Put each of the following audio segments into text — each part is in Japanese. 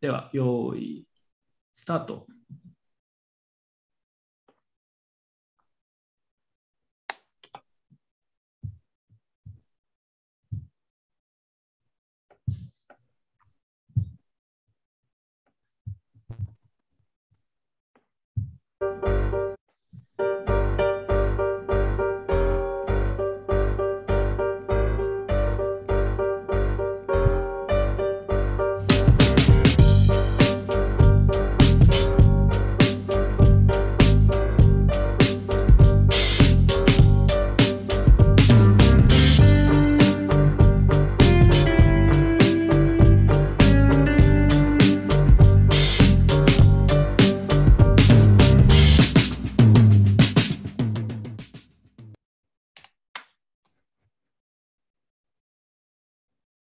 では、用意、スタート。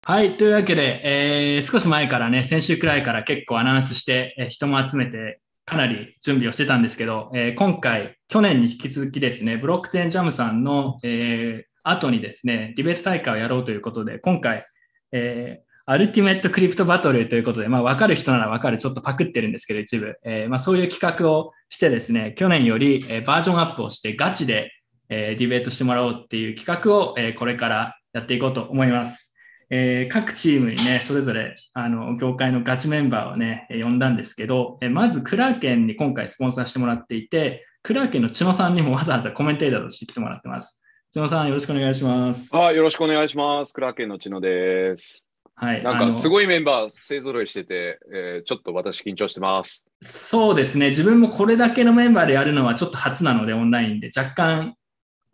はい。というわけで、えー、少し前からね、先週くらいから結構アナウンスして、えー、人も集めて、かなり準備をしてたんですけど、えー、今回、去年に引き続きですね、ブロックチェーンジャムさんの、えー、後にですね、ディベート大会をやろうということで、今回、えー、アルティメットクリプトバトルということで、まあ、わかる人ならわかる、ちょっとパクってるんですけど、一部。えー、まあ、そういう企画をしてですね、去年より、え、バージョンアップをして、ガチで、え、ディベートしてもらおうっていう企画を、え、これからやっていこうと思います。えー、各チームにね、それぞれ、あの、業界のガチメンバーをね、呼んだんですけど、えまず、クラーケンに今回スポンサーしてもらっていて、クラーケンの千野さんにもわざわざコメンテーターとして来てもらってます。千野さん、よろしくお願いします。あよろしくお願いします。クラーケンの千野です。はい。なんか、すごいメンバー勢ぞろいしてて、えー、ちょっと私緊張してます。そうですね。自分もこれだけのメンバーでやるのはちょっと初なので、オンラインで若干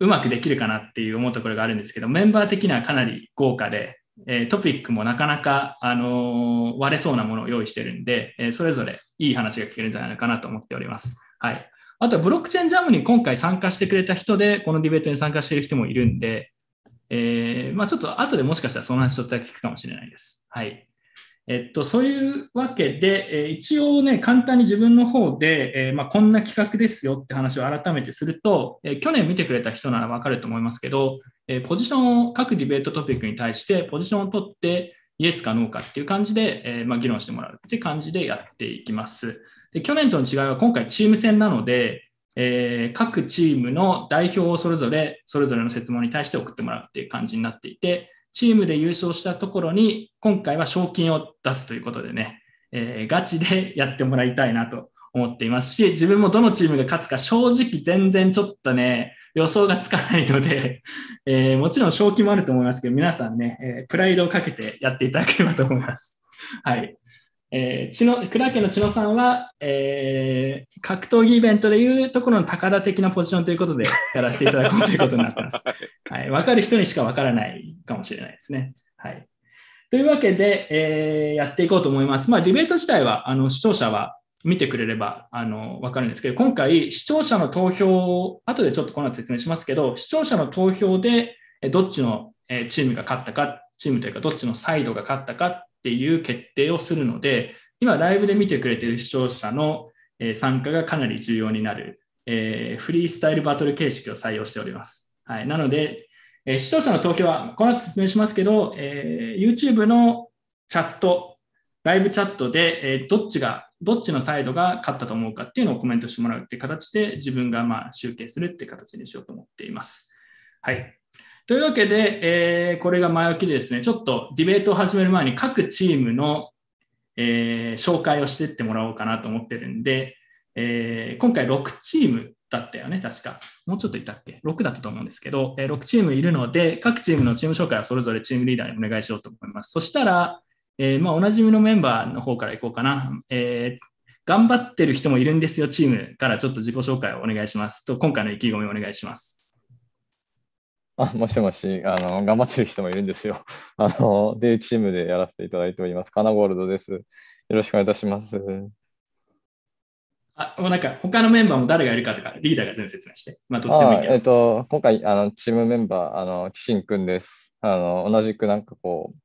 うまくできるかなっていう思うところがあるんですけど、メンバー的にはかなり豪華で、えトピックもなかなか、あの割れそうなものを用意してるんで、えそれぞれいい話が聞けるんじゃないのかなと思っております。はい。あとはブロックチェーンジャムに今回参加してくれた人で、このディベートに参加している人もいるんで、えー、まあちょっと後でもしかしたらその話ちょっとだけ聞くかもしれないです。はい。えっと、そういうわけで、え一応ね、簡単に自分の方で、えまあ、こんな企画ですよって話を改めてすると、え去年見てくれた人ならわかると思いますけど、えポジションを、各ディベートトピックに対してポジションを取って、イエスかノーかっていう感じで、えまあ、議論してもらうっていう感じでやっていきます。で去年との違いは今回チーム戦なので、えー、各チームの代表をそれぞれ、それぞれの設問に対して送ってもらうっていう感じになっていて、チームで優勝したところに、今回は賞金を出すということでね、えー、ガチでやってもらいたいなと思っていますし、自分もどのチームが勝つか正直全然ちょっとね、予想がつかないので、えー、もちろん賞金もあると思いますけど、皆さんね、えー、プライドをかけてやっていただければと思います。はい。えー、の、クラーケンの千野さんは、えー、格闘技イベントでいうところの高田的なポジションということでやらせていただこうということになってます。はい。わかる人にしかわからないかもしれないですね。はい。というわけで、えー、やっていこうと思います。まあ、ディベート自体は、あの、視聴者は見てくれれば、あの、わかるんですけど、今回、視聴者の投票を、後でちょっとこの後説明しますけど、視聴者の投票で、どっちのチームが勝ったか、チームというか、どっちのサイドが勝ったかっていう決定をするので、今ライブで見てくれている視聴者の参加がかなり重要になる、えー、フリースタイルバトル形式を採用しております。はい、なので、えー、視聴者の投票はこの後説明しますけど、えー、YouTube のチャット、ライブチャットで、え、どっちが、どっちのサイドが勝ったと思うかっていうのをコメントしてもらうっていう形で自分がまあ集計するっていう形にしようと思っています。はい。というわけで、えー、これが前置きでですね、ちょっとディベートを始める前に各チームの、えー、紹介をしていってもらおうかなと思ってるんで、えー、今回6チームだったよね、確か。もうちょっといたっけ ?6 だったと思うんですけど、えー、6チームいるので、各チームのチーム紹介はそれぞれチームリーダーにお願いしようと思います。そしたら、えー、まあ、おなじみのメンバーの方からいこうかな。えー、頑張ってる人もいるんですよ、チームからちょっと自己紹介をお願いしますと、今回の意気込みをお願いします。あ、もしもし、あの、頑張ってる人もいるんですよ。あの、デイチームでやらせていただいております。カナゴールドです。よろしくお願いいたします。あ、もうなんか、他のメンバーも誰がいるかとか、リーダーが全部説明して。まあ、どっちでもいいけど。えっと、今回、あの、チームメンバー、あの、キシンくんです。あの、同じくなんかこう、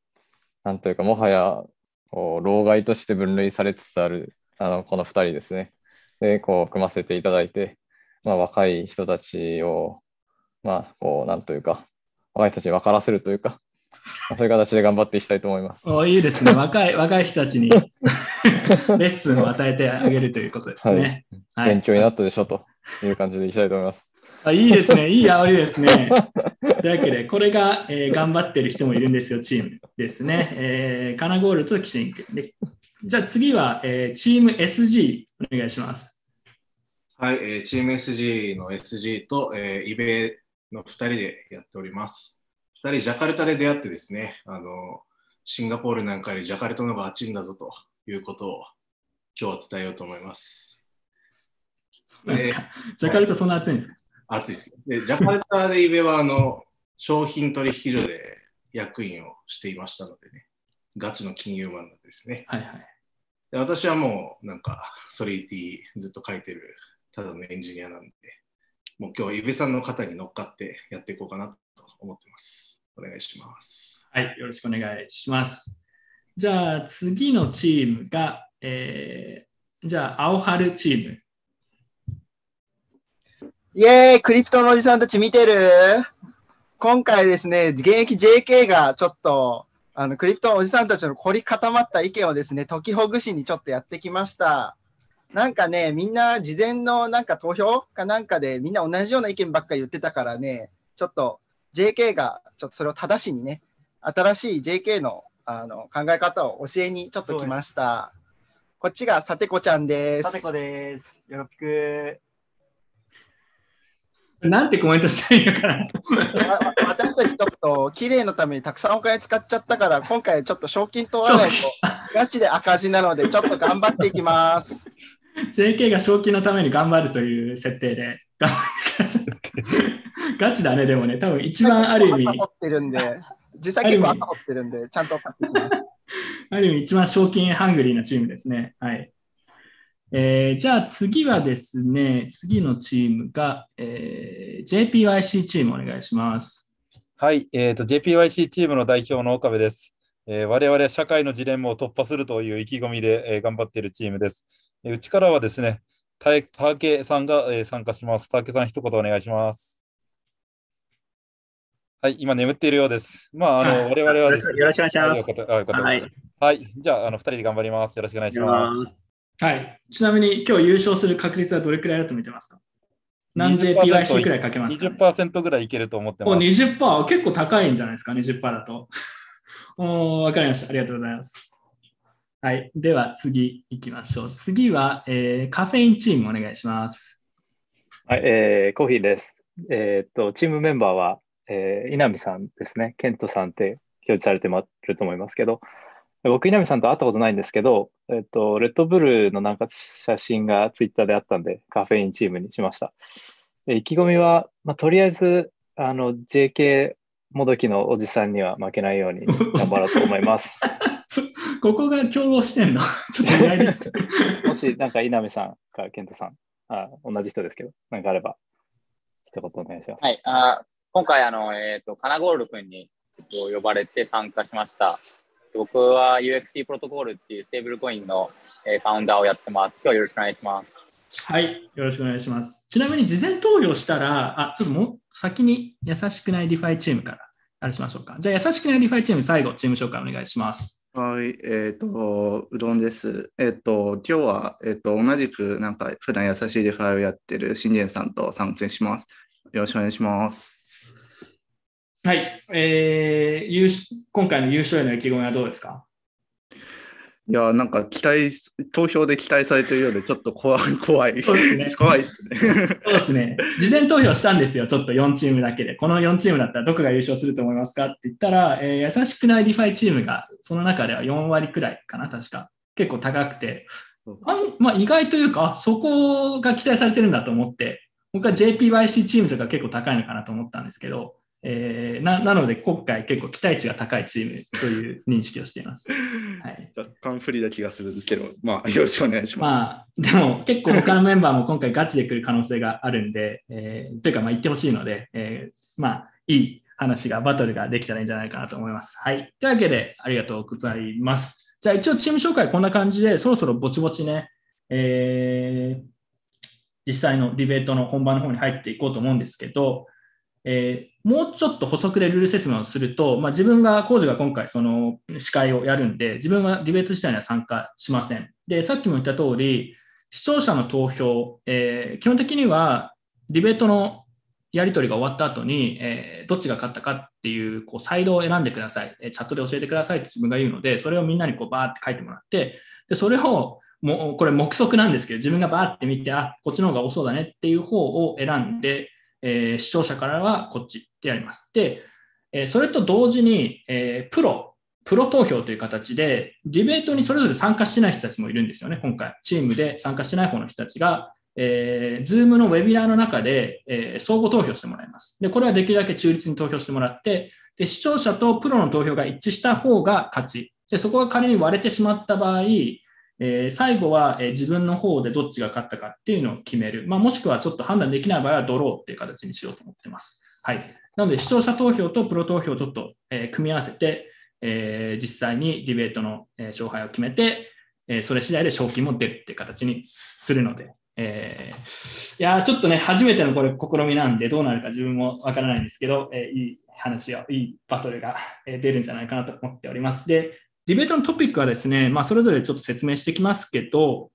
なんというか、もはや、こう、老害として分類されつつある、あの、この2人ですね。で、こう、組ませていただいて、まあ、若い人たちを、まあ、こう、なんというか、若い人たちに分からせるというか、そういう形で頑張っていきたいと思います。おいいですね。若い、若い人たちに レッスンを与えてあげるということですね。はい、勉強になったでしょという感じでいきたいと思います。あいいですね、いい煽りですね。というわけで、これが、えー、頑張ってる人もいるんですよ、チームですね。えー、カナゴールとキシンク。でじゃあ次は、えー、チーム SG お願いします。はい、えー、チーム SG の SG と、えー、イベの2人でやっております。2人、ジャカルタで出会ってですね、あのシンガポールなんかよりジャカルタの方が暑いんだぞということを今日は伝えようと思います。ジャカルタそんな暑いんですか？暑いです。で、ジャカルタでイベはあの商品取引所で役員をしていましたのでね、ガチの金融マンなんですね。はいはい。で私はもうなんかソリティずっと書いてるただのエンジニアなんで、もう今日、イベさんの方に乗っかってやっていこうかなと思ってます。お願いします。はい、よろしくお願いします。じゃあ次のチームが、えー、じゃあ青春チーム。イェーイクリプトのおじさんたち見てる？今回ですね、現役 JK がちょっとあのクリプトのおじさんたちの凝り固まった意見をですね、解きほぐしにちょっとやってきました。なんかね、みんな事前のなんか投票かなんかでみんな同じような意見ばっかり言ってたからね、ちょっと JK がちょっとそれを正しにね、新しい JK のあの考え方を教えにちょっと来ました。こっちがさてこちゃんです。さてこです。よろしく。なんてコメントしたらいいのかな私たちちょっと綺麗のためにたくさんお金使っちゃったから、今回ちょっと賞金取らないとガチで赤字なので、ちょっと頑張っていきます。JK が賞金のために頑張るという設定で頑張ってください。ガチだね、でもね、多分一番ある意味。持ってるんで、実際結構赤持ってるんで、ちゃんと。ある意味一番賞金ハングリーなチームですね。はい。えー、じゃあ次はですね、次のチームが、えー、JPYC チームお願いします。はい、えーと、JPYC チームの代表の岡部です。えー、我々は社会のジレンマを突破するという意気込みで、えー、頑張っているチームです。えー、うちからはですね、竹さんが、えー、参加します。竹さん、一言お願いします。はい、今眠っているようです。まあ、あの、我々はですね、よろしくお願いします。はい、はい、じゃあ、あの、二人で頑張ります。よろしくお願いします。はい。ちなみに今日優勝する確率はどれくらいだと見てますか？何 JPYC くらいかけますか、ね、20%ぐらいいけると思ってます。お、20%結構高いんじゃないですか、20%だと。おわかりました。ありがとうございます。はい。では次行きましょう。次は、えー、カフェインチームお願いします。はい、えー、コーヒーです。えー、っと、チームメンバーは、えー、稲見さんですね。ケントさんって表示されてると思いますけど、僕、稲見さんと会ったことないんですけど、えっと、レッドブルのなんか写真がツイッターであったんで、カフェインチームにしました。意気込みは、まあ、とりあえず、あの、JK もどきのおじさんには負けないように頑張ろうと思います。ここが共同してんの？ちょっと意外です。もし、なんか稲見さんか健太さんあ、同じ人ですけど、なんかあれば、一言お願いします。はい、あ今回、あの、えっ、ー、と、カナゴールド君に呼ばれて参加しました。僕は UXT プロトコールっていうステーブルコインの、えー、ファウンダーをやってます。今日はよろしくお願いします。はい、よろしくお願いします。ちなみに事前投票したら、あ、ちょっともう先に優しくない DeFi チームからあれしましょうか。じゃあ優しくない DeFi チーム最後、チーム紹介お願いします。はい、えっ、ー、と、うどんです。えっ、ー、と、今日は、えっ、ー、と、同じく、なんか、普段優しい DeFi をやってる信玄さんと参戦します。よろしくお願いします。はい、えー、今回の優勝への意気込みはどうですか？いや、なんか期待、投票で期待されてるようで、ちょっと怖い、怖い。そうですね。怖いですね。そうですね。事前投票したんですよ、ちょっと4チームだけで。この4チームだったらどこが優勝すると思いますかって言ったら、えー、優しくない DeFi チームが、その中では4割くらいかな、確か。結構高くて。あまあ、意外というか、そこが期待されてるんだと思って、僕は JPYC チームとか結構高いのかなと思ったんですけど、えー、ななので、今回結構期待値が高いチームという認識をしています。はい、若干不利な気がするんですけど、まあ、よろしくお願いします。まあ、でも結構他のメンバーも今回ガチで来る可能性があるんで、えー、というか、まあ、言ってほしいので、えー、まあ、いい話が、バトルができたらいいんじゃないかなと思います。はい。というわけで、ありがとうございます。じゃあ、一応チーム紹介こんな感じで、そろそろぼちぼちね、えー、実際のディベートの本番の方に入っていこうと思うんですけど、えー、もうちょっと補足でルール説明をすると、まあ、自分が、工事が今回その司会をやるんで、自分はディベート自体には参加しません。で、さっきも言った通り、視聴者の投票、えー、基本的にはディベートのやり取りが終わった後に、えー、どっちが勝ったかっていうこうサイドを選んでください、えチャットで教えてくださいって自分が言うので、それをみんなにこうバーって書いてもらって、でそれをもうこれ目測なんですけど、自分がバーって見て、あ、こっちの方が多そうだねっていう方を選んで、えー、視聴者からはこっちってやります。で、えー、それと同時に、えー、プロ、プロ投票という形で、ディベートにそれぞれ参加してない人たちもいるんですよね、今回。チームで参加してない方の人たちが、えー、ズームのウェビナーの中で、えー、相互投票してもらいます。で、これはできるだけ中立に投票してもらって、で、視聴者とプロの投票が一致した方が勝ち。で、そこが仮に割れてしまった場合、えー、最後は、え、自分の方でどっちが勝ったかっていうのを決める。まあ、もしくはちょっと判断できない場合はドローっていう形にしようと思ってます。はい。なので、視聴者投票とプロ投票をちょっと、え、組み合わせて、えー、実際にディベートの、え、勝敗を決めて、え、それ次第で賞金も出るっていう形にするので、えー、いやちょっとね、初めてのこれ試みなんで、どうなるか自分もわからないんですけど、えー、いい話やいいバトルが出るんじゃないかなと思っております。で、ディベートのトピックはですね、まあ、それぞれちょっと説明してきますけど、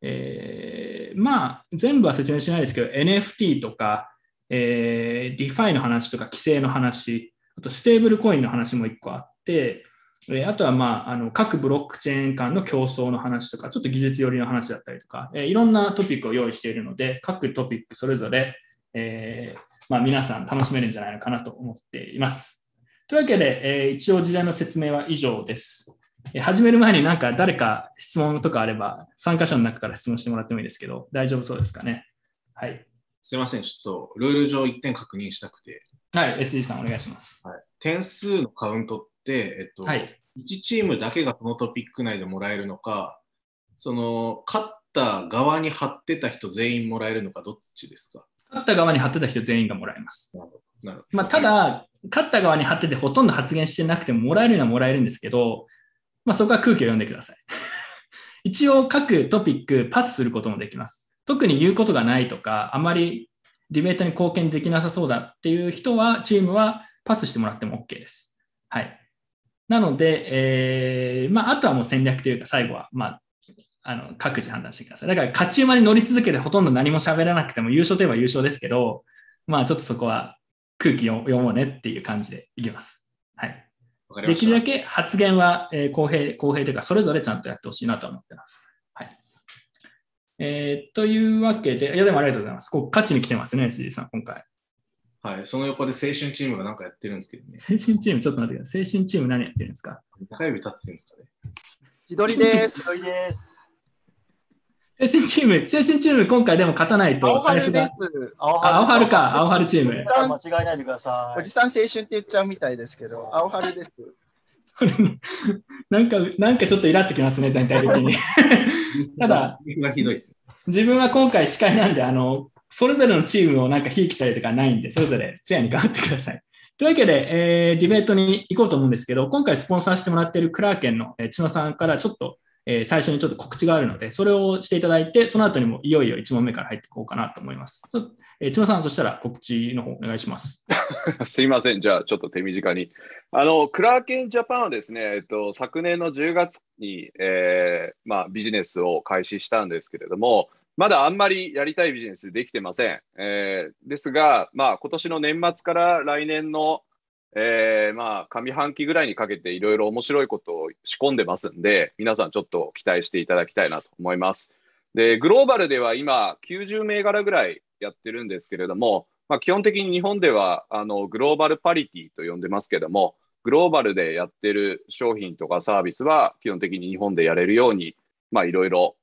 えー、まあ、全部は説明しないですけど、NFT とか、えー、DeFi の話とか規制の話、あとステーブルコインの話も1個あって、えあとは、まあ、あの各ブロックチェーン間の競争の話とか、ちょっと技術寄りの話だったりとか、えいろんなトピックを用意しているので、各トピックそれぞれ、えー、まあ、皆さん楽しめるんじゃないのかなと思っています。というわけで、え一応事前の説明は以上です。え始める前になんか誰か質問とかあれば、参加者の中から質問してもらってもいいですけど、大丈夫そうですかね？はい。すいません、ちょっとルール上1点確認したくて。はい、SG さんお願いします。はい、点数のカウントって、えっと、はい、1チームだけがそのトピック内でもらえるのか、その勝った側に貼ってた人全員もらえるのか、どっちですか？勝った側に貼ってた人全員がもらえます。なるほどまあ、ただ、勝った側に貼っててほとんど発言してなくてももらえるのはもらえるんですけど、まあ、そこは空気を読んでください。一応各トピックパスすることもできます。特に言うことがないとか、あまりディベートに貢献できなさそうだっていう人は、チームはパスしてもらっても OK です。はい。なので、えー、まあ、あとはもう戦略というか、最後は、まあ、あの各自判断してください。だから勝ち馬に乗り続けてほとんど何も喋らなくても優勝といえば優勝ですけど、まあちょっとそこは空気を読もうねっていう感じでいきます。はい。できるだけ発言は、えー、公平、公平というか、それぞれちゃんとやってほしいなと思ってます。はい。えー、というわけで、いやでもありがとうございます。こう勝ちに来てますね、辻さん、今回。はい、その横で青春チームが何かやってるんですけどね。青春チーム、ちょっと待ってください。青春チーム何やってるんですか？中指立ってるんですかね。自撮りです。自撮りです。青春チーム、青春チーム、今回でも勝たないと、最初が。青春か、青春チーム。間違えないでください。おじさん青春って言っちゃうみたいですけど、青春です。なんか、なんかちょっとイラってきますね、全体的に。ただ、自分は今回司会なんで、あの、それぞれのチームをなんかひいきしたりとかないんで、それぞれフェアに頑張ってください。というわけで、えー、ディベートに行こうと思うんですけど、今回スポンサーしてもらっているクラーケンの、えー、千野さんからちょっと、えー、最初にちょっと告知があるので、それをしていただいて、その後にもいよいよ1問目から入っていこうかなと思います。えー、千野さん、そしたら告知の方お願いします。すいません。じゃあ、ちょっと手短に。あの、クラーケンジャパンはですね、えっと、昨年の10月に、えーまあ、ビジネスを開始したんですけれども、まだあんまりやりたいビジネスできてません。えー、ですが、まあ、今年の年末から来年の、えー、まあ、上半期ぐらいにかけていろいろ面白いことを仕込んでますんで、皆さんちょっと期待していただきたいなと思います。で、グローバルでは今、90銘柄ぐらいやってるんですけれども、まあ、基本的に日本ではあの global parity と呼んでますけども、グローバルでやってる商品とかサービスは基本的に日本でやれるように、まあ、いろいろ、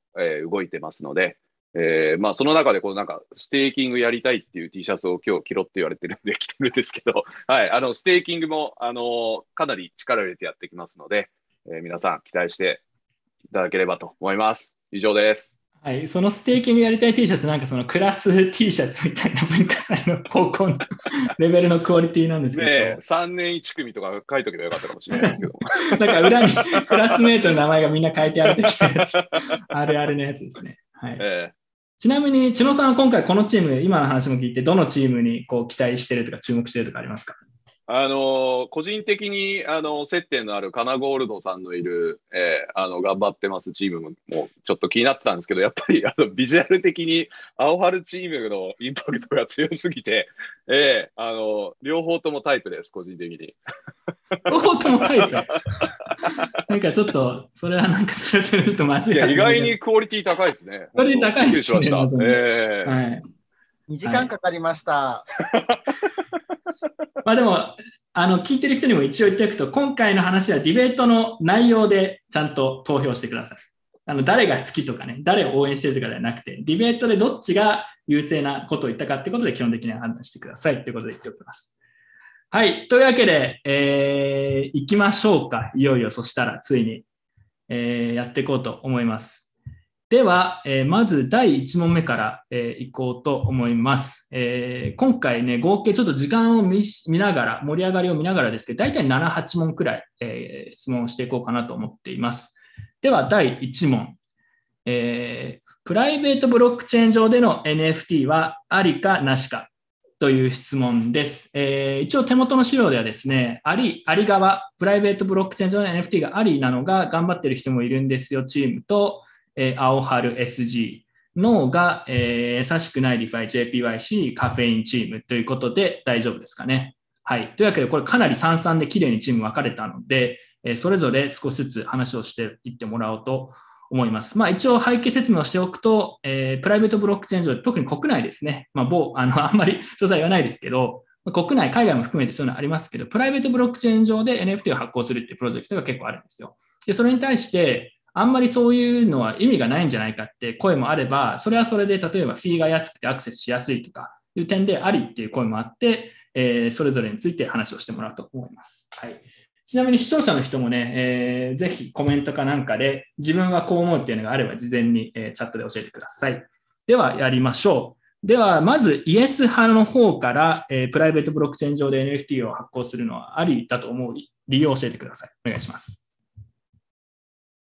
動いてますので、えー、まあ、その中でこうなんかステーキングやりたいっていう T シャツを今日着ろって言われてるんで着てるんですけど、はい、あのステーキングもあのかなり力を入れてやってきますので、えー、皆さん期待していただければと思います。以上です。はい、そのステーキングやりたい T シャツ、なんかそのクラス T シャツみたいな文化祭の高校のレベルのクオリティなんですけど。ね3年1組とか書いとけばよかったかもしれないですけど。なんか裏にクラスメートの名前がみんな書いてある的なやつ、あるあるのやつですね。はい。えーちなみに、千野さんは今回このチーム、今の話も聞いて、どのチームにこう期待してるとか注目してるとかありますか？あの個人的にあの接点のあるカナゴールドさんのいる、えー、あの頑張ってますチームもちょっと気になってたんですけど、やっぱりあのビジュアル的に青春チームのインパクトが強すぎて、えー、あの両方ともタイプです、個人的に。両方ともタイプ？なんかちょっと、それはなんかそれぞれちょっとまずいいや意外にクオリティ高いですね。クオリティ高いですね。えー、はい2時間かかりました。はい まあでも、あの、聞いてる人にも一応言っておくと、今回の話はディベートの内容でちゃんと投票してください。あの、誰が好きとかね、誰を応援してるとかではなくて、ディベートでどっちが優勢なことを言ったかってことで基本的には判断してくださいってことで言っておきます。はい。というわけで、えー、行きましょうか。いよいよそしたらついに、えー、やっていこうと思います。では、えー、まず第1問目から、えー、いこうと思います、えー、今回ね、合計ちょっと時間を見ながら、盛り上がりを見ながらですけど、大体7、8問くらい、え質問していこうかなと思っています。では、第1問。えプライベートブロックチェーン上での NFT はありかなしか？という質問です。えー、一応手元の資料ではですね、あり、あり側、プライベートブロックチェーン上の NFT がありなのが頑張ってる人もいるんですよ、チームと、えー、青春 SG、脳が、えー、優しくないリファイ JPYC カフェインチームということで大丈夫ですかね。はい。というわけで、これかなり三々で綺麗にチーム分かれたので、えー、それぞれ少しずつ話をしていってもらおうと思います。まあ、一応背景説明をしておくと、えー、プライベートブロックチェーン上、特に国内ですね。まあ、某、あの、あんまり詳細言わないですけど、国内、海外も含めてそういうのありますけど、プライベートブロックチェーン上で NFT を発行するっていうプロジェクトが結構あるんですよ。で、それに対して、あんまりそういうのは意味がないんじゃないかって声もあれば、それはそれで例えばフィーが安くてアクセスしやすいとかいう点でありっていう声もあって、えー、それぞれについて話をしてもらうと思います。はい、ちなみに視聴者の人もね、えー、ぜひコメントかなんかで自分はこう思うっていうのがあれば事前に、えー、チャットで教えてください。ではやりましょう。では、まずイエス派の方から、えー、プライベートブロックチェーン上で NFT を発行するのはありだと思う理由を教えてください。お願いします。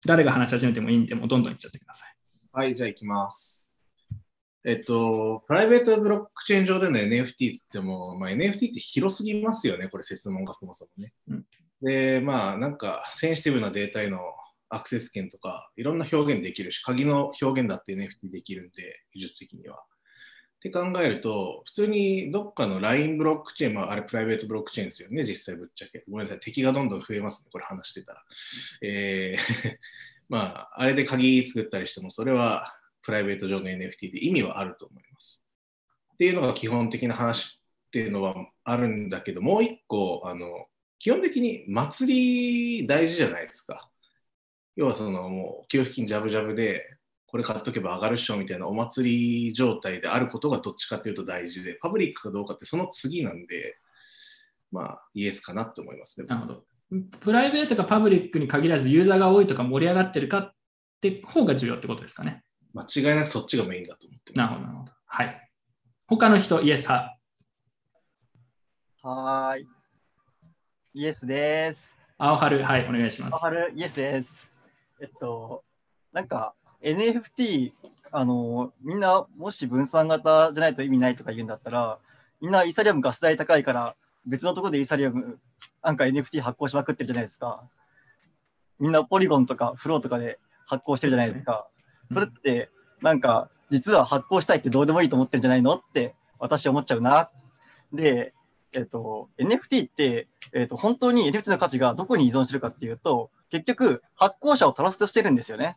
誰が話し始めてもいいんで、もうどんどんいっちゃってください。はい、じゃあ行きます。えっと、プライベートブロックチェーン上での NFT つっても、まあ、NFT って広すぎますよね、これ、説問がそもそもね。うん、で、まあ、なんか、センシティブなデータへのアクセス権とか、いろんな表現できるし、鍵の表現だって NFT できるんで、技術的には。って考えると、普通にどっかの LINE ブロックチェーン、まあ、あれプライベートブロックチェーンですよね、実際ぶっちゃけ。ごめんなさい、敵がどんどん増えますね、これ話してたら。えー まあ、あれで鍵作ったりしても、それはプライベート上の NFT で意味はあると思います。っていうのが基本的な話っていうのはあるんだけど、もう一個、あの、基本的に祭り大事じゃないですか。要はそのもう給付金ジャブジャブでこれ買っとけば上がるっしょみたいなお祭り状態であることがどっちかというと大事で、パブリックかどうかってその次なんで、まあ、イエスかなと思いますね。なるほど。プライベートかパブリックに限らずユーザーが多いとか盛り上がってるかって方が重要ってことですかね。間違いなくそっちがメインだと思ってます。なるほど、なるほど。はい。他の人、イエス派。はい。イエスです。青春、はい、お願いします。青春、イエスです。えっと、なんか、NFT、あの、みんなもし分散型じゃないと意味ないとか言うんだったら、みんなイーサリアムガス代高いから、別のところでイーサリアム、なんか NFT 発行しまくってるじゃないですか。みんなポリゴンとかフローとかで発行してるじゃないですか。それって、なんか、実は発行したいってどうでもいいと思ってるんじゃないのって私思っちゃうな。で、えっ、と、NFT って、えっ、と、本当に NFT の価値がどこに依存してるかっていうと、結局、発行者をトラストしてるんですよね。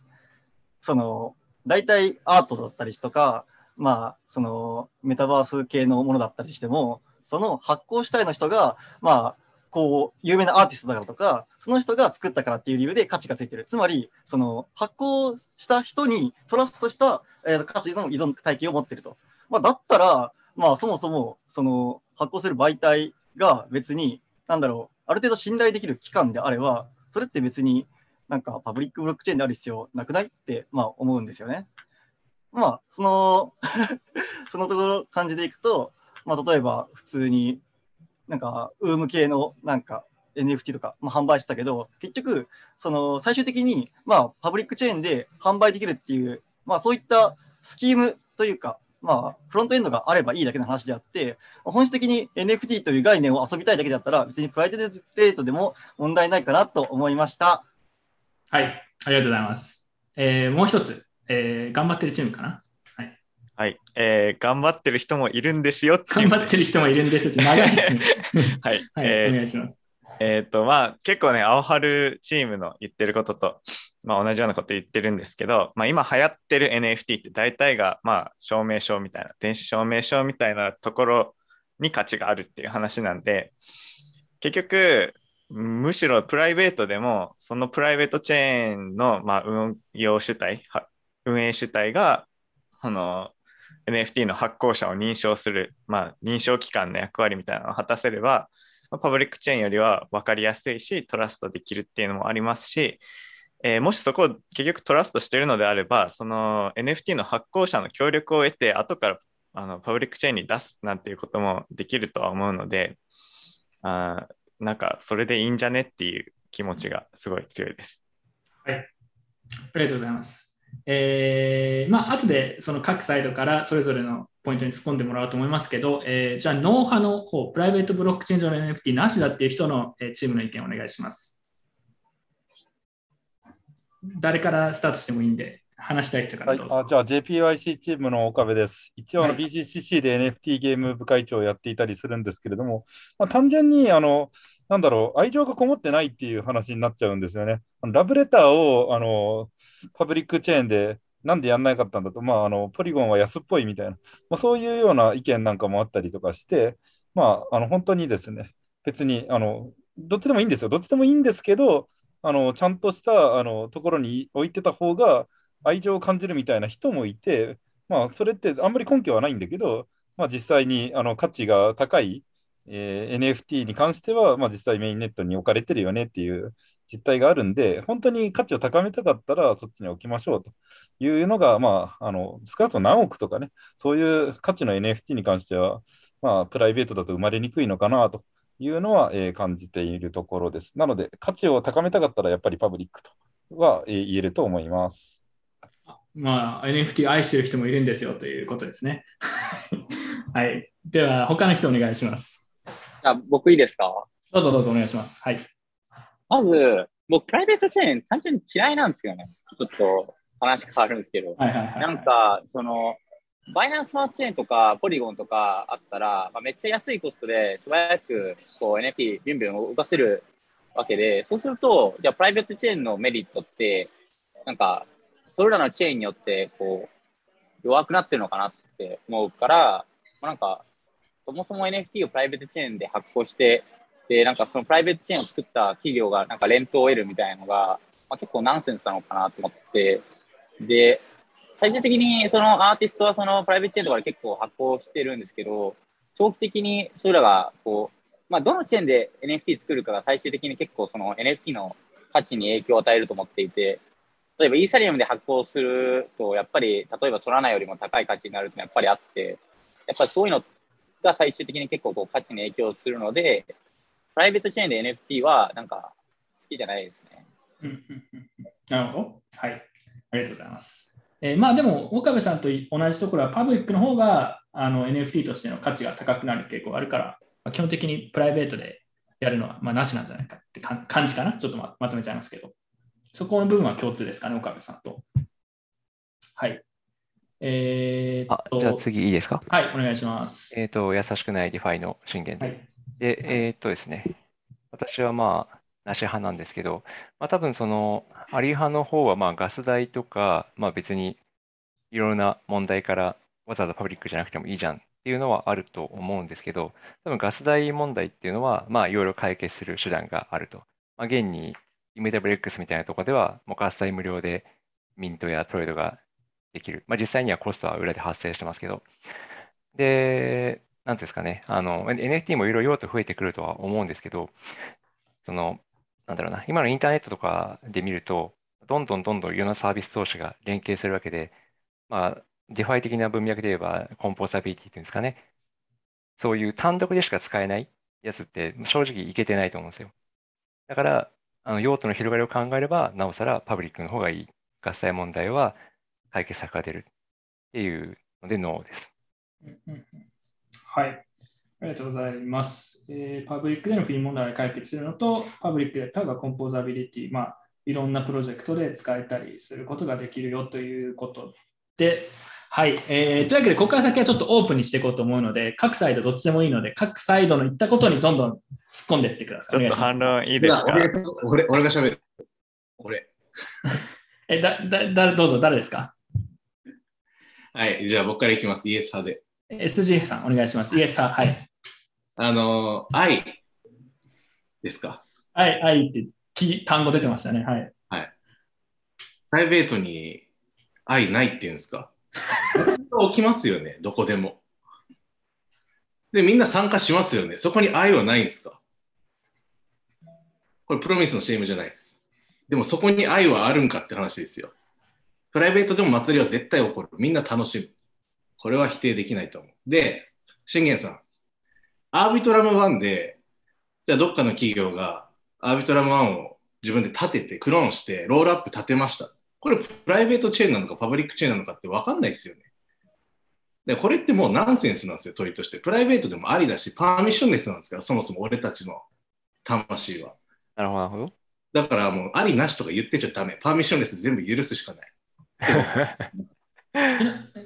その、大体アートだったりとか、まあ、その、メタバース系のものだったりしても、その発行主体の人が、まあ、こう、有名なアーティストだからとか、その人が作ったからっていう理由で価値がついてる。つまり、その、発行した人にトラストした、えー、価値の依存体系を持ってると。まあ、だったら、まあ、そもそも、その、発行する媒体が別に、なんだろう、ある程度信頼できる機関であれば、それって別になんかパブリックブロックチェーンである必要なくない？って、まあ、思うんですよね。まあ、その そのところ感じでいくと、まあ、例えば普通になんか、ウーム系のなんか NFT とか、まあ、販売してたけど、結局、その最終的に、まあ、パブリックチェーンで販売できるっていう、まあ、そういったスキームというか、まあ、フロントエンドがあればいいだけの話であって、本質的に NFT という概念を遊びたいだけだったら、別にプライベートでも問題ないかなと思いました。はい、ありがとうございます。えーもう一つ、えー頑張ってるチームかな？はい、えー頑張ってる人もいるんですよ頑ム張ってる人もいるんですし、長いですね。はい、はい、えーお願いします。えっ、と、まあ、結構ね、青春チームの言ってることと、まあ、同じようなこと言ってるんですけど、まあ、今流行ってる NFT って大体が、まあ、証明書みたいな、電子証明書みたいなところに価値があるっていう話なんで、結局、むしろプライベートでも、そのプライベートチェーンの、まあ、運用主体、運営主体が、その NFT の発行者を認証する、まあ、認証機関の役割みたいなのを果たせれば、パブリックチェーンよりは分かりやすいし、トラストできるっていうのもありますし、えーもしそこを結局トラストしているのであれば、その NFT の発行者の協力を得て、後からあのパブリックチェーンに出すなんていうこともできるとは思うので、あなんかそれでいいんじゃねっていう気持ちがすごい強いです。はい。ありがとうございます。えー、まあ、後でその各サイドからそれぞれのポイントに突っ込んでもらおうと思いますけど、えーじゃあ、ノウ派の方、プライベートブロックチェーン上の NFT なしだっていう人の、えーチームの意見をお願いします。誰からスタートしてもいいんで、話したい人からはいどうぞ。あじゃあ JPYC チームの岡部です。一応あのはい BCCC で NFT ゲーム部会長をやっていたりするんですけれども、まあ、単純にあのなんだろう愛情がこもってないっていう話になっちゃうんですよね。ラブレターをあのパブリックチェーンでなんでやんなかったんだと、まあ、あのポリゴンは安っぽいみたいな、まあ、そういうような意見なんかもあったりとかして、まあ、あの本当にですね、別にあのどっちでもいいんですよ。どっちでもいいんですけど、あのちゃんとしたあのところに置いてた方が愛情を感じるみたいな人もいて、まあ、それってあんまり根拠はないんだけど、まあ、実際にあの価値が高い、えー NFT に関しては、まあ、実際メインネットに置かれてるよねっていう実態があるんで、本当に価値を高めたかったらそっちに置きましょうというのが、まあ、あの少なくとも何億とかね、そういう価値の NFT に関しては、まあ、プライベートだと生まれにくいのかなというのは、えー感じているところです。なので、価値を高めたかったらやっぱりパブリックとは、えー言えると思います。まあ、NFT 愛してる人もいるんですよということですね。はい。では、他の人お願いします。じゃあ僕いいですか？どうぞどうぞお願いします。はい。まず、僕、プライベートチェーン単純に嫌いなんですよね。ちょっと話変わるんですけど。はいはいはい。なんか、その、バイナンススマートチェーンとか、ポリゴンとかあったら、まあ、めっちゃ安いコストで素早くこう NFT ビュンビュン動かせるわけで、そうすると、じゃあプライベートチェーンのメリットって、なんか、それらのチェーンによって、こう、弱くなってるのかなって思うから、まあ、なんか、そもそも NFT をプライベートチェーンで発行して、で、なんかそのプライベートチェーンを作った企業がなんかレントを得るみたいなのが、まあ、結構ナンセンスなのかなと思って、で、最終的にそのアーティストはそのプライベートチェーンとかで結構発行してるんですけど、長期的にそれらがこう、まあ、どのチェーンで NFT 作るかが最終的に結構その NFT の価値に影響を与えると思っていて、例えばイーサリアムで発行すると、やっぱり例えばソラナよりも高い価値になるってやっぱりあって、やっぱりそういうのが最終的に結構こう価値に影響するので、プライベートチェーンで NFT はなんか好きじゃないですね。なるほど。はい。ありがとうございます。えーまあでも、岡部さんと同じところは、パブリックの方があの NFT としての価値が高くなる傾向があるから、まあ基本的にプライベートでやるのは、まあ、なしなんじゃないかってか感じかな。ちょっとままとめちゃいますけど。そこの部分は共通ですかね、岡部さんと。はい。えーっと、じゃあ次いいですか？はい、お願いします。えっと、優しくない DeFi の信玄です。はいで、えーっとですね、私はまあ、なし派なんですけど、まあ多分その、アリ派の方はまあガス代とか、まあ別にいろいろな問題からわざわざパブリックじゃなくてもいいじゃんっていうのはあると思うんですけど、多分ガス代問題っていうのは、まあいろいろ解決する手段があると。まあ現に MWX みたいなところでは、もうガス代無料でミントやトレードができる。まあ実際にはコストは裏で発生してますけど、で、なんですかね、あの、NFT もいろいろ用途増えてくるとは思うんですけど、その、なんだろうな、今のインターネットとかで見ると、どんどんどんどんいろんなサービス同士が連携するわけで、まあ、 DeFi 的な文脈で言えば、 composability っていうんですかね、そういう単独でしか使えないやつって正直いけてないと思うんですよ。だから、あの用途の広がりを考えれば、なおさらパブリックの方がいい。合切問題は解決策が出るっていうので、ノーです。うんうんはい。ありがとうございます。えーパブリックでのフィー問題を解決するのと、パブリックで例えばコンポーザビリティ、まあ、いろんなプロジェクトで使えたりすることができるよということで、はい。えーというわけで、ここから先はちょっとオープンにしていこうと思うので、各サイドどっちでもいいので、各サイドの言ったことにどんどん突っ込んでいってください。ちょっとお願いします反論いいですか？俺俺俺が喋る。俺。え、だ、だ、だ、どうぞ、誰ですか？はい、じゃあ僕からいきます。イエス派で。?SG さん、お願いします。イエスさん、はい。あのー、愛ですか？はい、愛ってき単語出てましたね。はい。はい。プライベートに愛ないっていうんですか？起きますよね、どこでも。で、みんな参加しますよね。そこに愛はないんですか？これ、プロミスの CM じゃないです。でも、そこに愛はあるんかって話ですよ。プライベートでも祭りは絶対起こる。みんな楽しむ。これは否定できないと思う。で、信玄さん、アービトラム1で、じゃあどっかの企業がアービトラム1を自分で立てて、クローンして、ロールアップ立てました。これ、プライベートチェーンなのか、パブリックチェーンなのかって分かんないですよね。で、これってもうナンセンスなんですよ、問いとして。プライベートでもありだし、パーミッションレスなんですから、そもそも俺たちの魂は。なるほど、なるほど。だからもう、ありなしとか言ってちゃダメ。パーミッションレス全部許すしかない。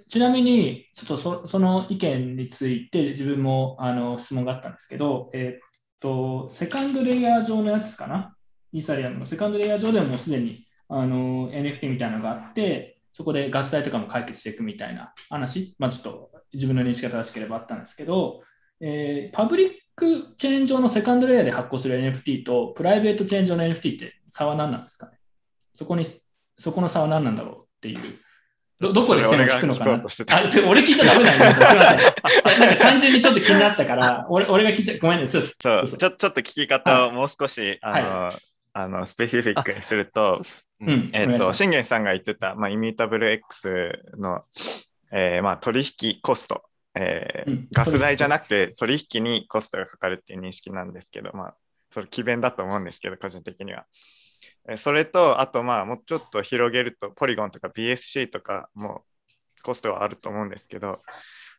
ちなみに、ちょっとそその意見について自分もあの質問があったんですけど、えーっと、セカンドレイヤー上のやつかな？イーサリアムのセカンドレイヤー上でももうすでにあの NFT みたいなのがあって、そこでガス代とかも解決していくみたいな話、まあ、ちょっと自分の認識が正しければあったんですけど、えーパブリックチェーン上のセカンドレイヤーで発行する NFT とプライベートチェーン上の NFT って差は何なんですかね？そこに、そこの差は何なんだろうっていう。どどこで線を引くのかな？あちょ俺聞いちゃダメなんだよ。すみません。なんか単純にちょっと気になったから、俺俺が聞いちゃ、ごめんね。そうです。そう。ちょちょっと聞き方をもう少し、あの、はあのスペシフィックにすると、うん。えっ、と、お願いします。信玄さんが言ってた、まあ、イミュータブル X の、えーまあ、取引コスト、えーうん。ガス代じゃなくて取引にコストがかかるっていう認識なんですけど、まあ、それ、奇弁だと思うんですけど、個人的には。えーそれと、あと、まあ、もうちょっと広げると、ポリゴンとか BSC とかもコストはあると思うんですけど、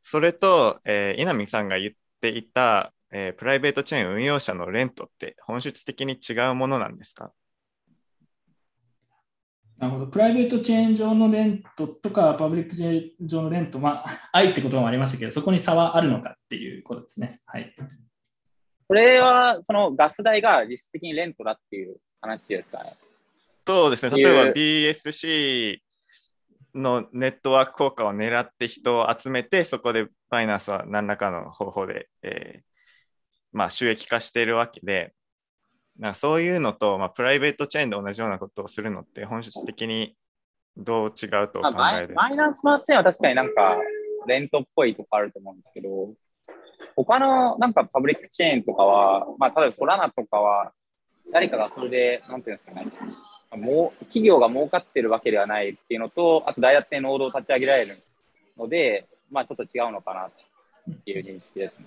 それと、えー稲見さんが言っていた、えープライベートチェーン運用者のレントって本質的に違うものなんですか？なるほど。プライベートチェーン上のレントとか、パブリックチェーン上のレント、まあ、愛って言葉もありましたけど、そこに差はあるのかっていうことですね。はい。これは、そのガス代が実質的にレントだっていう話ですかね。そうですね、例えば BSC のネットワーク効果を狙って人を集めて、そこでバイナンスは何らかの方法で、えーまあ、収益化しているわけで、なんかそういうのと、まあ、プライベートチェーンで同じようなことをするのって本質的にどう違うと考マイえですマイナンスマーチェーンは確かになんかレントっぽいとこあると思うんですけど、他のなんかパブリックチェーンとかは、まあ、例えばソラナとかは、誰かがそれで、なんていうんですかね、もう企業が儲かってるわけではないっていうのと、あと大学生ノードを立ち上げられるので、まあちょっと違うのかなっていう認識ですね。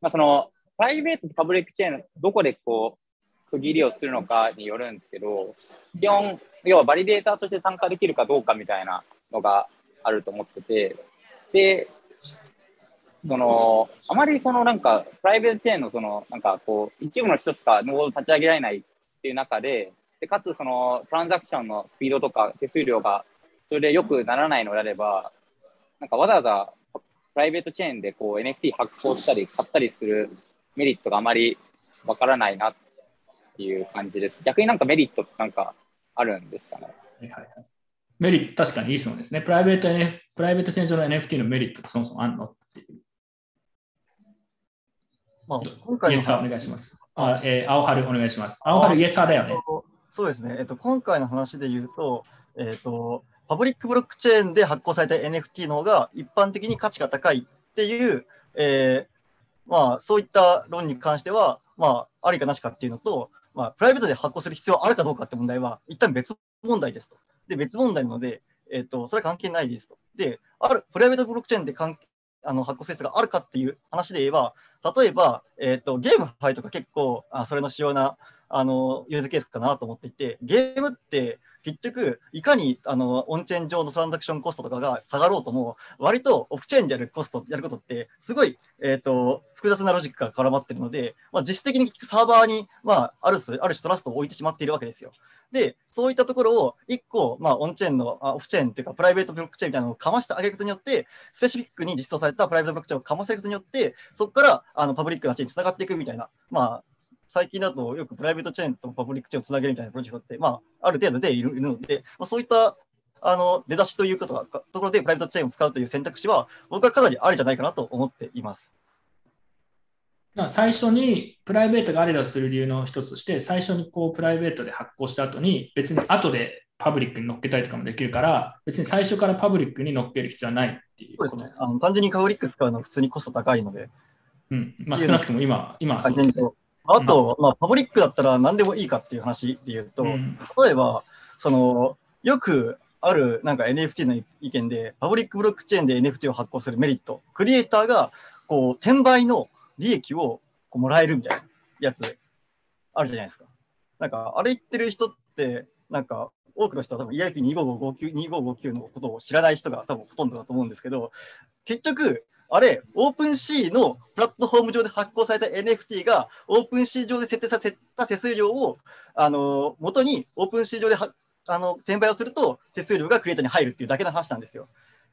まあ、そのプライベートとパブリックチェーン、どこでこう区切りをするのかによるんですけど、基本、要はバリデーターとして参加できるかどうかみたいなのがあると思ってて、で、そのあまりそのなんかプライベートチェーンのそのなんかこう一部の一つかノード立ち上げられないっていう中で、でかつそのトランザクションのスピードとか手数料がそれでよくならないのであれば、なんかわざわざライベートチェーンでこう NFT 発行したり買ったりするメリットがあまりわからないなっていう感じです。逆になんかメリットってなんかあるんですかね？はいはいはいメリット、確かにいい質問ですね。プライベート、NF、プライベートチェーン上の NFT のメリットってそもそもあるのっていう。まあ、今回のイエスさんお願いします。あえー青春お願いします。青春イエスさんだよね。そうですね、えっと、今回の話で言うと、えっと、パブリックブロックチェーンで発行された NFT の方が一般的に価値が高いっていう、えーまあ、そういった論に関しては、まあ、ありかなしかっていうのと、まあ、プライベートで発行する必要あるかどうかって問題は、一旦別問題ですと。で、別問題なので、えっと、それは関係ないですと。で、ある、プライベートブロックチェーンで関あの発行性質があるかっていう話で言えば、例えば、えっと GameFi とか結構あそれの主要なあのユーズケースかなと思っていて、ゲームって結局、いかにあのオンチェーン上のトランザクションコストとかが下がろうとも、割とオフチェーンでやるコスト、やることって、すごい、えー、と複雑なロジックが絡まってるので、まあ、実質的にサーバーに、まあ、ある種、ある種トラストを置いてしまっているわけですよ。で、そういったところを1個、まあ、オンチェーンの、あオフチェーンというか、プライベートブロックチェーンみたいなのをかましてあげることによって、スペシフィックに実装されたプライベートブロックチェーンをかませることによって、そこからあのパブリックなチェーンにつながっていくみたいな、まあ、最近だとよくプライベートチェーンとパブリックチェーンをつなげるみたいなプロジェクトって、まあ、ある程度でいるので、まあ、そういったあの出だしということがところでプライベートチェーンを使うという選択肢は、僕はかなりありじゃないかなと思っています。最初にプライベートがあれだとする理由の一つとして、最初にこうプライベートで発行した後に、別に後でパブリックに乗っけたりとかもできるから、別に最初からパブリックに乗っける必要はないっていうそうですね。あの単純にパブリック使うのは普通にコスト高いので。うん。まあ少なくとも今、今はあそうですねあと、まあ、パブリックだったら何でもいいかっていう話で言うと、うん。例えば、その、よくあるなんか NFT の意見で、パブリックブロックチェーンで NFT を発行するメリット、クリエイターがこう転売の利益をこうもらえるみたいなやつあるじゃないですか。なんか、あれ言ってる人って、なんか、多くの人は多分 EIP2559 2559のことを知らない人が多分ほとんどだと思うんですけど、結局、あれ、 OpenSea のプラットフォーム上で発行された NFT が、 OpenSea 上で設定させた手数料を、あの元に OpenSea 上ではあの転売をすると、手数料がクリエイターに入るっていうだけの話なんですよ。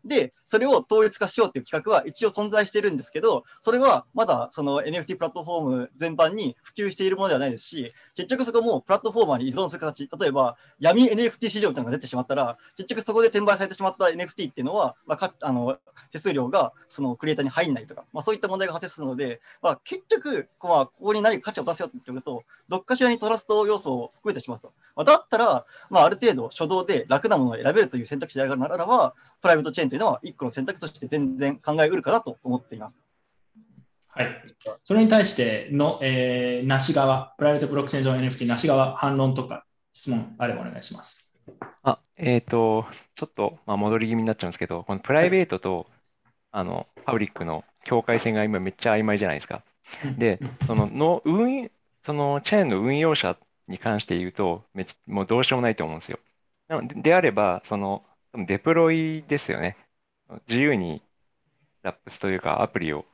で、それを統一化しようっていう規格は一応存在しているんですけど、それはまだその NFT プラットフォーム全般に普及しているものではないですし、結局そこもプラットフォーマーに依存する形、例えば闇 NFT 市場みたいなのが出てしまったら、結局そこで転売されてしまった NFT っていうのは、まあ、かあの手数料がそのクリエイターに入んないとか、まあ、そういった問題が発生するので、まあ、結局、まあここに何か価値を出せようって言うと、どっかしらにトラスト要素を含めてしまうと。まあ、だったら、まあ、ある程度初動で楽なものを選べるという選択肢であるならば、プライベートチェーンというのは一個の選択肢として全然考えうるかなと思っています。はい。それに対しての、えー、なし側、プライベートブロックチェーン上の NFT なし側、反論とか質問あればお願いします。あ、えっと、ちょっと、まあ、戻り気味になっちゃうんですけど、このプライベートと、あの、パブリックの境界線が今めっちゃ曖昧じゃないですか。で、そのの運、そのチェーンの運用者に関して言うと、めっちもうどうしようもないと思うんですよ。なので、であれば、その、デプロイですよね。自由にラップスというかアプリを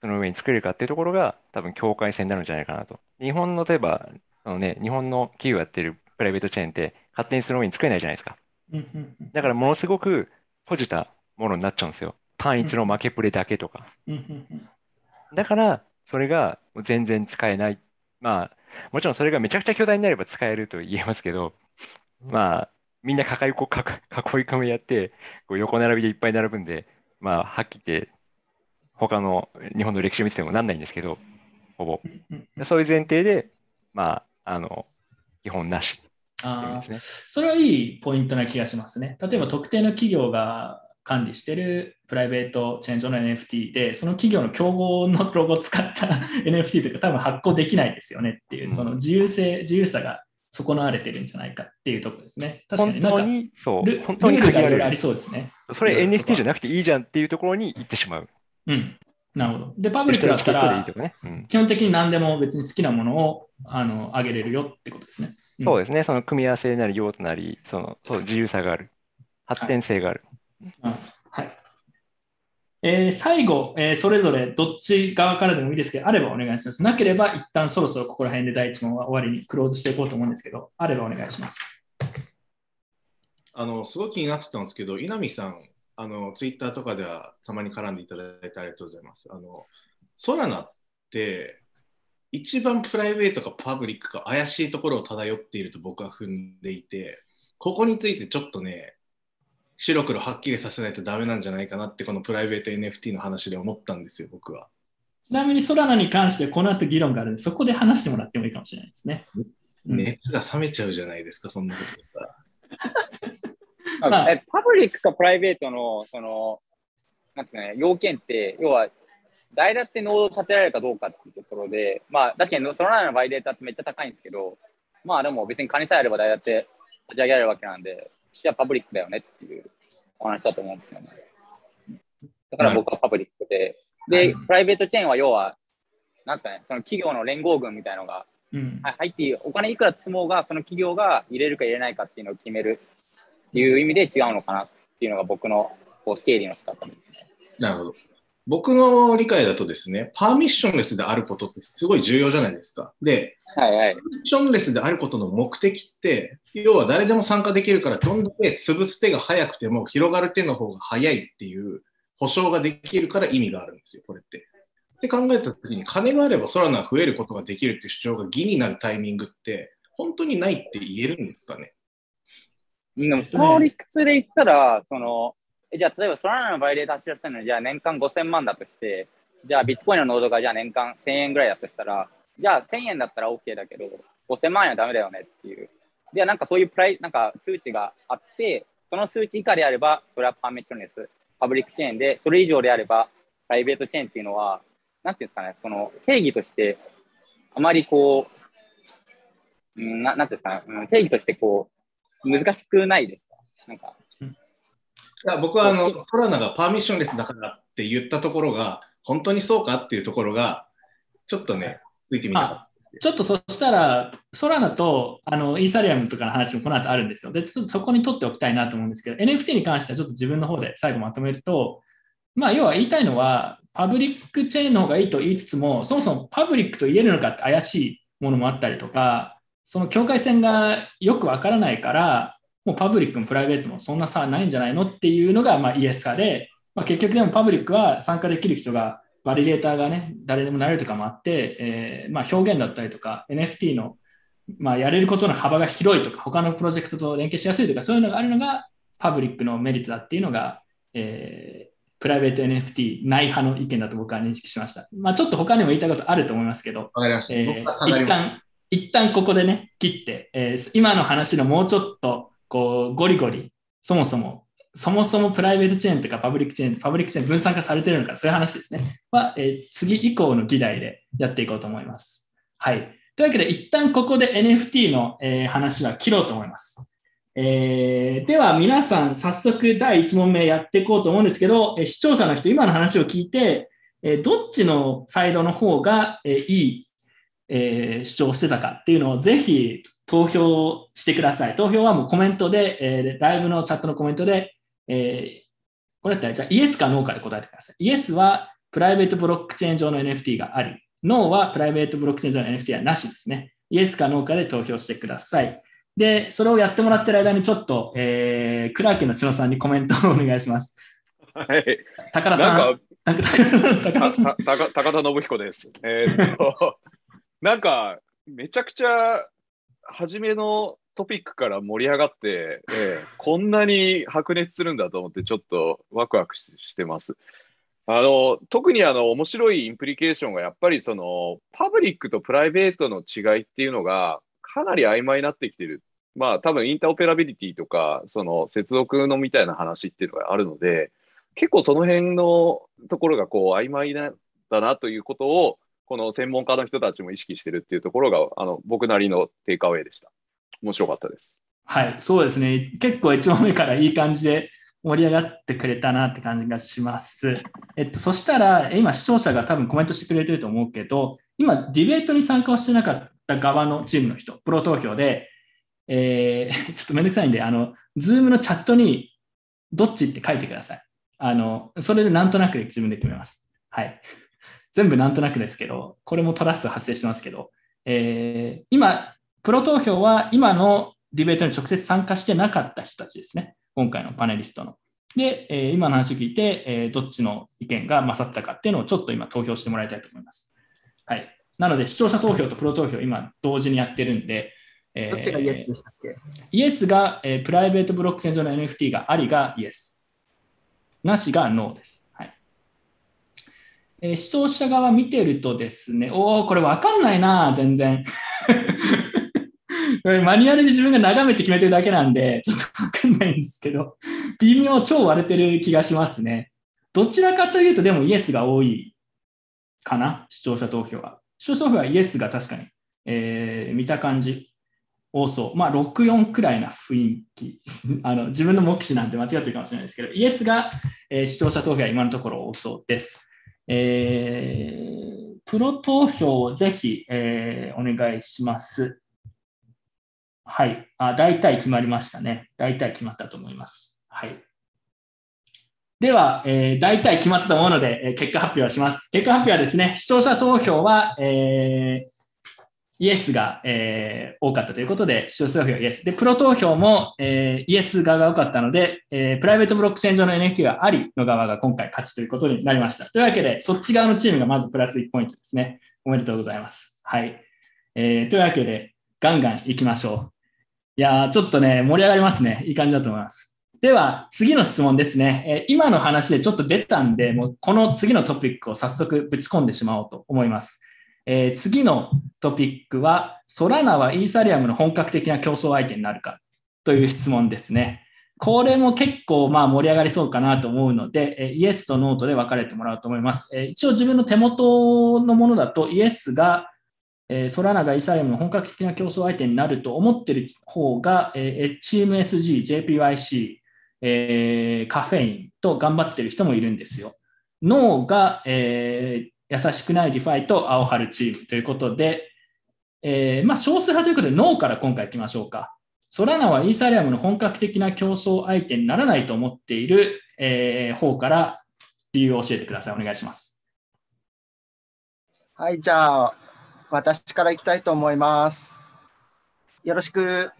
その上に作れるかっていうところが多分境界線になるんじゃないかなと。日本の例えば、あのね、日本の企業やってるプライベートチェーンって勝手にその上に作れないじゃないですか。だからものすごく閉じたものになっちゃうんですよ。単一の負けプレだけとか。だから、それが全然使えない。まあ、もちろんそれがめちゃくちゃ巨大になれば使えると言えますけど、まあ、みんな抱えこ、か囲い込みやって、こう横並びでいっぱい並ぶんで、まあ、はっきり言って、他の日本の歴史を見ててもなんないんですけど、ほぼ。そういう前提で、まあ、あの、基本なしっていう意味あ。それはいいポイントな気がしますね。例えば特定の企業が管理しているプライベートチェーン上の NFT で、その企業の競合のロゴを使った NFT というか多分発行できないですよねっていう、その自由性、自由さが損なわれてるんじゃないかっていうところですね。確かになんか本当に、そう、ル本当にルールがいろいろありそうですね。それ NFT じゃなくていいじゃんっていうところに行ってしまう。うん。なるほど。で、パブリックだったら基本的に何でも別に好きなものをあの上げれるよってことですね。うんそうですね。その組み合わせなり用途なり、そのそう自由さがある。発展性がある。はい。えー最後、えーそれぞれどっち側からでもいいですけど、あればお願いします。なければ、一旦そろそろここら辺で第一問は終わりにクローズしていこうと思うんですけど、あればお願いします。あの、すごい気になってたんですけど、稲見さん、あの、ツイッターとかではたまに絡んでいただいてありがとうございます。あの、ソラナって、一番プライベートかパブリックか怪しいところを漂っていると僕は踏んでいて、ここについてちょっとね、白黒はっきりさせないとダメなんじゃないかなって、このプライベート NFT の話で思ったんですよ、僕は。ちなみにソラナに関してこの後議論があるんで、そこで話してもらってもいいかもしれないですね。熱が冷めちゃうじゃないですか、そんなこと言ったら。まあえパブリックかプライベートのそのなんつうのね、要件って、要は、代打ってノードを立てられるかどうかっていうところで、まあ、確かにその中のバイデータってめっちゃ高いんですけど、まあでも別に金さえあれば代打って立ち上げられるわけなんで、じゃあパブリックだよねっていうお話だと思うんですよね。だから僕はパブリックで、で、プライベートチェーンは要は、なんですかね、その企業の連合軍みたいなのが入っていいお金いくら積もうが、その企業が入れるか入れないかっていうのを決めるっていう意味で違うのかなっていうのが僕のこう整理の仕方ですね。なるほど。僕の理解だとですね、パーミッションレスであることってすごい重要じゃないですか。で、はいはい。パーミッションレスであることの目的って、要は誰でも参加できるから、どんだけ潰す手が早くても広がる手の方が早いっていう保証ができるから意味があるんですよ、これって。って考えたときに、金があれば空が増えることができるっていう主張が義になるタイミングって、本当にないって言えるんですかね。でもその理屈で言ったら、その、えじゃあ例えばソラナのバイレーター走らせたのに、じゃあ年間5000万だとして、じゃあビットコインのノードがじゃあ年間1000円ぐらいだとしたら、じゃあ1000円だったら OK だけど、5000万円はダメだよねっていう。で、なんかそういうプライ、なんか数値があって、その数値以下であれば、それはパーミッションレス、パブリックチェーンで、それ以上であれば、プライベートチェーンっていうのは、なんていうんですかね、その定義として、あまりこう、うんななんていうんですかね、うん定義としてこう、難しくないですか？なんか、や僕はあのソラナがパーミッションレスだからって言ったところが、本当にそうかっていうところが、ちょっとね、ついてみた。ちょっとそしたら、ソラナとあのイーサリアムとかの話もこの後あるんですよ。で、ちょっとそこに取っておきたいなと思うんですけど、NFT に関してはちょっと自分の方で最後まとめると、まあ、要は言いたいのは、パブリックチェーンの方がいいと言いつつも、そもそもパブリックと言えるのかって怪しいものもあったりとか、その境界線がよくわからないから、もうパブリックもプライベートもそんな差はないんじゃないのっていうのがまあイエス派で、まあ、結局でもパブリックは参加できる人が、バリデーターがね、誰でもなれるとかもあって、えーまあ、表現だったりとか、NFT の、まあ、やれることの幅が広いとか、他のプロジェクトと連携しやすいとか、そういうのがあるのがパブリックのメリットだっていうのが、えープライベート NFT ない派の意見だと僕は認識しました。まあ、ちょっと他にも言いたいことあると思いますけど、わかりました。一旦、一旦ここでね、切って、えー今の話のもうちょっと、こう、ゴリゴリ、そもそも、そもそもプライベートチェーンとかパブリックチェーン、パブリックチェーン分散化されてるのか、そういう話ですね。は、えー次以降の議題でやっていこうと思います。はい。というわけで、一旦ここで NFT の、えー話は切ろうと思います。えーでは皆さん早速第1問目やっていこうと思うんですけど、え視聴者の人今の話を聞いて、えどっちのサイドの方が、えいい、え主張してたかっていうのをぜひ投票してください。投票はもうコメントで、えーライブのチャットのコメントで、えーこれだったらじゃあイエスかノーかで答えてください。イエスはプライベートブロックチェーン上の NFT があり、ノーはプライベートブロックチェーン上の NFT はなしですね。イエスかノーかで投票してください。で、それをやってもらってる間にちょっと、えー、クラーケンの千野さんにコメントをお願いします。はい。高田さん。高田信彦です。えーっと、なんか、めちゃくちゃ、初めのトピックから盛り上がって、えーこんなに白熱するんだと思って、ちょっとワクワクしてます。あの、特にあの、面白いインプリケーションが、やっぱりその、パブリックとプライベートの違いっていうのが、かなり曖昧になってきてる。まあ、多分インターオペラビリティとか、その接続のみたいな話っていうのがあるので、結構その辺のところがこう曖昧なだなということを、この専門家の人たちも意識してるっていうところが、あの僕なりのテイクアウェイでした。面白かったです。はい、そうですね。結構1問目からいい感じで盛り上がってくれたなって感じがします。えっと、そしたら、今視聴者が多分コメントしてくれてると思うけど、今ディベートに参加をしてなかった側のチームの人、プロ投票で、えー ちょっとめんどくさいんで、あの、ズームのチャットにどっちって書いてください。あの、それでなんとなく自分で決めます。はい。全部なんとなくですけど、これも trust 発生してますけど、えー今、プロ投票は今のディベートに直接参加してなかった人たちですね。今回のパネリストの。で、えー今の話を聞いて、えーどっちの意見が勝ったかっていうのをちょっと今投票してもらいたいと思います。はい。なので、視聴者投票とプロ投票今同時にやってるんで、えーどっちがイエスでしたっけ？イエスが、えープライベートブロックチェーン上の NFT がありがイエス。なしがノーです。え視聴者側見てるとですね、おお、これわかんないな、全然。こ れマニュアルで自分が眺めて決めてるだけなんで、ちょっとわかんないんですけど、微妙、超割れてる気がしますね。どちらかというと、でもイエスが多いかな、視聴者投票は。視聴者投票はイエスが確かに、えー見た感じ、多そう。まあ、6、4くらいな雰囲気。あの自分の目視なんて間違ってるかもしれないですけど、イエスが、えー視聴者投票は今のところ多そうです。えープロ投票をぜひ、えー、お願いします。はい。あ、大体決まりましたね。大体決まったと思います。はい。では、えー、大体決まったと思うので、えー結果発表します。結果発表はですね、視聴者投票は、えーイエスが、えー多かったということで、視聴者投票はイエス。で、プロ投票も、えーイエス側が多かったので、えープライベートブロックチェーン上の NFT がありの側が今回勝ちということになりました。というわけで、そっち側のチームがまずプラス1ポイントですね。おめでとうございます。はい。えーというわけで、ガンガン行きましょう。いやー、ちょっとね、盛り上がりますね。いい感じだと思います。では、次の質問ですね。え今の話でちょっと出たんで、もうこの次のトピックを早速ぶち込んでしまおうと思います。えー次のトピックは、ソラナはイーサリアムの本格的な競争相手になるかという質問ですね。これも結構まあ盛り上がりそうかなと思うので、イエスとノーとで分かれてもらうと思います。一応自分の手元のものだと、イエスが、えーソラナがイーサリアムの本格的な競争相手になると思っている方が、えーチーム SG、JPYC、えーカフェインと頑張っている人もいるんですよ。ノーが、えー優しくない DeFi と青春チームということで、えーまあ、少数派ということでノーから今回いきましょうか。ソラナはイーサリアムの本格的な競争相手にならないと思っている、えー方から理由を教えてください。お願いします。はい、じゃあ、私からいきたいと思います。よろしく。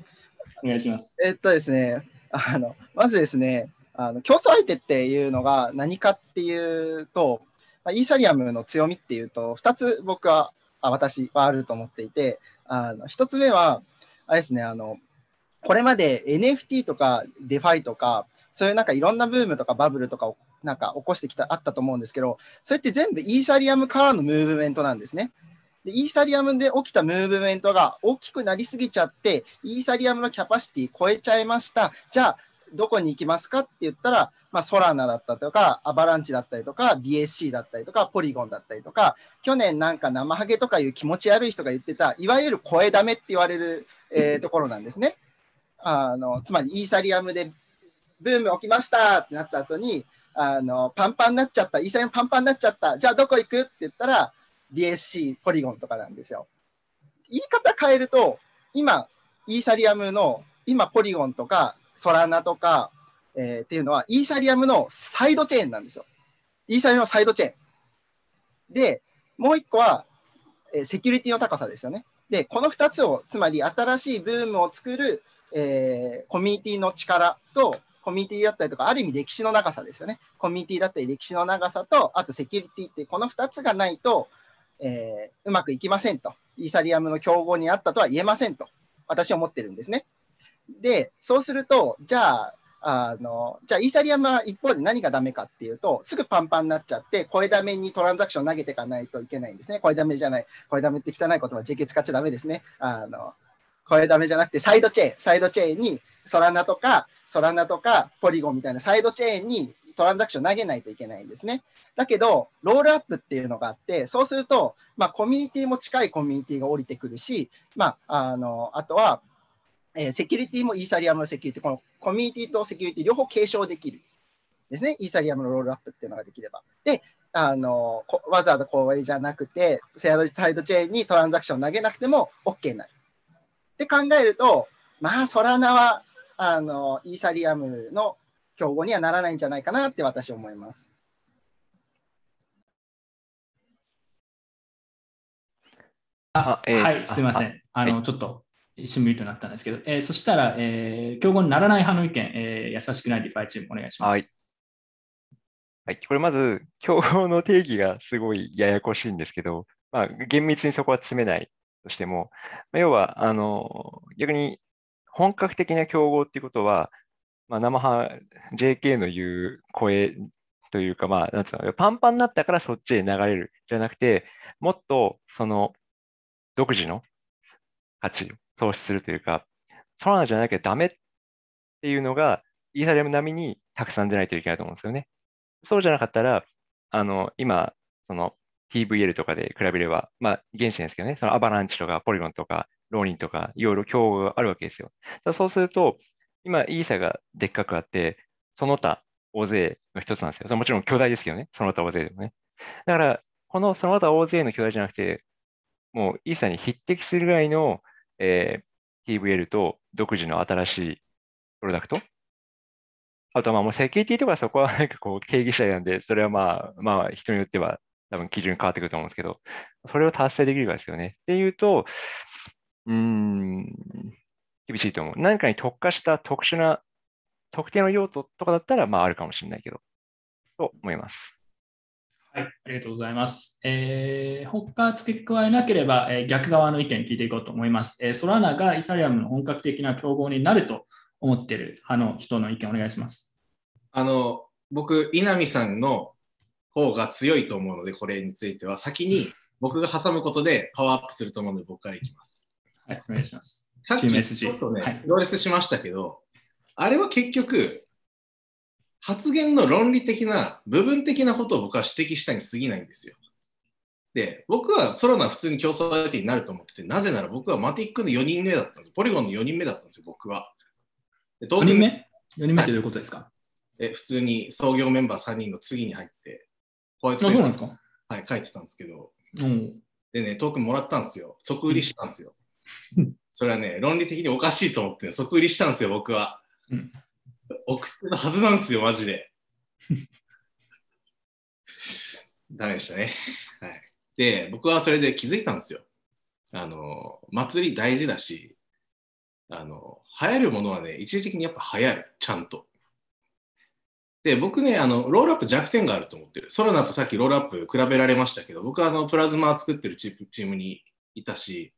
お願いします。えっとですね、あの、まずですね、あの競争相手っていうのが何かっていうと、まあ、イーサリアムの強みっていうと、2つ僕は、あ私はあると思っていて、あの1つ目は、あれですね、あの、これまで NFT とか DeFi とか、そういうなんかいろんなブームとかバブルとかをなんか起こしてきた、あったと思うんですけど、それって全部イーサリアムからのムーブメントなんですね。でイーサリアムで起きたムーブメントが大きくなりすぎちゃって、イーサリアムのキャパシティ超えちゃいました。じゃあ、どこに行きますかって言ったら、まあ、ソラナだったりとか、アバランチだったりとか、BSC だったりとか、ポリゴンだったりとか、去年なんか生ハゲとかいう気持ち悪い人が言ってた、いわゆる声ダメって言われる、えー ところなんですね。あのつまり、イーサリアムでブーム起きましたってなった後に、あのパンパンになっちゃった、イーサリアムパンパンになっちゃった、じゃあどこ行くって言ったら、BSC、ポリゴンとかなんですよ。言い方変えると、今、イーサリアムの、今、ポリゴンとか、ソラナとか、えーっていうのは、イーサリアムのサイドチェーンなんですよ。イーサリアムのサイドチェーン。で、もう一個は、えーセキュリティの高さですよね。で、この2つを、つまり新しいブームを作る、えーコミュニティの力と、コミュニティだったりとか、ある意味歴史の長さですよね。コミュニティだったり歴史の長さと、あとセキュリティって、この2つがないと、えーうまくいきませんと。イーサリアムの競合にあったとは言えませんと。私は思ってるんですね。で、そうすると、じゃあ、あの、じゃあ、イーサリアムは一方で何がダメかっていうと、すぐパンパンになっちゃって、声ダメにトランザクション投げていかないといけないんですね。声ダメじゃない。声ダメって汚い言葉、JK 使っちゃダメですね。あの、声ダメじゃなくて、サイドチェーン、サイドチェーンに、ソラナとか、ソラナとか、ポリゴンみたいなサイドチェーンにトランザクション投げないといけないんですね。だけど、ロールアップっていうのがあって、そうすると、まあ、コミュニティも近いコミュニティが降りてくるし、まあ、あの、あとは、えーセキュリティもイーサリアムのセキュリティ、このコミュニティとセキュリティ両方継承できる。ですね。イーサリアムのロールアップっていうのができれば。で、あの、こわざわざこうじゃなくて、サイドサイドチェーンにトランザクション投げなくても OK になる。って考えると、まあ、ソラナは、あの、イーサリアムの競合にはならないんじゃないかなって私は思います。あ、えーはい、すみません。あの、ちょっと一瞬ミュートになったんですけど、えーそしたら、えー競合にならない派の意見、えー優しくないディファイチームお願いします。はい。はい、これまず、競合の定義がすごいややこしいんですけど、まあ、厳密にそこは詰めないとしても、まあ要は、あの、逆に本格的な競合っていうことは、まあ、生派 JK の言う声というか、まあ、なんつうの、パンパンになったからそっちへ流れるじゃなくて、もっとその独自の価値を創出するというか、ソラナじゃなきゃダメっていうのが、イーサリアム並みにたくさん出ないといけないと思うんですよね。そうじゃなかったら、あの、今、その TVL とかで比べれば、まあ、原子ですけどね、そのアバランチとかポリゴンとかローリンとか、いろいろ競合があるわけですよ。そうすると、今、イーサがでっかくあって、その他大勢の一つなんですよ。もちろん巨大ですけどね、その他大勢でもね。だから、このその他大勢の巨大じゃなくて、もうイーサに匹敵するぐらいの、えー TVL と独自の新しいプロダクト。あとはまあもうセキュリティとかそこはなんかこう定義次第なんで、それはまあまあ人によっては多分基準変わってくると思うんですけど、それを達成できるかですよね。っていうと、うーん、厳しいと思う。何かに特化した特殊な特定の用途とかだったらまああるかもしれないけど、と思います。はい、ありがとうございます。えー、他付け加えなければ、えー逆側の意見聞いていこうと思います。えーソラナがイサリアムの本格的な競合になると思っている派の人の意見お願いします。あの、僕、稲見さんの方が強いと思うので、これについては、先に僕が挟むことでパワーアップすると思うので、僕からいきます。はい、お願いします。さっきちょっとね、はいプロレスしましたけど、あれは結局、発言の論理的な、部分的なことを僕は指摘したに過ぎないんですよ。で、僕はソロナは普通に競争相手になると思ってて、なぜなら僕はマティックの4人目だったんです。ポリゴンの4人目だったんですよ、僕は。で4人目 ?4 人目ってどういうことですか、え普通に創業メンバー3人の次に入って、ホワイあそうなんですか？はい、書いてたんですけど、うん。でね、トークンもらったんですよ。即売りしたんですよ。それはね、論理的におかしいと思って、即売りしたんですよ、僕は。うん送ってたはずなんですよ、マジで。ダメでしたね。はい。で、僕はそれで気づいたんですよ。あの、祭り大事だし、あの、流行るものはね、一時的にやっぱ流行る、ちゃんと。で、僕ね、あの、ロールアップ弱点があると思ってる。ソロナとさっきロールアップ比べられましたけど、僕はあの、プラズマ作ってるチームチームにいたし、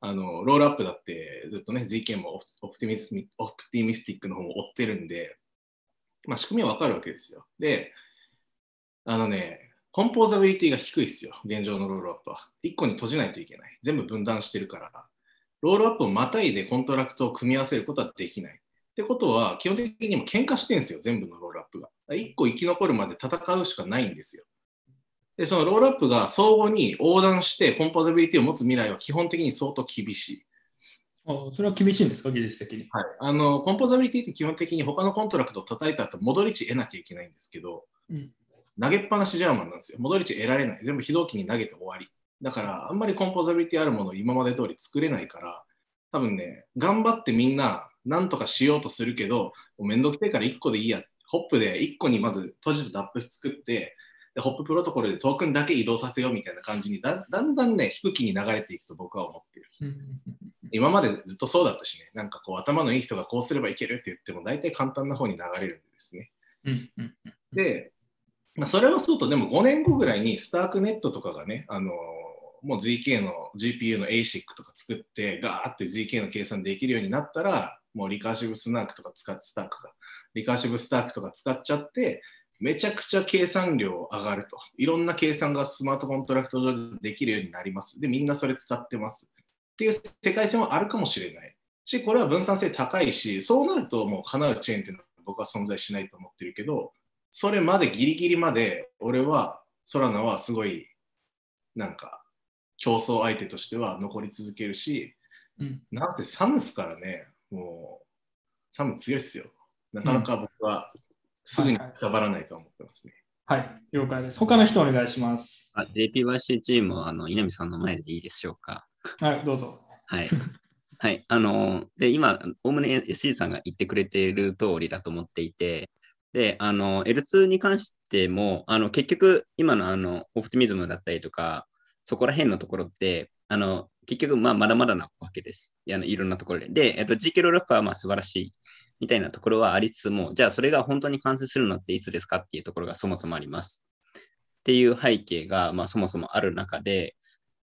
あの、 rollup だってずっとね、ZK もオプティミス optimistic の方も追ってるんで、まあ仕組みはわかるわけですよ。で、あのね、 composability が低いですよ、現状の rollup は。1個に閉じないといけない。全部分断してるから。 rollup をまたいでコントラクトを組み合わせることはできない。ってことは、基本的にもう喧嘩してるんですよ、全部の rollup が。1個生き残るまで戦うしかないんですよ。で、その rollup が相互に横断して composability を持つ未来は基本的に相当厳しい。あそれは厳しいんですか、技術的に。はい、あの composability って基本的に他のコントラクトを叩いた後戻り値得なきゃいけないんですけど、うん投げっぱなしジャーマンなんですよ。戻り値得られない。全部非同期に投げて終わり。だから、あんまり composability あるものを今まで通り作れないから、多分ね、頑張ってみんな、なんとかしようとするけど、もうめんどくせえから1個でいいや。ホップで1個にまず閉じた dApp 作って、でホッププロトコルでトークンだけ移動させようみたいな感じにだだんだんね、低気に流れていくと僕は思ってる。今までずっとそうだったしね、なんかこう頭のいい人がこうすればいけるって言っても大体簡単な方に流れるんですね。で、まあ、それはそうと、でも5年後ぐらいにスタークネットとかがね、あのもう ZK の GPU の ASIC とか作って、ガーって ZK の計算できるようになったら、もうリカーシブスナークとか使って、スタークが、リカーシブスタークとか使っちゃって、めちゃくちゃ計算量上がると。いろんな計算がスマートコントラクト上でできるようになります。で、みんなそれ使ってます。っていう世界線はあるかもしれない。し、これは分散性高いし、そうなるともう叶うチェーンっていうのは僕は存在しないと思ってるけど、それまでギリギリまで俺はソラナはすごいなんか競争相手としては残り続けるし、うんなんせサムスからね、もうサム強いっすよ。なかなか僕はすぐにくたばらないと思ってますね。はい、了解です。他の人お願いします。あ JPYC チームはあの稲見さんの前でいいでしょうか？はい、どうぞ。はい。はい。あの、で、今、おおむね SC さんが言ってくれている通りだと思っていて、で、あの、L2 に関しても、あの、結局、今のあの、オプティミズムだったりとか、そこら辺のところって、あの、結局、まあ、まだまだなわけです。いやいろんなところで。で、えっと、GK ロールアップはまあ素晴らしいみたいなところはありつつも、じゃあそれが本当に完成するのっていつですかっていうところがそもそもあります。っていう背景が、まあ、そもそもある中で、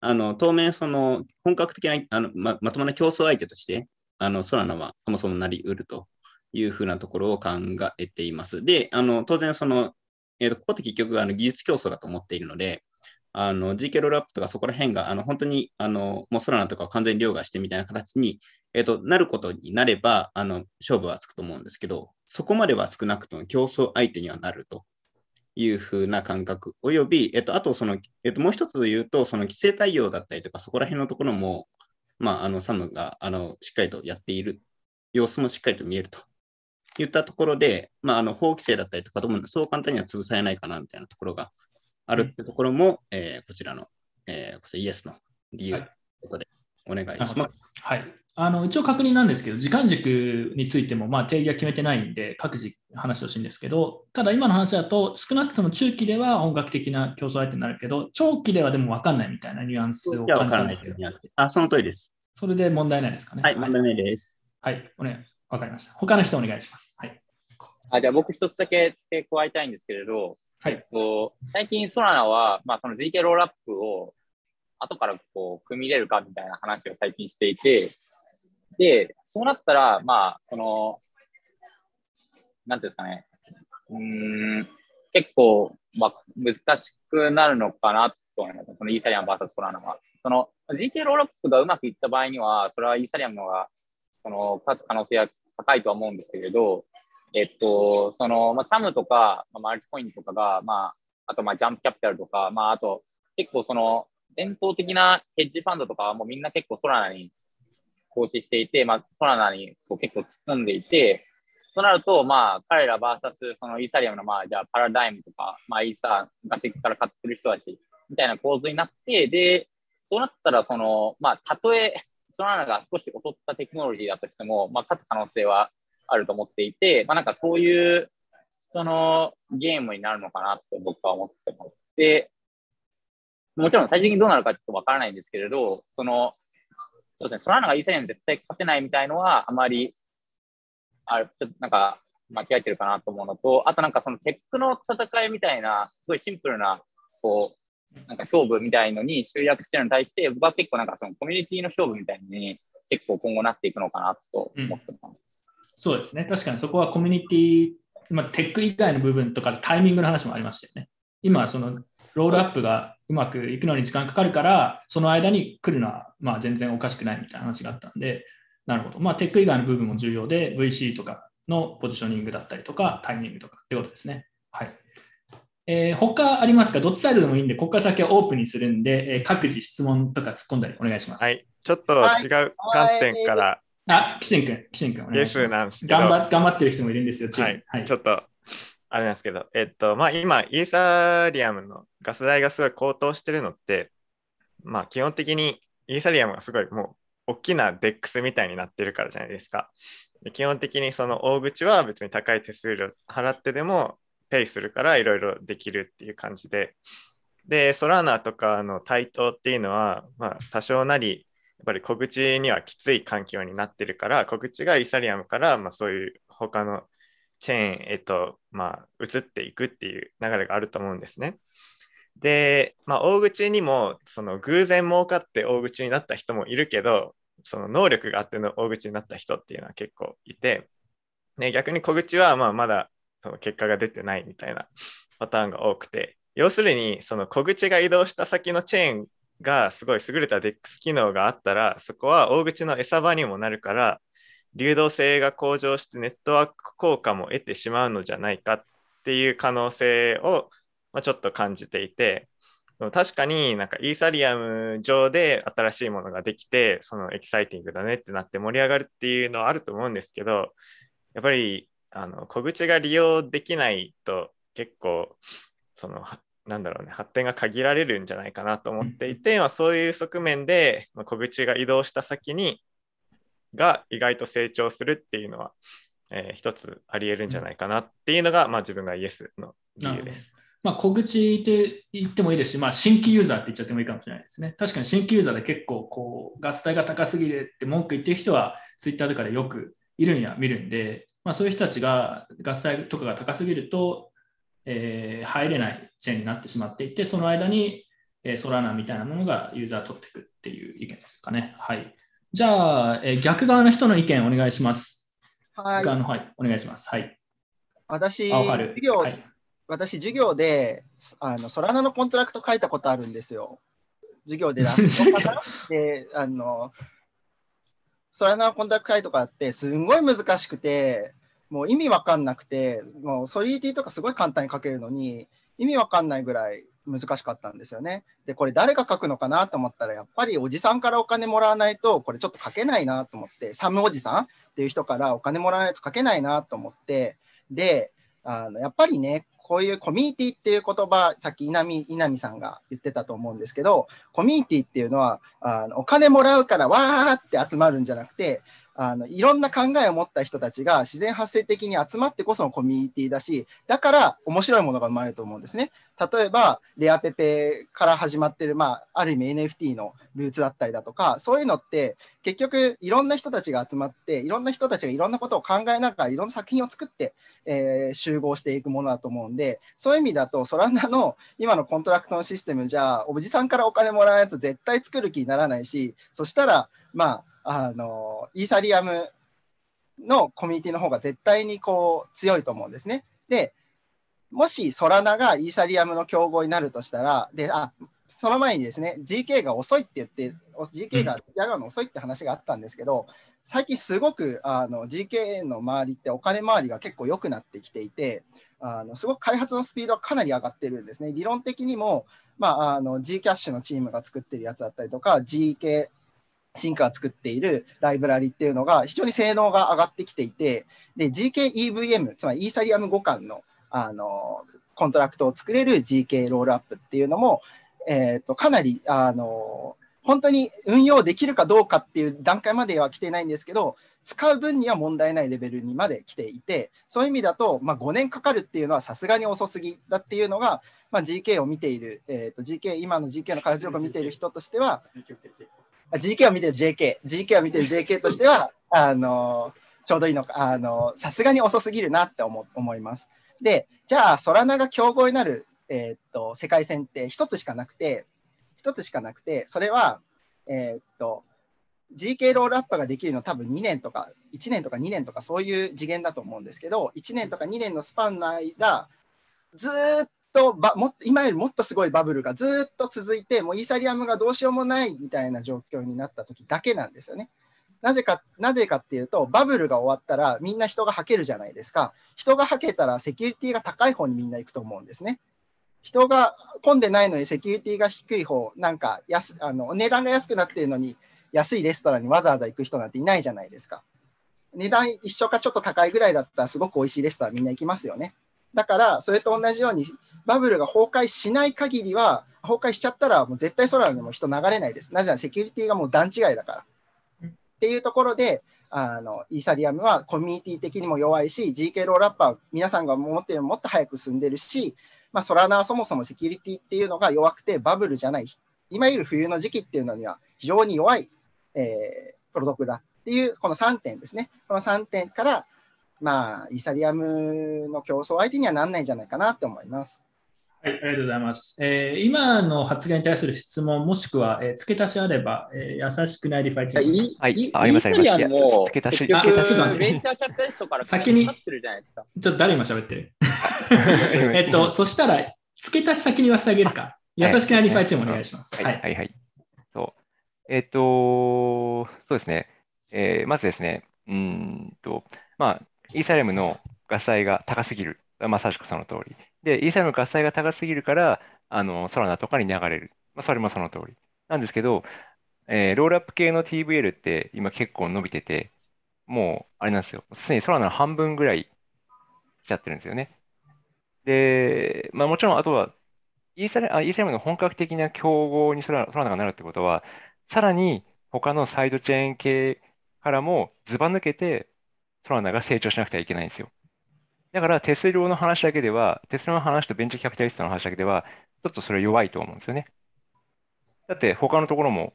あの当面、その本格的なあのままともな競争相手として、あのソラナはそもそもなり得るというふうなところを考えています。で、あの当然その、えーと、ここって結局あの技術競争だと思っているので、あの GK ロールアップとかそこら辺があの本当にあのもうソラナとかを完全に凌駕してみたいな形に、えーと、なることになればあの勝負はつくと思うんですけど、そこまでは少なくとも競争相手にはなると。いうふうな感覚、および、えっと、あとその、えっと、もう一つ言うと、その規制対応だったりとか、そこら辺のところも、まあ、あのサムがあのしっかりとやっている。様子もしっかりと見えると。いったところで、まあ、あの法規制だったりとかとも、そう簡単には潰されないかなみたいなところがあるってところも、えーこちらの、えーこちらイエスの理由ということでお願いします。はい。あの一応確認なんですけど、時間軸についてもまあ定義は決めてないんで、各自話してほしいんですけど、ただ今の話だと、少なくとも中期では音楽的な競争相手になるけど、長期ではでも分かんないみたいなニュアンスを感じからないたんですけど。あ、その通りです。それで問題ないですかね？はい、問題ないです。はい、お願い。わかりました。他の人お願いします。はい。あじゃあ僕一つだけ付け加えたいんですけれど、はいえっと、最近ソラナは、まあ、その GK ロールアップを後からこう組み入れるかみたいな話を最近していて、で、そうなったら、まあ、その、なんていうんですかね、うん、結構、まあ、難しくなるのかなと思います。そのイーサリアム VS ソラナは。その GK ロールアップがうまくいった場合には、それはイーサリアムのが、その、勝つ可能性は高いとは思うんですけれど、えっと、その、まあ、サムとか、まあ、マルチコインとかが、まあ、あと、まあ、ジャンプキャピタルとか、まあ、あと、結構その、伝統的なヘッジファンドとかはもうみんな結構ソラナに投資していて、まあ、ソラナにこう結構突っ込んでいて、となると、まあ、彼ら VS そのイーサリアムの、まあ、じゃあ、パラダイムとか、まあ、イーサー、昔から買ってる人たちみたいな構図になって、で、そうなったら、その、まあ、たとえ、ソラナが少し劣ったテクノロジーだとしても、まあ、勝つ可能性はあると思っていて、まあ、なんかそういう、その、ゲームになるのかなって僕は思ってます。で、もちろん最終的にどうなるかちょっとわからないんですけれど、その、そうですね、ソラーナがイーサリアム絶対勝てないみたいのは、あまり、あちょっとなんか間違えてるかなと思うのと、あとなんかそのテックの戦いみたいな、すごいシンプルな、こう、なんか勝負みたいのに集約してるのに対して、僕は結構なんかそのコミュニティの勝負みたいに結構今後なっていくのかなと思ってます。そうですね。確かにそこはコミュニティ、まあ、テック以外の部分とかタイミングの話もありましたよね。今、そのロールアップがうまくいくのに時間かかるから、その間に来るのはまあ全然おかしくないみたいな話があったんで、なるほど。まあ、テック以外の部分も重要で、VC とかのポジショニングだったりとか、タイミングとかってことですね。はい。えー他ありますか？どっちサイドでもいいんで、ここから先はオープンにするんで、えー各自質問とか突っ込んだりお願いします。はい。ちょっと違う観点から、あ、キシン君、キシン君お願ゲいします。スなんですけど、頑張頑張ってる人もいるんですよ、チームはい、ちょっと、あれなんですけど、えっと、まあ今、イーサリアムのガス代がすごい高騰してるのって、まあ基本的にイーサリアムがすごいもう大きなデックスみたいになってるからじゃないですか。で基本的にその大口は別に高い手数料払ってでもペイするからいろいろできるっていう感じで、で、ソラーナとかの台頭っていうのは、まあ多少なりやっぱり小口にはきつい環境になってるから、小口がイサリアムから、まあ、そういう他のチェーンへと、まあ、移っていくっていう流れがあると思うんですね。で、まあ、大口にもその偶然儲かって大口になった人もいるけど、その能力があっての大口になった人っていうのは結構いて、ね、逆に小口はまあまだその結果が出てないみたいなパターンが多くて、要するにその小口が移動した先のチェーンがすごい優れた DEX 機能があったら、そこは大口の餌場にもなるから、流動性が向上してネットワーク効果も得てしまうのじゃないかっていう可能性を、ま、ちょっと感じていて、確かになんかイーサリアム上で新しいものができて、そのエキサイティングだねってなって盛り上がるっていうのはあると思うんですけど、やっぱりあの小口が利用できないと結構そのなんだろうね、発展が限られるんじゃないかなと思っていて、まあ、そういう側面で、まあ、小口が移動した先にが意外と成長するっていうのは、えー一つあり得るんじゃないかなっていうのが、まあ、自分がイエスの理由です。まあ、小口って言ってもいいですし、まあ、新規ユーザーって言っちゃってもいいかもしれないですね。確かに新規ユーザーで結構こうガス代が高すぎるって文句言ってる人は、ツイッターとかでよくいるんや見るんで、まあ、そういう人たちがガス代とかが高すぎると、えー入れないチェーンになってしまっていて、その間に、えーソラナみたいなものがユーザー取っていくっていう意見ですかね。はい。じゃあ、えー逆側の人の意見お願いします。はい側のはい、お願いします。はい。私、授業、はい私、授業で、あの、ソラナのコントラクト書いたことあるんですよ。授業で Rust かなで、あの、ソラナのコントラクト書いたことあって、すんごい難しくて、もう意味わかんなくて、もう Solidity とかすごい簡単に書けるのに、意味わかんないぐらい難しかったんですよね。で、これ誰が書くのかなと思ったら、やっぱりおじさんからお金もらわないと、これちょっと書けないなと思って、サムおじさんっていう人からお金もらわないと書けないなと思って、で、あのやっぱりね、こういうコミュニティっていう言葉、さっき稲見稲見さんが言ってたと思うんですけど、コミュニティっていうのは、あのお金もらうからわーって集まるんじゃなくて、あのいろんな考えを持った人たちが自然発生的に集まってこそのコミュニティだし、だから面白いものが生まれると思うんですね。例えば、レアペペから始まってる、まあ、ある意味 NFT のルーツだったりだとか、そういうのって結局いろんな人たちが集まって、いろんな人たちがいろんなことを考えながらいろんな作品を作って、えー集合していくものだと思うんで、そういう意味だと、ソラナの今のコントラクトのシステムじゃ、おじさんからお金もらわないと絶対作る気にならないし、そしたら、まあ、あのイーサリアムのコミュニティの方が絶対にこう強いと思うんですね。で、もしソラナがイーサリアムの競合になるとしたら、であその前にですね、GK が遅いって言って、GK がやがの遅いって話があったんですけど、最近すごくあの GK の周りってお金回りが結構良くなってきていて、あのすごく開発のスピードはかなり上がってるんですね。理論的にも、まあ、あの Zcash のチームが作ってるやつだったりとか、GK シンクが作っているライブラリっていうのが非常に性能が上がってきていて、 zkEVM、つまりイーサリアム互換のあのコントラクトを作れる GK ロールアップっていうのも、えー、とかなりあの本当に運用できるかどうかっていう段階までは来てないんですけど、使う分には問題ないレベルにまで来ていて、そういう意味だと、まあ、5年かかるっていうのはさすがに遅すぎだっていうのが、まあ、GK を見ている、えー、と GK、今の GK の開発力を見ている人としては、GK を見てる JK、GK を見てる JK としては、あのちょうどいいのか、あのさすがに遅すぎるなって思思います。で、じゃあ、ソラナが競合になる、えーっと世界線って一つしかなくて、一つしかなくて、それは、えーっと、GK ロールアップができるのは多分2年とか、1年とか2年とかそういう次元だと思うんですけど、1年とか2年のスパンの間、ずーっとばもっと今よりもっとすごいバブルがずっと続いて、もうイーサリアムがどうしようもないみたいな状況になった時だけなんですよね。なぜかなぜかっていうと、バブルが終わったらみんな人がはけるじゃないですか。人がはけたらセキュリティが高い方にみんな行くと思うんですね。人が混んでないのにセキュリティが低い方、なんか安あの値段が安くなってるのに安いレストランにわざわざ行く人なんていないじゃないですか。値段一緒かちょっと高いぐらいだったらすごく美味しいレストランみんな行きますよね。だから、それと同じようにバブルが崩壊しない限りは、崩壊しちゃったらもう絶対空にも人流れないです。なぜならセキュリティがもう段違いだから。っていうところで、あのイーサリアムはコミュニティ的にも弱いし、GK ロールアップは皆さんが思っているよりもっと早く進んでるし、まあ、ソラナはそもそもセキュリティっていうのが弱くてバブルじゃない、今いる冬の時期っていうのには非常に弱い、えープロトコルだっていう、この3点ですね。この3点から、まあ、イーサリアムの競争相手にはなんないんじゃないかなと思います。はい、ありがとうございます。えー今の発言に対する質問、もしくは、えー付け足しあれば、えー優しくないリファイチームはい、あありますあります。いや付け足し、あ付け足しちょっと待ってベンチャーキャピタリストから先に。ちょっと誰今喋ってるえっと、そしたら、付け足し先に言わせてあげるか。優しくないリファイチームお願いします。はい、はい。はい、はい。そう。えっ、と、そうですね。えーまずですね、うーんと、まあ、イーサリアムのガス代が高すぎる。まさしくその通り。で、イーサリアムのガス代が高すぎるから、あの、ソラナとかに流れる。まあ、それもその通り。なんですけど、えーロールアップ系の TVL って今結構伸びてて、もう、あれなんですよ。すでにソラナの半分ぐらい来ちゃってるんですよね。で、まあもちろん、あとは、イーサリあイーサリアムの本格的な競合にソラソラナがなるってことは、さらに他のサイドチェーン系からもずば抜けてソラナが成長しなくてはいけないんですよ。だからテスラの話だけでは、テスラの話とベンチャーキャピタリストの話だけでは、ちょっとそれ弱いと思うんですよね。だって他のところも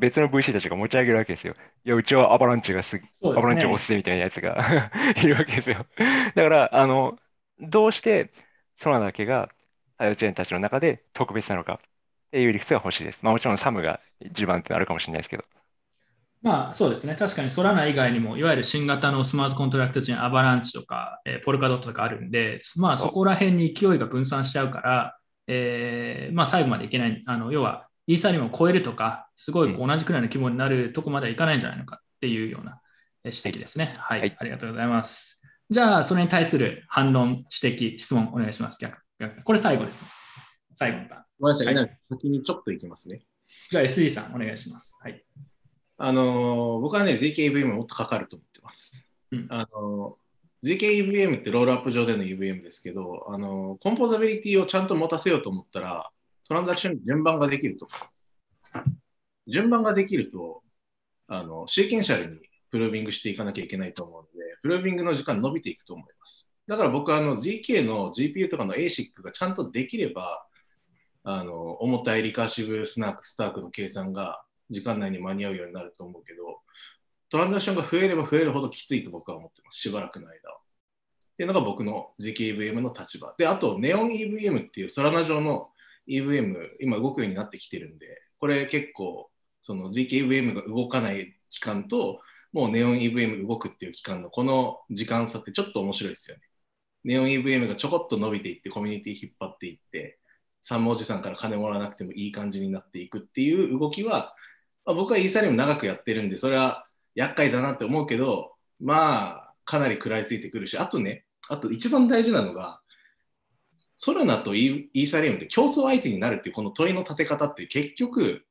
別の VC たちが持ち上げるわけですよ。いや、うちはアバランチがす、ねアバランチを押すぜみたいなやつが いるわけですよ。だから、あの、どうしてソラナだけがサイドチェーンたちの中で特別なのかっていう理屈が欲しいです。まあもちろんサムが一番ってのあるかもしれないですけど。まあそうですね。確かにソラナ以外にも、いわゆる新型のスマートコントラクトチェーン、アバランチとか、えーポルカドットとかあるんで、まあそこら辺に勢いが分散しちゃうから、えーまあ最後までいけない。あの要は、イーサリアムを超えるとか、すごい同じくらいの規模になるとこまではいかないんじゃないのかっていうようなえー指摘ですね。はい、ありがとうございます。じゃあ、それに対する反論、指摘、質問お願いします。逆逆これ最後ですね。最後のターン。ごめんなさい、先にちょっといきますね。じゃあ SG さん、お願いします。はい。あのー僕はね、ZKVM もっとかかると思ってます。うんあのー ZKEVM ってロールアップ上での EVM ですけど、あのコンポーザビリティをちゃんと持たせようと思ったら、トランザクションに順番ができると。順番ができると、あのシーケンシャルにプルービングしていかなきゃいけないと思うので、プルービングの時間伸びていくと思います。だから僕はあの ZK の GPU とかの ASIC がちゃんとできれば、あの重たいリカーシブスナーク、スタークの計算が時間内に間に合うようになると思うけど、トランザクションが増えれば増えるほどきついと僕は思ってます、しばらくの間は。っていうのが僕の ZKEVM の立場。で、あと、ネオン EVM っていうソラナ上の EVM、今動くようになってきてるんで、これ結構、その ZKVM が動かない期間と、もうネオン EVM 動くっていう期間のこの時間差ってちょっと面白いですよね。ネオン EVM がちょこっと伸びていって、コミュニティ引っ張っていって、三文字さんから金もらわなくてもいい感じになっていくっていう動きは、まあ、僕はイーサリアム長くやってるんで、それは厄介だなって思うけど、まあ、かなり食らいついてくるし、あとね、あと一番大事なのが、ソラナとイーサリアムで競争相手になるっていうこの問いの立て方って結局、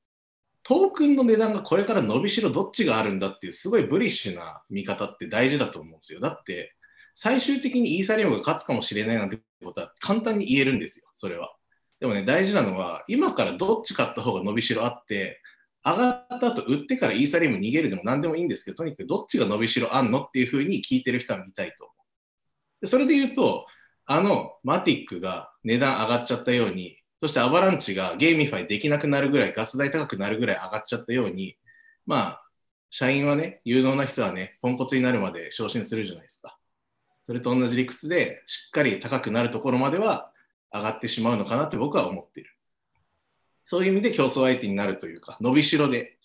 トークンの値段がこれから伸びしろどっちがあるんだっていうすごいブリッシュな見方って大事だと思うんですよ。だって、最終的にイーサリアムが勝つかもしれないなんてことは簡単に言えるんですよ、それは。でもね、大事なのは、今からどっち買った方が伸びしろあって、上がった後売ってからイーサリアム逃げるでも何でもいいんですけど、とにかくどっちが伸びしろあんのっていうふうに聞いてる人は見たいと思う。それで言うと、あのマティックが値段上がっちゃったように、そしてアバランチが GameFi できなくなるぐらい、ガス代高くなるぐらい上がっちゃったように、まあ、社員はね、有能な人はね、ポンコツになるまで昇進するじゃないですか。それと同じ理屈で、しっかり高くなるところまでは上がってしまうのかなって僕は思っている。そういう意味で競争相手になるというか、伸びしろで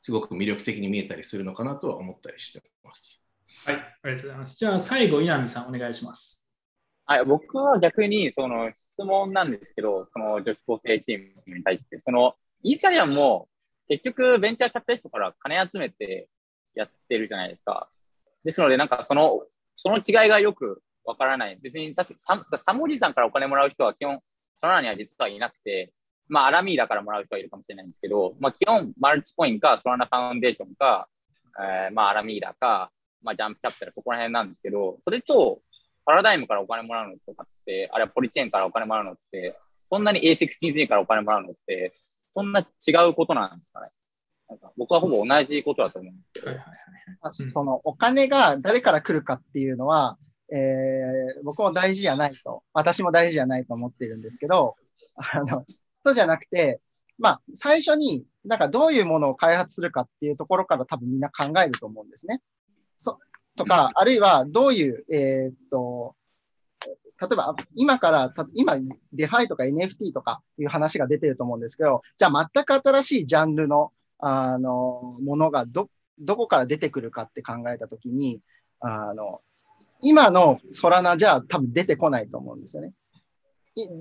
すごく魅力的に見えたりするのかなとは思ったりしてます。はい、ありがとうございます。じゃあ最後、稲見さんお願いします。はい、僕は逆にその質問なんですけど、その女子高生チームに対して、そのイーサリアムも結局ベンチャーキャピタリストから金集めてやってるじゃないですか。ですので、なんかその、その違いがよくわからない。別に確かサン、サムおじさんからお金もらう人は基本、その中には実はいなくて、まあ、アラミーダからもらう人はいるかもしれないんですけど、まあ、基本、マルチコインか、ソラナファウンデーションか、えーまあ、アラミーダか、まあ、ジャンプキャピタル、そこら辺なんですけど、それと、パラダイムからお金もらうのとかって、あるいはポリチェーンからお金もらうのって、そんなに A16Z からお金もらうのって、そんな違うことなんですかね。なんか僕はほぼ同じことだと思うんですけど。あそのお金が誰から来るかっていうのは、えー僕も大事じゃないと、私も大事じゃないと思ってるんですけど、あの、そうじゃなくて、まあ、最初に、なんかどういうものを開発するかっていうところから多分みんな考えると思うんですね。そとか、あるいはどういう、えーっと、例えば今から、今、 DeFi とか NFT とかいう話が出てると思うんですけど、じゃあ全く新しいジャンルの、あの、ものがど、どこから出てくるかって考えたときに、あの、今のソラナじゃ多分出てこないと思うんですよね。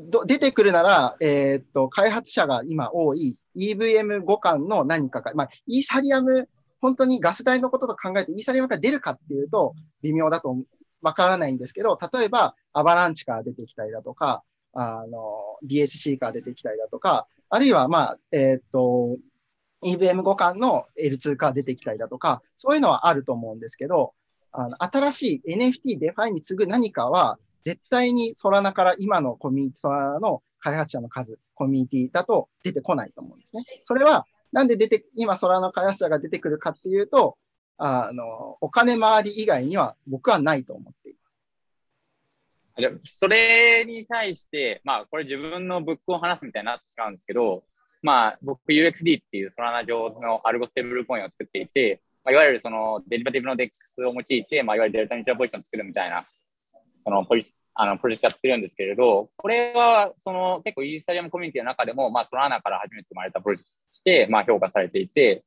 ど出てくるなら、えーっと、開発者が今多い EVM 互換の何かか、まあ、イーサリアム、本当にガス代のことと考えてイーサリアムが出るかっていうと微妙だとわからないんですけど、例えばアバランチから出てきたりだとか、あの、DSC から出てきたりだとか、あるいは、まあ、えーっと、EVM 互換の L2 から出てきたりだとか、そういうのはあると思うんですけど、あの新しい NFT、 DeFi に次ぐ何かは、絶対にソラナから今のコミュニティ、ソラナの開発者の数、コミュニティだと出てこないと思うんですね。それは、なんで出て、今ソラナの開発者が出てくるかっていうと、あの、お金回り以外には僕はないと思っています。それに対して、まあ、これ自分のブックを話すみたいになってしまうんですけど、まあ、僕 UXD っていうソラナ上のアルゴステーブルコインを作っていて、まあ、いわゆるそのデリバティブの DEX を用いて、まあ、いわゆるデルタニチュートラルポジションを作るみたいな、そのポジあのプロジェクトやってるんですけれど、これはその結構イーサリアムコミュニティの中でも、まあ、ソラーナから初めて生まれたプロジェクトとして、まあ、評価されていて、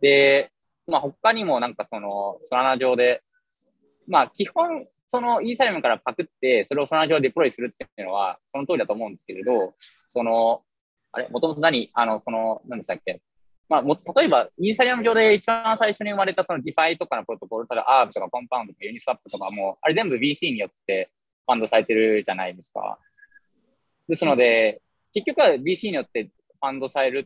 で、まあ、他にもなんかそのソラーナ上で、まあ、基本、そのイーサリアムからパクって、それをソラーナ上でデプロイするっていうのは、その通りだと思うんですけれど、その、あれ、もともと何、あの、その、何でしたっけ？まあ、も例えば、イーサリアム上で一番最初に生まれたその DeFi とかのプロトコル、ただ ARB とかコンパウンドとかユニスワップとかも、あれ全部 VC によってファンドされてるじゃないですか。ですので、結局は VC によってファンドされるっ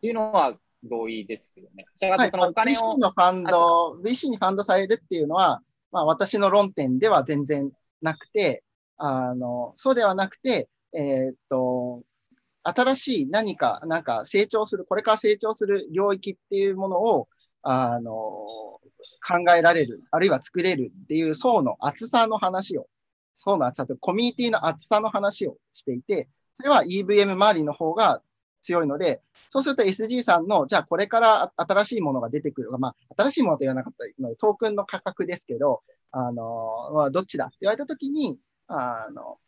ていうのは同意ですよね。したがってそのお金を、VC のファンド、VC にファンドされるっていうのは、まあ、私の論点では全然なくて、あの、そうではなくて、えーっと、新しい何か、なんか成長する、これから成長する領域っていうものを、あの、考えられる、あるいは作れるっていう層の厚さの話を、層の厚さとコミュニティの厚さの話をしていて、それは EVM 周りの方が強いので、そうすると SG さんの、じゃあこれから新しいものが出てくる。まあ、新しいものと言わなかったので、トークンの価格ですけど、あの、どっちだって言われたときに、あの、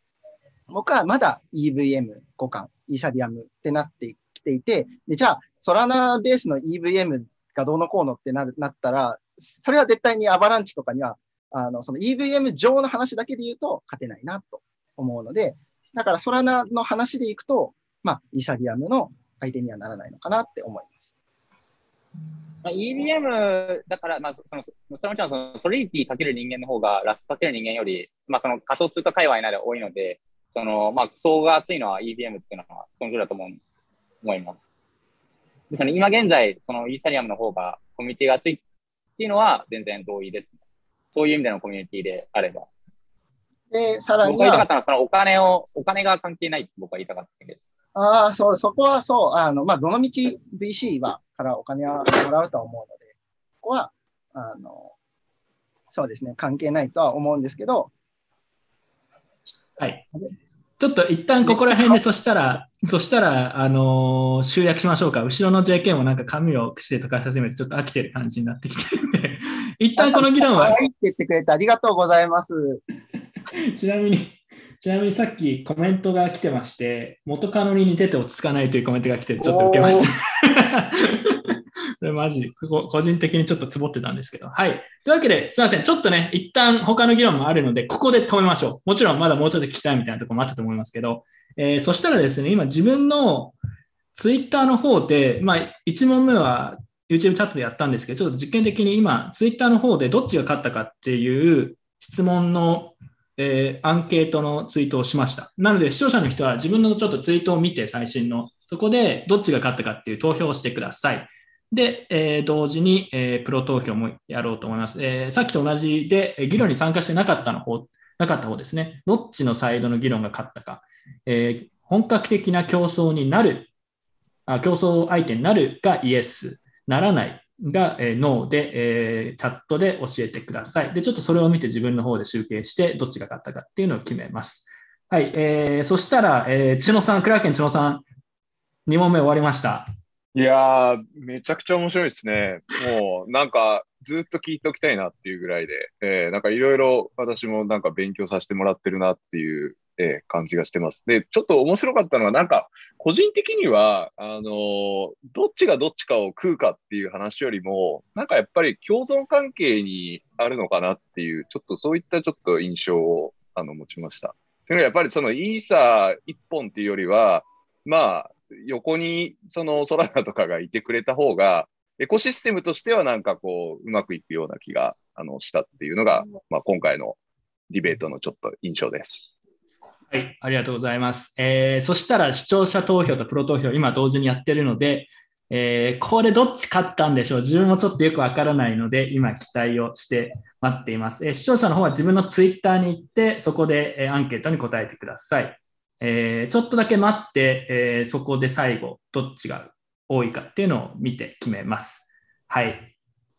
僕はまだ EVM 互換、イーサリアムってなってきていて、でじゃあ、ソラナベースの EVM がどうのこうのってなるなったら、それは絶対にアバランチとかには、あの、その EVM 上の話だけで言うと勝てないなと思うので、だからソラナの話でいくと、まあ、イーサリアムの相手にはならないのかなって思います。まあ、EVM だから、まあ、その、もちろんそのソリリティかける人間の方がラストかける人間より、まあ、その仮想通貨界隈なら多いので、その、まあ、層が厚いのは EVM っていうのは、その通りだと思う、思います。で、その今現在、そのイーサリアムの方がコミュニティが厚いっていうのは全然同意です。そういう意味でのコミュニティであれば。で、さらに僕が言いたかはったのは、そのお金を、お金が関係ないって僕は言いたかったです。ああ、そう、そこはそう、あの、まあ、どのみち VC は、からお金はもらうとは思うので、ここは、あの、そうですね、関係ないとは思うんですけど、はい。ちょっと一旦ここら辺で、そしたら、そしたら、あのー集約しましょうか。後ろの JK もなんか紙を口で溶かし始めて、ちょっと飽きてる感じになってきてるんで、一旦この議論は可、愛いって言ってくれてありがとうございます。ちなみに、ちなみにさっきコメントが来てまして、元カノに似てて落ち着かないというコメントが来て、ちょっと受けました。これマジ、こ個人的にちょっとつぼってたんですけど。はい。というわけで、すいません。ちょっとね、一旦他の議論もあるので、ここで止めましょう。もちろんまだもうちょっと聞きたいみたいなところもあったと思いますけど、えーそしたらですね、今自分のツイッターの方で、まあ、1問目は YouTube チャットでやったんですけど、ちょっと実験的に今、ツイッターの方でどっちが勝ったかっていう質問の、えーアンケートのツイートをしました。なので、視聴者の人は自分のちょっとツイートを見て、最新の、そこでどっちが勝ったかっていう投票をしてください。で、えー同時に、えープロ投票もやろうと思います。えーさっきと同じで、えー議論に参加してなかったの方、なかった方ですね。どっちのサイドの議論が勝ったか。えー本格的な競争になる、あ競争相手になるがイエス、ならないが、えーノーで、えーチャットで教えてください。で、ちょっとそれを見て自分の方で集計して、どっちが勝ったかっていうのを決めます。はい、えーそしたら、えー、千野さん、クラーケン千野さん、2問目終わりました。いやー、めちゃくちゃ面白いですね。もう、なんか、ずっと聞いておきたいなっていうぐらいで、えーなんかいろいろ私もなんか勉強させてもらってるなっていう、えー感じがしてます。で、ちょっと面白かったのは、なんか、個人的には、あのーどっちがどっちかを食うかっていう話よりも、なんかやっぱり共存関係にあるのかなっていう、ちょっとそういったちょっと印象をあの持ちました。というのはやっぱりそのイーサー一本っていうよりは、まあ、横にそのソラナとかがいてくれた方が、エコシステムとしてはなんかこう、うまくいくような気があのしたっていうのが、まあ、今回のディベートのちょっと印象です。はい、ありがとうございます。えーそしたら視聴者投票とプロ投票、今同時にやってるので、えーこれどっち勝ったんでしょう？自分もちょっとよくわからないので、今期待をして待っています。えー視聴者の方は自分のツイッターに行って、そこで、えアンケートに答えてください。えーちょっとだけ待って、えーそこで最後、どっちが多いかっていうのを見て決めます。はい。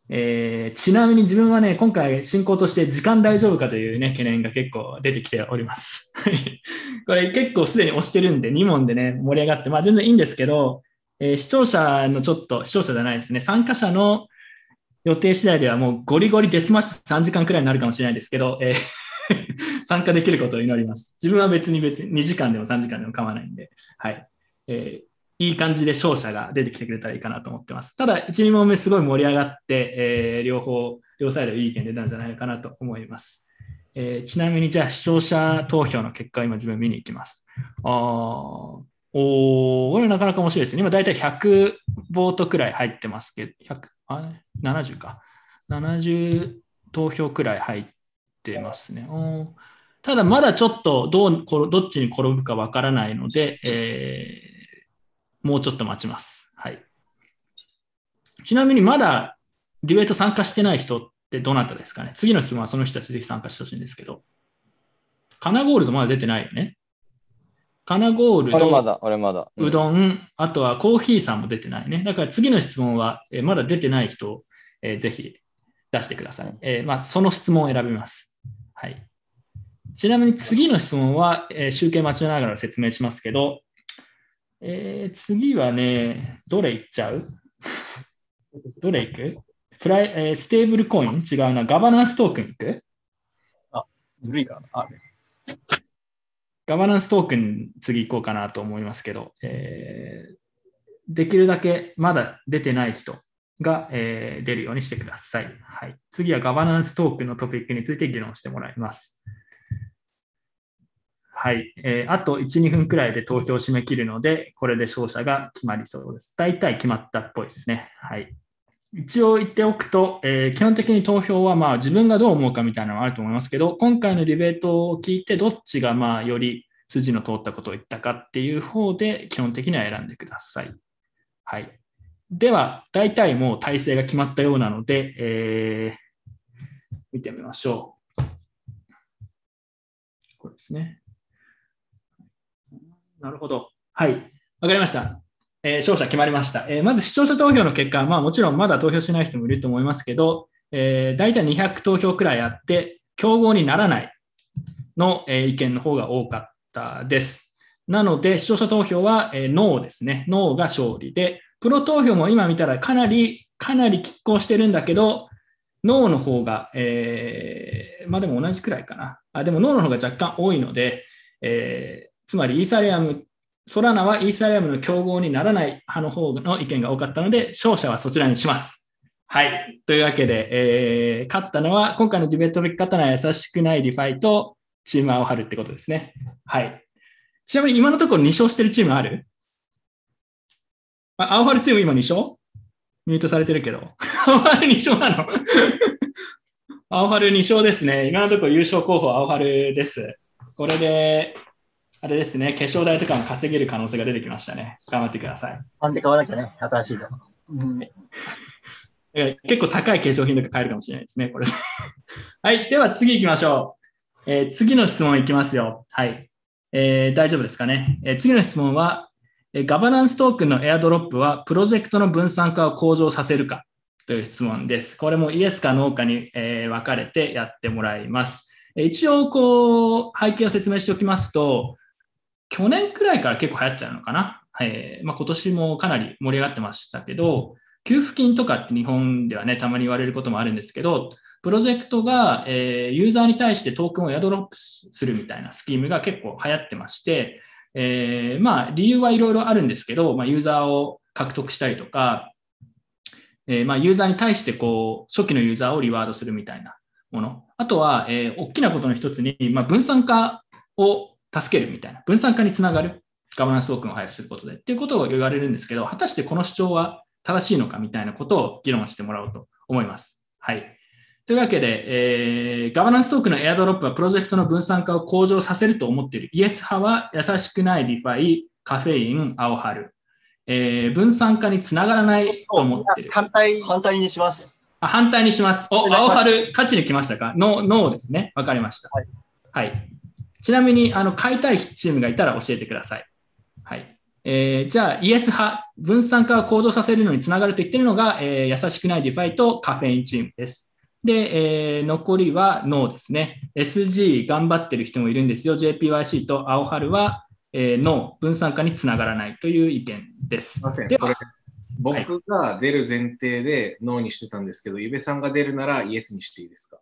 えーちなみに自分はね、今回進行として時間大丈夫かというね、懸念が結構出てきております。これ結構すでに押してるんで、2問でね、盛り上がって、まあ全然いいんですけど、えー視聴者のちょっと、視聴者じゃないですね、参加者の予定次第ではもうゴリゴリデスマッチ3時間くらいになるかもしれないですけど、えー 参加できることを祈ります。自分は別に別に2時間でも3時間でも構わないんで、はい。えーいい感じで勝者が出てきてくれたらいいかなと思ってます。ただ、1、2問目すごい盛り上がって、えー両方、両サイドいい意見出たんじゃないかなと思います。えーちなみに、じゃあ視聴者投票の結果を今自分見に行きます。あーおー、これなかなか面白いですね。今大体100ボートくらい入ってますけど、100あれ？70か。70投票くらい入ってますね。ただまだちょっとどうこどっちに転ぶかわからないので、えーもうちょっと待ちます。はい。ちなみにまだディベート参加してない人っってどなたですかね？次の質問はその人たちぜひ参加してほしいんですけど。カナゴールドまだ出てないよね？カナゴールド、俺まだ、俺まだ。うどん、あとはコーヒーさんも出てないね。だから次の質問は、えーまだ出てない人、えーぜひ出してください。えーまあ、その質問を選びます。はい。ちなみに次の質問は、えー集計待ちながら説明しますけど、えー次はね、どれいっちゃう？どれいく？プライ、えーステーブルコイン？違うな。ガバナンストークンいく？ずるいからな。あガバナンストークン次行こうかなと思いますけど、えーできるだけまだ出てない人が、えー出るようにしてください。はい。次はガバナンストークンのトピックについて議論してもらいます。はい。えーあと1、2分くらいで投票を締め切るので、これで勝者が決まりそうです。大体決まったっぽいですね。はい。一応言っておくと、えー基本的に投票はまあ自分がどう思うかみたいなのはあると思いますけど、今回のディベートを聞いて、どっちがまあより筋の通ったことを言ったかっていう方で、基本的には選んでください。はい。では、大体もう体制が決まったようなので、えー見てみましょう。これですね。なるほど。はい。わかりました。えー勝者決まりました。えーまず視聴者投票の結果、まあもちろんまだ投票しない人もいると思いますけど、えー、大体200投票くらいあって、競合にならないの、えー意見の方が多かったです。なので、視聴者投票は、えーノーですね。ノーが勝利で、プロ投票も今見たらかなり、かなり拮抗してるんだけど、ノーの方が、えーまあでも同じくらいかな。あでもノーの方が若干多いので、えーつまりイーサリアム、ソラナはイーサリアムの競合にならない派の方の意見が多かったので、勝者はそちらにします。はい。というわけで、えー勝ったのは、今回のディベートで勝ったのは優しくない DeFi とチームアオハルってことですね。はい。ちなみに今のところ2勝してるチームある？あ、アオハルチーム今2勝？ミュートされてるけど。アオハル2勝なの？アオハル2勝ですね。今のところ優勝候補アオハルです。これで、あれですね、決勝台とかも稼げる可能性が出てきましたね。頑張ってください。ファンで買わなきゃね、新しいの。うんえー結構高い化粧品とか買えるかもしれないですね、これ。はい、では次行きましょう。えー次の質問いきますよ。はい。えー大丈夫ですかね。えー次の質問は、えーガバナンストークンのエアドロップはプロジェクトの分散化を向上させるか？という質問です。これもイエスかノーかに、分かれてやってもらいます。一応、こう、背景を説明しておきますと、去年くらいから結構流行ってたのかな？はいまあ、今年もかなり盛り上がってましたけど、給付金とかって日本ではね、たまに言われることもあるんですけど、プロジェクトが、えーユーザーに対してトークンをエアドロップするみたいなスキームが結構流行ってまして、えーまあ理由はいろいろあるんですけど、まあ、ユーザーを獲得したりとか、えーまあユーザーに対してこう初期のユーザーをリワードするみたいなもの。あとは、えー大きなことの一つに、まあ、分散化を助けるみたいな、分散化につながるガバナンストークンを配布することでっていうことを言われるんですけど、果たしてこの主張は正しいのかみたいなことを議論してもらおうと思います。はい。というわけで、えーガバナンストークンのエアドロップはプロジェクトの分散化を向上させると思っている。イエス派は優しくない DeFi、カフェイン、アオハル。えー分散化につながらないと思っている。反対。反対にします。あ反対にします。お、青春、勝ちに来ましたか？ノー、ノーですね。わかりました。はい。ちなみに、あの、買いたいチームがいたら教えてください。はい。えーじゃあ、イエス派、分散化を向上させるのにつながると言ってるのが、えー優しくない DeFi とカフェインチームです。で、えー残りはノーですね。SG 頑張ってる人もいるんですよ。JPYC と青春は、えーノー、分散化につながらないという意見です。では僕が出る前提でノーにしてたんですけど、ゆべさんが出るならイエスにしていいですか？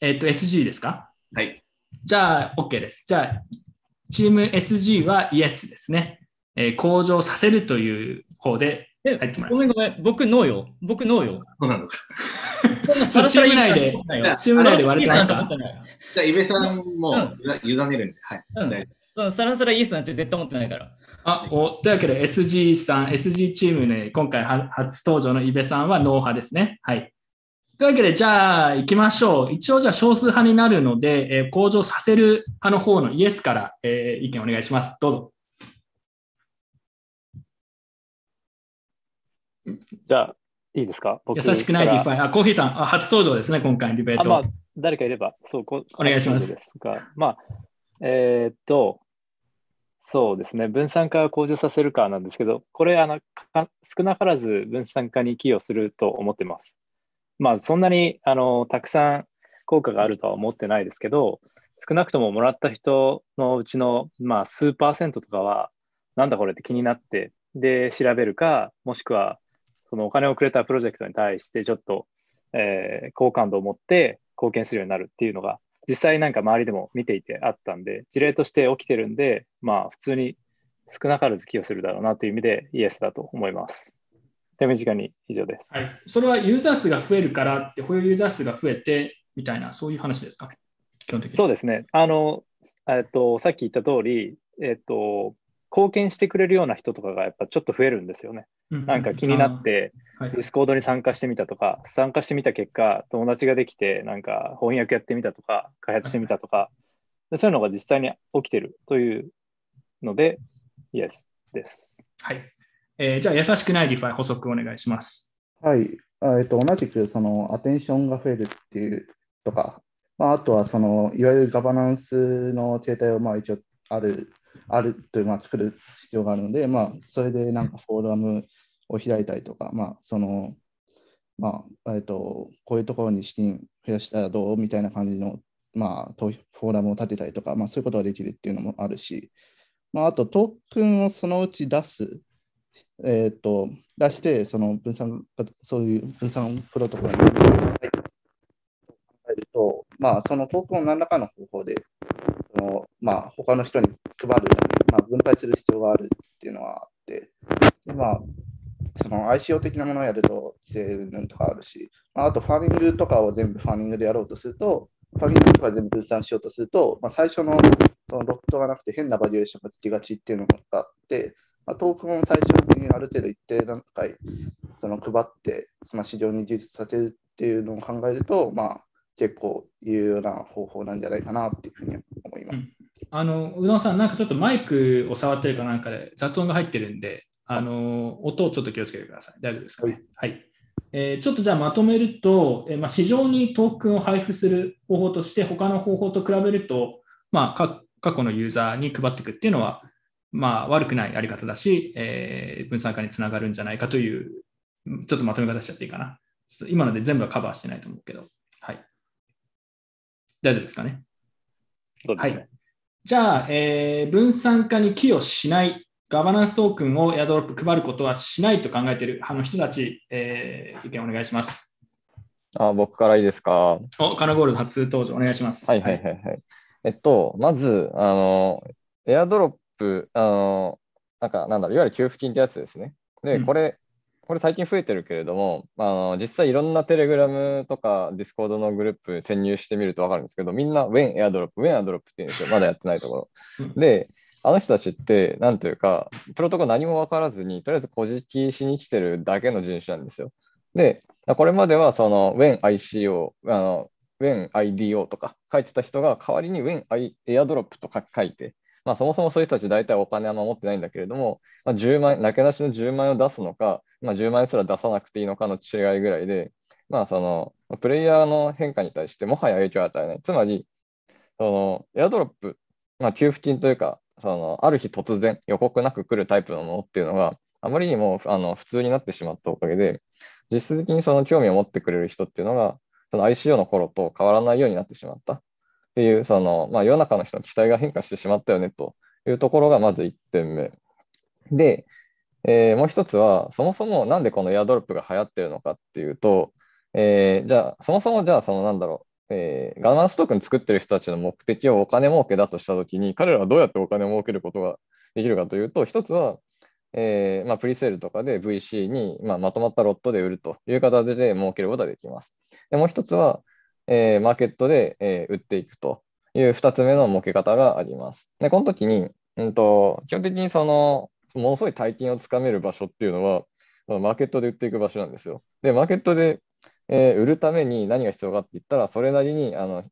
えっ、と、SG ですか？はい。じゃあ、OK です。じゃあ、チーム SG はイエスですね。えー向上させるという方で入ってもらいごめんごめん、僕ノーよ。僕ノーよ。そうなのか。そうチーム内でチーム内で割れてますか？じゃあ、ゆべさんも委ねるんで、はい。うん大丈夫です。さらさらイエスなんて絶対思ってないから。あおというわけで SG さん、SG チームね、今回は初登場のイベさんはノー派ですね。はい。というわけで、じゃあ行きましょう。一応じゃあ少数派になるので、えー向上させる派の方のイエスから、えー意見お願いします。どうぞ。じゃあ、いいですか？僕優しくないから DeFi。あ、コーヒーさん、あ初登場ですね、今回のディベーあ、ト。まあ、誰かいれば、そう、こお願いしますですが、まあ、えーっと、そうですね、分散化を向上させるかなんですけど、これ、あのか少なからず分散化に寄与すると思ってます。まあ、そんなにあのたくさん効果があるとは思ってないですけど、少なくとももらった人のうちの、まあ、数パーセントとかは、なんだこれって気になって、で、調べるか、もしくは、そのお金をくれたプロジェクトに対して、ちょっと、えー好感度を持って貢献するようになるっていうのが、実際なんか周りでも見ていてあったんで、事例として起きてるんで、まあ、普通に少なからず寄与するだろうなという意味で、イエスだと思います。手短に以上です。はい。それはユーザー数が増えるからって、保有ユーザー数が増えてみたいな、そういう話ですか？ね。基本的に。そうですね。あの、えっと、さっき言った通り、えっと、貢献してくれるような人とかがやっぱちょっと増えるんですよね。うんなんか気になって、ディスコードに参加してみたとか、参加してみた結果、友達ができて、なんか翻訳やってみたとか、開発してみたとか、でそういうのが実際に起きてるというので、イエスです。はい。えーじゃあ、優しくない DeFi 補足お願いします。はい。あえっと、同じく、その、アテンションが増えるっていうとか、まあ、あとは、その、いわゆるガバナンスの形態を、まあ、一応、ある、あるという、まあ、作る必要があるので、まあ、それで、なんか、フォーラムを開いたりとか、まあ、その、まあ、えっと、こういうところに資金増やしたらどうみたいな感じの、まあ、投フォーラムを立てたりとか、まあ、そういうことができるっていうのもあるし、まあ、あと、トークンをそのうち出す。えー、と出して、その分散、そういう分散プロトコルに考えると、まあ、そのトークンを何らかの方法で、そのまあ、他の人に配る、まあ、分配する必要があるっていうのはあって、でまあ、その ICO 的なものをやると規制云々とかあるし、まあ、あとファーミングとかを全部ファーミングでやろうとすると、ファーミングとか全部分散しようとすると、まあ、最初のそのロットがなくて変なバリエーションがつきがちっていうのがあって、まあ、トークンを最初にある程度一定段階その配って、まあ、市場に充実させるっていうのを考えると、まあ、結構有用な方法なんじゃないかなっていうふうに思います。あの、うどんさん、なんかちょっとマイクを触ってるかなんかで雑音が入ってるんで、あの、音をちょっと気をつけてください。大丈夫ですかね？はい。えーちょっとじゃあまとめると、えーまあ、市場にトークンを配布する方法として、他の方法と比べると、まあ、か過去のユーザーに配っていくっていうのは、まあ、悪くないやり方だし、えー分散化につながるんじゃないかという、うんちょっとまとめ方しちゃっていいかな。今ので全部はカバーしてないと思うけど、はい。大丈夫ですかね？そうですね。はい。じゃあ、えー分散化に寄与しない、ガバナンストークンをエアドロップ配ることはしないと考えている派の人たち、えー意見お願いします。あ、僕からいいですか？お、カナゴールド初登場お願いします。はいはいはいはい。えっと、まず、あの、エアドロップ、あの、なんか、なんだろう、いわゆる給付金ってやつですね。で、うんこれ、これ最近増えてるけれども、あの、実際いろんなテレグラムとかディスコードのグループ潜入してみるとわかるんですけど、みんな When Airdrop、When Airdrop って言うんですよ。まだやってないところ。で、あの人たちって、なんというか、プロトコル何も分からずに、とりあえず乞食しに来てるだけの人種なんですよ。で、これまではその WhenICO、あの WhenIDO とか書いてた人が代わりに WhenAirdrop と書書いて、まあ、そもそもそういう人たち大体お金は守ってないんだけれども、まあ、10万円、なけなしの10万円を出すのか、まあ、10万円すら出さなくていいのかの違いぐらいで、まあ、そのプレイヤーの変化に対してもはや影響を与えない。つまり、そのエアドロップ、まあ、給付金というか、そのある日突然予告なく来るタイプのものっていうのがあまりにもあの普通になってしまったおかげで、実質的にその興味を持ってくれる人っていうのが、その ICO の頃と変わらないようになってしまったっていう、そのまあ、世の中の人の期待が変化してしまったよねというところがまず1点目。で、えーもう一つは、そもそもなんでこのエアドロップが流行ってるのかっていうと、えーじゃあ、そもそもじゃあ、そのなんだろう、えーガバナンストークン作ってる人たちの目的をお金儲けだとしたときに、彼らはどうやってお金を儲けることができるかというと、一つは、えーまあ、プリセールとかで VC に、まあ、まとまったロットで売るという形で儲けることができます。でもう一つは、えーマーケットで、えー売っていくという二つ目の儲け方があります。で、この時に、うんと、基本的にその、ものすごい大金をつかめる場所っていうのは、マーケットで売っていく場所なんですよ。で、マーケットで、えー売るために何が必要かって言ったら、それなりにあの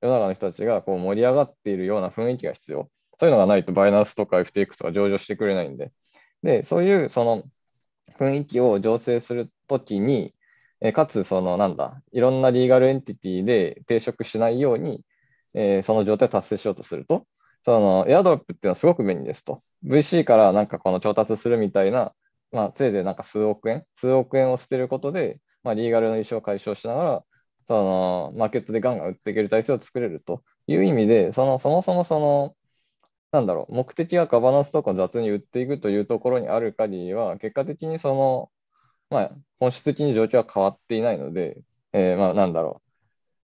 世の中の人たちがこう盛り上がっているような雰囲気が必要。そういうのがないと、バイナンスとか FTX とか上場してくれないんで。で、そういうその雰囲気を醸成するときに、えかつ、その、なんだ、いろんなリーガルエンティティで抵触しないように、えーその状態を達成しようとすると、その、エアドロップっていうのはすごく便利ですと。VC からなんかこの調達するみたいな、まあ、せいぜいなんか数億円、数億円を捨てることで、まあ、リーガルのイシューを解消しながら、その、マーケットでガンガン売っていける体制を作れるという意味で、その、そもそもその、なんだろう、目的はガバナンスとか雑に売っていくというところにある限りは、結果的にその、まあ、本質的に状況は変わっていないので、えーまあ、なんだろ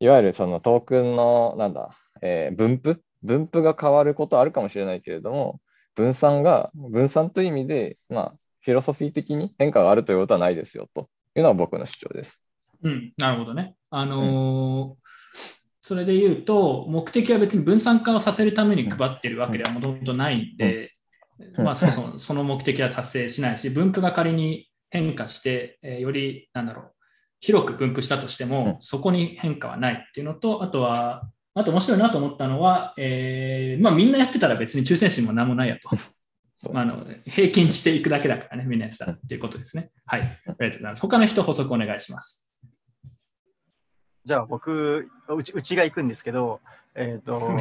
う、いわゆるそのトークンの、なんだ、えー分布？分布が変わることはあるかもしれないけれども、分散が、分散という意味で、まあ、フィロソフィー的に変化があるということはないですよと。いうのは僕の主張です。うん、なるほどね。あのーそれで言うと、目的は別に分散化をさせるために配ってるわけではもともとないんで、うん。まあ、そもそもその目的は達成しないし、分布が仮に変化して、えーより、なんだろう、広く分布したとしても、そこに変化はないっていうのと、あとは、あと面白いなと思ったのは、えーまあ、みんなやってたら別に忠誠心も何もないやと。まあ、あの平均していくだけだからね、みんなやってたらっていうことですね。はい。ありがとうございます。他の人補足お願いします。じゃあ僕、うちうちが行くんですけど、えっ、と、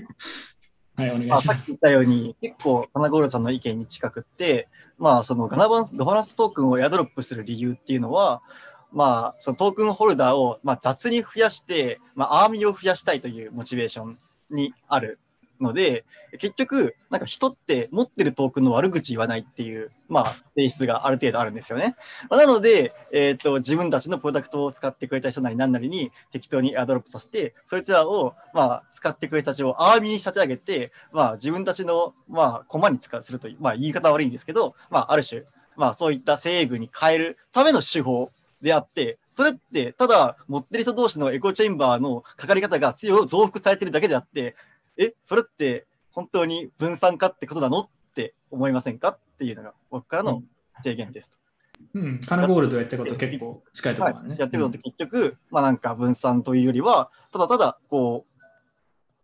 はい、お願いします、まあ。さっき言ったように、結構、カナゴールさんの意見に近くって、まあ、そのガナバンスガバナンストークンをエアドロップする理由っていうのは、まあ、そのトークンホルダーを、まあ、雑に増やして、まあ、アーミーを増やしたいというモチベーションにあるので、結局、なんか人って持ってるトークンの悪口言わないっていう、まあ、性質がある程度あるんですよね。まあなので、えっ、と、自分たちのプロダクトを使ってくれた人なり何なりに適当にエアドロップさせて、そいつらを、まあ、使ってくれた人たちをアーミーに立て上げて、まあ、自分たちの、まあ、コマに使うするという、まあ、言い方は悪いんですけど、まあ、ある種、まあ、そういった精鋭軍に変えるための手法であって、それって、ただ、持ってる人同士のエコチェンバーのかかり方が強い増幅されてるだけであって、え、それって本当に分散化ってことなのって思いませんかっていうのが僕からの提言です。うん、カナゴールドやってること結構近いところがね。はい、やってることって結局、まあなんか分散というよりは、ただただ、こう、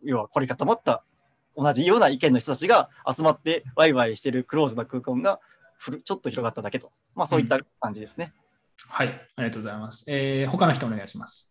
要は凝り固まった同じような意見の人たちが集まってワイワイしてるクローズな空間がふるちょっと広がっただけと。まあそういった感じですね。はい、ありがとうございます。えー、他の人お願いします。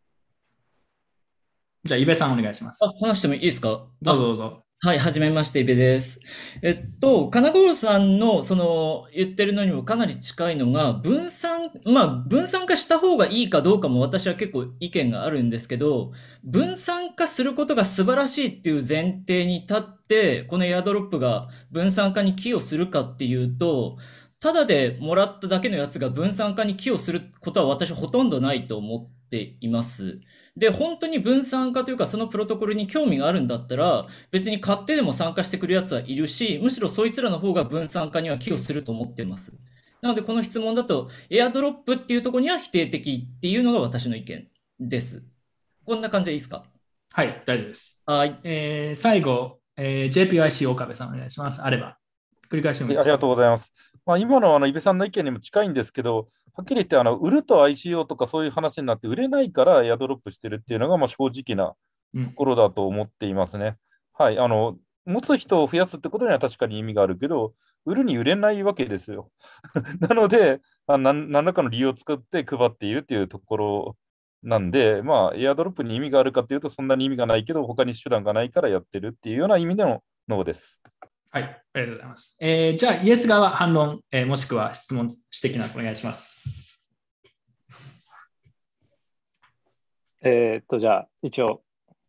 じゃあ、イベさんお願いします。あ、話してもいいですか？どうぞどうぞ。はい、はじめまして、イベです。えっと、金五郎さんのその言ってるのにもかなり近いのが、分散、まあ、分散化した方がいいかどうかも私は結構意見があるんですけど、分散化することが素晴らしいっていう前提に立って、このエアドロップが分散化に寄与するかっていうと、ただでもらっただけのやつが分散化に寄与することは私はほとんどないと思っています。で、本当に分散化というか、そのプロトコルに興味があるんだったら、別に買ってでも参加してくるやつはいるし、むしろそいつらの方が分散化には寄与すると思ってます。なので、この質問だと、エアドロップっていうところには否定的っていうのが私の意見です。こんな感じでいいですか？はい、大丈夫です。はい。えー、最後、えー、JPYC 岡部さんお願いします。あれば。繰り返しもいいですありがとうございます。まあ、今のあの、イベさんの意見にも近いんですけど、はっきり言って、あの、売ると ICO とかそういう話になって、売れないからエアドロップしてるっていうのが、まあ、正直なところだと思っていますね。はい。あの、持つ人を増やすってことには確かに意味があるけど、売るに売れないわけですよ。なので、あなん何らかの理由を作って配っているっていうところなんで、まあ、エアドロップに意味があるかっていうと、そんなに意味がないけど、他に手段がないからやってるっていうような意味でのノーです。はい、ありがとうございます。えー、じゃあ、イエス側反論、えー、もしくは質問、指摘などお願いします。えーっと、じゃあ、一応、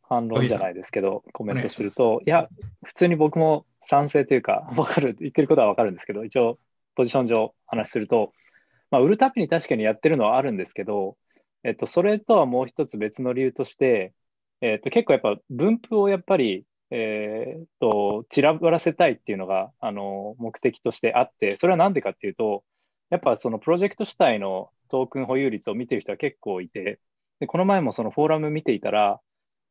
反論じゃないですけど、コメントすると、いや、普通に僕も賛成というか、わかる、言ってることはわかるんですけど、一応、ポジション上話すると、まあ、売るたびに確かにやってるのはあるんですけど、えっと、それとはもう一つ別の理由として、えっと、結構やっぱ分布をやっぱり、えーっと、散らばらせたいっていうのが、あの、目的としてあって、それはなんでかっていうと、やっぱそのプロジェクト主体のトークン保有率を見てる人は結構いて、で、この前もそのフォーラム見ていたら、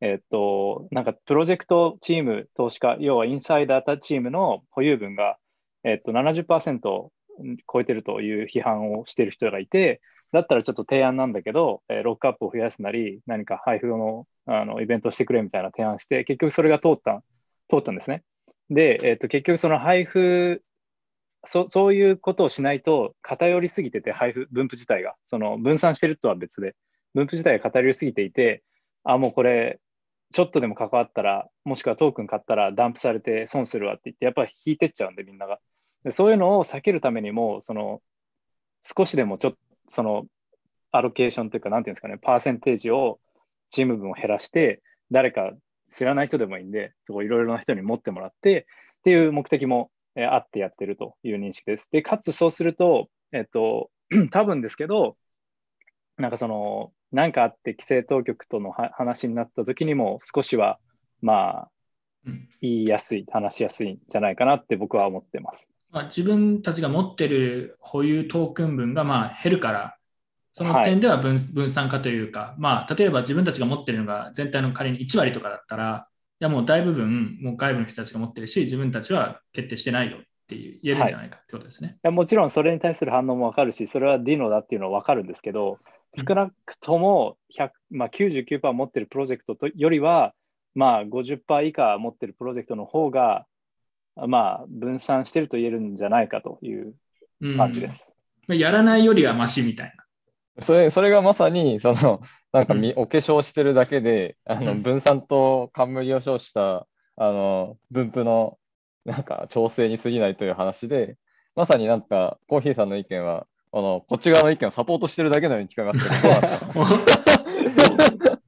えっと、なんかプロジェクトチーム投資家、要はインサイダーチームの保有分が、えっと、70%超えてるという批判をしている人がいて、だったらちょっと提案なんだけど、えーロックアップを増やすなり、何か配布のあのイベントをしてくれみたいな提案して、結局それが通った通ったんですね。で、えっと結局その配布そそういうことをしないと偏りすぎてて、配布、分布自体が、その分散してるとは別で、分布自体が偏りすぎていて、あ、もうこれ、ちょっとでも関わったら、もしくはトークン買ったらダンプされて損するわって言って、やっぱり引いてっちゃうんで、みんなが。でそういうのを避けるためにも、その、少しでもちょっと、その、アロケーションというか、なんていうんですかね、パーセンテージを、チーム分を減らして、誰か知らない人でもいいんで、いろいろな人に持ってもらって、っていう目的も、えーあってやってるという認識です。で、かつそうすると、えっと、多分ですけど、なんかその、なんかあって規制当局とのは話になった時にも少しは、まあ、言いやすい、話しやすいんじゃないかなって僕は思ってます。まあ、自分たちが持ってる保有トークン分がまあ減るから、そのはい点では分,、分散化というか、まあ、例えば自分たちが持ってるのが全体の仮に1割とかだったら、いやもう大部分、もう外部の人たちが持ってるし、自分たちは決定してないよっていう言えるんじゃないかってことですね。い。やもちろんそれに対する反応もわかるし、それはディノだっていうのはわかるんですけど、少なくとも100、まあ、99%持ってるプロジェクトとよりは、まあ、50%以下持ってるプロジェクトの方が、まあ、分散してると言えるんじゃないかという感じです。まあやらないよりはマシみたいな。それそれがまさに、その、なんかみ、お化粧してるだけで、あの、うん。分散と冠を称した、あの、分布の、なんか、調整に過ぎないという話で、まさになんか、コーヒーさんの意見は、あの、こっち側の意見をサポートしてるだけのように聞こえますけど、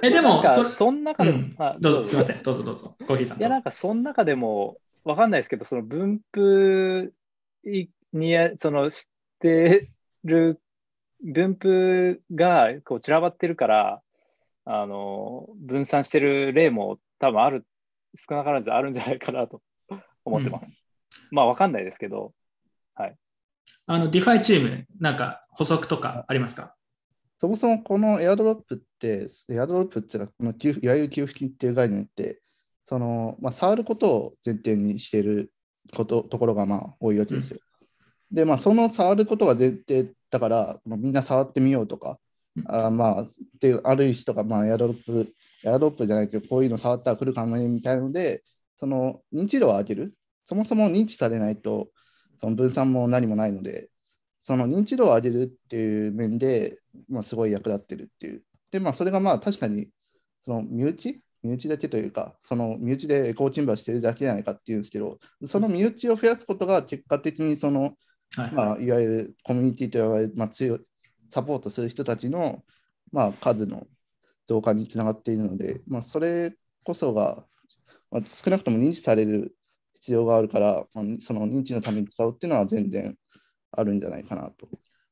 え、でも、それその中でも、うん。あどうぞ、すみません、どうぞどうぞ、コーヒーさん。いや、なんかその中でも、わかんないですけど、その分布に、その知ってる、分布がこう散らばってるから、あの、分散してる例も多分ある、少なからずあるんじゃないかなと 思ってます。まあ、わかんないですけど、はい。あの、 DeFi チーム、なんか補足とかありますか？そもそもこのエアドロップって、エアドロップっていうか、この給付いわゆる給付金っていう概念って、そのまあ、触ることを前提にしていることところがまあ多いわけですよ。で、まあ、その触ることが前提だから、まあ、みんな触ってみようとか、あまあ、っていうある人が、まあ、エアドロップ、エアドロップじゃないけど、こういうの触ったら来るかもねみたいなので、その認知度を上げる。そもそも認知されないと、その分散も何もないので、その認知度を上げるっていう面で、まあ、すごい役立ってるっていう。で、まあ、それがまあ確かに、その身内身内だけというか、その身内でエコーチンバーしてるだけじゃないかっていうんですけど、その身内を増やすことが結果的にその、はいまあ、いわゆるコミュニティと呼ばれる、まあ、強いサポートする人たちの、まあ、数の増加につながっているので、まあ、それこそが、まあ、少なくとも認知される必要があるから、まあ、その認知のために使うっていうのは全然あるんじゃないかなと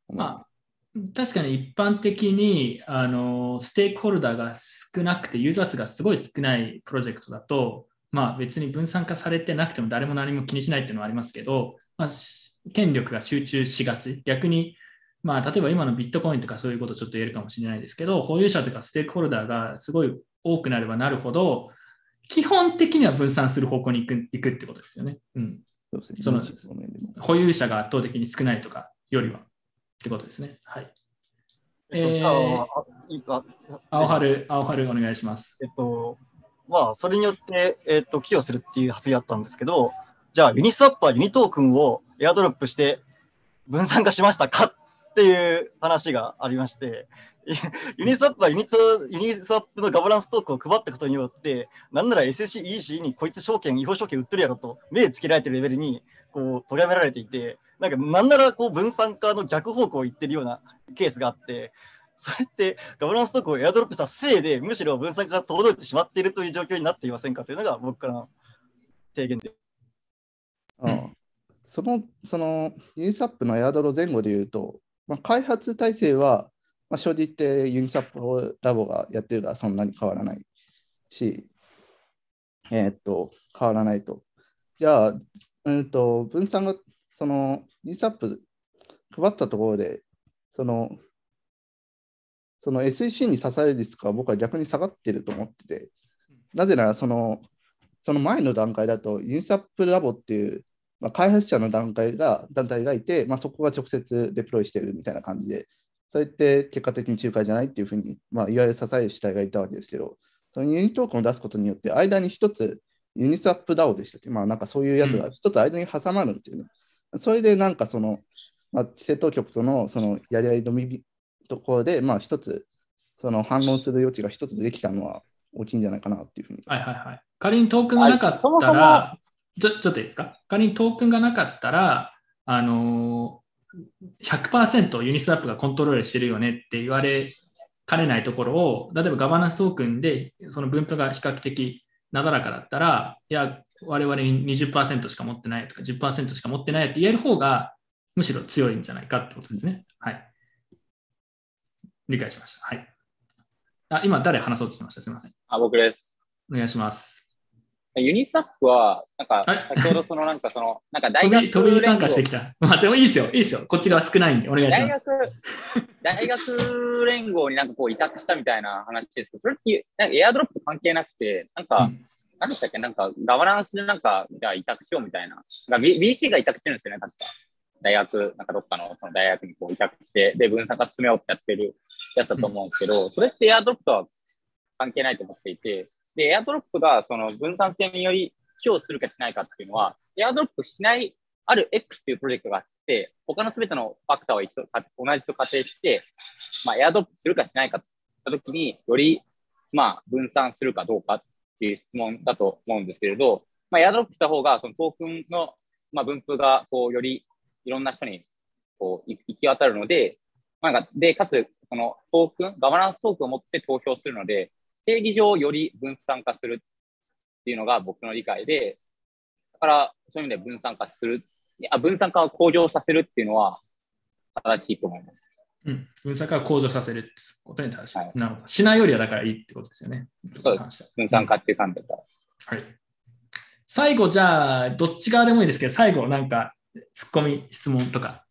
思います。まあ、確かに一般的にあのステークホルダーが少なくて、ユーザー数がすごい少ないプロジェクトだと、まあ、別に分散化されてなくても誰も何も気にしないっていうのはありますけど、まあ、し権力が集中しがち。逆に、まあ、例えば今のビットコインとかそういうことちょっと言えるかもしれないですけど、保有者とかステークホルダーがすごい多くなればなるほど、基本的には分散する方向に行く行くってことですよね。うん。そうですねその保有者が圧倒的に少ないとかよりはってことですね。はい。えっと、えーじゃあ、青春、青春お願いします。えっと、まあ、それによって、えっと、寄与するっていう発言あったんですけど、じゃあ、ユニスワップはユニトークンをエアドロップして分散化しましたかっていう話がありまして、ユニスワップはユニツユニスワップのガバナンストークンを配ったことによって、なんなら SSC、EC にこいつ証券、違法証券売ってるやろと目つけられてるレベルにこう咎められていて、なんかなんならこう分散化の逆方向を言ってるようなケースがあって、それってガバナンストークンをエアドロップしたせいで、むしろ分散化が遠のいてしまっているという状況になっていませんかというのが僕からの提言で。うんその、その、ユニスワップのエアドロ前後で言うと、まあ、開発体制は、まあ、正直言ってユニスワップラボがやってるからそんなに変わらないし、えーっと、変わらないと。じゃあ、うんと、分散が、その、ユニスワップ配ったところで、その、その SEC に支えるリスクは僕は逆に下がってると思ってて、なぜならその、その前の段階だと、ユニスワップラボっていう、まあ、開発者の段階が団体がいて、まあ、そこが直接デプロイしてるみたいな感じで、それって結果的に仲介じゃないっていうふうに、まあ、いわゆる支える主体がいたわけですけど、そのユニトークンを出すことによって、間に一つユニスワップ DAO でしたっけ、まあ、なんかそういうやつが一つ間に挟まるんですよね。それでなんかその、まあ、規制当局とのそのやり合いのみところで、まあ一つ、その反論する余地が一つできたのは大きいんじゃないかなっていうふうに。はいはいはい。仮にトークンがなかったら、ちょちょっといいですか？仮にトークンがなかったら、あのー、100%ユニスワップがコントロールしてるよねって言われかねないところを、例えばガバナンストークンでその分布が比較的なだらかだったら、いや、我々に20%しか持ってないとか10%しか持ってないって言える方がむしろ強いんじゃないかってことですね。はい。理解しました。はい。あ、今誰話そうとしてました？すみません。あ、僕です。お願いします。ユニスタッフは、なんか、先ほどそのなんかその、なんか大学飛びに参加してきた。まあでもいいですよ、いいですよ。こっち側少ないんで、お願いします。大学、大学連合になんかこう委託したみたいな話ですけど、それってなんかエアドロップ関係なくて、なんか、うん、何でしたっけなんかガバナンスでなんか、じゃあ委託しようみたいな。な B、BC が委託してるんですよね、確か。大学、なんかどっかのその大学にこう委託して、で、分散化進めようってやってるやつだと思うんですけど、うん、それってエアドロップとは関係ないと思っていて、で、エアドロップがその分散性により寄与するかしないかっていうのは、エアドロップしない、ある X っていうプロジェクトがあって、他のすべてのファクターを一度同じと仮定して、まあ、エアドロップするかしないかって言ったときに、より、まあ、分散するかどうかっていう質問だと思うんですけれど、まあ、エアドロップした方が、そのトークンの、まあ、分布が、こう、よりいろんな人に、こう、行き渡るので、まあ、で、かつ、そのトークン、ガバナンストークンを持って投票するので、定義上より分散化するっていうのが僕の理解で、だからそういう意味で分散化する、あ分散化を向上させるっていうのは正しいと思います。うん、分散化を向上させるってことに正しい。はい、なるほど。しないよりはだからいいってことですよね。そうです。分散化っていう観点から、はい。最後、じゃあ、どっち側でもいいですけど、最後、なんか、ツッコミ、質問とか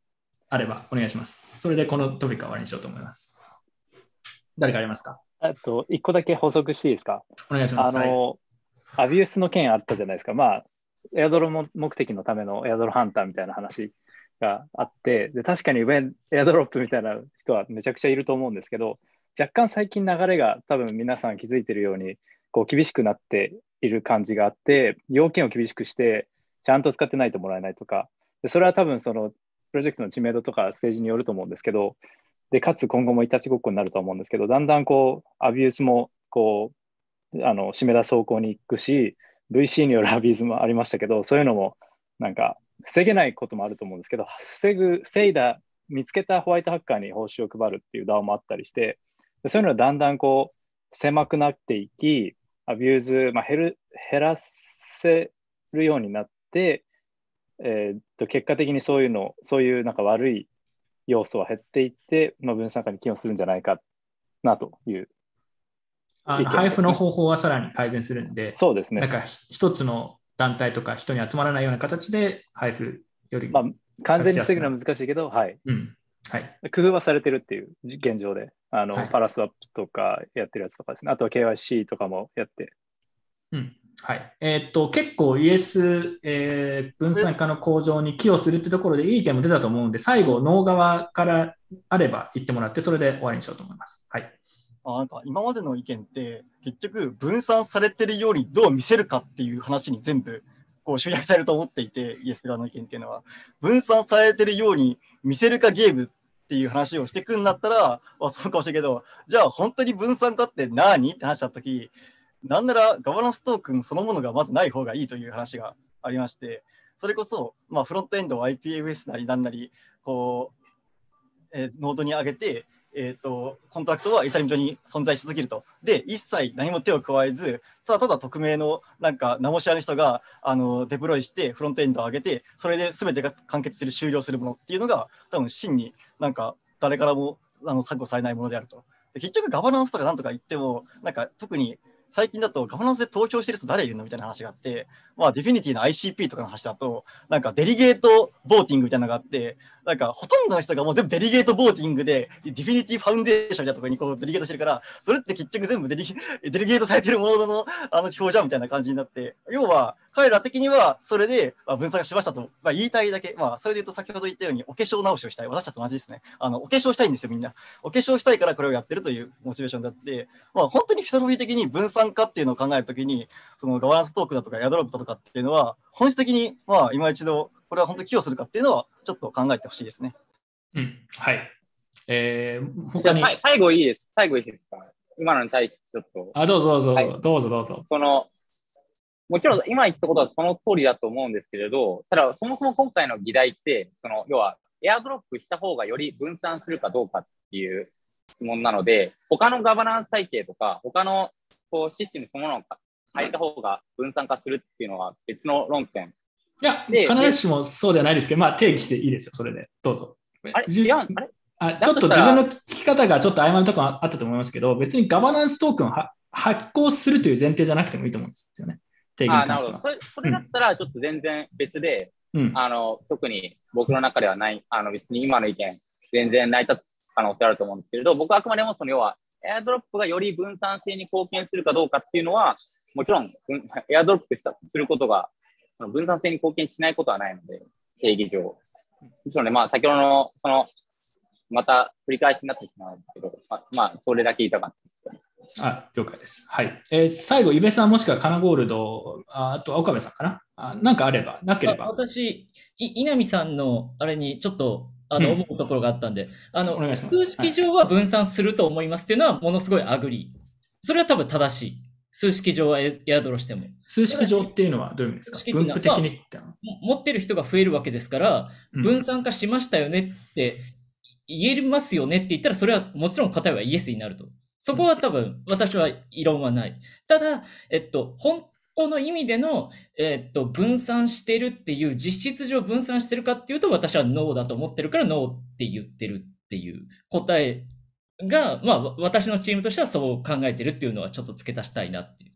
あればお願いします。それでこのトピックは終わりにしようと思います。誰かありますか？あと、一個だけ補足していいですか？お願いします。あの、はい、アビュースの件あったじゃないですか。まあ、エアドロ目的のためのエアドロハンターみたいな話があって、で確かに上エアドロップみたいな人はめちゃくちゃいると思うんですけど、若干最近流れが多分皆さん気づいてるように、こう厳しくなっている感じがあって、要件を厳しくして、ちゃんと使ってないともらえないとか、でそれは多分そのプロジェクトの知名度とかステージによると思うんですけど、で、かつ今後もいたちごっこになると思うんですけど、だんだんこう、アビュースもこう、あの、締め出す方向に行くし、VC によるアビュースもありましたけど、そういうのもなんか防げないこともあると思うんですけど、防ぐ、防いだ、見つけたホワイトハッカーに報酬を配るっていう DAO もあったりして、そういうのはだんだんこう、狭くなっていき、アビューズ、まあ、減る減らせるようになって、えー、っと結果的にそういうの、そういうなんか悪い要素は減っていって、まあ、分散化に寄与するんじゃないかなという、あの配布の方法はさらに改善するんで、そうですね。なんか一つの団体とか人に集まらないような形で配布より、まあ、完全に防ぐのは難しいけど、はい。うんはい、工夫はされてるっていう現状で、あの、はい、パラスワップとかやってるやつとかですね、あとは KYC とかもやって。うん、はい。えー、っと、結構 ES、えー、分散化の向上に寄与するってところでいい点も出たと思うんで、最後、脳側からあれば言ってもらって、それで終わりにしようと思います。はい。あなんか今までの意見って、結局、分散されてるようにどう見せるかっていう話に全部こう集約されると思っていて、イエス側の意見っていうのは、分散されてるように見せるかゲームっていう話をしてくんだったら、あそうかもしれないけど、じゃあ本当に分散化って何？って話したとき、なんならガバナンストークンそのものがまずない方がいいという話がありまして、それこそ、まあ、フロントエンドを IPFS なりなんなり、こう、えー、ノードに上げて、えーと、コントラクトはイーサリアム上に存在し続けると。で、一切何も手を加えず、ただただ匿名のなんか名も知らぬ人があのデプロイしてフロントエンドを上げて、それで全てが完結する、終了するものっていうのが、多分真になんか誰からもあの削除されないものであると。で結局ガバナンスとかなんとか言っても、なんか特に最近だとガバナンスで投票してる人誰いるのみたいな話があって、まあ、ディフィニティの ICP とかの話だと、なんか delegate voting みたいなのがあって、なんかほとんどの人がもう全部 delegate voting で、ディフィニティファウンデーションみたいなところにこう delegate してるから、それって結局全部デリ delegate されてるもののあの表じゃんみたいな感じになって、要は彼ら的にはそれで分散しましたと、まあ、言いたいだけ、まあ、それで言うと先ほど言ったようにお化粧直しをしたい、私たちと同じですね。あのお化粧したいんですよ、みんな。お化粧したいからこれをやってるというモチベーションであって、まあ、本当にフィソロフィー的に分散化っていうのを考えるときに、そのガバナンストークだとかエアドロップだとかっていうのは、本質的に、まあ、今一度これは本当に寄与するかっていうのは、ちょっと考えてほしいですね。うん、はい。えー、じゃあ最後いいです。最後いいですか？今のに対してちょっと。あ、どうぞどうぞ、はいどうぞどうぞ。その、もちろん今言ったことはその通りだと思うんですけれど、ただそもそも今回の議題って、その要はエアドロップした方がより分散するかどうかっていう質問なので、他のガバナンス体系とか、他のこうシステムそのものを変えた方が分散化するっていうのは別の論点。いや、で必ずしもそうではないですけど、まあ定義していいですよ、それで。どうぞ。あれ？違うあれ？あだちょっと自分の聞き方がちょっと曖昧なところあったと思いますけど、別にガバナンストークンをは発行するという前提じゃなくてもいいと思うんですよね。定義あなるほど。に関しては。それそれだったらちょっと全然別で、うんあの特に僕の中ではない、あの別に今の意見、全然成り立つ可能性あると思うんですけれど、僕はあくまでもその要は、エアドロップがより分散性に貢献するかどうかっていうのは、もちろん、うんエアドロップしたすることがその分散性に貢献しないことはないので、定義上。もちろんね、まあ、先ほどの、その、また繰り返しになってしまうんですけど、まあ、まあ、それだけ言いたかった。あ、了解です。はい。えー最後、イベさんもしくはカナゴールド、ああとは岡部さんかな？あなんかあれば、なけれあば。私、い稲見さんのあれにちょっとあのうん思うところがあったんで、あのお願いします数式上は分散すると思いますっていうのはものすごい agree。それは多分正しい。数式上はエ、エアドロしても。数式上っていうのはどういう意味ですか？分布的にっての？はも持ってる人が増えるわけですから、うん分散化しましたよねって言えますよねって言ったら、それはもちろん答えはイエスになると。そこは多分私は異論はない。ただ、えっと、本当の意味での、えっと、分散してるっていう、実質上分散してるかっていうと、私はノーだと思ってるから、ノーって言ってるっていう答えが、まあ、わ私のチームとしてはそう考えてるっていうのはちょっと付け足したいなっていう。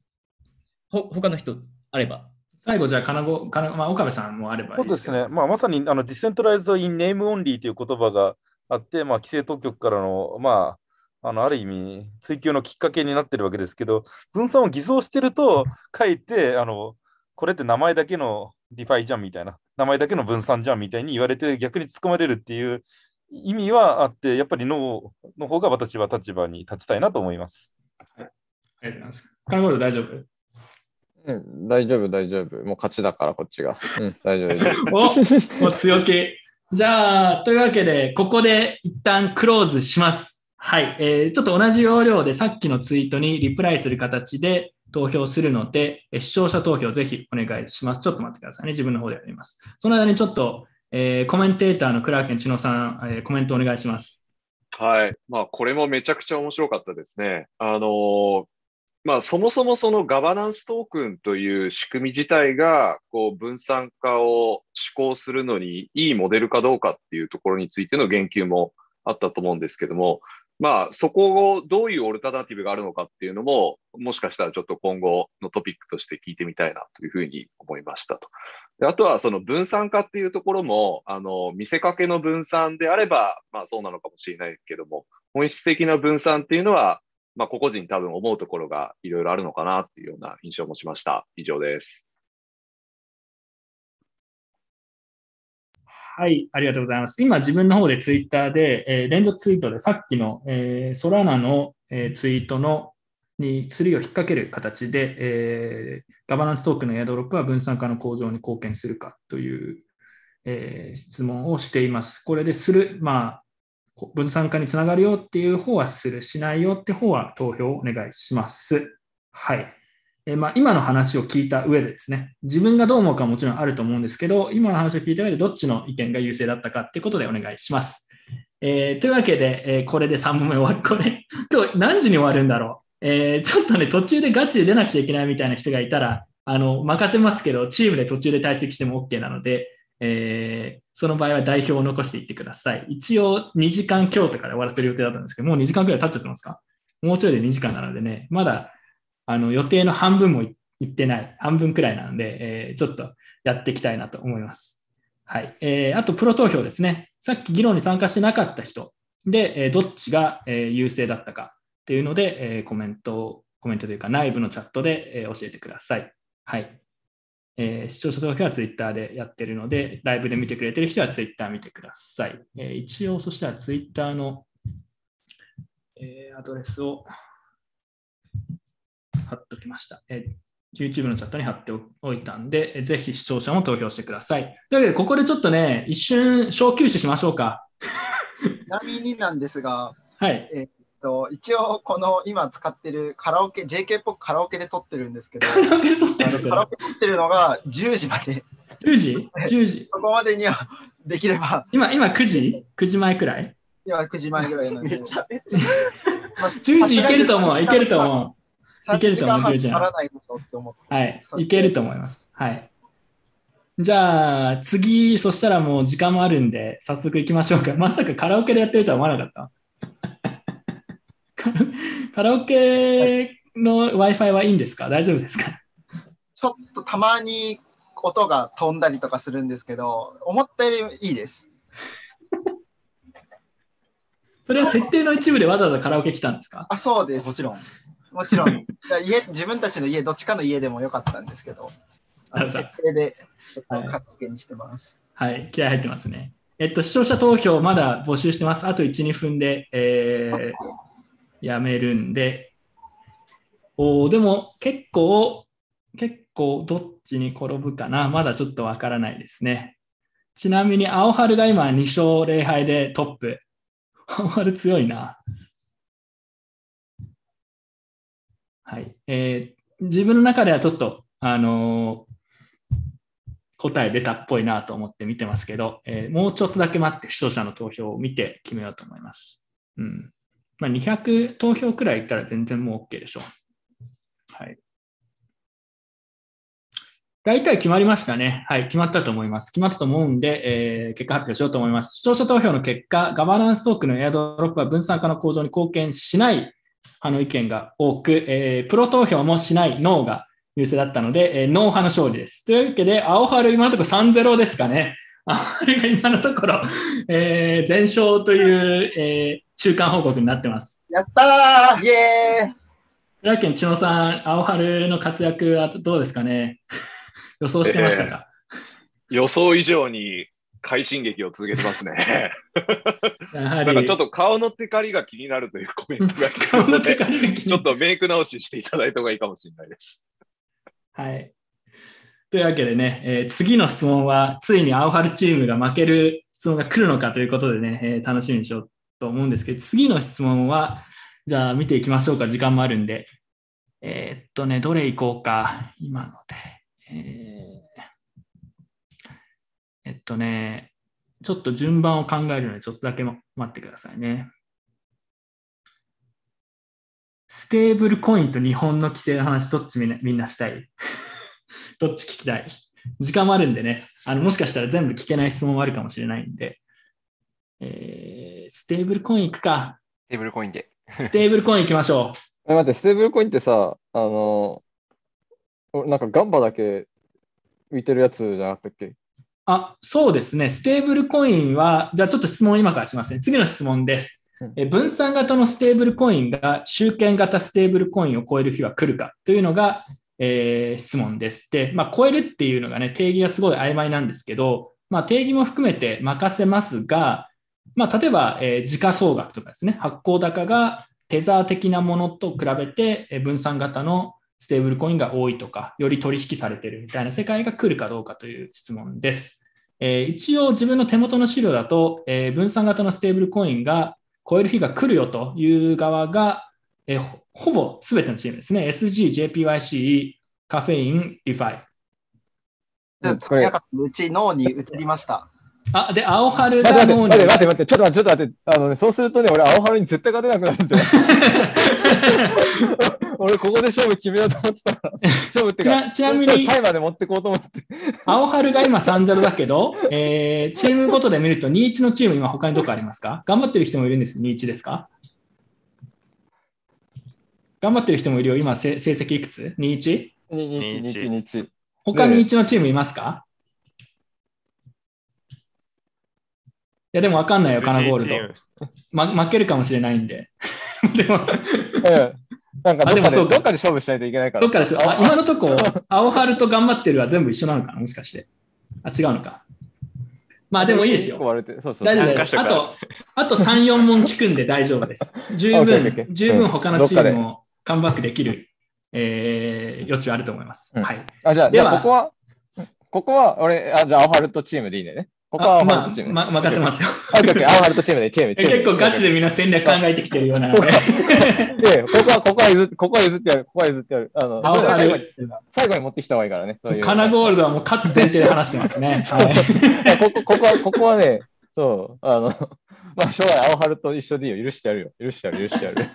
ほ他の人あれば。最後、じゃあ、金子、金まあ、岡部さんもあればいいうですすね、まあ、まさにあの decentralized in name only という言葉があって、まあ、規制当局からの、まあ、あのある意味、追及のきっかけになってるわけですけど、分散を偽装してると、かえってあの、これって名前だけの DeFi じゃんみたいな、名前だけの分散じゃんみたいに言われて、逆に突っ込まれるっていう意味はあって、やっぱりノーの方が私は立場に立ちたいなと思います。ありがとうございます。カナゴールド大丈夫？うん、大丈夫、大丈夫。もう勝ちだから、こっちが。うん、大丈夫。おもう強気。じゃあ、というわけで、ここで一旦クローズします。はい。えーちょっと同じ要領でさっきのツイートにリプライする形で投票するので、えー視聴者投票ぜひお願いします。ちょっと待ってくださいね。自分の方でやります。その間にちょっと、えーコメンテーターのクラーケン千野さん、えーコメントお願いします。はい。まあ、これもめちゃくちゃ面白かったですね。あのーまあ、そもそもそのガバナンストークンという仕組み自体が、こう、分散化を施行するのにいいモデルかどうかっていうところについての言及もあったと思うんですけども、まあ、そこをどういうオルタナティブがあるのかっていうのも、もしかしたらちょっと今後のトピックとして聞いてみたいなというふうに思いましたと。であとはその分散化っていうところも、あの、見せかけの分散であれば、まあそうなのかもしれないけども、本質的な分散っていうのは、まあ個々人多分思うところがいろいろあるのかなっていうような印象を持ちました。以上です。はい、ありがとうございます。今、自分の方でツイッターで、えー連続ツイートでさっきの、えーソラナの、えーツイートのに釣りを引っ掛ける形で、えーガバナンストークンのエアドロップは分散化の向上に貢献するかという、えー質問をしています。これでする、まあ、分散化につながるよっていう方はする、しないよって方は投票をお願いします。はい。えーまあ、今の話を聞いた上でですね、自分がどう思うかももちろんあると思うんですけど、今の話を聞いた上でどっちの意見が優勢だったかっていうことでお願いします。えーというわけで、えこれで3問目終わる。これ、今日何時に終わるんだろう？えーちょっとね、途中でガチで出なくちゃいけないみたいな人がいたら、あの、任せますけど、チームで途中で退席しても OK なので、えーその場合は代表を残していってください。一応2時間今日とかで終わらせる予定だったんですけど、もう2時間くらい経っちゃってますか？もうちょいで2時間なのでね、まだあの予定の半分もいってない、半分くらいなので、えーちょっとやっていきたいなと思います。はい。えーあと、プロ投票ですね。さっき議論に参加してなかった人で、えどっちが、え優勢だったかっていうので、えーコメントを、コメントというか内部のチャットで、えー教えてください。はい。えー視聴者投票はツイッターでやってるので、ライブで見てくれてる人はツイッター見てください。えー一応、そしたらツイッターの、えーアドレスを貼っときました。えー YouTube のチャットに貼っておいたんで、えぜひ視聴者も投票してください。というわけで、ここでちょっとね、一瞬小休止しましょうか。ちなみになんですが、はい。えっと、一応、この今使ってるカラオケ、JK っぽくカラオケで撮ってるんですけど、カラオケで撮ってるカラオケ撮ってるのが10時まで。10時 ?10 時。そこまでには できれば、今、今9時 ?9 時前くらい？今9時前ぐらいなんで。めちゃめちゃ。10時いけると思う、いけると思う。いけると思う、10時。はい、いけると思います。はい。じゃあ、次、そしたらもう時間もあるんで、早速行きましょうか。まさかカラオケでやってるとは思わなかった。カラオケの Wi-Fi はいいんですか？大丈夫ですか？ちょっとたまに音が飛んだりとかするんですけど、思ったよりいいです。それは設定の一部でわざわざカラオケ来たんですか？あ、そうです。もちろん。もちろん。家自分たちの家、どっちかの家でもよかったんですけど、あの設定でちょっとカラオケにしてます。はい、気合入ってますね。えっと、視聴者投票まだ募集してます。あと1、2分で、えーやめるんで。おでも結構、結構どっちに転ぶかな。まだちょっとわからないですね。ちなみに、青春が今2勝0敗でトップ。青春強いな。はい。えー自分の中ではちょっと、あのー答え出たっぽいなと思って見てますけど、えーもうちょっとだけ待って視聴者の投票を見て決めようと思います。うん。まあ、200投票くらいいったら全然もう OK でしょう。はい。大体決まりましたね。はい、決まったと思います。決まったと思うんで、えー結果発表しようと思います。視聴者投票の結果、ガバナンストークのエアドロップは分散化の向上に貢献しない派の意見が多く、えープロ投票もしないノーが優勢だったので、えーノー派の勝利です。というわけで、青春今のところ3-0ですかね。青春が今のところ、えー全勝という、えー中間報告になってます。やったーイエーイ浦県千野さん、青春の活躍はどうですかね？予想してましたか、予想以上に快進撃を続けてますね。やはりなんかちょっと顔のテカリが気になるというコメントが来てるので、ちょっとメイク直ししていただいた方がいいかもしれないです。はい。というわけでね、えー次の質問は、ついに青春チームが負ける質問が来るのかということでね、えー楽しみにしようと思うんですけど、次の質問は、じゃあ見ていきましょうか、時間もあるんで。えーっとね、どれいこうか、今ので。えーっとね、ちょっと順番を考えるので、ちょっとだけ待ってくださいね。ステーブルコインと日本の規制の話、どっちみんなみんなしたい？どっち聞きたい？時間もあるんでね、あのもしかしたら全部聞けない質問もあるかもしれないんで、えーステーブルコインいくか。ステーブルコインで。ステーブルコインいきましょえ、待って、ステーブルコインってさ、あの、おなんかガンバだけ浮いてるやつじゃなかったっけ？あ、そうですね。ステーブルコインは、じゃあちょっと質問を今からしますね。次の質問です。え分散型のステーブルコインが集権型ステーブルコインを超える日は来るか？というのが、えー質問です。で、まあ、超えるっていうのがね、定義がすごい曖昧なんですけど、まあ、定義も含めて任せますが、まあ、例えば、えー時価総額とかですね、発行高が Tether 的なものと比べて、分散型のステーブルコインが多いとか、より取引されてるみたいな世界が来るかどうかという質問です。えー一応自分の手元の資料だと、えー分散型のステーブルコインが超える日が来るよという側が、えーほほぼ全てのチームですね。SG、JPYC、カフェイン、 DeFi。これ、うち脳に移りました。あ、で、青春待ってが待って待って待って、ちょっと待って、ちょっと待って、あのね、そうするとね、俺、青春に絶対勝てなくなるんだよ。俺、ここで勝負決めようと思ってたから、勝負ってか、ちなちなみにタイまで持ってこうと思って。青春が今3-0だけど、えーチームごとで見ると2-1のチーム今他にどこありますか？頑張ってる人もいるんです。2-1ですか？頑張ってる人もいるよ。今、せ成績いくつ ?2-1? 2、2、2、2、他に1のチームいますか？いや、でも分かんないよ、カナゴールド。ま、負けるかもしれないんで。でも、なんかどっかで、あでもそうかどっかで勝負しないといけないから。どっかでしょあ今のとこ、青春と頑張ってるは全部一緒なのかなもしかして。あ、違うのか。まあでもいいですよ。割れてそうそう大丈夫です。あと、あと3、4問聞くんで大丈夫です。十分、ー十分他のチームもカムバックできるえー余地はあると思います。うんはい。あ、じゃあ、ではじゃあここは、ここは俺、あ、じゃあ、アオハルトチームでいいね。ここはアオハルトチーム、ねまあま任せますよオッケーオッケーアオハルトチームで、チーム。結構ガチでみんな戦略考えてきてるようなので。で、ここは、ここは譲って、ここは譲ってやる、ここは譲ってやる。あの、アオハル最後に最後に持ってきた方がいいからね、そういう。カナゴールドはもう勝つ前提で話してますね。はいここ、ここは、ここはね、そう、あの、まあ、将来、青春と一緒でいいよ。許してやるよ。許してやる、許してやる。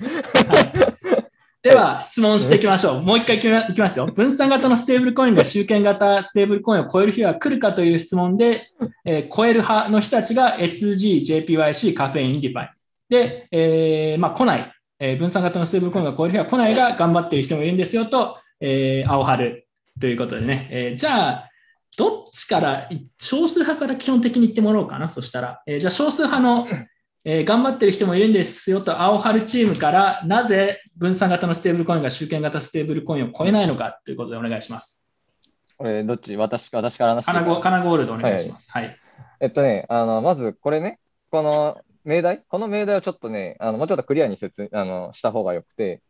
では、質問していきましょう。もう一回いきまいきますよ。分散型のステーブルコインが集権型ステーブルコインを超える日は来るかという質問で、えー超える派の人たちが SG、JPYC、カフェイン、 DeFi。で、えーまあ、来ない、えー分散型のステーブルコインが超える日は来ないが頑張っている人もいるんですよと、えー、青春ということでね。えーじゃあ、どっちから、い少数派から基本的に言ってもらおうかな、そしたら。えーじゃあ、少数派の、えー頑張ってる人もいるんですよと、青春チームから、なぜ分散型のステーブルコインが集権型ステーブルコインを超えないのかということでお願いします。俺、どっち私私から話してカナゴカナゴールドお願いします。はい。えっとね、あの、まずこれね、この命題、この命題をちょっとね、あのもうちょっとクリアに説あのした方がよくて、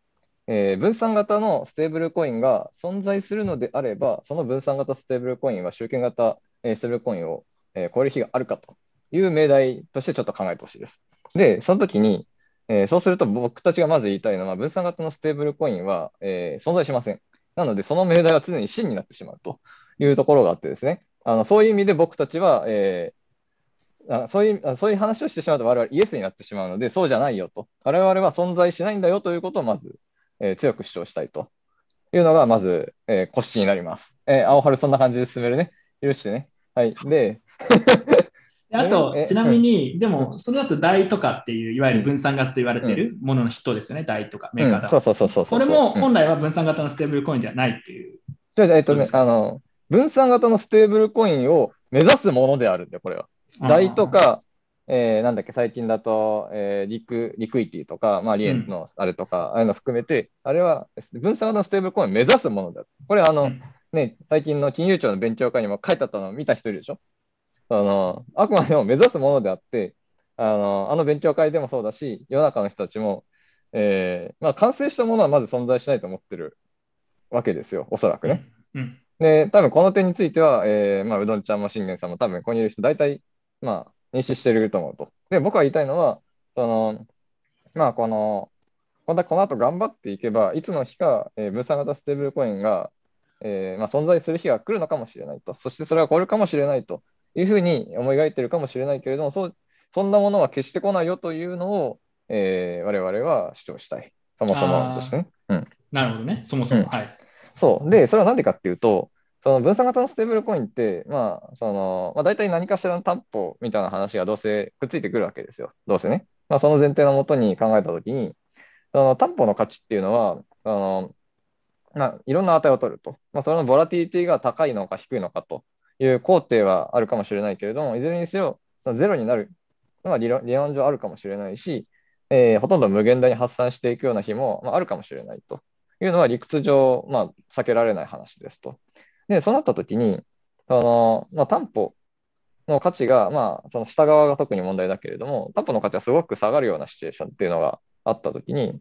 えー分散型のステーブルコインが存在するのであれば、その分散型ステーブルコインは集権型、えーステーブルコインを、えー超える日があるかという命題としてちょっと考えてほしいです。で、その時に、えーそうすると僕たちがまず言いたいのは、分散型のステーブルコインは、えー存在しません。なので、その命題は常に真になってしまうというところがあってですね、あのそういう意味で僕たちは、えーあそういうそういう話をしてしまうと我々イエスになってしまうので、そうじゃないよと。我々は存在しないんだよということをまず、えー強く主張したいというのが、まず、えー、骨子になります。えー青春そんな感じで進めるね。許してね。はい。であとえ、ちなみに、でも、その後、 DAI とかっていう、いわゆる分散型と言われているものの人ですよね、 DAI とか、 MakerDAO うんそうそうそう。これもうん。本来は分散型のステーブルコインではないっていう。じゃあ、えっとね、あの、分散型のステーブルコインを目指すものであるんだよ、これは。あー。 DAI とか、えーなんだっけ、最近だと、えーリク、 Liquity とか、まあ、 Lien のあれとか、ああいうの含めて、あれは分散型のステーブルコインを目指すものだ。これ、あの、ね、最近の金融庁の勉強会にも書いてあったのを見た人いるでしょ？あの、あくまでも目指すものであって、あの、あの勉強会でもそうだし、世の中の人たちも、えーまあ、完成したものはまず存在しないと思ってるわけですよ、おそらくね。うん。で、多分この点については、えーまあ、うどんちゃんも信玄さんも多分ここにいる人、大体、まあ、認識してると思うと。で、僕が言いたいのは、その、まあ、この、またこの後頑張っていけば、いつの日か、えー分散型ステーブルコインが、えーまあ、存在する日が来るのかもしれないと。そしてそれは超えるかもしれないというふうに思い描いてるかもしれないけれども、そうそんなものは決して来ないよというのを、えー我々は主張したい。そもそもとしてね。うん。なるほどね、そもそも。うんはい。そう。で、それはなんでかっていうと、その分散型のステーブルコインって、まあ、その、まあ、大体何かしらの担保みたいな話がどうせくっついてくるわけですよ。どうせね。まあ、その前提のもとに考えたときに、その担保の価値っていうのは、あの、まあ、いろんな値を取ると。まあ、それのボラティリティが高いのか低いのかという工程はあるかもしれないけれども、いずれにせよ、そのゼロになるのは理論理論上あるかもしれないし、えーほとんど無限大に発散していくような日も、まあ、あるかもしれないというのは理屈上、まあ、避けられない話ですと。で、そうなったときに、あのまあ、担保の価値が、まあ、その下側が特に問題だけれども、担保の価値がすごく下がるようなシチュエーションっていうのがあったときに、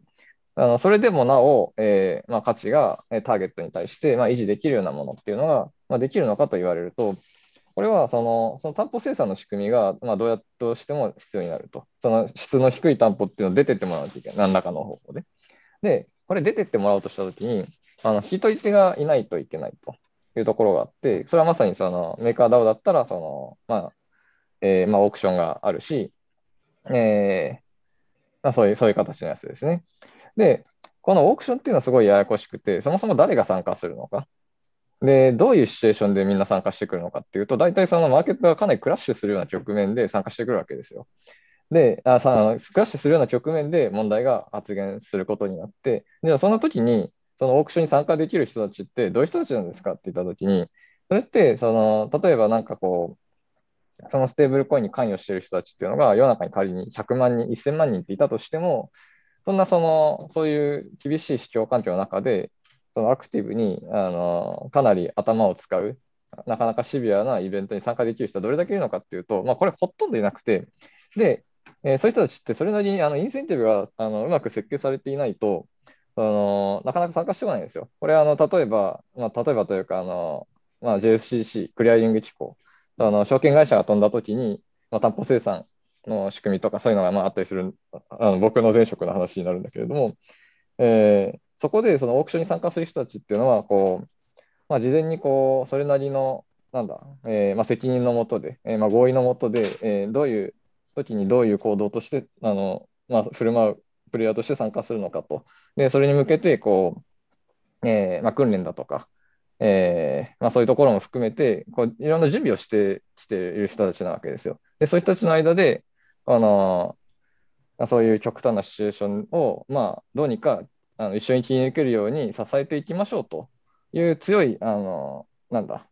あのそれでもなお、えーまあ、価値がえーターゲットに対して、まあ、維持できるようなものっていうのが、まあ、できるのかと言われると、これはそのその担保生産の仕組みが、まあ、どうやってしても必要になると。その質の低い担保っていうのを出てってもらわなきゃいけない。何らかの方法で。で、これ出てってもらおうとしたときに、あの引き取り手がいないといけないというところがあって、それはまさにそのメーカー DAO だったら、その、まあ、えーまあ、オークションがあるし、えーまあ、そういう、そういう形のやつですね。で、このオークションっていうのはすごいややこしくて、そもそも誰が参加するのか。で、どういうシチュエーションでみんな参加してくるのかっていうと、大体そのマーケットがかなりクラッシュするような局面で参加してくるわけですよ。で、あさのクラッシュするような局面で問題が発言することになって、じゃあその時に、そのオークションに参加できる人たちってどういう人たちなんですかって言った時に、それって、その、例えばなんかこう、そのステーブルコインに関与している人たちっていうのが世の中に仮に100万人、1000万人っていたとしても、そんなその、そういう厳しい市況環境の中で、そのアクティブに、あの、かなり頭を使う、なかなかシビアなイベントに参加できる人はどれだけいるのかっていうと、まあ、これほとんどいなくて、で、えーそういう人たちってそれなりにあのインセンティブがあのうまく設計されていないと、そのなかなか参加してこないんですよ。これ、あの例えば、まあ、例えばというか、あのまあ、JSCC、クリアリング機構、あの証券会社が飛んだときに、まあ、担保生産の仕組みとかそういうのがまああったりするあの僕の前職の話になるんだけれども、えー、そこでそのオークションに参加する人たちっていうのはこう、まあ、事前にこうそれなりのなんだ、えーまあ、責任のもとで、えーまあ、合意のもとで、えー、どういう時にどういう行動としてあの、まあ、振る舞うプレイヤーとして参加するのかと。で、それに向けてこう、えーまあ、訓練だとか、えーまあ、そういうところも含めてこういろんな準備をしてきている人たちなわけですよ。で、そういう人たちの間で、あのそういう極端なシチュエーションを、まあ、どうにかあの一緒に切り抜けるように支えていきましょうと。いう強い、あのなんだ、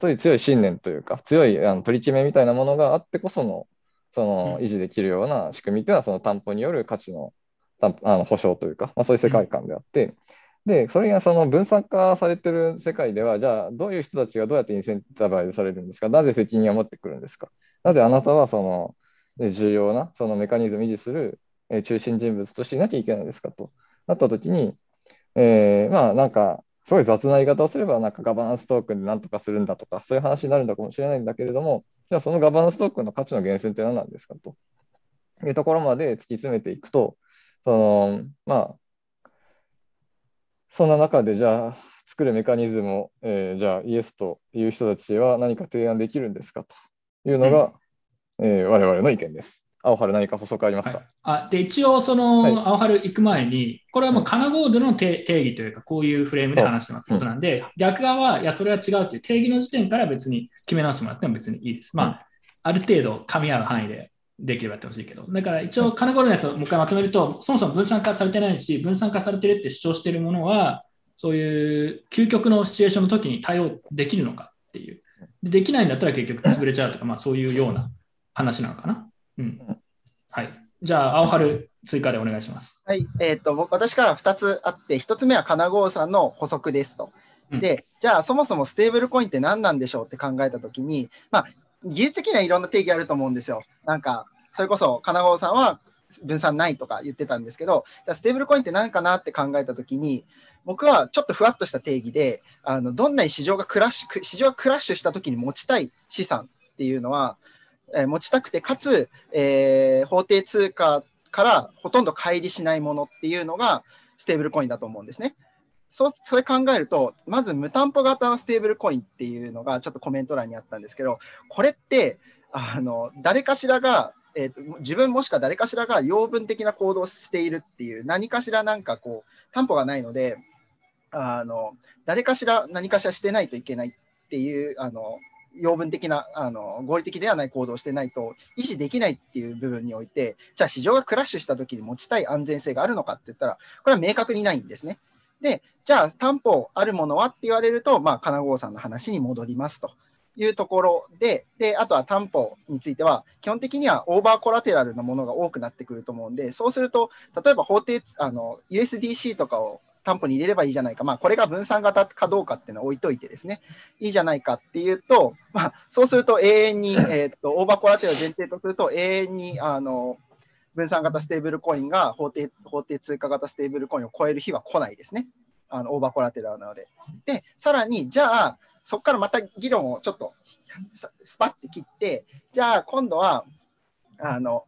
そういう強い信念というか、強いあの取り決めみたいなものがあってこその、その維持できるような仕組みというのは、その担保による価値のあの保証というか、まあ、そういう世界観であって、で、それがその分散化されてる世界では、じゃあ、どういう人たちがどうやってインセンタバイズされるんですか？なぜ責任を持ってくるんですか？なぜあなたはその重要なそのメカニズムを維持する中心人物としていなきゃいけないですか？となったときに、えー、まあなんか、すごい雑な言い方をすれば、なんかガバナンストークンで何とかするんだとか、そういう話になるんだかもしれないんだけれども、じゃあそのガバナンストークンの価値の源泉って何なんですかというところまで突き詰めていくと、そのまあ、そんな中でじゃあ作るメカニズムを、えー、じゃあイエスという人たちは何か提案できるんですかというのが、うん、えー、我々の意見です。青春何か補足ありますか、はい、あで一応、その、はい、青春行く前に、これはもうカナゴードの定義というか、こういうフレームで話してます。ことなんで、うん、逆側は、いや、それは違うという定義の時点から別に決め直してもらっても別にいいです。まあ、ある程度噛み合う範囲でできればやってほしいけど、だから一応、カナゴードのやつをもう一回まとめると、そもそも分散化されてないし、分散化されてるって主張しているものは、そういう究極のシチュエーションの時に対応できるのかっていう。でできないんだったら結局潰れちゃうとか、まあそういうような話なのかな。うんはい。じゃあ、青春追加でお願いします。はい。えっ、ー、と、私から2つあって、1つ目は金郷さんの補足ですと。で、じゃあ、そもそもステーブルコインって何なんでしょうって考えたときに、まあ、技術的にはいろんな定義あると思うんですよ。なんか、それこそカナゴさんは分散ないとか言ってたんですけど、じゃあステーブルコインって何かなって考えたときに、僕はちょっとふわっとした定義で、あのどんなに市場がクラッシュ、市場がクラッシュしたときに持ちたい資産っていうのは、え持ちたくて、かつ、えー、法定通貨からほとんど乖離しないものっていうのがステーブルコインだと思うんですね。そうそれ考えると、まず無担保型のステーブルコインっていうのがちょっとコメント欄にあったんですけど、これってあの誰かしらが、えーと、自分もしくは誰かしらが養分的な行動をしているっていう、何かしらなんかこう、担保がないので、あの誰かしら何かしらしてないといけないっていうあの養分的なあの合理的ではない行動をしてないと維持できないっていう部分において、じゃあ市場がクラッシュしたときに持ちたい安全性があるのかって言ったら、これは明確にないんですね。で、じゃあ担保あるものはって言われると、まあ、金郷さんの話に戻りますというところで、で、あとは担保については、基本的には over collateral のものが多くなってくると思うんで、そうすると、例えば法定、あの、USDC とかを担保に入れればいいじゃないか、まあ、これが分散型かどうかっていうのは置いといてですね、いいじゃないかっていうと、まあ、そうすると永遠に、えー、っと over collateral を前提とすると、永遠にあの分散型ステーブルコインが法定法定通貨型ステーブルコインを超える日は来ないですね、あの over collateral なので。で、さらに、じゃあ、そこからまた議論をちょっとスパッて切って、じゃあ今度は、あの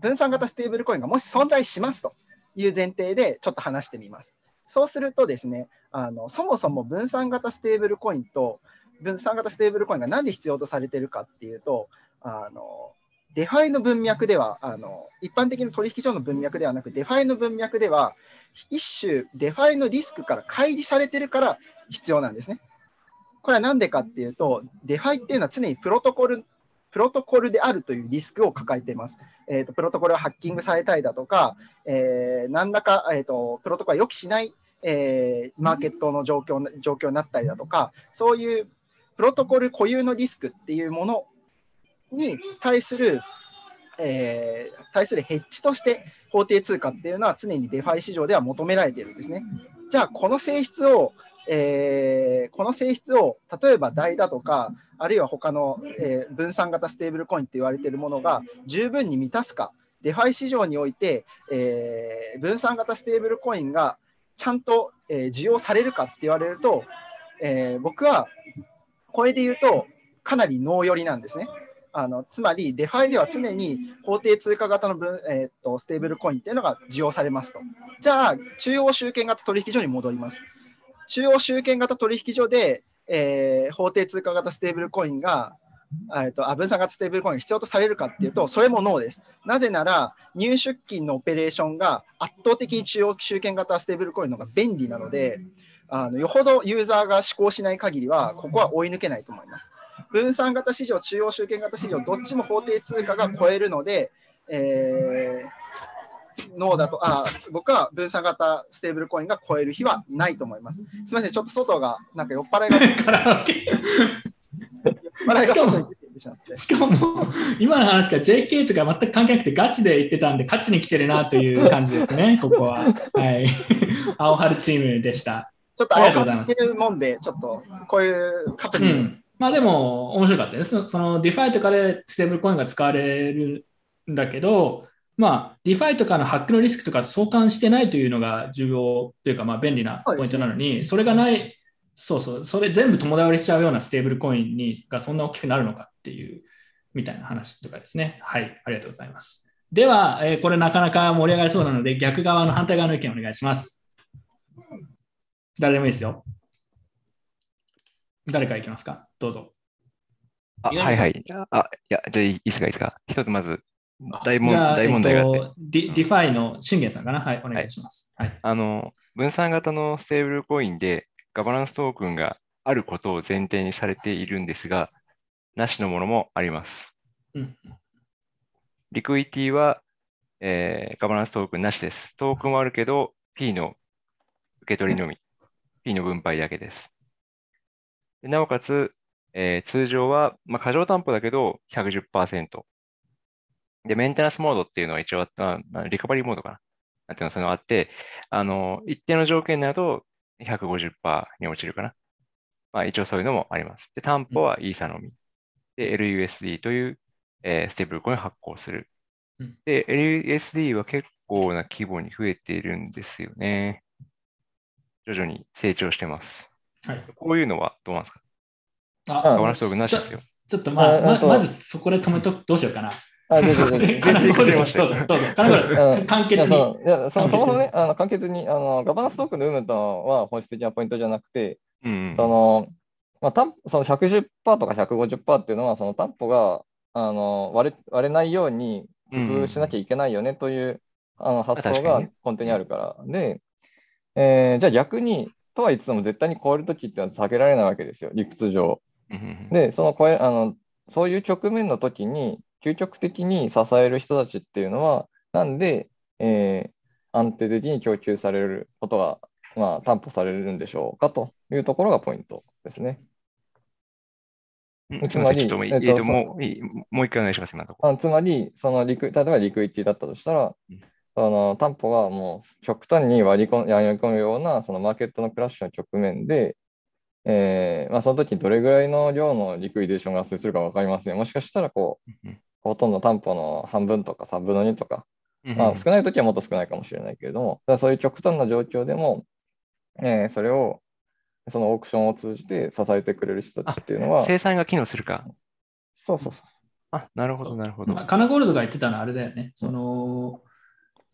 分散型ステーブルコインがもし存在しますと。いう前提でちょっと話してみます。そうするとですね、あのそもそも分散型ステーブルコインと分散型ステーブルコインが何で必要とされてるかっていうと、あの DeFi の文脈ではあの、一般的な取引所の文脈ではなく、 DeFi の文脈では、一種 DeFi のリスクから乖離されてるから必要なんですね。これは何でかっていうと、 DeFi っていうのは常にプロトコルプロトコルであるというリスクを抱えています。えーと、プロトコルがハッキングされたりだとか、えー、何らか、えーと、プロトコルが予期しない、えー、マーケットの状況状況になったりだとか、そういうプロトコル固有のリスクっていうものに対する、えー、対するヘッジとして法定通貨っていうのは常に DeFi 市場では求められているんですね。じゃあ、この性質を、えー、この性質を例えば DAI だとか、あるいは他の、えー、分散型ステーブルコインって言われているものが十分に満たすか DeFi 市場において、えー分散型ステーブルコインがちゃんと、え需要されるかって言われると、え僕はこれで言うと、かなりノー寄りなんですね。あのつまり、 DeFi では常に法定通貨型の分、えーっとステーブルコインっていうのが需要されますと。じゃあ、中央集権型取引所に戻ります。中央集権型取引所で、えー法定通貨型ステーブルコインが、えーとあ分散型ステーブルコインが必要とされるかっていうと、それもノーです。なぜなら、入出金のオペレーションが圧倒的に中央集権型ステーブルコインの方が便利なので、あのよほどユーザーが施行しない限りは、ここは追い抜けないと思います。分散型市場、中央集権型市場、どっちも法定通貨が超えるので、えーノーだとあ、僕は分散型ステーブルコインが超える日はないと思います。すみません、ちょっと外が、なんか酔っ払いが、しまって。しかも、今の話が JK とか全く関係なくてガチで言ってたんで、勝ちに来てるなという感じですね、ここは。はい。青春チームでした。ちょっと青ありがとうございしてるもんで、ちょっとこういうカプうん、まあでも面白かったです。そその DeFi とかでステーブルコインが使われるんだけど、まあ DeFi とかのハックのリスクとかと相関してないというのが重要というかまあ便利なポイントなのに、それがない、そうそう、それ全部友倒れしちゃうようなステーブルコインにがそんな大きくなるのかっていうみたいな話とかですね。はい、ありがとうございます。では、えーこれなかなか盛り上がりそうなので、逆側の反対側の意見お願いします。誰でもいいですよ。誰からいきますか？どうぞ。あ、はいはい。あ、いや、じゃあいいですか、いいですか？一つまず、大問大問題があって。えっと、ディ DeFi の信玄さんかな？はい、お願いします。はい。あの、分散型のステーブルコインでガバナンストークンがあることを前提にされているんですが、なしのものもあります。うん Liquity は、えーガバナンストークンなしです。トークンはあるけど、P の受け取りのみ、P の分配だけです。でなおかつ、えー通常は、まあ、過剰担保だけど110%。で、メンテナンスモードっていうのは一応あった、なリカバリーモードかな。なんていうの、そのあって、あの、一定の条件になると150%に落ちるかな。まあ、一応そういうのもあります。で、担保はイーサのみ。で、LUSD という、えーステーブルコインを発行する。うんで、LUSD は結構な規模に増えているんですよね。徐々に成長してます。はいこういうのはどうなんですか？あガバナンストークンなしですよ。ちょっとまあ、まああとまずそこで止めとく、どうしようかな。あ、どうぞどうぞ。どうぞ、どうぞ、どうぞ。金子です。うん簡潔に。いやそもそもね、あの簡潔にあのガバナンストークンの有無とは本質的なポイントじゃなくて、うんうんそのまあ、担その110%とか150%っていうのは、その担保があの割れ割れないように工夫しなきゃいけないよねという、あの発想が根底にあるから。で、えーじゃあ逆に、とは言っても絶対に超えるときっては避けられないわけですよ、理屈上。で、その超えあのそういう局面の時に、究極的に支える人たちっていうのは、なんで、えー安定的に供給されることが、まあ、担保されるんでしょうかというところがポイントですね。うんすみません、ちょっともういい、えっとえっともう一回お願いします、あつまり、そのリク例えばリクイティだったとしたら、その担保がもう極端に割り込んやり込むようなそのマーケットのクラッシュの局面で、えーまあ、その時にどれぐらいの量のリクイデーションが発生するか分かりません。もしかしたらこう、ほとんど担保の半分とか3分の2とか、まあ、少ない時はもっと少ないかもしれないけれども、そういう極端な状況でも、えーそれをそのオークションを通じて支えてくれる人たちっていうのは、生産が機能するか。そうそうそう。あ、なるほど、なるほど。まあカナゴールドが言ってたのはあれだよね。その、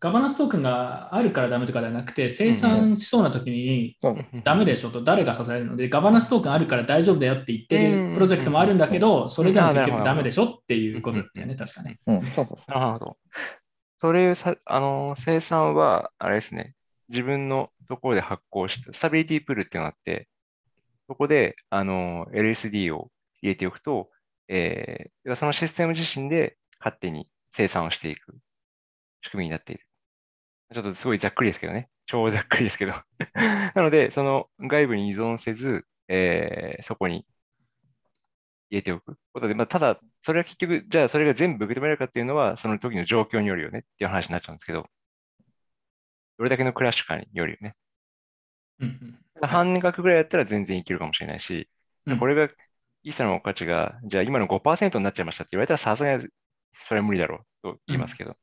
ガバナンストークンがあるからダメとかではなくて、生産しそうな時にダメでしょと誰が支えるので、ガバナンストークンあるから大丈夫だよって言ってるプロジェクトもあるんだけど、それでも結局ダメでしょっていうことだったよね、確かね。うん、そうそうなるほど。それさ、あの、生産は、あれですね、自分のところで発行した、スタビリティプールっていうのがあって、そこで、あの、LSD を入れておくと、えーそのシステム自身で勝手に生産をしていく仕組みになっている。ちょっとすごいざっくりですけどね。超ざっくりですけど。なので、その外部に依存せず、えーそこに入れておくことで、まあ、ただ、それは結局、じゃあそれが全部受け止められるかっていうのは、その時の状況によるよねっていう話になっちゃうんですけど、どれだけのクラッシュかによるよね。うん半額ぐらいだったら全然いけるかもしれないし、うんこれが、イーサの価値が、じゃあ今の5%になっちゃいましたって言われたら、さすがにそれは無理だろうと言いますけど、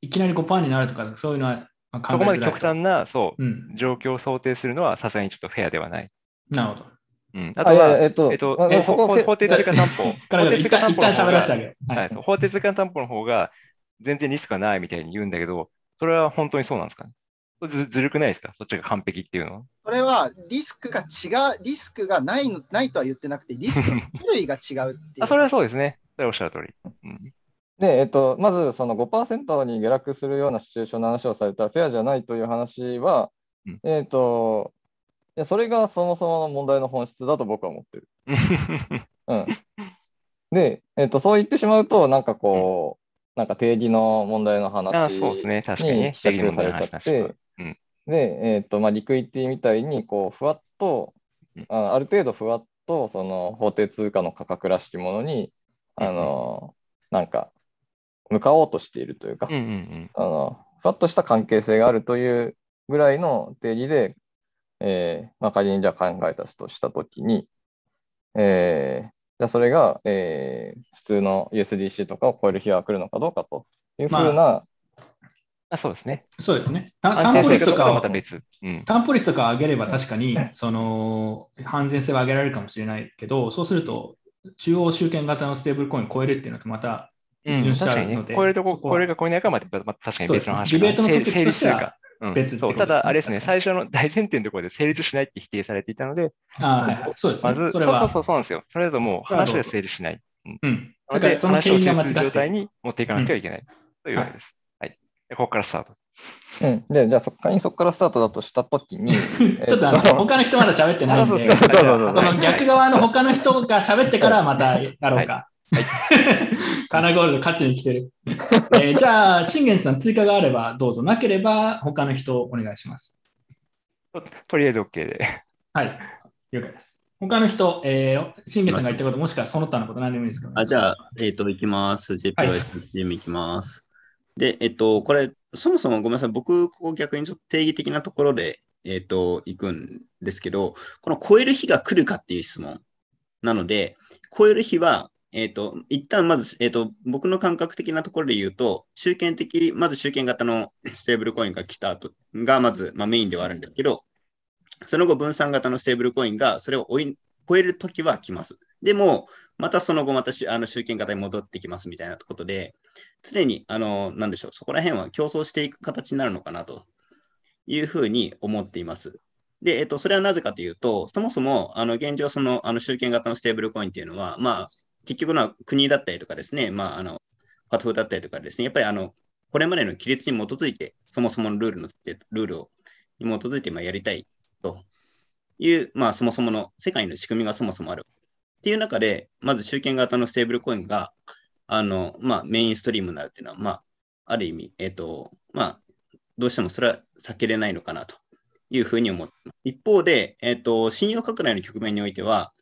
いきなり5%になるとか、そういうのはまあ考えそこまで極端な、そう、うん状況を想定するのはさすがにちょっとフェアではない。なるほど。うん、あとは、えっとえっとまあえそこフェ法法定通貨担保。法定通貨担保の法定通貨担保の方が全然リスクがないみたいに言うんだけど、それは本当にそうなんですかね？ずずるくないですか？そっちが完璧っていうのは。それはリスクが違う、リスクがないのないとは言ってなくて、リスクの種類が違うっていう。あそれはそうですね。それはおっしゃる通り。うんで、えっと、まずその5%に下落するようなシチュエーションの話をされたらフェアじゃないという話は、うん。えっと、いや、それがそもそもの問題の本質だと僕は思ってる。うん。で、えっと、そう言ってしまうと、なんかこう、なんか定義の問題の話あそうですね。確かにね。に着用されちゃっ定義の問題の話はて、うん。で、えっと、まあ、リクイティみたいに、こう、ふわっと、あある程度ふわっと、その法定通貨の価格らしきものに、あの、なんか、向かおうとしているというか、うんうんうんあの、ふわっとした関係性があるというぐらいの定義で、えーまあ、仮にじゃあ考えたとしたときに、えーじゃあそれが、えー普通の USDC とかを超える日は来るのかどうかというふうな、あそうですね。そうですね。担保率とかをはまた別。うん。担保率とか上げれば確かに、その、安全性は上げられるかもしれないけど、そうすると、中央集権型のステーブルコインを超えるっていうのとまたうん、矛盾しち確かにね。ゃうので、。超えるとこ、そこは超えるか超えないかはまた、また確かにそうです。ね別の話ディベートのトピック成としては別ってことですね。ただ、あれですね、最初の大前提のところで成立しないって否定されていたので、あーはいはい。そうですね。まず、それは。そうそうそう、そうなんですよ。それだともうそれはどうぞ話が成立しない。うん。だからその話を定義が間状態に持っていかなくてはいけない。というわけです。はい。でここからスタート。うん、で、じゃあそこからそこからスタートだとした ときに、ちょっとあの他の人まだ喋ってないんで、その逆側の他の人が喋ってからまたやろうか。カナゴールド勝ちに来てる。えーじゃあ、信玄さん追加があればどうぞ。なければ他の人お願いします。ととりあえず OK で。はい。了解です。他の人、えー、信玄さんが言ったこと、もしくはその他のこと何でもいいですけど、あじゃあ、えっ、と、いきます。JPYS チームいきます。で、えっ、と、これ、そもそもごめんなさい。僕、ここ逆にちょっと定義的なところで、えっ、と、行くんですけど、この超える日が来るかっていう質問なので、超える日は、えっ、と、一旦まず、えっ、と、僕の感覚的なところで言うと、集権的、まず集権型のステーブルコインが来た後が、まず、まあ、メインではあるんですけど、その後、分散型のステーブルコインがそれを追い超えるときは来ます。でも、またその後、またあの集権型に戻ってきますみたいなことで、常に、あの、なんでしょう、そこら辺は競争していく形になるのかなというふうに思っています。で、えっと、それはなぜかというと、そもそも、あの、現状、その、あの、集権型のステーブルコインっていうのは、まあ、結局の国だったりとかですね、まあ、あの、ファトフだったりとかですね、やっぱり、あの、これまでの規律に基づいて、そもそものルールの、ルールを、に基づいて、まあ、やりたいという、まあ、そもそもの世界の仕組みがそもそもある。っていう中で、まず集権型のステーブルコインが、あの、まあ、メインストリームになるっていうのは、まあ、ある意味、えっ、と、まあ、どうしてもそれは避けれないのかなというふうに思ってます。一方で、えっ、と、信用拡大の局面においては、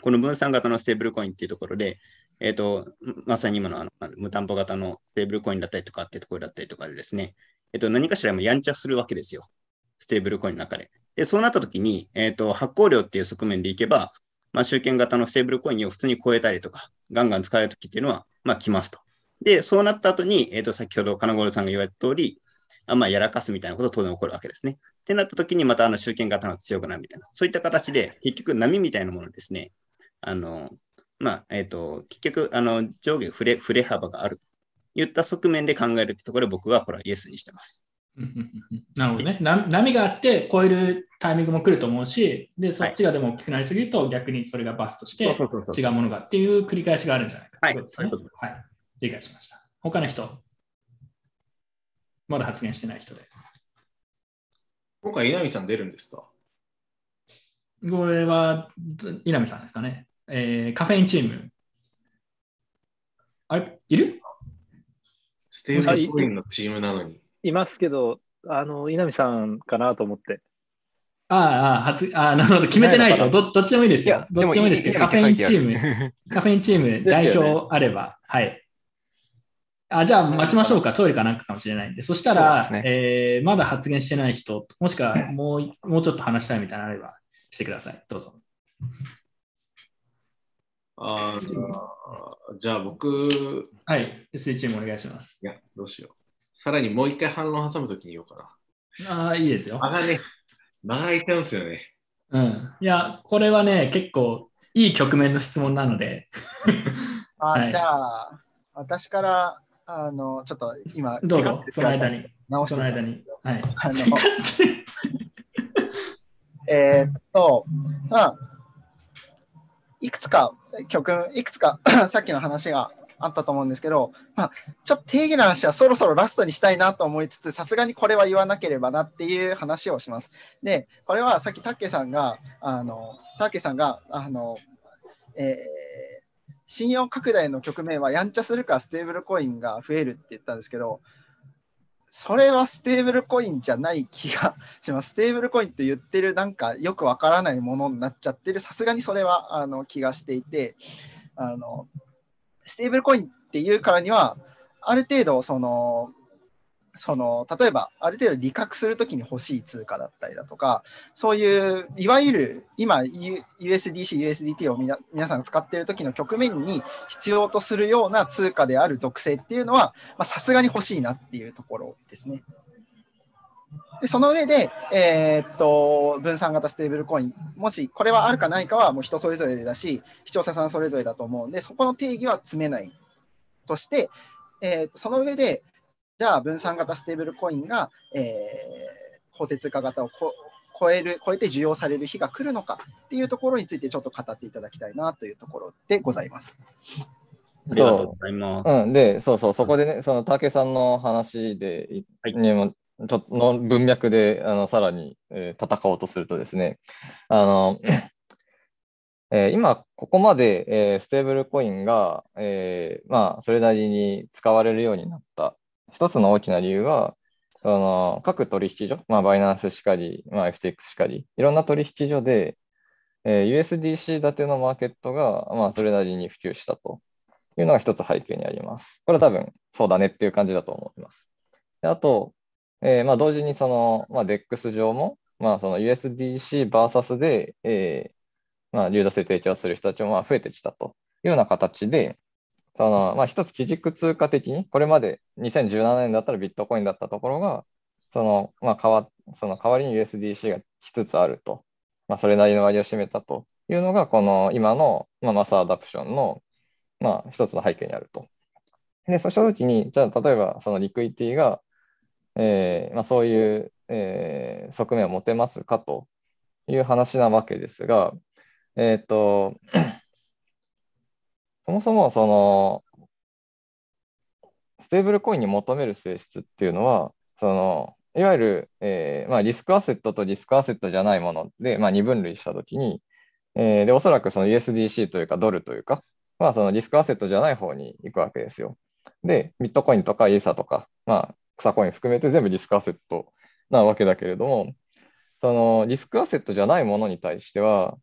この分散型のステーブルコインっていうところで、えっ、と、まさに今のあの無担保型のステーブルコインだったりとかっていうところだったりとかでですね、えっ、と、何かしらもやんちゃするわけですよ。ステーブルコインの中で。で、そうなったときに、えっ、と、発行量っていう側面でいけば、まあ、集権型のステーブルコインを普通に超えたりとか、ガンガン使えるときっていうのは、まあ、来ますと。で、そうなった後に、えっ、と、先ほど金五さんが言われた通り、あまあ、やらかすみたいなことが当然起こるわけですね。ってなったときに、またあの集権型が強くなるみたいな、そういった形で、結局波みたいなものですね。あの、まあ、えっ、と、結局、あの、上下振れ、振れ幅があるといった側面で考えるってところで僕はこれはイエスにしてます。なるほどね。な波があって超えるタイミングも来ると思うし、で、そっちがでも大きくなりすぎると逆にそれがバストしてそうそうそうそう違うものがっていう繰り返しがあるんじゃないかはいということですね。そういうことですはい。理解しました。他の人まだ発言してない人で。今回、稲見さん出るんですか？これは、稲見さんですかね。えーカフェインチーム。あれ、いる？ステーブルコインのチームなのに。いますけど、あの、稲見さんかなと思って。ああ、ああ発ああ、なるほど。決めてないと。どどっちでもいいですよ。どっちでもいいですけど、カフェインチーム、カフェインチーム代表あれば、はい。あじゃあ、待ちましょうか。トイレかなんかかもしれないんで。そしたら、えーまだ発言してない人、もしくはもうもうちょっと話したいみたいなのあれば、してください。どうぞ。あーじゃあじゃあ僕、はい、SE チームお願いします。いや、どうしよう。さらにもう一回反論挟むときに言おうかああ、いいですよ。な。間がね、間が空いちゃうんですよね。うん。いや、これはね、結構いい局面の質問なので、あはいじゃあ、私から、あの、ちょっと今、どうぞその間に。直してその間に。はい。あのえーっと、まあ、いくつか曲、いくつか さっきの話があったと思うんですけど、まあ、ちょっと定義の話はそろそろラストにしたいなと思いつつ、さすがにこれは言わなければなっていう話をします。で、これはさっきタッケさんが、あの、タッケさんが、あの、えー信用拡大の局面はやんちゃするかステーブルコインが増えるって言ったんですけど、それはステーブルコインじゃない気がします。ステーブルコインって言ってるなんかよくわからないものになっちゃってる、さすがにそれはあの気がしていて、あのステーブルコインっていうからには、ある程度その、その例えばある程度利確するときに欲しい通貨だったりだとか、そういういわゆる今 USDC、USDT をみな皆さんが使っているときの局面に必要とするような通貨である属性っていうのは、さすがに欲しいなっていうところですね。でその上で、えーっと、分散型ステーブルコイン、もしこれはあるかないかはもう人それぞれだし、視聴者さんそれぞれだと思うんで、そこの定義は詰めないとして、えーっとその上で、じゃあ分散型ステーブルコインが、えー、法定通貨型をこ超える、超えて需要される日が来るのかっていうところについてちょっと語っていただきたいなというところでございます。ありがとうございます。うん、で、そうそう、そこでね、その武さんの話で、いにもちょっとの文脈であのさらに、えー戦おうとするとですね、あの、えー今、ここまで、えーステーブルコインが、えーまあ、それなりに使われるようになった一つの大きな理由は、その各取引所、まあ、バイナンスしかり、まあ、FTX しかり、いろんな取引所で、えー USDC 建てのマーケットが、まあ、それなりに普及したというのが一つ背景にあります。これは多分そうだねっていう感じだと思います。であと、えーまあ、同時にその、まあ、DEX 上も、まあ、その USDC vs で、えーまあ、流動性提供する人たちも増えてきたというような形で、そのまあ、一つ基軸通貨的に、これまで2017年だったらビットコインだったところが、そのまあ、代わその代わりに USDC が来つつあると、まあ、それなりの割を占めたというのが、この今の、まあ、マスアダプションの、まあ、一つの背景にあると。で、そうしたときに、じゃあ、例えばそのリクイティが、えーまあ、そういう、えー側面を持てますかという話なわけですが、えっと、そもそもその、ステーブルコインに求める性質っていうのは、その、いわゆる、えーまあ、リスクアセットとリスクアセットじゃないもので、まあ、二分類したときに、えーで、おそらくその USDC というかドルというか、まあ、そのリスクアセットじゃない方に行くわけですよ。で、ビットコインとかイーサとか、まあ、草コイン含めて全部リスクアセットなわけだけれども、そのリスクアセットじゃないものに対しては、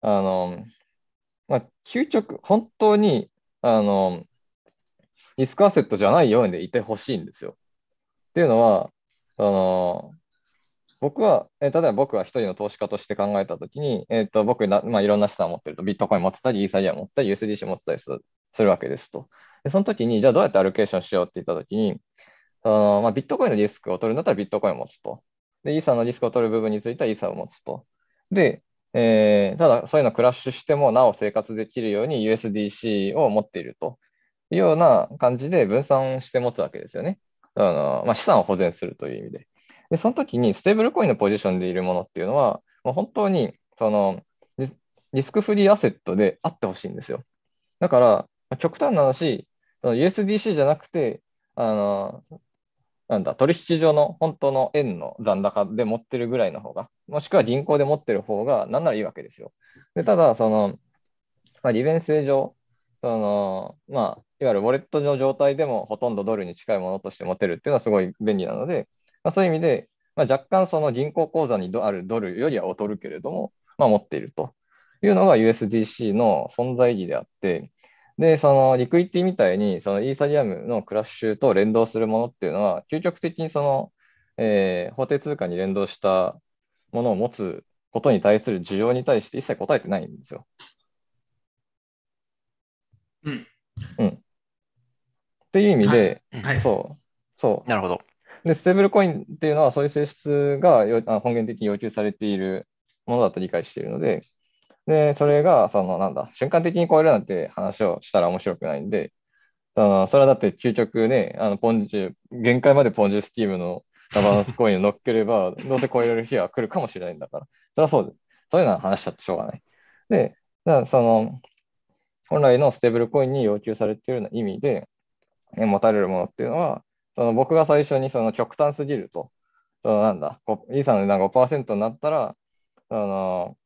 あの、まあ、究極、本当に、あの、リスクアセットじゃないようでいてほしいんですよ。っていうのは、あの、僕は、えー例えば僕は一人の投資家として考えたときに、えっと、僕な、まあ、いろんな資産を持ってると、ビットコイン持ってたり、イーサリア持ったり、USDC 持ってたりするするわけですと。で、その時に、じゃあどうやってアロケーションしようって言ったときに、そのまあ、ビットコインのリスクを取るんだったらビットコインを持つと。で、イーサのリスクを取る部分についてはイーサを持つと。で、えーただ、そういうのクラッシュしてもなお生活できるように USDC を持っているというような感じで分散して持つわけですよね。あのまあ、資産を保全するという意味で。で、その時にステーブルコインのポジションでいるものっていうのは、もう本当にそのリスリスクフリーアセットであってほしいんですよ。だから、極端な話、その USDC じゃなくて、あの、なんだ、取引所の本当の円の残高で持ってるぐらいの方が、もしくは銀行で持ってる方が、なんならいいわけですよ。で、ただ、その、まあ、利便性上、その、まあ、いわゆるウォレットの状態でもほとんどドルに近いものとして持てるっていうのはすごい便利なので、まあ、そういう意味で、まあ、若干その銀行口座にあるドルよりは劣るけれども、まあ、持っているというのが USDC の存在意義であって、で、そのリクイティみたいに、そのイーサリアムのクラッシュと連動するものっていうのは、究極的にその、えー法定通貨に連動したものを持つことに対する需要に対して一切答えてないんですよ。うん。うん。っていう意味で、はいはいそう、そう。なるほど。で、ステーブルコインっていうのは、そういう性質が本源的に要求されているものだと理解しているので、で、それが、その、なんだ、瞬間的に超えるなんて話をしたら面白くないんで、そのそれはだって究極ね、あのポンジ、限界までポンジスキームのガバナンスコインを乗っければ、どうせ超える日は来るかもしれないんだから、それはそうです。そういうのは話したってしょうがない。で、だからその、本来のステーブルコインに要求されているような意味で、え持たれるものっていうのは、その僕が最初にその極端すぎると、そのなんだ、こイーサの値段が5%になったら、あの、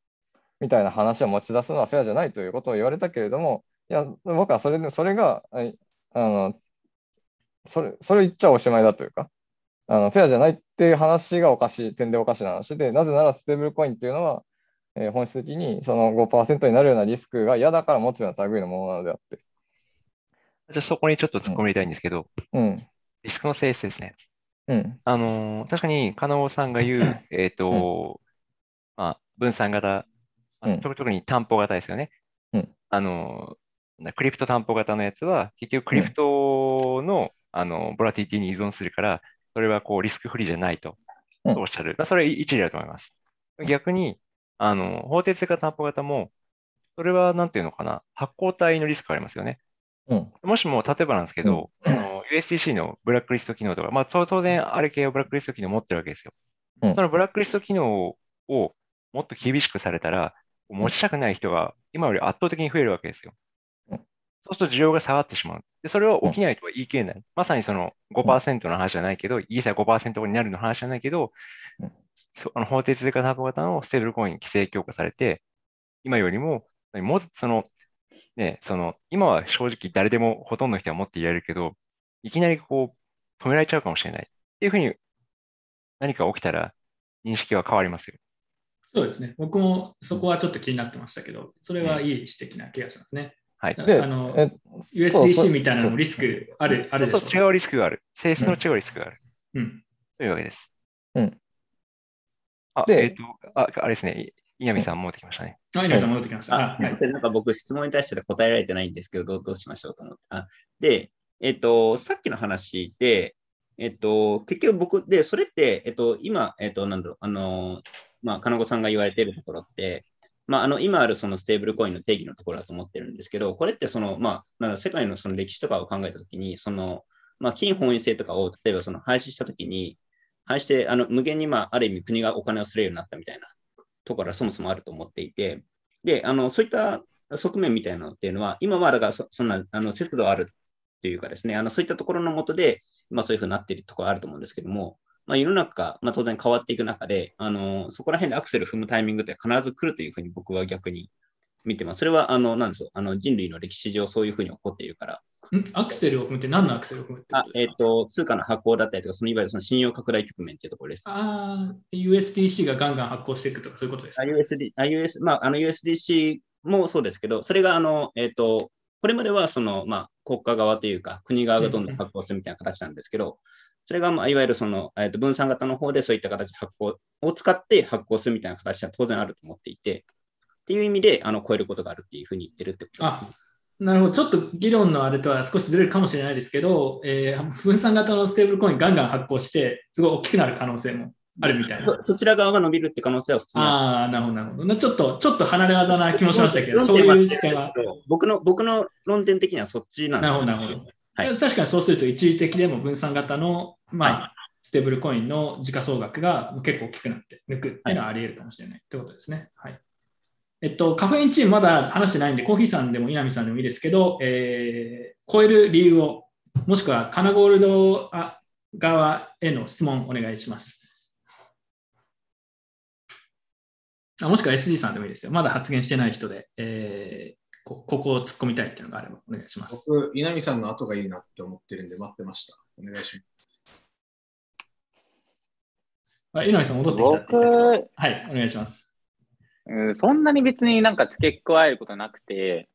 みたいな話を持ち出すのはフェアじゃないということを言われたけれども、いや、僕はそれで、それが、ああの、それ、それ言っちゃおしまいだというか、あの、フェアじゃないっていう話がおかしい、点でおかしな話で、なぜならステーブルコインっていうのは、えー本質的にその5%になるようなリスクが嫌だから持つような類のものなのであって。じゃあそこにちょっと突っ込みたいんですけど、うん。リスクの性質ですね。うん。あのー確かに、加納さんが言う、えっと、まあ、分散型、まあ特特に担保型ですよね。うんあのクリプト担保型のやつは、結局クリプトの、あの、ボラティティに依存するから、それはこうリスクフリーじゃないと、おっしゃる。まあ、それは一理だと思います。逆に、あの、法定通貨担保型も、それはなんていうのかな、発行体のリスクがありますよね。うん。もしも、例えばなんですけど、あの USDC のブラックリスト機能とか、まあ、当当然、あれ系はブラックリスト機能を持ってるわけですよ。うんそのブラックリスト機能をもっと厳しくされたら、持ちたくない人が今より圧倒的に増えるわけですよ。そうすると需要が下がってしまう。で、それは起きないとは言い切れない。まさにその5%の話じゃないけど、イーサ5%になるの話じゃないけど、の法定通貨担保型のステーブルコイン規制強化されて、今よりも、もうその、ね、その、今は正直誰でもほとんどの人は持っていられるけど、いきなりこう、止められちゃうかもしれない。っていうふうに何か起きたら認識は変わりますよ。そうですね。僕もそこはちょっと気になってましたけど、それはいい指摘な気がしますね。はい。あでのえ、USDC みたいなのもリスクある、あるでしょそうそう違うリスクがある。性質の違うリスクがある。うん。というわけです。うん。あ、でえっと、あ、あれですね。い稲見さん戻ってきましたね。あ、稲見さん戻ってきました。はいそれなんか僕、質問に対して答えられてないんですけど、どうどうしましょうと思って。あで、えっと、さっきの話で、えっと、結局僕、で、それって、えっと、今、えっと、なんだろう、あの、まあ、金子さんが言われているところって、まあ、あの、今あるそのステーブルコインの定義のところだと思ってるんですけど、これってその、まあ、世界のその歴史とかを考えたときに、その、まあ、金本位制とかを、例えばその廃止したときに、廃止して、あの、無限に、まあ、ある意味国がお金をするようになったみたいなところはそもそもあると思っていて、で、あの、そういった側面みたいなのっていうのは、今はだからそそんな、あの、節度あるというかですね、あの、そういったところのもとで、まあそういうふうになっているところあると思うんですけども、まあ世の中が、まあ当然変わっていく中で、あの、そこら辺でアクセル踏むタイミングって必ず来るというふうに僕は逆に見てます。それは、あの、なんでしょう、あの、人類の歴史上そういうふうに起こっているから、ん？アクセルを踏むって何のアクセルを踏むってあ、えっ、と、通貨の発行だったりとか、そのいわゆるその信用拡大局面っていうところです。ああ、USDC がガンガン発行していくとかそういうことですか？USD、あ US まあ、あの USDC もそうですけど、それがあの、えっ、と、これまではその、まあ、国家側というか、国側がどんどん発行するみたいな形なんですけど、それが、まあ、いわゆるその、えっと分散型の方でそういった形で発行を使って発行するみたいな形は当然あると思っていて、っていう意味で、あの、超えることがあるっていうふうに言ってるってことですね。なるほど。ちょっと議論のあれとは少しずれるかもしれないですけど、えー分散型のステーブルコインガンガン発行して、すごい大きくなる可能性もあるみたいな。そそちら側が伸びるって可能性は普通にあるああ、なるほど、なるほどな。ちょっと、ちょっと離れ技な気もしましたけど、そういう視点は。僕の、僕の論点的にはそっちなんなるほど、なるですよほど。確かにそうすると、一時的でも分散型の、まあ、ステーブルコインの時価総額が結構大きくなって抜くっていうのはあり得るかもしれないってことですね。はい。えっと、カフェインチームまだ話してないんで、コーヒーさんでも稲見さんでもいいですけど、えー、超える理由を、もしくはカナゴールドあ側への質問お願いします。あもしくは SG さんでもいいですよ。まだ発言してない人で、えーこここを突っ込みたいっていうのがあればお願いします。僕、稲見さんの後がいいなって思ってるんで待ってました。お願いします。あ稲見さん戻ってきたって言ってたけどはい、お願いします。うんそんなに別になんか付け加えることなくて、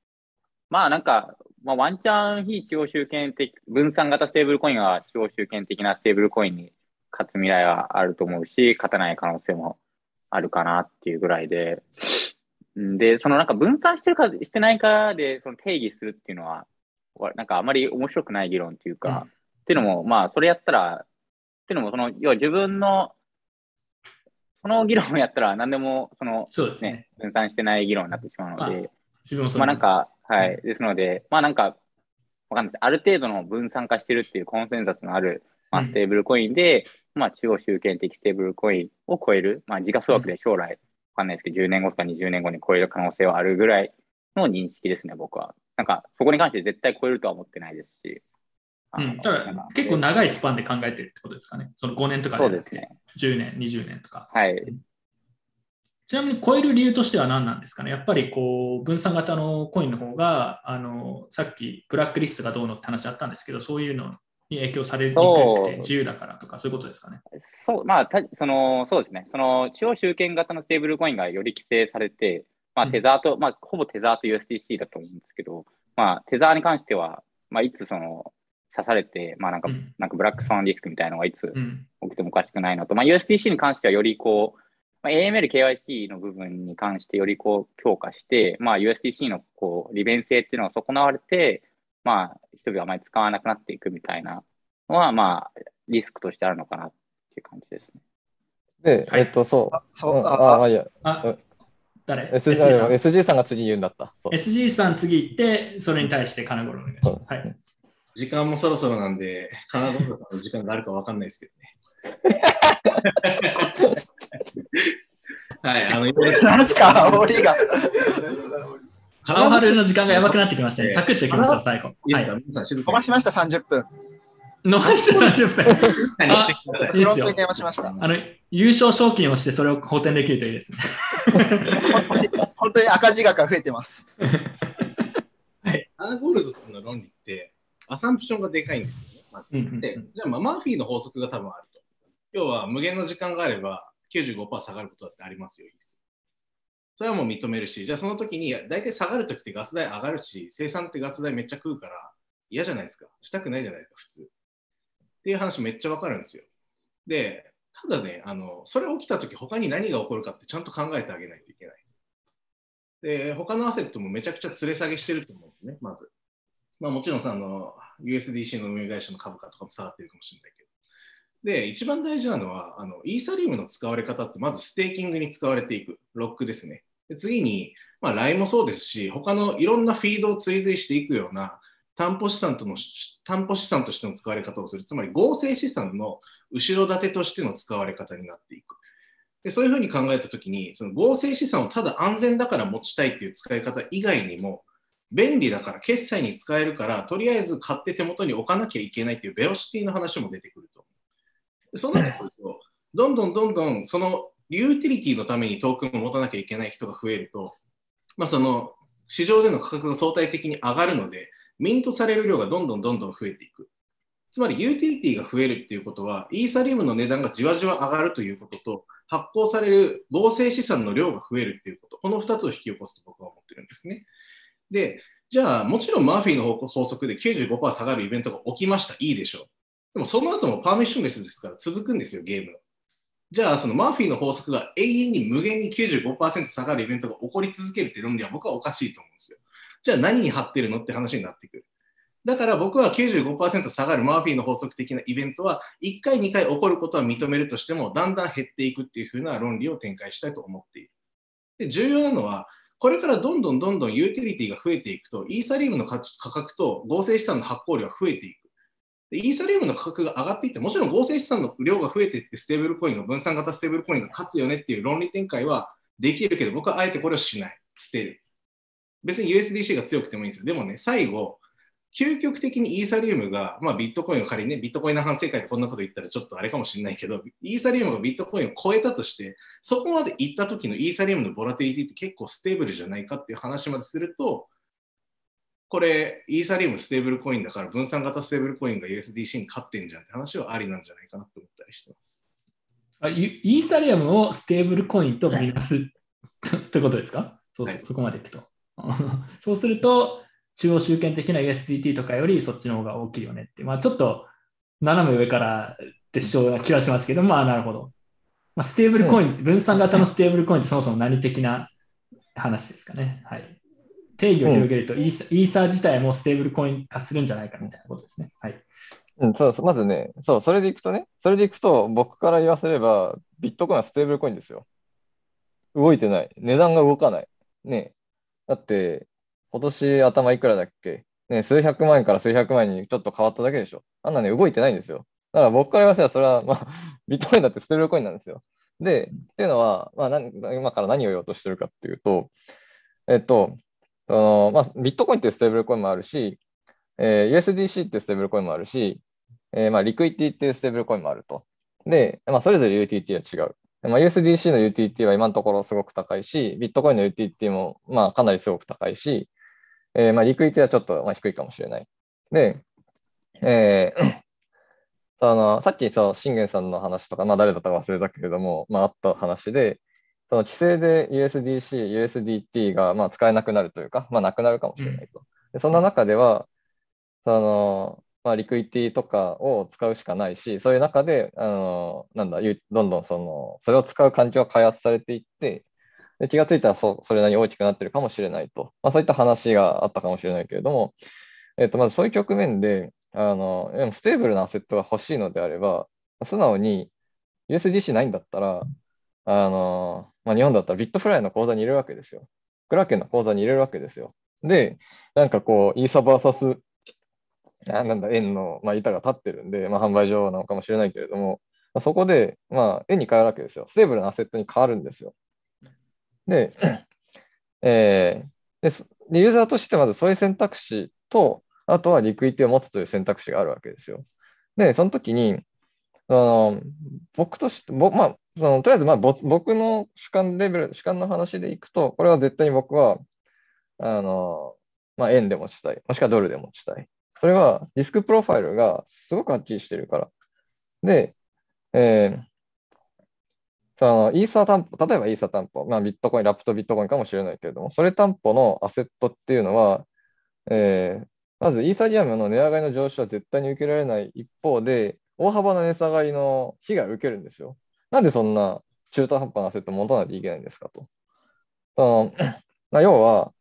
まあなんか、まあ、ワンチャン非徴収権的、分散型ステーブルコインは徴収権的なステーブルコインに勝つ未来はあると思うし、勝たない可能性もあるかなっていうぐらいで、うんで、そのなんか分散してるかしてないかでその定義するっていうのは、わなんかあまり面白くない議論っていうか、っていうのも、まあ、それやったら、っていうのも、その、要は自分の、その議論をやったら何でも、その、そうですね。分散してない議論になってしまうので、自分もそうまあないんか、はい。ですので、まあなんか、わかんないです。ある程度の分散化してるっていうコンセンサスのある、まあ、うんステーブルコインで、まあ中央集権的ステーブルコインを超える、まあ時価総額で将来、わかんないですけど、10年後とか20年後に超える可能性はあるぐらいの認識ですね、僕は。なんか、そこに関して絶対超えるとは思ってないですし。うん、ただ結構長いスパンで考えてるってことですかね。その5年とかですね。10年、20年とか。はい。ちなみに超える理由としては何なんですかねやっぱりこう分散型のコインの方が、あのさっきブラックリストがどうのって話あったんですけど、そういうのに影響されにくくて自由だからとか、そういうことですかね。そう、まあ、たその、そうですね。その、中央集権型のステーブルコインがより規制されて、まあ、テザーと、まあ、ほぼテザーと USDC だと思うんですけど、まあ、テザーに関しては、まあ、いつその、刺されて、まあ、なんか、なんかブラックスワンリスクみたいなのがいつ起きてもおかしくないのと、まあ、USDC に関してはよりこう、まあ、AML、KYC の部分に関してよりこう強化して、まあ、USDC のこう利便性っていうのが損なわれて、まあ、人々はあまり使わなくなっていくみたいなのは、まあ、リスクとしてあるのかなっていう感じですね。で、えっと、そう。そううんああ、あ、いや。あうん誰？SG, さん SG さんが次言うんだった。SG さん次行って、それに対して金頃お願いします。はい。時間もそろそろなんで、金子さんの時間があるかわかんないですけどね。はい、あの、なんすか煽りが。青春の時間がやばくなってきましたね。ええサクッといきましょう、最後。いいですか、はい皆さん静飛かに。ばしました、30分。伸ばして30分。に してくださいあいいですよ。あの、優勝賞金をしてそれを補填できるといいですね。本当に赤字額が増えてます。アナゴールドさんの論理って、アサンプションがでかいんですよね、まず。で、じゃあ、まあ、マーフィーの法則が多分あると。要は、無限の時間があれば、95%下がることだってありますよ、いいです。それはもう認めるし、じゃあその時に、大体下がる時ってガス代上がるし、生産ってガス代めっちゃ食うから嫌じゃないですか。したくないじゃないですか、普通。っていう話めっちゃわかるんですよ。で、ただね、あの、それ起きた時他に何が起こるかってちゃんと考えてあげないといけない。で、他のアセットもめちゃくちゃ連れ下げしてると思うんですね、まず。まあもちろんさ、あの、USDC の運営会社の株価とかも下がってるかもしれないけど。で、一番大事なのは、あの、イーサリウムの使われ方って、まずステーキングに使われていく、ロックですね。で次に、まあ、LINE もそうですし、他のいろんなフィードを追随していくような担保資産との、担保資産としての使われ方をする、つまり合成資産の後ろ盾としての使われ方になっていく。でそういうふうに考えたときに、その合成資産をただ安全だから持ちたいっていう使い方以外にも、便利だから、決済に使えるから、とりあえず買って手元に置かなきゃいけないっていうベロシティの話も出てくると。そうなってくると、どんどんどんどんそのユーティリティのためにトークンを持たなきゃいけない人が増えると、まあ、その市場での価格が相対的に上がるので、ミントされる量がどんどんどんどん増えていく。つまりユーティリティが増えるっていうことは、イーサリウムの値段がじわじわ上がるということと、発行される合成資産の量が増えるっていうこと、この2つを引き起こすと僕は思ってるんですね。で、じゃあ、もちろんマーフィーの法則で95%下がるイベントが起きました、いいでしょう。でもその後もパーミッションレスですから続くんですよ、ゲーム。じゃあ、そのマーフィーの法則が永遠に無限に95%下がるイベントが起こり続けるって論理は僕はおかしいと思うんですよ。じゃあ何に張ってるのって話になってくる？だから僕は95%下がるマーフィーの法則的なイベントは1回、2回起こることは認めるとしても、だんだん減っていくっていう風な論理を展開したいと思っている。で重要なのは、これからどんどんどんどんユーティリティが増えていくと、イーサリウムの価価格と合成資産の発行量が増えていく。でイーサリウムの価格が上がっていって、もちろん合成資産の量が増えていって、ステーブルコインが分散型ステーブルコインが勝つよねっていう論理展開はできるけど、僕はあえてこれをしない。捨てる。別に USDC が強くてもいいんですよ。でもね、最後、究極的にイーサリウムが、まあ、ビットコインを仮にね、ビットコインの反省会でこんなこと言ったらちょっとあれかもしれないけど、イーサリウムがビットコインを超えたとして、そこまで行った時のイーサリウムのボラティリティって結構ステーブルじゃないかっていう話まですると、これ、イーサリウムステーブルコインだから分散型ステーブルコインが USDC に勝ってんじゃんって話はありなんじゃないかなと思ったりしてます。あイイーサリアムをステーブルコインと見なす ってことですか？そうそこまでいくと。そうすると、中央集権的な USDT とかよりそっちの方が大きいよねって、まあ、ちょっと斜め上からってしそうな気はしますけど、まあなるほど。まあ、ステーブルコイン、分散型のステーブルコインってそもそも何的な話ですかね。はい。定義を広げると、イーサイーサー自体もステーブルコイン化するんじゃないかみたいなことですね。はい。うん、そうまずね、そう、それでいくとね、それでいくと、僕から言わせれば、ビットコインはステーブルコインですよ。動いてない。値段が動かない。ね。だって、今年頭いくらだっけ？ね、数百万円から数百万円にちょっと変わっただけでしょ。あんなね、動いてないんですよ。だから僕から言わせれば、それは、まあ、ビットコインだってステーブルコインなんですよ。で、っていうのは、まあ、今から何を言おうとしてるかっていうと、えっと、あのまあ、ビットコインってステーブルコインもあるし、えー USDC ってステーブルコインもあるし、えーまあ、 Liquity っていうステーブルコインもあると。で、まあ、それぞれ ユーティリティは違う。まあ、USDC の UTT は今のところすごく高いし、ビットコインの UTT もまあかなりすごく高いし、えーまあ、 Liquity はちょっとまあ低いかもしれない。で、えー あのさっきそう信玄さんの話とか、まあ、誰だったか忘れたけれども、まあ、あった話で、その規制で USDC、USDT がまあ使えなくなるというか、まあ、なくなるかもしれないと。でそんな中では、そのまあ、リクイティとかを使うしかないし、そういう中で、あのなんだ、ゆどんどんそのそれを使う環境が開発されていって、で気がついたらそそれなりに大きくなってるかもしれないと、まあ、そういった話があったかもしれないけれども、えっと、まずそういう局面で、あのでもステーブルなアセットが欲しいのであれば、素直に USDC ないんだったら、あのまあ、日本だったらビットフライヤーの口座に入れるわけですよ。クラーケンの口座に入れるわけですよ。で、なんかこう、イーサ VS あなんだ、円の、まあ、板が立ってるんで、まあ、販売所なのかもしれないけれども、まあ、そこで、まあ、円に変わるわけですよ。ステーブルなアセットに変わるんですよ。で、えーでユーザーとしてまずそういう選択肢と、あとはリクイティを持つという選択肢があるわけですよ。で、その時に、あの僕として、まあ、そのとりあえずまあぼ僕の主観レベル、主観の話でいくと、これは絶対に僕は、あのまあ、円で持ちたい、もしくはドルで持ちたい。それはリスクプロファイルがすごくはっきりしてるから。で、えーそのイーサー担保、例えばイーサー担保、まあ、ビットコイン、ラプとビットコインかもしれないけれども、それ担保のアセットっていうのは、えーまずイーサリアムの値上がりの上昇は絶対に受けられない一方で、大幅な値下がりの被害を受けるんですよ。なんでそんな中途半端なアセットを持たないといけないんですかと。その まあ要は、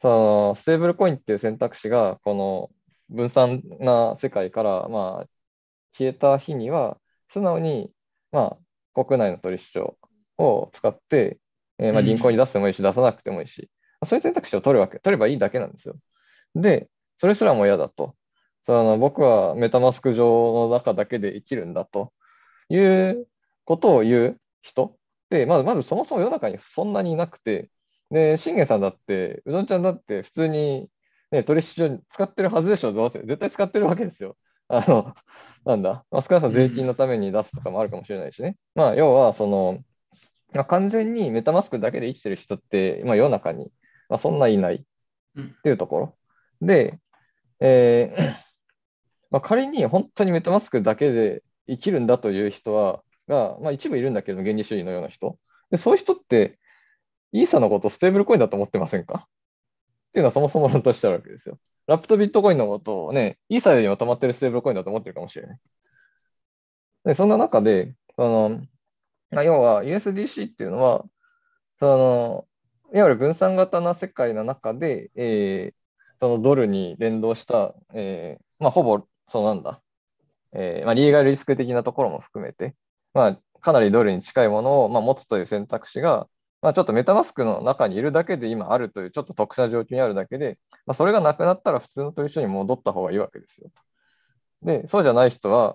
そのステーブルコインっていう選択肢が、この分散な世界から、まあ、消えた日には、素直に、まあ、国内の取引所を使って、えーまあ、うん銀行に出してもいいし、出さなくてもいいし、そういう選択肢を取るわけ、取ればいいだけなんですよ。で、それすらも嫌だと。その僕はメタマスク上の中だけで生きるんだということを言う人？で、まずまずそもそも世の中にそんなにいなくて、で、信玄さんだって、うどんちゃんだって普通に、ね、取引所に使ってるはずでしょ、どうせ。絶対使ってるわけですよ。あの、なんだ、まあ、少なくとも税金のために出すとかもあるかもしれないしね。まあ、要は、その、まあ、完全にメタマスクだけで生きてる人って、まあ、世の中に、まあ、そんないないっていうところ。で、えーまあ、仮に本当にメタマスクだけで生きるんだという人は、が、まあ、一部いるんだけど、原理主義のような人。で、そういう人って、イーサのことステーブルコインだと思ってませんか？っていうのはそもそも論としてあるわけですよ。ラプとビットコインのことをね、イーサよりも止まってるステーブルコインだと思ってるかもしれない。で、そんな中で、その、まあ、要は USDC っていうのは、その、いわゆる分散型な世界の中で、えーそのドルに連動した、えーまあ、ほぼ、そのなんだ、えーまあ、リーガルリスク的なところも含めて、まあ、かなりドルに近いものを、まあ、持つという選択肢が、まあ、ちょっとメタマスクの中にいるだけで今あるという、ちょっと特殊な状況にあるだけで、まあ、それがなくなったら普通の取引所に戻った方がいいわけですよと。で、そうじゃない人は、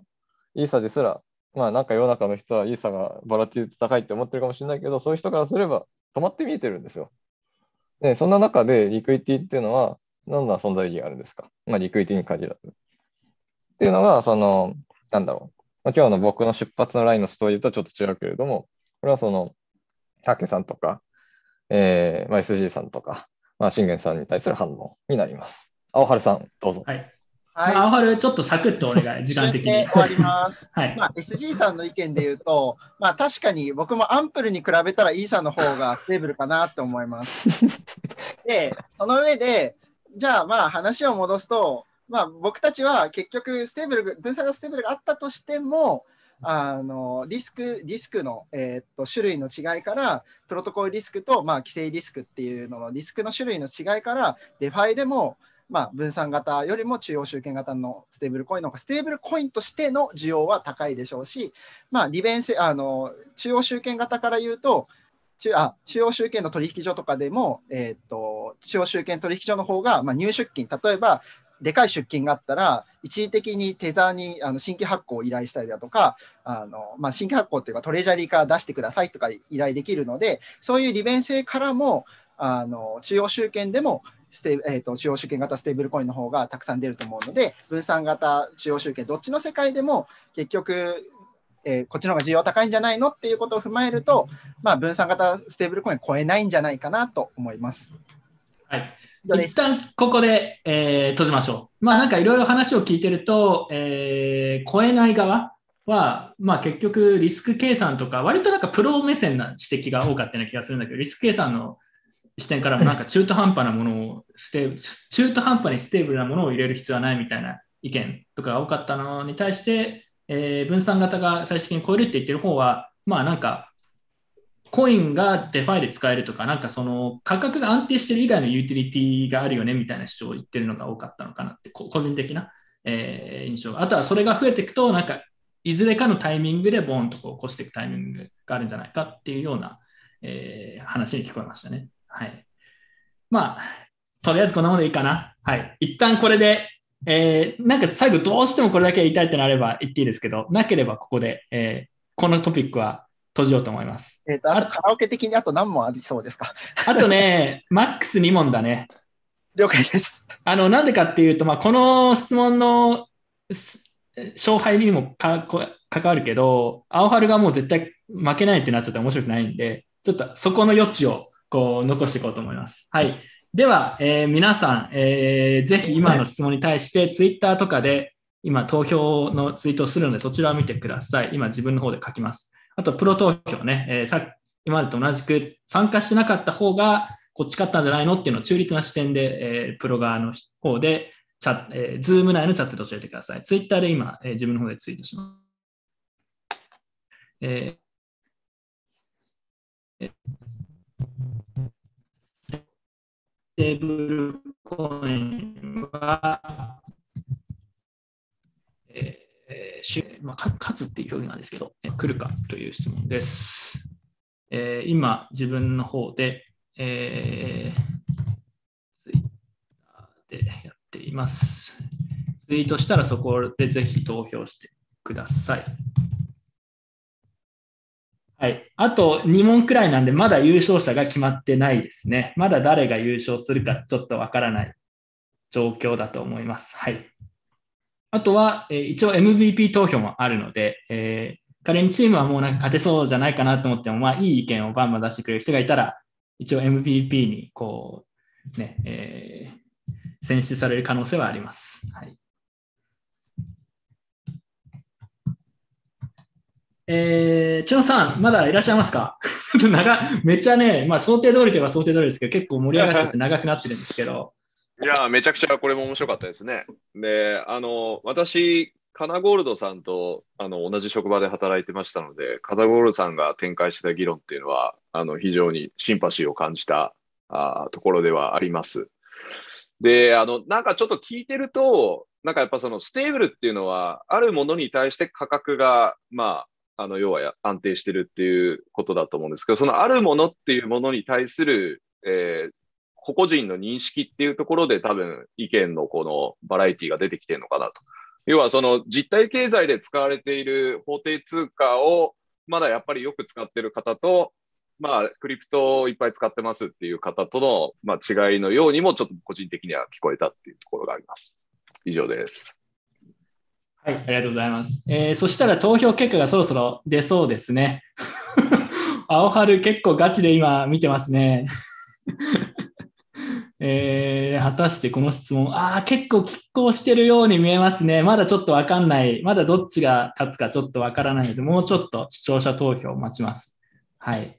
イーサですら、まあなんか世の中の人はイーサがボラティリティ高いって思ってるかもしれないけど、そういう人からすれば止まって見えてるんですよ。で、そんな中でリクイティっていうのは、どんな存在意義があるんですか？まあリクイティに限らず。っていうのが、その、なんだろう。まあ、今日の僕の出発のラインのストーリーとはちょっと違うけれども、これはその、竹さんとか、えーまあ、SG さんとか、まあ、信玄さんに対する反応になります。青春さん、どうぞ。はい。まあ青春、ちょっとサクッとお願い、時間的に。で終わります。はい。まあ、SG さんの意見で言うと、まあ、確かに僕もアンプルに比べたら E さんの方がステーブルかなって思います。で、その上で、じゃあまあ話を戻すと、まあ、僕たちは結局ステーブル、分散型ステーブルがあったとしても、あのリスクリスクの、えーっと種類の違いから、プロトコルリスクと、まあ、規制リスクっていうののリスクの種類の違いから、 DeFi でも、まあ、分散型よりも中央集権型のステーブルコインの方がステーブルコインとしての需要は高いでしょうし、まあ、利便性あの中央集権型から言うと、中あ中央集権の取引所とかでも、えーっと中央集権取引所の方が、まあ、入出金、例えばでかい出金があったら、一時的にテザーにあの新規発行を依頼したりだとか、あのまあ、新規発行っていうか、トレジャリーから出してくださいとか依頼できるので、そういう利便性からも、あの中央集権でもステ、えー、と中央集権型ステーブルコインの方がたくさん出ると思うので、分散型、中央集権、どっちの世界でも結局、えーこっちの方が需要高いんじゃないのっていうことを踏まえると、まあ、分散型ステーブルコイン超えないんじゃないかなと思います。はい。一旦ここで、えー閉じましょう。まあなんかいろいろ話を聞いてると、えー超えない側は、まあ結局リスク計算とか、割となんかプロ目線な指摘が多かったような気がするんだけど、リスク計算の視点からもなんか中途半端なものをステー中途半端にステーブルなものを入れる必要はないみたいな意見とかが多かったのに対して、えー分散型が最終的に超えるって言ってる方は、まあなんかコインが DeFi で使えるとか、なんかその価格が安定してる以外のユーティリティがあるよねみたいな主張を言ってるのが多かったのかなって、個人的な、えー印象が。あとはそれが増えていくと、なんかいずれかのタイミングでボーンとこう起こしていくタイミングがあるんじゃないかっていうような、えー話に聞こえましたね。はい。まあ、とりあえずこんなものでいいかな。はい。一旦これで、えーなんか最後どうしてもこれだけ言いたいってなれば言っていいですけど、なければここで、えーこのトピックは閉じようと思います。えーとあとカラオケ的にあと何問ありそうですか？あとね、マックス2問だね。了解です。あの、なんでかっていうと、まあ、この質問のす勝敗にもかこ関わるけど、青春がもう絶対負けないってなっちゃって面白くないんで、ちょっとそこの余地をこう残していこうと思います。はい。では、えー皆さん、えーぜひ今の質問に対して、ツイッターとかで今投票のツイートをするので、そちらを見てください。今自分の方で書きます。あと、プロ投票ね、えーさ今までと同じく参加してなかった方が、こっち勝ったんじゃないの？っていうのを中立な視点で、えープロ側の方で、チャえー、ズーム内のチャットで教えてください。ツイッターで今、えー自分の方でツイートします。えーテーブルコインは、えーまあ、勝つっていう表現なんですけど、えー来るかという質問です。えー今、自分の方で、えーツイッターでやっています。ツイートしたらそこでぜひ投票してください。はい。あと2問くらいなんで、まだ優勝者が決まってないですね。まだ誰が優勝するかちょっとわからない状況だと思います。はい。あとは、えー一応 MVP 投票もあるので、えー仮にチームはもうなんか勝てそうじゃないかなと思っても、まあいい意見をバンバン出してくれる人がいたら、一応 MVP にこう、ね、えー選出される可能性はあります。はい。えー、千野さん、まだいらっしゃいますか？ちょっと長、めっちゃね、まあ想定通りといえば想定通りですけど、結構盛り上がっちゃって長くなってるんですけど、いや、めちゃくちゃこれも面白かったですね。で、あの、私、カナゴールドさんとあの同じ職場で働いてましたので、カナゴールドさんが展開した議論っていうのは、あの非常にシンパシーを感じたあところではあります。で、あの、なんかちょっと聞いてると、なんかやっぱそのステーブルっていうのは、あるものに対して価格が、まあ、あの、要は安定してるっていうことだと思うんですけど、そのあるものっていうものに対する、えー個々人の認識っていうところで多分意見のこのバラエティが出てきてるのかなと。要はその実体経済で使われている法定通貨をまだやっぱりよく使ってる方と、まあクリプトをいっぱい使ってますっていう方との、まあ、違いのようにもちょっと個人的には聞こえたっていうところがあります。以上です。はい、ありがとうございます。えーそしたら投票結果がそろそろ出そうですね。青春結構ガチで今見てますね。えー果たしてこの質問、ああ、結構拮抗してるように見えますね。まだちょっとわかんない。まだどっちが勝つかちょっとわからないので、もうちょっと視聴者投票を待ちます。はい。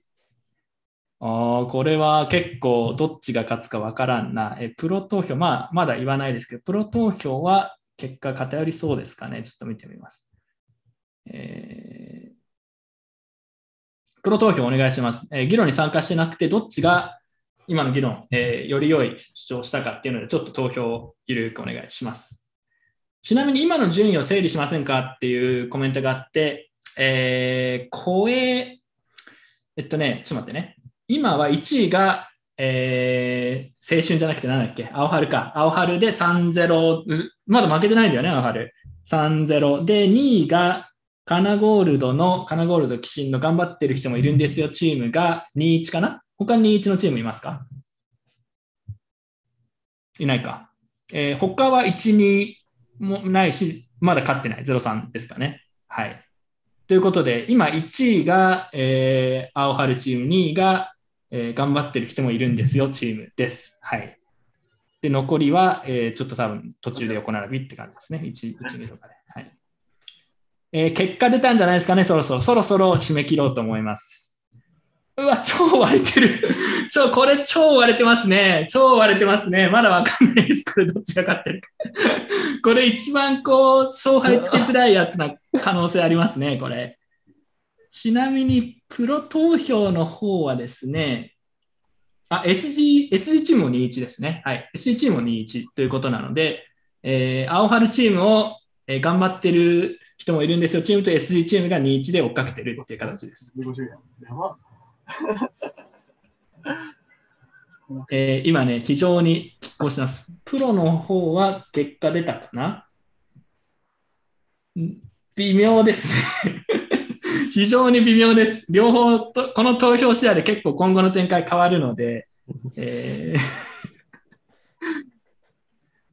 ああ、これは結構どっちが勝つかわからんな。え、プロ投票、まあ、まだ言わないですけど、プロ投票は結果偏りそうですかね。ちょっと見てみます。えープロ投票お願いします、えー議論に参加してなくて、どっちが今の議論、えーより良い主張したかっていうので、ちょっと投票をゆるくお願いします。ちなみに今の順位を整理しませんかっていうコメントがあって、えー、声、えっとね、ちょっと待ってね。今は1位が、えー、青春じゃなくてなんだっけ？青春か。青春で3-0、まだ負けてないんだよね、青春。3-0。で、2位が、カナゴールドの、カナゴールド騎士の頑張ってる人もいるんですよ、チームが2-1かな？他に1のチームいますか？いないか。えー他は1、2もないし、まだ勝ってない。0-3ですかね。はい。ということで、今1位が、えー青春チーム、2位が、えー頑張ってる人もいるんですよ、チームです。はい。で、残りは、えーちょっと多分途中で横並びって感じですね。1、1、2とかで。はい。えー結果出たんじゃないですかね、そろそろ。そろそろ締め切ろうと思います。うわ、超割れてる。超、これ超割れてますね。超割れてますね。まだわかんないです。これどっちが勝ってるか。これ一番こう、勝敗つけづらいやつな可能性ありますね、これ。ちなみに、プロ投票の方はですね、あ、SG、SG チームも21ですね。はい。SG チームも21ということなので、えー青春チームを、えー頑張ってる人もいるんですよ。チームと SG チームが21で追っかけてるっていう形です。やば。えー今ね、非常に拮抗してます。プロの方は結果出たかな？ん微妙ですね。非常に微妙です。両方と、この投票次第で結構今後の展開変わるので、え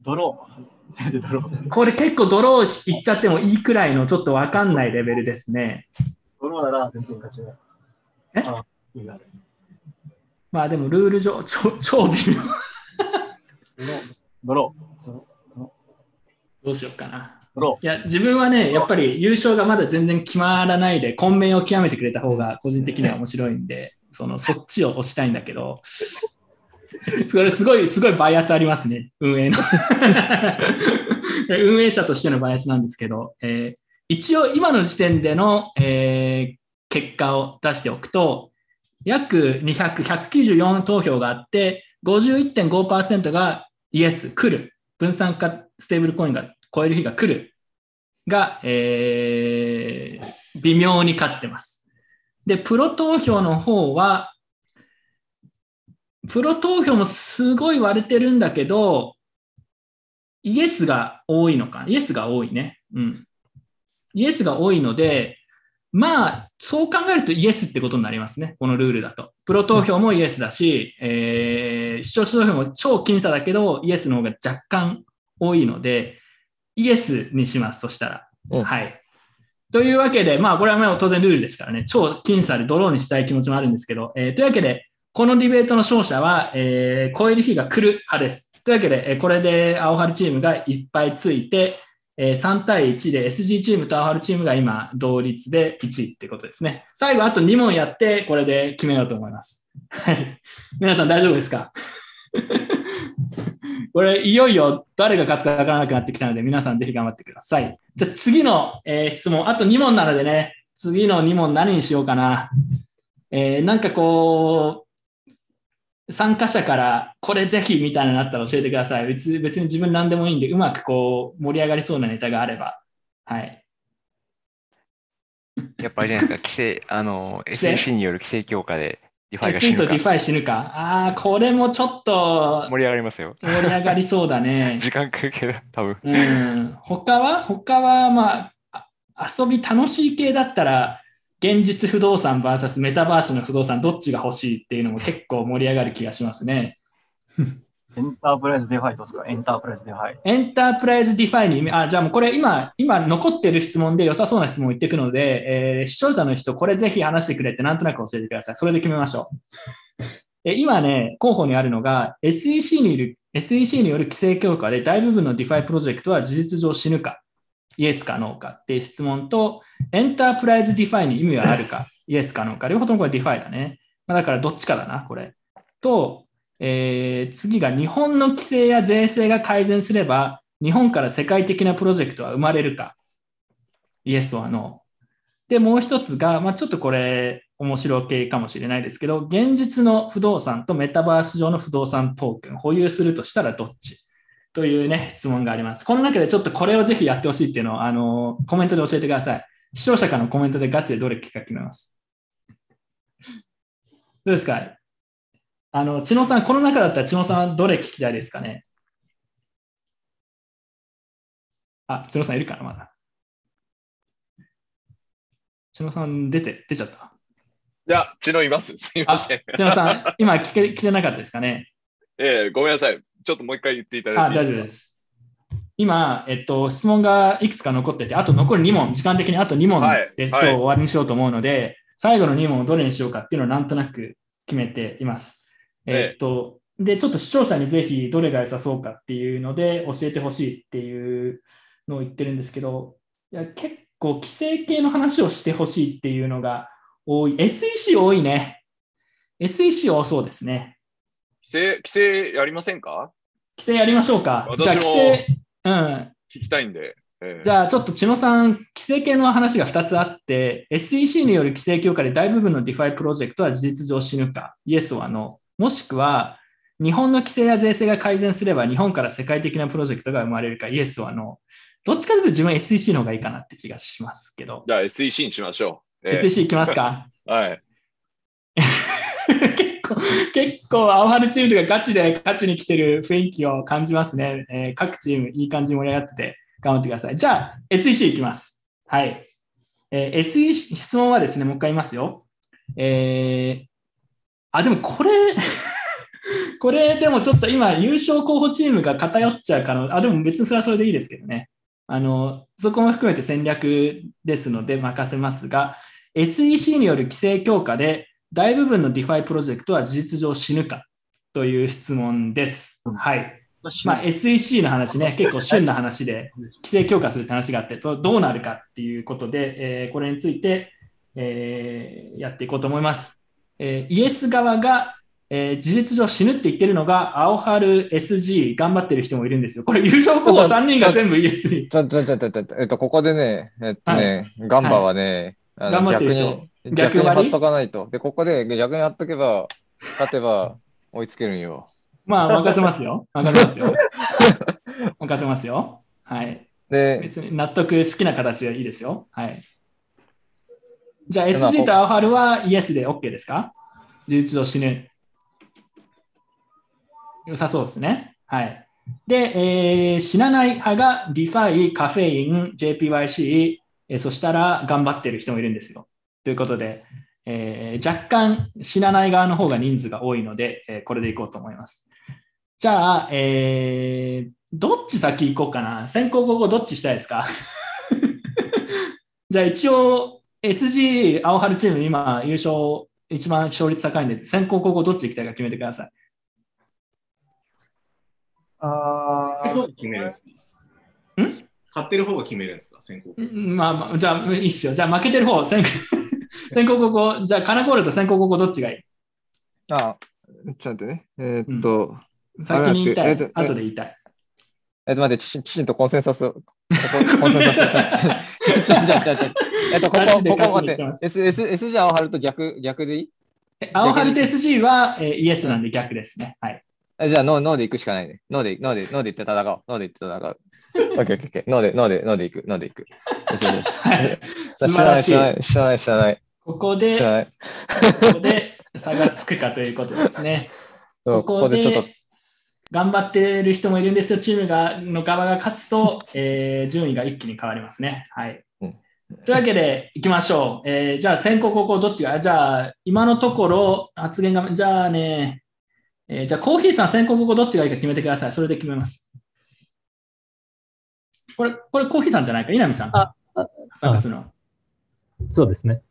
ドロー。先生、ドロー。ーこれ結構ドローしいっちゃってもいいくらいのちょっとわかんないレベルですね。ドローなら全然勝ちだ。え？あ、いいな。まあでもルール上、超超微妙。ドロー。どうしようかな。いや、自分はね、やっぱり優勝がまだ全然決まらないで、混迷を極めてくれた方が個人的には面白いんで、そのそっちを押したいんだけど、それすごい、すごいバイアスありますね、運営の。運営者としてのバイアスなんですけど、えー一応今の時点での、えー結果を出しておくと、約200、194投票があって、51.5%がイエス、来る。分散化ステーブルコインが超える日が来る。が、えー微妙に勝ってます。で、プロ投票の方は、プロ投票もすごい割れてるんだけど、イエスが多いのか。イエスが多いね。うん。イエスが多いので、まあ、そう考えるとイエスってことになりますね。このルールだと。プロ投票もイエスだし、えー視聴者投票も超僅差だけど、イエスの方が若干多いので、イエスにします。そしたら。はい。というわけで、まあ、これはまあ当然ルールですからね、超僅差でドローにしたい気持ちもあるんですけど、えーというわけで、このディベートの勝者は、えー超える日が来る派です。というわけで、えーこれで青春チームがいっぱいついて、えー3対1で SG チームと青春チームが今同率で1位ってことですね。最後あと2問やって、これで決めようと思います。はい。皆さん大丈夫ですか？これ、いよいよ誰が勝つかわからなくなってきたので、皆さんぜひ頑張ってください。じゃあ次の、えー質問、あと2問なのでね、次の2問何にしようかな。えーなんかこう、参加者からこれぜひみたいなのあったら教えてください。別別に自分何でもいいんで、うまくこう盛り上がりそうなネタがあれば。はい。やっぱりじゃないですか、規制、あの、SEC による規制強化でディファイが死ぬかとディファイ死ぬか？ああ、これもちょっと盛り上がりますよ。盛り上がりそうだね。時間かけど、多分。うん。他は？他は、まあ、あ遊び楽しい系だったら、現実不動産 VS メタバースの不動産どっちが欲しいっていうのも結構盛り上がる気がしますね。エンタープライズデファイどうですかエンタープライズデファイ。エンタープライズ DeFi に、あ、じゃあもうこれ今、今残ってる質問で良さそうな質問を言っていくので、えー視聴者の人、これぜひ話してくれってなんとなく教えてください。それで決めましょう。え今ね、候補にあるのが、SEC にいる、SEC による規制強化で大部分の DeFi プロジェクトは事実上死ぬか、イエスかノーかっていう質問と、エンタープライズ DeFi に意味はあるか、イエスかノーか、両方ともこれ DeFi だね。まだからどっちかだな、これ。と、えー次が日本の規制や税制が改善すれば、日本から世界的なプロジェクトは生まれるか、イエスかノー。で、もう一つが、まあ、ちょっとこれ、面白系かもしれないですけど、現実の不動産とメタバース上の不動産トークン、保有するとしたらどっち？というね、質問があります。この中でちょっとこれをぜひやってほしいっていうのを、あの、コメントで教えてください。視聴者からのコメントでガチでどれ聞くか決めます？どうですか？あの、千野さん、この中だったら千野さんはどれ聞きたいですかね？あ、千野さんいるかなまだ。千野さん出て、出ちゃった？いや、知能います。すみません。千野さん、今聞け、聞けなかったですかね？ええごめんなさい。ちょっともう一回言っていただあ、いて大丈夫です。今、えっと、質問がいくつか残ってて、あと残り2問、時間的にあと2問はいで、はいと終わりにしようと思うので、最後の2問をどれにしようかっていうのをなんとなく決めています。えええっと、で、ちょっと視聴者にぜひどれが良さそうかっていうので教えてほしいっていうのを言ってるんですけど、いや結構規制系の話をしてほしいっていうのが多い。SEC 多いね。SEC 多そうですね。規制、規制やりませんか？規制やりましょうか。じゃあ規制、うん。聞きたいんで。ええじゃあちょっと千野さん、規制系の話が2つあって、SEC による規制強化で大部分の DeFi プロジェクトは事実上死ぬか、イエスはノー。もしくは、日本の規制や税制が改善すれば日本から世界的なプロジェクトが生まれるか、イエスはノー。どっちかというと自分は SEC の方がいいかなって気がしますけど。じゃあ SEC にしましょう。ええ SEC いきますか？はい。結構、青春チームがガチで勝ちに来てる雰囲気を感じますね。えー各チーム、いい感じに盛り上がってて、頑張ってください。じゃあ、SEC いきます。はい。えー SEC、質問はですね、もう一回言いますよ。えーあ、でもこれ、これでもちょっと今、優勝候補チームが偏っちゃう可能、あ、でも別にそれはそれでいいですけどね。あの、そこも含めて戦略ですので任せますが、SEC による規制強化で大部分の DeFi プロジェクトは事実上死ぬかという質問です。はい。まあ、SEC の話ね、結構旬な話で、規制強化するって話があって、とどうなるかっていうことで、えーこれについて、えーやっていこうと思います。えーイエス側が、えー事実上死ぬって言ってるのが、青春 SG 頑張ってる人もいるんですよ。これ優勝候補3人が全部イエスに。ちょ、ちょ、ちょ、えっと、ここでね、えっとね、ガンバはね、あの頑張ってる人逆に、逆張っとかないと。で、ここで逆に貼っとけば、勝てば追いつけるんよ。まあ、任せますよ。任せますよ。任せますよ。はい。で、別に納得好きな形でいいですよ。はい。じゃあ SG とアオハルはイエスで OK ですか？事実上死ぬ。良さそうですね。はい。で、えー死なない派が DeFi、カフェイン、JPYC、えーそしたら頑張ってる人もいるんですよ。ということで、えー若干死なない側の方が人数が多いので、えーこれでいこうと思います。じゃあ、えーどっち先行こうかな？先行後攻どっちしたいですか？じゃあ一応 SG 青春チーム今優勝一番勝率高いんで、先行後攻どっち行きたいか決めてください。あ買ってる方が決めるんですか？買ってる方が決めるんですか？先行。うんまあまあ、じゃあいいっすよ。じゃあ負けてる方、先 先行後攻、じゃあカナコールと先行後攻どっちがいい？あ、ちょっと待ってね。えーっと、先に言いたい後で言いたい。えっと、待って、きちちんとコンセンサスコンセンサスを。ちょちょちょちょちょえっと、ここ、ここ待って S、S、S じゃ青春と逆、逆でいい？青春と SG は、えーイエスなんで逆ですね。はい。えじゃあ、ノー、ノーで行くしかないね。ノーで、ノーで、ノーで行って戦おう。ノーで行って戦う。オッケーオッケーオッケー。ノーで、ノーで、ノーで行く。ノーで行く。よしよし知らない、知らない、知らない。ここで、知らない。ここで差がつくかということですね。ここでちょっとで頑張ってる人もいるんですよ。チームがの側が勝つと、えー順位が一気に変わりますね。はい。というわけで、いきましょう。えーじゃあ、先行、後攻、どっちが？じゃあ、今のところ、発言が、じゃあね、えーじゃあ、コーヒーさん、先行、後攻、どっちがいいか決めてください。それで決めます。これ、これ、コーヒーさんじゃないか、稲見さん。参加するの。そうですね。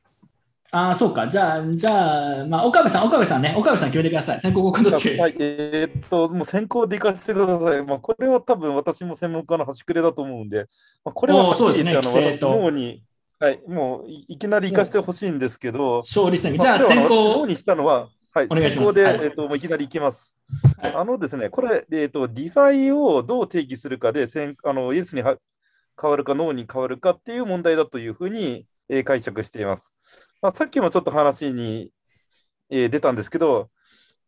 ああ、そうか。じゃあ、じゃあ、まあ、岡部さん、岡部さんね、岡部さん決めてください。先行、後攻、どっちはい、えーっと、もう先行で行かせてください。まあ、これは多分私も専門家の端くれだと思うんで、まあ、これはそうですねあの私の方に、はい、もういいきなり行かせてほしいんですけど、勝利戦。まじゃあ、先行にしたのは、はい、お願いしますで、はいえーっともういきなり行きます。あのですね、これ、えーっと、 DeFi をどう定義するかで、先あのイエスには変わるかノーに変わるかっていう問題だというふうに、え解釈しています。まあ、さっきもちょっと話に、え出たんですけど、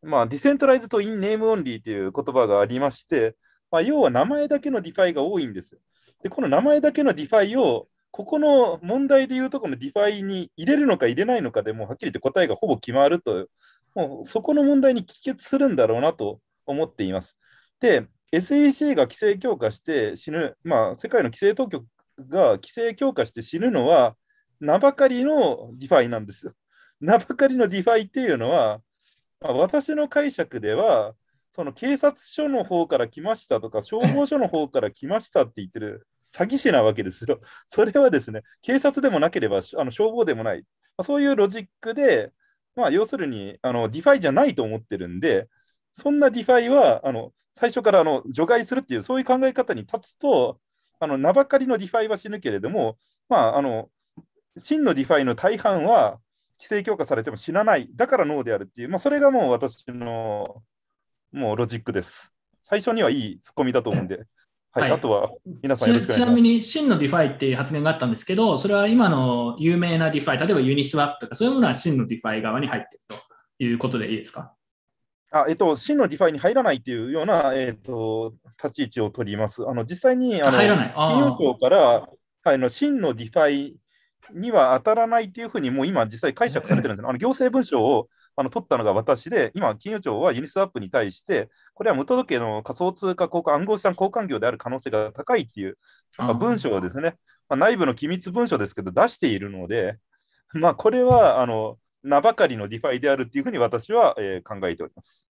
まあ、 decentralized in name only という言葉がありまして、まあ、要は名前だけの DeFi が多いんですよ。で、この名前だけの DeFi を、ここの問題でいうとこの DeFi に入れるのか入れないのかでもうはっきり言って答えがほぼ決まると、もうそこの問題に帰結するんだろうなと思っています。で、SEC が規制強化して死ぬ、まあ、世界の規制当局が規制強化して死ぬのは、名ばかりの DeFi なんですよ。名ばかりの DeFi っていうのは、まあ、私の解釈では、その警察署の方から来ましたとか、消防署の方から来ましたって言ってる詐欺師なわけですよ。それはですね、警察でもなければあの消防でもない。まあそういうロジックで、まあ、要するにあの DeFi じゃないと思ってるんで、そんな DeFi はあの最初からあの除外するっていう、そういう考え方に立つと、あの名ばかりの DeFi は死ぬけれども、まあ、あの真の DeFi の大半は規制強化されても死なない、だからノーであるっていう、まあ、それがもう私のもうロジックです。最初にはいいツッコミだと思うんで、はい、はい。あとは皆さんよろしくお願いします。ちなみ。に真の DeFi っていう発言があったんですけど、それは今の有名な DeFi、例えばユニスワップとか、そういうものは真の DeFi 側に入っていると。いうことでいいですか？あえっと、真のディファイに入らないというような、えっと、立ち位置を取ります。あの実際にあの入らない。あー。金融庁からはいあの真の DeFi には当たらないというふうに、もう今、実際解釈されてるんですね。あの行政文書をあの取ったのが私で、今、金融庁はユニスワップに対して、これは無届けの仮想通貨交換、暗号資産交換業である可能性が高いっていう、まあ文書をですね、まあ、内部の機密文書ですけど、出しているので、まあ、これはあの名ばかりの DeFi であるっていうふうに私は、えー考えております。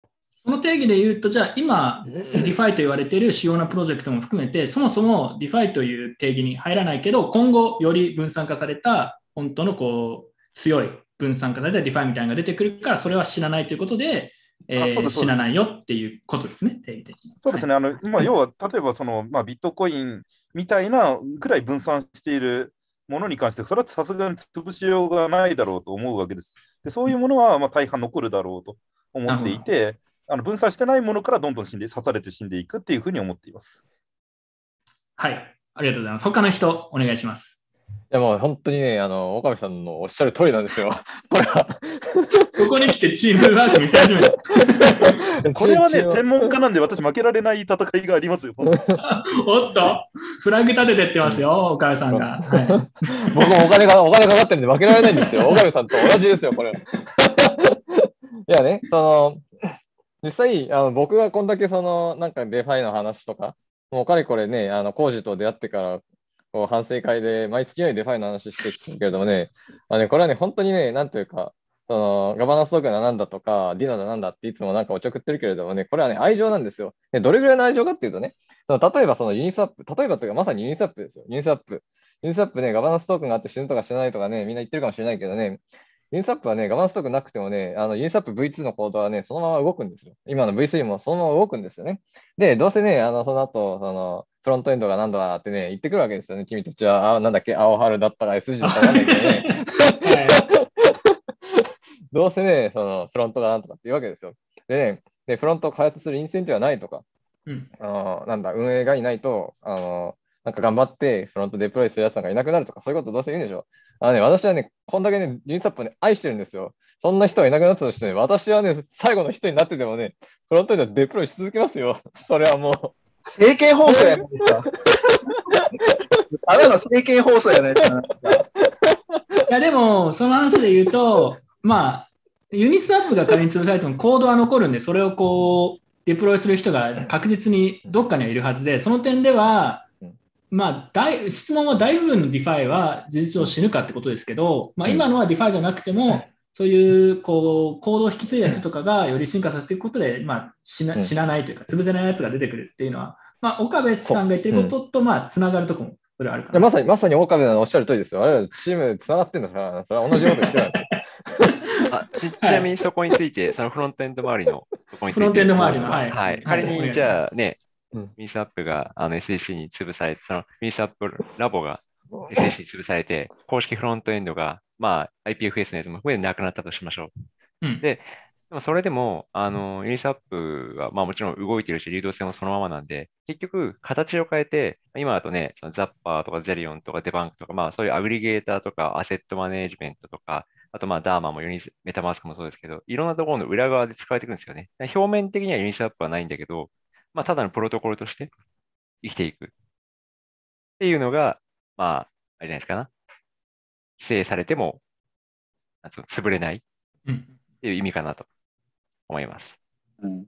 その定義で言うと、じゃあ今、 DeFi と言われている主要なプロジェクトも含めて、そもそも DeFi という定義に入らないけど、今後より分散化された、本当のこう強い分散化された DeFi みたいなのが出てくるから、それは死なないということで、死なないよっていうことですね、定義的に。そうですね、あのまあ、要は例えばその、まあ、ビットコインみたいなぐらい分散しているものに関して、それはさすがに潰しようがないだろうと思うわけです。でそういうものはまあ大半残るだろうと思っていて、あの分散してないものからどんどん死んで刺されて死んでいくっていうふうに思っています。はい、ありがとうございます。他の人、お願いします。いやもう本当にね、あの、岡部さんのおっしゃる通りなんですよ。ここに来てチームワーク見せ始めた。これはね、専門家なんで私負けられない戦いがありますよ。おっと、フラグ立ててってますよ、岡部さんが。はい僕もお金が、お金かかってるんで負けられないんですよ。岡部さんと同じですよ、これ。いやね、その、実際、あの僕がこんだけその、なんか DeFi の話とか、もうかれこれね、あの、工事と出会ってから、こう反省会で毎月のように DeFi の話してきてるけれどもね、あねこれはね、本当にね、なんというか、そのガバナンストークンだなんだとか、 DINO だなんだっていつもなんかおちょくってるけれどもね、これはね、愛情なんですよ。でどれぐらいの愛情かっていうとね、その例えばそのユニスワップ、例えばというかまさにユニスワップですよ。ユニスワップ。ユニスワップね、ガバナンストークンがあって死ぬとか死なないとかね、みんな言ってるかもしれないけどね、ユニスワップはね、ガバナンストークンなくてもね、あのユニスワップ V2 のコードはね、そのまま動くんですよ。今の V3 もそのまま動くんですよね。で、どうせね、あのその後、そのフロントエンドがなんだってね、言ってくるわけですよね。君たちは、あなんだっけ、青春だったか SG だったかわかんないけどね。どうせね、そのフロントがなんとかって言うわけですよ。でね、でフロントを開発するインセンティブはないとか、うんあのなんだ、運営がいないと、あのなんか頑張ってフロントデプロイするやつなんかいなくなるとか、そういうことどうせ言うんでしょ。あのね、私はね、こんだけね、ユニサップをね、愛してるんですよ。そんな人がいなくなったとしてね、私はね、最後の人になってでもね、フロントエンドデプロイし続けますよ。それはもう。政見放送やないですか。ただの政見放送やないですか。いや、でも、その話で言うと、まあ、ユニスワップが仮に潰されてもコードは残るんで、それをこう、デプロイする人が確実にどっかにはいるはずで、その点では、まあ、大質問は大部分の DeFi は事実上死ぬかってことですけど、まあ、今のは DeFi じゃなくても、そういうこう行動を引き継いだ人とかがより進化させていくことで、まあ、死なうん。死なないというか、潰せないやつが出てくるっていうのは、まあ、岡部さんが言ってることと、まあ、つながるところも、それはあるかな。じゃまさに、まさに岡部のおっしゃる通りですよ。我々チームで繋がってんだから、それは同じこと言ってるんですよ。あちちなみにそこについて、そのフロントエンド周りのところについて、フロントエンド周りのはい。はい。はい。仮にじゃあね、ミスアップがあの SEC に潰されて、そのミスアップラボが SEC に潰されて、公式フロントエンドが、まあ、IPFS のやつも含めてなくなったとしましょう。うんで、でもそれでも、あの、ユニスワップは、まあもちろん動いてるし、流動性もそのままなんで、結局、形を変えて、今だとね、そのザッパーとかゼリオンとかデバンクとか、まあそういうアグリゲーターとかアセットマネージメントとか、あとまあダーマもユニス、メタマスクもそうですけど、いろんなところの裏側で使われてくるんですよね。表面的にはユニスワップはないんだけど、まあただのプロトコルとして生きていく。っていうのが、まあ、あれじゃないですかな。規制されても、なんつうの潰れないっていう意味かなと思います。うん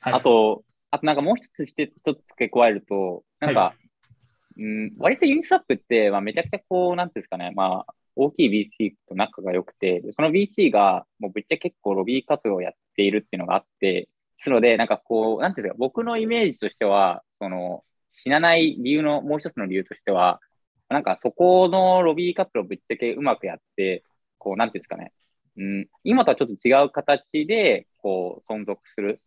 あと、あとなんかもう一つ一つ付け加えると、なんか、うん、割とユニスワップって、まあ、めちゃくちゃこう、なんていうんですかね、まあ、大きい VC と仲が良くて、でその VC がもうぶっちゃけ結構ロビー活動をやっているっていうのがあって、ですので、なんかこう、なんていうんですか、僕のイメージとしては、その、死なない理由の、もう一つの理由としては、なんかそこのロビー活動をぶっちゃけうまくやって、こう、なんていうんですかね、うん、今とはちょっと違う形で、こう、存続する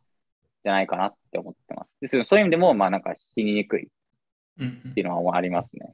じゃないかなって思ってます。ですそういう意味でも、まあなんか死ににくいっていうのはありますね。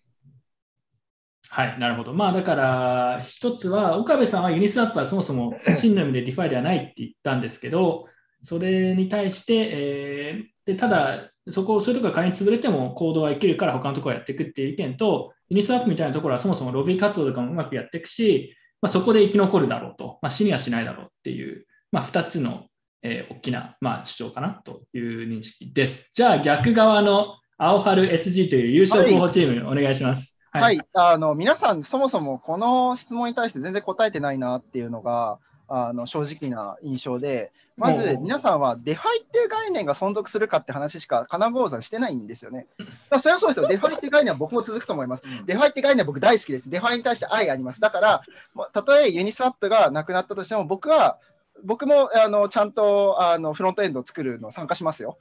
はい、なるほど。まあだから、一つは、岡部さんは Uniswap はそもそも真の意味で DeFi ではないって言ったんですけど、それに対して、えーでただ、そこ、そういうところが仮に潰れてもコードは生きるから他のところをやっていくっていう意見と、ユニスワップみたいなところはそもそもロビー活動とかもうまくやっていくし、まあ、そこで生き残るだろうと、まあ、死にはしないだろうっていう、まあ、2つの、えー大きな、まあ、主張かなという認識です。じゃあ逆側の青春 SG という優勝候補チーム、お願いします。はい、あの皆さん、そもそもこの質問に対して全然答えてないなっていうのがあの正直な印象で、まず皆さんは DeFi っていう概念が存続するかって話しか金郷さんしてないんですよね。まあ、それはそうですよ、 DeFi っていう概念は僕も続くと思います。 DeFi って概念は僕大好きです。 DeFi に対して愛あります。だから、まあたとえ Uniswap がなくなったとしても、僕は僕もあのちゃんとあのフロントエンドを作るの参加しますよ。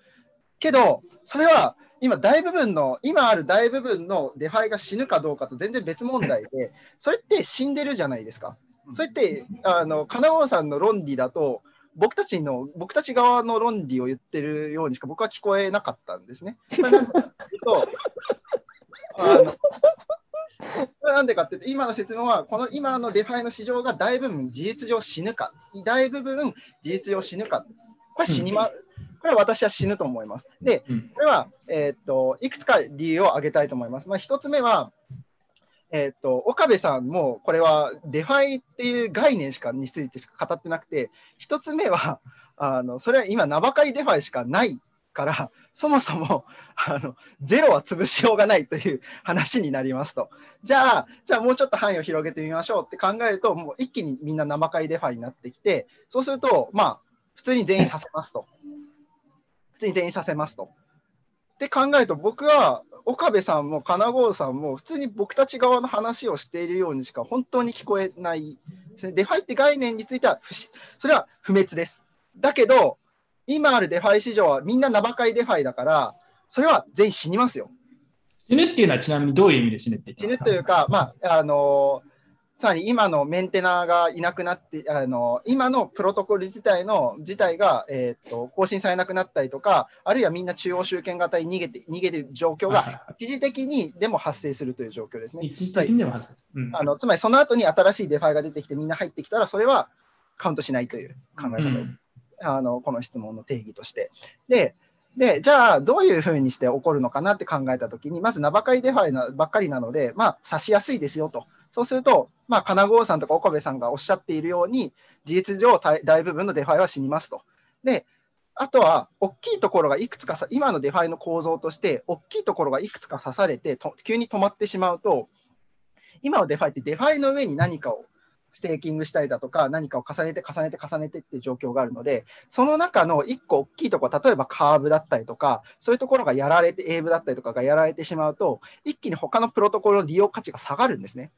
けど、それは今、大部分の、今ある大部分の DeFi が死ぬかどうかと全然別問題で、それって死んでるじゃないですか。それって、あの、金郷さんの論理だと、僕たちの、僕たち側の論理を言ってるようにしか僕は聞こえなかったんですね。なんでかっていうと、あの、これなんでかっていうと、今の説明は、この今の DeFi の市場が大部分事実上死ぬか、大部分事実上死ぬか、これ死にま、これは私は死ぬと思います。で、これは、えーっと、いくつか理由を挙げたいと思います。まあ、一つ目は、えーと、岡部さんも、これは DeFi っていう概念しかについてしか語ってなくて、一つ目は、あの、それは今、名ばかり DeFi しかないから、そもそも、あの、ゼロは潰しようがないという話になりますと。じゃあ、じゃあもうちょっと範囲を広げてみましょうって考えると、もう一気にみんな名ばかり DeFi になってきて、そうすると、まあ、普通に全員刺せますと。普通に全員刺せますと。って考えると、僕は岡部さんも金郷さんも普通に僕たち側の話をしているようにしか本当に聞こえないですね。 DeFi って概念についてはそれは不滅です。だけど、今ある DeFi 市場はみんな名ばかり DeFi だから、それは全員死にますよ。死ぬっていうのはちなみにどういう意味で死ぬって言って死ますか？ぬというか、まあ、あのさらに今のメンテナーがいなくなって、あの今のプロトコル自体の自体が、えー、と更新されなくなったりとか、あるいはみんな中央集権型に逃げて逃げる状況が一時的にでも発生するという状況ですね。一時的にでも発生する。うんあのつまりその後に新しい DeFi が出てきてみんな入ってきたら、それはカウントしないという考え方です。あのこの質問の定義として。で、でじゃあ、どういうふうにして起こるのかなって考えたときに、まず名ばかり DeFi なばっかりなので、まあ、刺しやすいですよと。そうすると、まあ、金郷さんとか岡部さんがおっしゃっているように、事実上大、大部分の DeFi は死にますと。で、あとは、大きいところがいくつかさ、今の DeFi の構造として、大きいところがいくつか刺されて、と急に止まってしまうと、今の DeFi って DeFi の上に何かをステーキングしたりだとか、何かを重ねて重ねて重ねてっていう状況があるので、その中の一個大きいところ、例えばカーブだったりとか、そういうところがやられて、 Aave だったりとかがやられてしまうと、一気に他のプロトコルの利用価値が下がるんですね。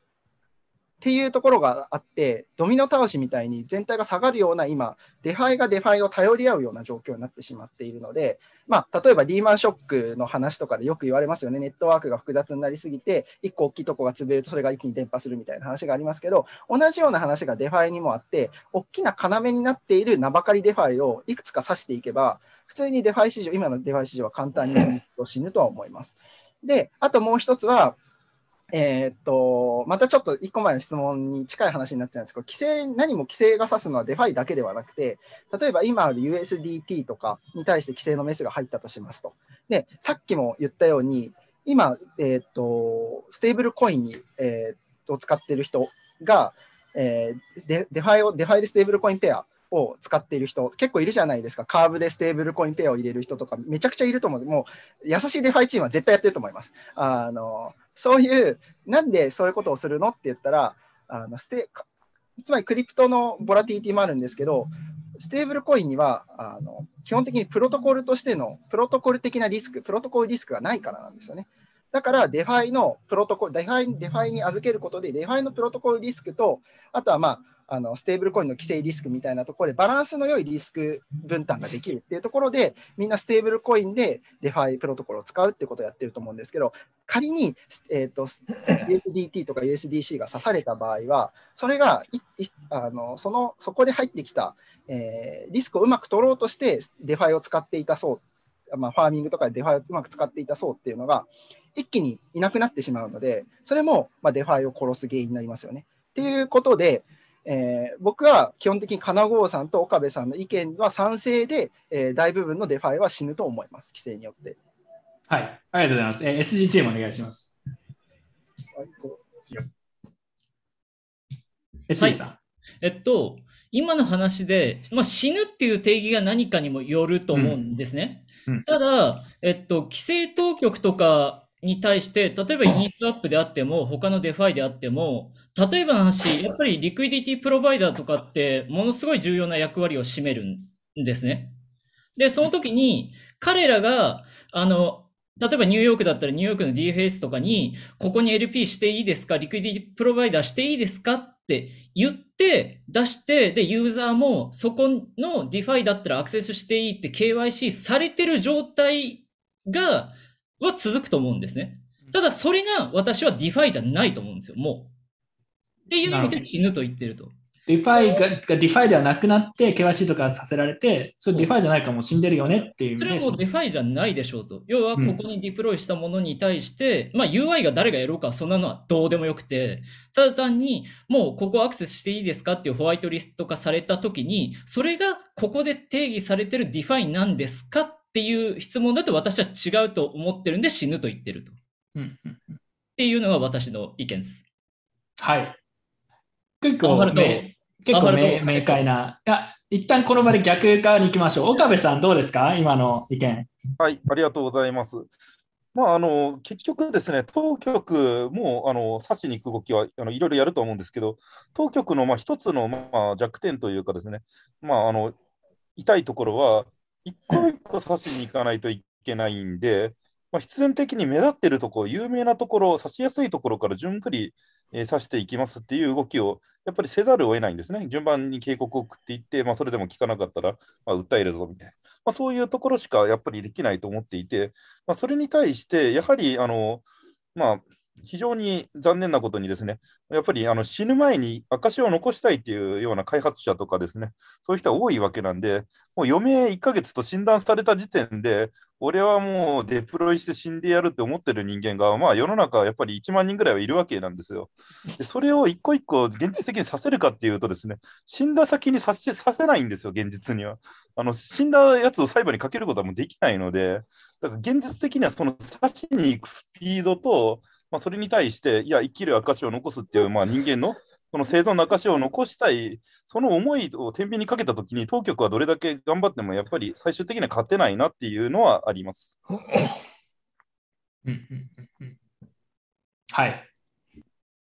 っていうところがあって、ドミノ倒しみたいに全体が下がるような今、 DeFi が DeFi を頼り合うような状況になってしまっているので、まあ、例えばリーマンショックの話とかでよく言われますよね、ネットワークが複雑になりすぎて、一個大きいとこが潰れるとそれが一気に伝播するみたいな話がありますけど、同じような話が DeFi にもあって、大きな要になっている名ばかり DeFi をいくつか刺していけば、普通に DeFi 市場、今の DeFi 市場は簡単に死ぬとは思います。で、あともう一つは、えーっと、またちょっと1個前の質問に近い話になっちゃうんですけど、規制、何も規制が刺すのは DeFi だけではなくて、例えば今ある USDT とかに対して規制のメスが入ったとしますと。で、さっきも言ったように、今、えーっと、ステーブルコインに、えーっと使ってる人が、えーデ DeFi を、 DeFi でステーブルコインペアを使っている人、結構いるじゃないですか。カーブでステーブルコインペアを入れる人とか、めちゃくちゃいると思う。もう、優しい DeFi チームは絶対やってると思います。あの、そういう、なんでそういうことをするのって言ったら、あのステつまりクリプトのボラティリティもあるんですけど、ステーブルコインにはあの基本的にプロトコルとしてのプロトコル的なリスク、プロトコルリスクがないからなんですよね。だから、 DeFi のプロトコル、 DeFi に預けることで、 DeFi のプロトコルリスクと、あとは、まあ、あのステーブルコインの規制リスクみたいなところで、バランスの良いリスク分担ができるっていうところで、みんなステーブルコインで DeFi プロトコルを使うってことをやってると思うんですけど、仮に、えー、と USDT とか USDC が刺された場合は、それがいあのそのそこで入ってきた、えーリスクをうまく取ろうとして、 DeFi を使っていたそう、まあ、ファーミングとかで DeFi をうまく使っていたそうっていうのが、一気にいなくなってしまうので、それも、まあ、 DeFi を殺す原因になりますよね。っていうことで、えー僕は基本的に金郷さんと岡部さんの意見は賛成で、えー大部分の DeFi は死ぬと思います、規制によって。はい。ありがとうございます。えー SG チームお願いします。SG さん。えっと、今の話で、まあ、死ぬっていう定義が何かにもよると思うんですね。うんただ、えっと、規制当局とかに対して、例えば Uniswap であっても、他の DeFi であっても、例えばの話、やっぱり liquidity provider とかって、ものすごい重要な役割を占めるんですね。で、その時に、彼らが、あの、例えばニューヨークだったらニューヨークの DFS とかに、ここに LP していいですかリクイディティプロバイダーしていいですかって言って、出して、で、ユーザーもそこの DeFi だったらアクセスしていいって KYC されてる状態が、は続くと思うんですね。ただ、それが私は DeFi じゃないと思うんですよ、もう。っていう意味で死ぬと言ってると。ディファイががディファイではなくなって、KYC とかさせられて、それ DeFi じゃないかもう死んでるよねっていうそれはもう DeFi じゃないでしょうと。要は、ここに deploy したものに対して、まあ UI が誰がやろうか、そんなのはどうでもよくて、ただ単に、もうここアクセスしていいですかっていうホワイトリスト化されたときに、それがここで定義されてる DeFi なんですかっていう質問だと私は違うと思ってるんで死ぬと言ってると。うんうんっていうのが私の意見です。はい。結構アンハルト明結構明明快な。いや、一旦この場で逆側に行きましょう。岡部さんどうですか？今の意見。はい、ありがとうございます。まあ、あの結局ですね、当局もあの刺しに行く動きはあのいろいろやると思うんですけど、当局のまあ一つのまあ弱点というかですね、まあ、あの痛いところは、一個一個刺しに行かないといけないんで、まあ、必然的に目立ってるところ、有名なところ、刺しやすいところから順繰り、えー刺していきますっていう動きをやっぱりせざるを得ないんですね。順番に警告を送っていって、まあ、それでも聞かなかったら、まあ、訴えるぞみたいな、まあ、そういうところしかやっぱりできないと思っていて、まあ、それに対して、やはりあの、まあ、非常に残念なことにですね、やっぱりあの死ぬ前に証を残したいっていうような開発者とかですね、そういう人は多いわけなんで、もう余命1ヶ月と診断された時点で、俺はもうデプロイして死んでやるって思ってる人間が、まあ世の中やっぱり1万人ぐらいはいるわけなんですよ。でそれを一個一個現実的にさせるかっていうとですね、死んだ先にさせさせないんですよ、現実には。あの死んだやつを裁判にかけることはもうできないので、だから現実的にはその刺しに行くスピードと、まあ、それに対して、いや、生きる証を残すっていう、まあ、人間のその生存の証を残したい、その思いを天秤にかけたときに、当局はどれだけ頑張っても、やっぱり最終的には勝てないなっていうのはあります。はい。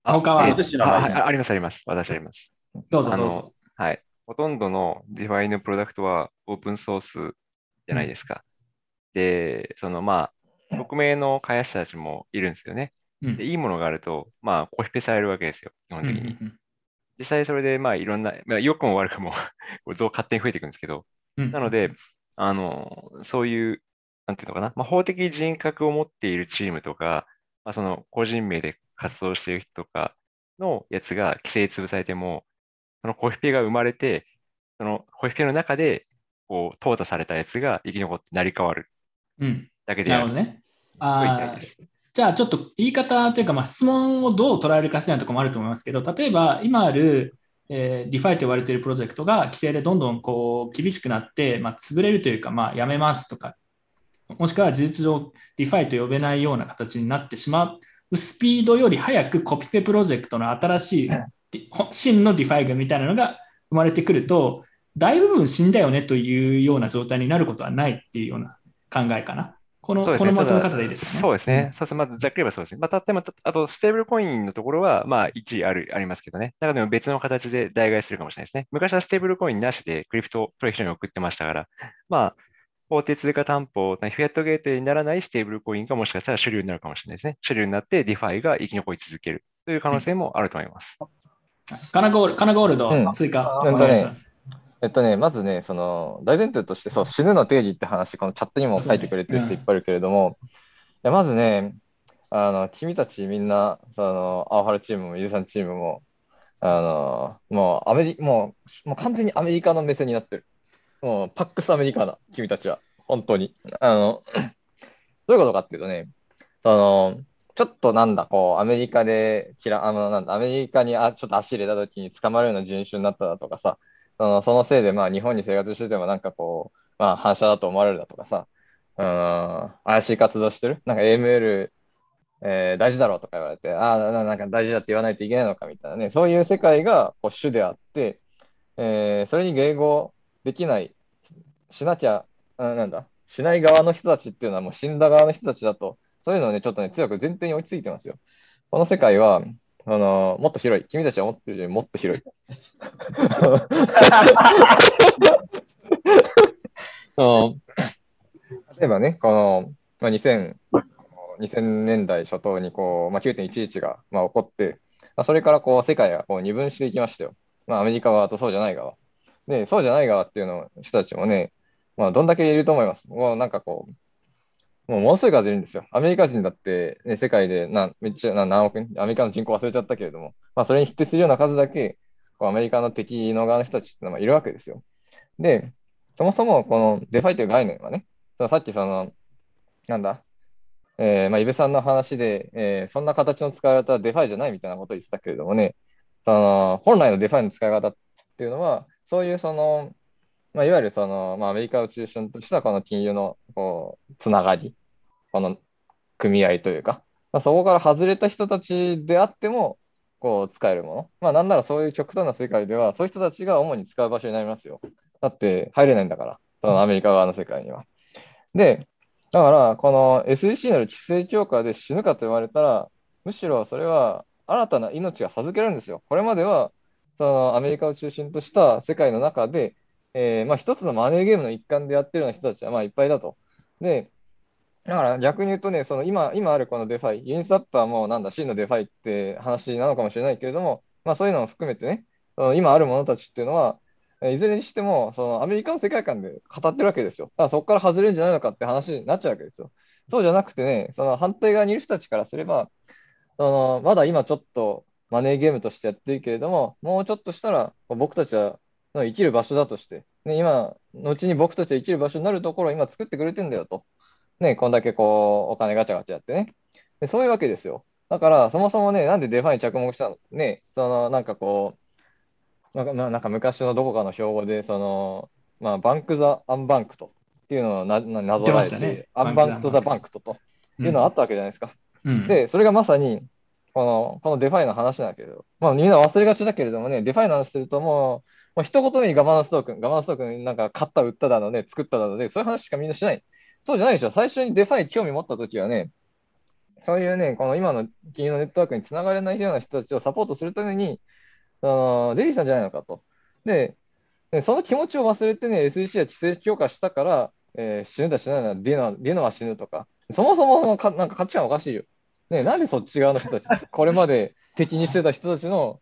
あ他は？えーあはいあります、あります。私あります。どうぞどうぞはい。ほとんどの DeFi のプロダクトはオープンソースじゃないですか。で、そのまあ、匿名の開発者たちもいるんですよね。うんでいいものがあると、まあ、コピペされるわけですよ、基本的に。うんうんうん実際それで、まあ、いろんな、まあ、良くも悪くも勝手に増えていくんですけど、うんなので、あの、そういう、なんていうのかな、まあ、法的人格を持っているチームとか、まあ、その個人名で活動している人とかのやつが規制潰されても、そのコピペが生まれて、そのコピペの中で、こう、淘汰されたやつが生き残って成り変わるうんだけである。なるほどね。あーです。じゃあちょっと言い方というか、まあ、質問をどう捉えるかしらのところもあると思いますけど、例えば今ある、えー、DeFi と呼ばれているプロジェクトが規制でどんどんこう厳しくなって、まあ、潰れるというか、まあ、やめますとか、もしくは事実上 DeFi と呼べないような形になってしまうスピードより早くコピペプロジェクトの新しい真の DeFi 群みたいなのが生まれてくると、大部分死んだよねというような状態になることはないっていうような考えかな。この,、そうですねこのまとめ方でいいですかね。そうですね。そうですね。まずざっくり言えばそうですね。まあ、たでもあと、ステーブルコインのところは、まあ、一理ある、ありますけどね。中でも別の形で代替するかもしれないですね。昔はステーブルコインなしでクリプトプロジェクションに送ってましたから、まあ、法定通貨担保、フィアットゲートにならないステーブルコインがもしかしたら主流になるかもしれないですね。主流になって DeFi が生き残り続けるという可能性もあると思います。カナゴールカナゴールド、うん追加、お願いします。えっとね、まずね、その大前提として、そう、死ぬの定義って話、このチャットにも書いてくれてる人いっぱいいるけれども、いやまずね、あの、君たちみんな、その、アオハルチームも、ゆうさんチームも、あの、もうアメリ、もう、もう完全にアメリカの目線になってる。もう、パックスアメリカだ、君たちは。本当に。あの、どういうことかっていうとね、その、ちょっとなんだ、こう、アメリカで、きら、あの、なんだ、アメリカにあちょっと足入れた時に捕まるような人種になっただとかさ、そのそのせいで、まあ、日本に生活してても、なんかこう、まあ、反射だと思われるだとかさ、うん、怪しい活動してる？なんか AML、えー大事だろうとか言われて、ああ、なんか大事だって言わないといけないのかみたいなね、そういう世界がこう主であって、えーそれに迎合できない、しなきゃ、あなんだ、しない側の人たちっていうのはもう死んだ側の人たちだと、そういうのをね、ちょっとね、強く前提に落ち着いてますよ。この世界は、あのもっと広い。君たちは思ってるよりもっと広い。そ の例えばね、この、まあ、2000, 2000年代初頭にこう、まあ、9.11が、まあ、起こって、まあ、それからこう世界がこう二分していきましたよ。まあ、アメリカ側とそうじゃない側。で、そうじゃない側っていうの人たちもね、まあ、どんだけいると思います？もうなんかこう、もうものすごい数いるんですよ。アメリカ人だって、ね、世界でなめっちゃな何億人、アメリカの人口忘れちゃったけれども、まあ、それに匹敵するような数だけ、こうアメリカの敵の側の人たちってのがいるわけですよ。で、そもそもこの DeFi という概念はね、さっきその、なんだ、えーまあ、イベさんの話で、えーそんな形の使い方は DeFi じゃないみたいなことを言ってたけれどもね、その本来の DeFi の使い方っていうのは、そういうその、まあ、いわゆるその、まあ、アメリカを中心としたこの金融のこうつながり、この組合というか、まあ、そこから外れた人たちであっても、こう使えるもの。まあ、なんならそういう極端な世界では、そういう人たちが主に使う場所になりますよ。だって入れないんだから、そのアメリカ側の世界には。で、だから、この SEC による規制強化で死ぬかと言われたら、むしろそれは新たな命が授けられるんですよ。これまでは、そのアメリカを中心とした世界の中で、えーまあ、一つのマネーゲームの一環でやってるような人たちはまあいっぱいだと。で、だから逆に言うとね、その今今あるこの DeFi、Uniswap はもうなんだ、真の DeFi って話なのかもしれないけれども、まあ、そういうのも含めてね、その今あるものたちっていうのは、いずれにしてもそのアメリカの世界観で語ってるわけですよ。だからそこから外れるんじゃないのかって話になっちゃうわけですよ。そうじゃなくてね、その反対側にいる人たちからすれば、そのまだ今ちょっとマネーゲームとしてやってるけれども、もうちょっとしたら僕たちはの生きる場所だとして、ね、今、後に僕たちは生きる場所になるところを今作ってくれてんだよと。ね、こんだけこう、お金ガチャガチャやってね。でそういうわけですよ。だから、そもそもね、なんで DeFi に着目したの？ね、その、なんかこう、なんかまあなんか昔のどこかの標語で、その、まあ、 Bank the Unbanked。っていうのをなななぞらね。 Unbanked the Banked と。いうのがあったわけじゃないですか。うん。で、それがまさに、この、この DeFi の話なんだけど、まあみんな忘れがちだけれどもね、 DeFi の話するともう、もう一言目にガバナンストークン、ガバナンストークンなんか買った、売っただのね、作っただので、そういう話しかみんなしない。そうじゃないでしょ。最初に DeFi 興味持ったときはね、そういうね、この今の金融のネットワークにつながれないような人たちをサポートするために、あの出てきたんじゃないのかと。で、でその気持ちを忘れてね、SEC は規制強化したから、えー死ぬだ死ぬだ、デノデノは死ぬとか、そもそものかなんか価値観おかしいよ。ね、なんでそっち側の人たち、これまで敵にしてた人たちの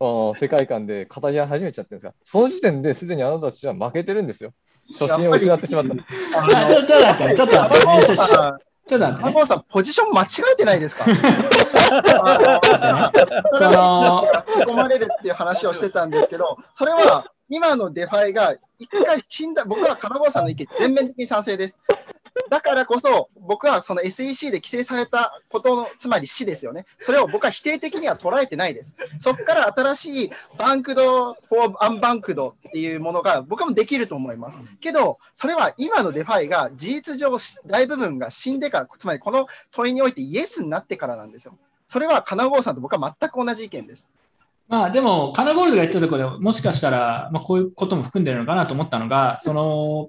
世界観で語り始めちゃってるんですかその時点ですでにあなたたちは負けてるんですよ。初心を失ってしまった。あちょちょっと待って、ちょっと待って、ちょっと待ってね。さん、ポジション間違えてないですかその込まれるっていう話をしてたんですけど、それは今の DeFi が一回死んだ、僕は金子さんの意見全面的に賛成です。だからこそ、僕はその SEC で規制されたことの、つまり死ですよね。それを僕は否定的には捉えてないです。そこから新しい banked、for unbanked っていうものが僕はもできると思います。けど、それは今の DeFi が事実上大部分が死んでから、つまりこの問いにおいてイエスになってからなんですよ。それは金郷さんと僕は全く同じ意見です。まあでも、カナゴールドが言ったところでもしかしたら、まあ、こういうことも含んでるのかなと思ったのが、その、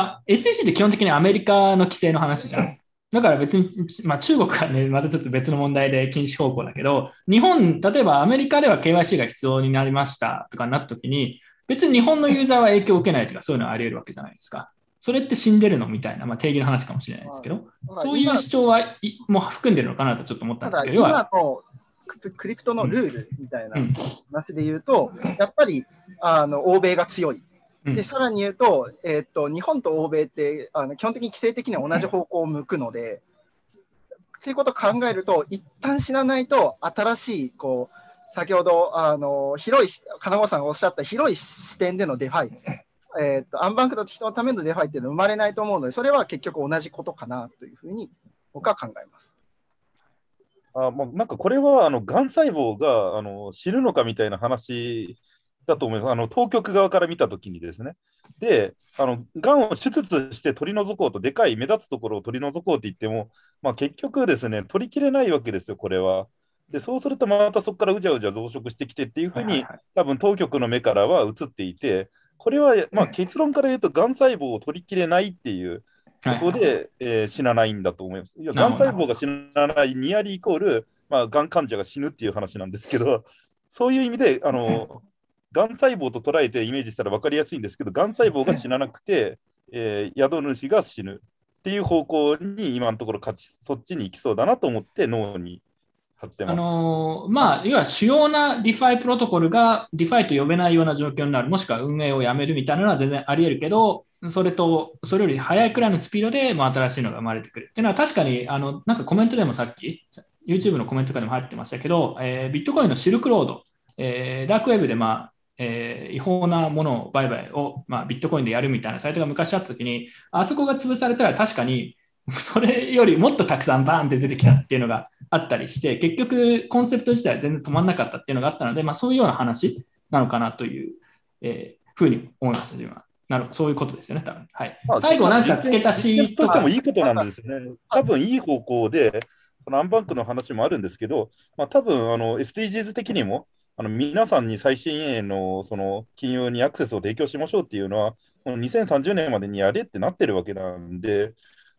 あ、SEC って基本的にアメリカの規制の話じゃん。だから別に、まあ、中国はね、またちょっと別の問題で禁止方向だけど、日本、例えばアメリカでは KYC が必要になりましたとかになったときに、別に日本のユーザーは影響を受けないとか、そういうのはあり得るわけじゃないですか。それって死んでるのみたいな、まあ、定義の話かもしれないですけど、そういう主張はもう含んでるのかなとちょっと思ったんですけど、今のクリプトのルールみたいな話で言うと、やっぱりあの欧米が強い。で、さらに言うと、えー、っと、日本と欧米ってあの基本的に規制的には同じ方向を向くので、っていうことを考えると、一旦死なないと、新しい、こう、先ほど、あの、広い、金子さんがおっしゃった広い視点での DeFi、えー、っと、 unbank の人のための DeFi っていうのは生まれないと思うので、それは結局同じことかなというふうに僕は考えます。あまあ、なんかこれはあのがん細胞があの死ぬのかみたいな話だと思います。あの当局側から見たときにですね。で、あのがんを手術して取り除こうと、でかい目立つところを取り除こうって言っても、まあ、結局ですね、取りきれないわけですよ、これは。で、そうするとまたそこからうじゃうじゃ増殖してきてっていうふうに、多分当局の目からは映っていて、これは、まあ、結論から言うと、がん細胞を取りきれないっていうことで、えー、死なないんだと思います。いや、がん細胞が死なない、ニアリーイコール、まあ、がん患者が死ぬっていう話なんですけど、そういう意味で、あの、がん細胞と捉えてイメージしたら分かりやすいんですけど、がん細胞が死ななくて、えー、宿主が死ぬっていう方向に今のところ勝ち、そっちに行きそうだなと思って脳に貼ってます。あのー、まあ、要は主要な DeFi プロトコルが DeFi と呼べないような状況になる、もしくは運営をやめるみたいなのは全然あり得るけど、それと、それより速いくらいのスピードで、まあ、新しいのが生まれてくる。っていうのは確かに、あの、なんかコメントでもさっき、YouTube のコメントとかでも入ってましたけど、えー、ビットコインのシルクロード、えー、ダークウェブで、まあ、えー、違法なものを売買を、まあ、ビットコインでやるみたいなサイトが昔あったときに、あそこが潰されたら確かに、それよりもっとたくさんバーンって出てきたっていうのがあったりして、結局コンセプト自体は全然止まんなかったっていうのがあったので、まあ、そういうような話なのかなという、えー、ふうに思いました、自分は。なるそういうことですよね、多分。はい。まあ、最後なんか付け足しとしてもいいことなんですよね。多分いい方向で、そのアンバンクの話もあるんですけど、まあ、多分あの SDGs 的にも、あの皆さんに最新鋭のその金融にアクセスを提供しましょうっていうのは、もう2030年までにやれってなってるわけなんで、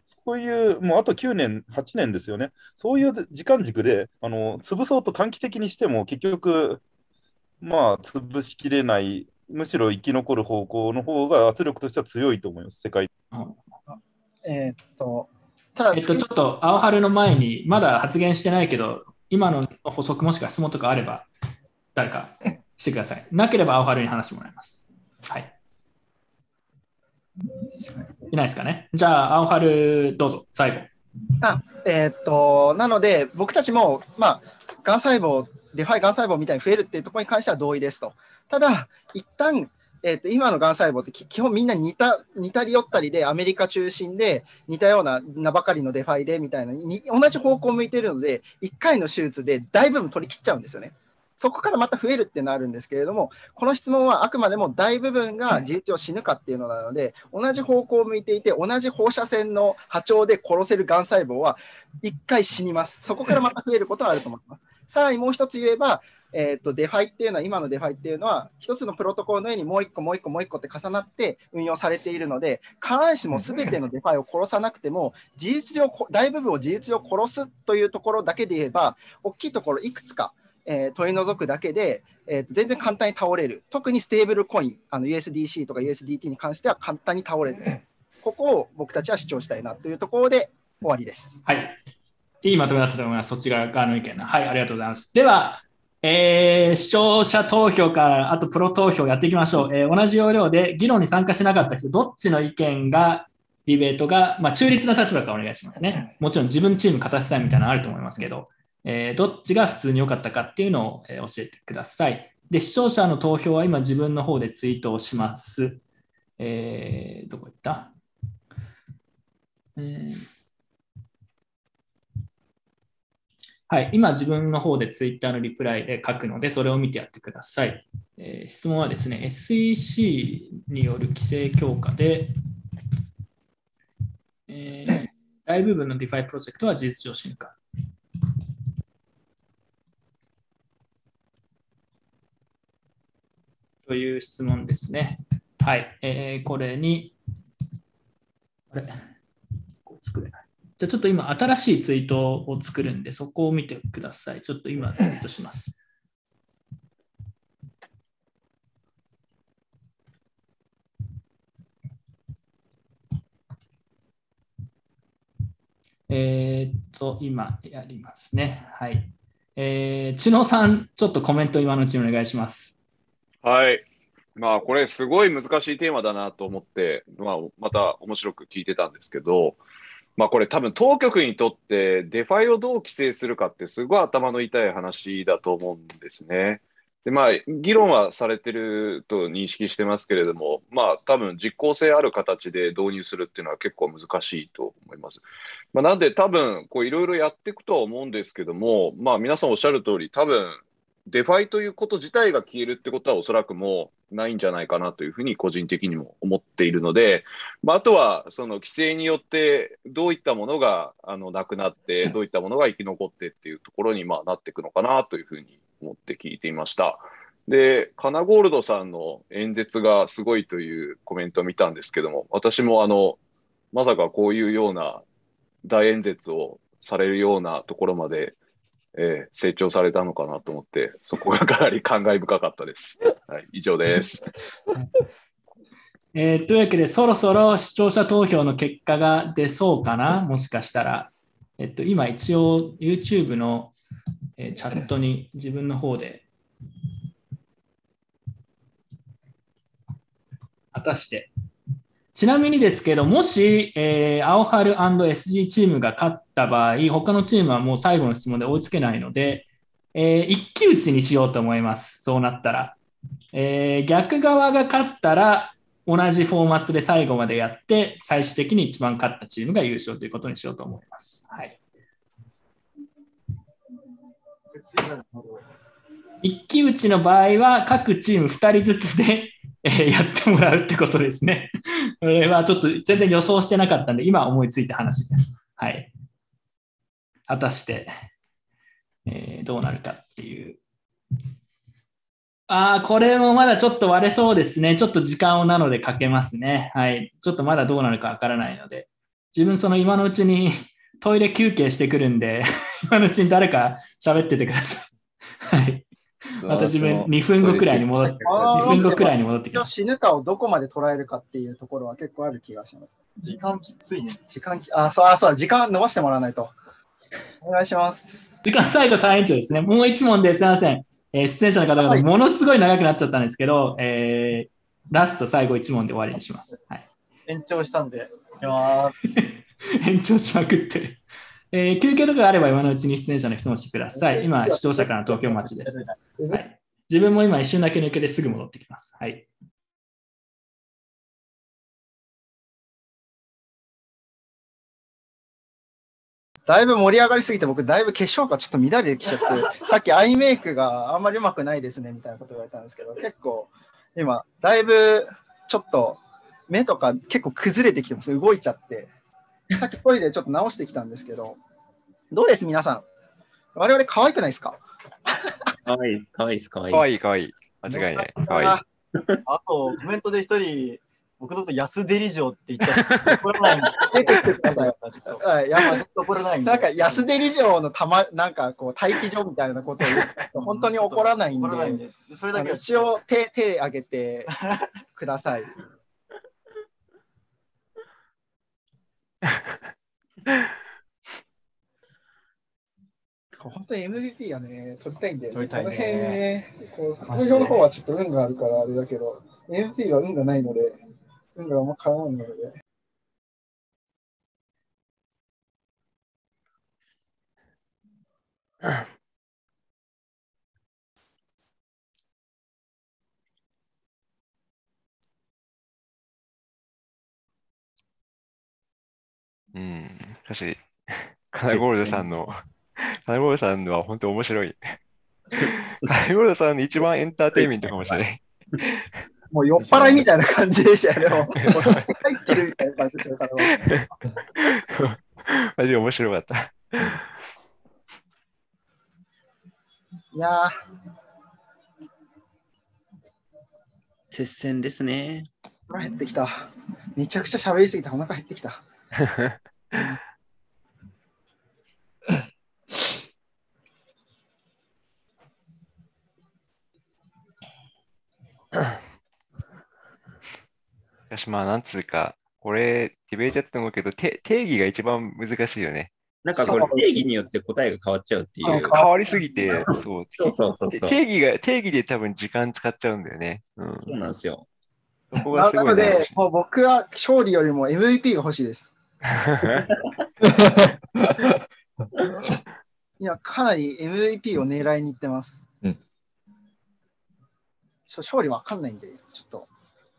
そういう、もうあと9年、8年ですよね、そういう時間軸で、あの潰そうと短期的にしても、結局、まあ、潰しきれない、むしろ生き残る方向の方が圧力としては強いと思います、世界。えー、っと、ただ、えっと、ちょっと、青春の前に、まだ発言してないけど、今の補足もしくは質問とかあれば、誰かしてください。なければ青春に話してもらいます。はい。いないですかね？じゃあ、青春、どうぞ、最後。あ、えー、っと、なので、僕たちも、まあ、がん細胞、 DeFi がん細胞みたいに増えるっていうところに関しては同意ですと。ただ、一旦、えー、と今のがん細胞って基本みんな似た似たり寄ったりでアメリカ中心で似たような名ばかりの DeFi でみたいなに同じ方向を向いてるので1回の手術で大部分取り切っちゃうんですよね。そこからまた増えるってなるんですけれども、この質問はあくまでも大部分が事実上死ぬかっていうのなので、同じ方向を向いていて、同じ放射線の波長で殺せるがん細胞は1回死にます。そこからまた増えることはあると思います。さらにもう一つ言えば、えーと、 DeFi っていうのは、今の DeFi っていうのは、一つのプロトコルの上にもう一個、もう一個、もう一個って重なって運用されているので、必ずしも全ての DeFi を殺さなくても、事実上、大部分を事実上殺すというところだけで言えば、大きいところいくつか、えー、取り除くだけで、えーと、全然簡単に倒れる。特にステーブルコイン、あの USDC とか USDT に関しては簡単に倒れる。ここを僕たちは主張したいなというところで終わりです。はい。いいまとめだったと思います。そっち側の意見な。はい、ありがとうございます。では、えー、視聴者投票から、あとプロ投票やっていきましょう。えー、同じ要領で議論に参加しなかった人、どっちの意見が、ディベートが、まあ、中立な立場からお願いしますね。もちろん自分チーム勝たせたいみたいなのあると思いますけど、えー、どっちが普通に良かったかっていうのを、え、教えてください。で、視聴者の投票は今自分の方でツイートをします。えー、どこ行った？えーはい、今自分の方でツイッターのリプライで書くので、それを見てやってください。えー質問はですね、SEC による規制強化で、えー大部分の DeFi プロジェクトは事実上進化。という質問ですね。はい、えーこれに、あれ？こう作れない。じゃあちょっと今、新しいツイートを作るんで、そこを見てください。ちょっと今、ツイートします。えっと、今やりますね。はい。えー、知野さん、ちょっとコメント今のうちにお願いします。はい。まあ、これすごい難しいテーマだなと思って、まあ、また面白く聞いてたんですけど、まあ、これ多分当局にとって DeFi をどう規制するかってすごい頭の痛い話だと思うんですね。で、まあ、議論はされてると認識してますけれども、まあ、多分実効性ある形で導入するっていうのは結構難しいと思います。まあ、なんで多分、こういろいろやっていくとは思うんですけども、まあ、皆さんおっしゃる通り、多分、 DeFi ということ自体が消えるってことはおそらくもうないんじゃないかなというふうに個人的にも思っているので、まあ、あとはその規制によってどういったものがあのなくなって、どういったものが生き残ってっていうところにまあなっていくのかなというふうに思って聞いていました。で、カナゴールドさんの演説がすごいというコメントを見たんですけども、私もあの、まさかこういうような大演説をされるようなところまでえー成長されたのかなと思って、そこがかなり感慨深かったです。はい、以上です。えーというわけで、そろそろ視聴者投票の結果が出そうかな、もしかしたら。えっと、今一応 YouTube の、えーチャットに自分の方で果たして。ちなみにですけど、もし、えー、青春 &SG チームが勝った場合、他のチームはもう最後の質問で追いつけないので、えー一騎打ちにしようと思います。そうなったら。えー逆側が勝ったら、同じフォーマットで最後までやって、最終的に一番勝ったチームが優勝ということにしようと思います。はい。一騎打ちの場合は、各チーム2人ずつで、えーやってもらうってことですね。これはちょっと全然予想してなかったんで、今思いついた話です。はい。果たして、えーどうなるかっていう。ああ、これもまだちょっと割れそうですね。ちょっと時間をなのでかけますね。はい。ちょっとまだどうなるかわからないので。自分その今のうちに トイレ休憩してくるんで、今のうちに誰か喋っててください。はい。また自分2分後くらいに戻って、2分後くらいに戻ってき今ます。日死ぬかをどこまで捉えるかっていうところは結構ある気がします。時間きついね。時間き、あ、そう、あ、そうだ、時間伸ばしてもらわないと。お願いします。時間最後3延長ですね。もう1問ですいません。えー出演者の方々、ものすごい長くなっちゃったんですけど、えーラスト最後1問で終わりにします。はい。延長したんで、いきます。延長しまくってる。えー休憩とかがあれば今のうちに出演者の人もしてください。今、視聴者からの東京待ちです。はい、自分も今一瞬だけ抜けてすぐ戻ってきます。はい。だいぶ盛り上がりすぎて、僕、だいぶ化粧がちょっと乱れてきちゃって、さっきアイメイクがあんまりうまくないですねみたいなこと言われたんですけど、結構、今、だいぶちょっと目とか結構崩れてきてます。動いちゃって。さっきトイレちょっと直してきたんですけど、どうです、皆さん。我々可愛くないですか？かわいい、かわいいです、かわいいかわいい、かわいい。間違いない。かわいい。あと、コメントで一人、僕のこと安デリ城って言っちゃって、怒らないんで。出てきてください。はい、やばい怒らないんで。なんか安出理事のたま、なんかこう待機所みたいなことを言うと本当に怒らないんで、怒らないんでそれだけ一応手、手挙げてください。本当に MVP がね、取りたいんだよね。取りたいねこの辺ね、こう、マジの方はちょっと運があるからあれだけど、MVP は運がないので、運があん。ま絡まないので。うん。確かに、カナゴールドさん。の、カナゴールドさん。のは本当面白い。カナゴールドさん。の一番エンターテインメントかもしれない。もう酔っ払いみたいな感じでしたよ ね。もう入ってるみたいな感じでしたよ、彼は。マジで面白かった。いやー、接戦ですね。腹減ってきた。めちゃくちゃ喋りすぎてお腹減ってきた。しかしまあ、なんつうか、これ、ディベートやってたと思うけど、て定義が一番難しいよね。なんかこれ定義によって答えが変わっちゃうっていう。変わりすぎて、そう そうそうそうそう定義が、定義で多分時間使っちゃうんだよね。うん、そうなんですよ。そこがすなごいね。ので、もう僕は勝利よりも MVP が欲しいです。今、かなり MVP を狙いに行ってます。うん勝利わかんないんで、ちょっと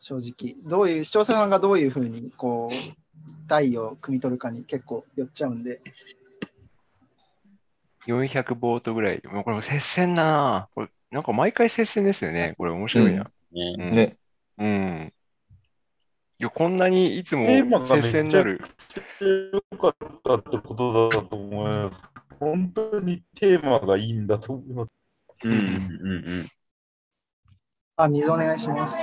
正直、どういう、視聴者さんがどういうふうに、こう、台を汲み取るかに結構寄っちゃうんで、400ボートぐらい。もうこれも接戦だな。これなんか毎回接戦ですよね。これ面白いな。ねうんねうん。いや、こんなにいつもテーマがめ接戦になる。良かったってことだと思います。本当にテーマがいいんだと思います。うんうんうんあ、水お願いします。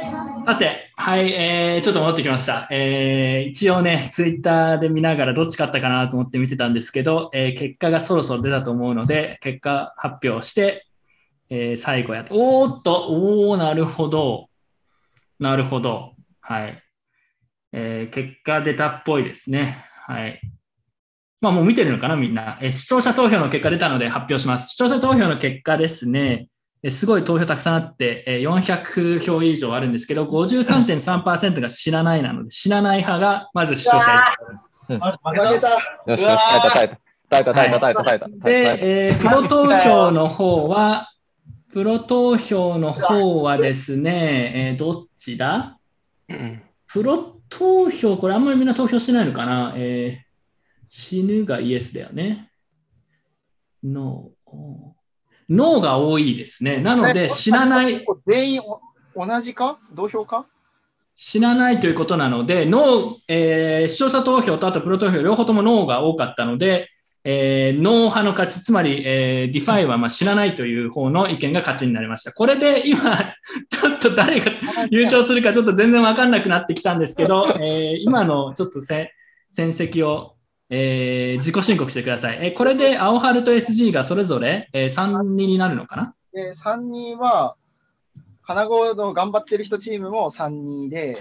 さて、はい、えー、ちょっと戻ってきました。えー、一応ね、ツイッターで見ながらどっち勝ったかなと思って見てたんですけど、えー結果がそろそろ出たと思うので、結果発表して、えー最後やっおーっと、おー、なるほど。なるほど。はい。えー結果出たっぽいですね。はい。まあもう見てるのかな、みんな。えー視聴者投票の結果出たので発表します。視聴者投票の結果ですね。えーすごい投票たくさんあって、えー400票以上あるんですけど、53.3%が知らないなので、知らない派がまず視聴者1票です。負けた。よしよし、耐えた耐えた。耐えた耐えた耐えた。で、えープロ投票の方は、プロ投票の方はですね、えーどっちだ？プロ投票、これあんまりみんな投票してないのかな、えー死ぬがイエスだよね。ノー。ノーが多いですね。なので、知らない。全員お同じか？同票か？死なないということなので、ノー、えー視聴者投票とあとプロ投票、両方ともノーが多かったので、えーノー派の勝ち、つまり、えー DeFi はまあ死なないという方の意見が勝ちになりました。これで今、ちょっと誰が優勝するかちょっと全然わかんなくなってきたんですけど、えー今のちょっとせ戦績を、えー自己申告してください。えーこれで青春と SG がそれぞれ、え3人になるのかな？で、3人は、金子の頑張ってる人チームも3人で、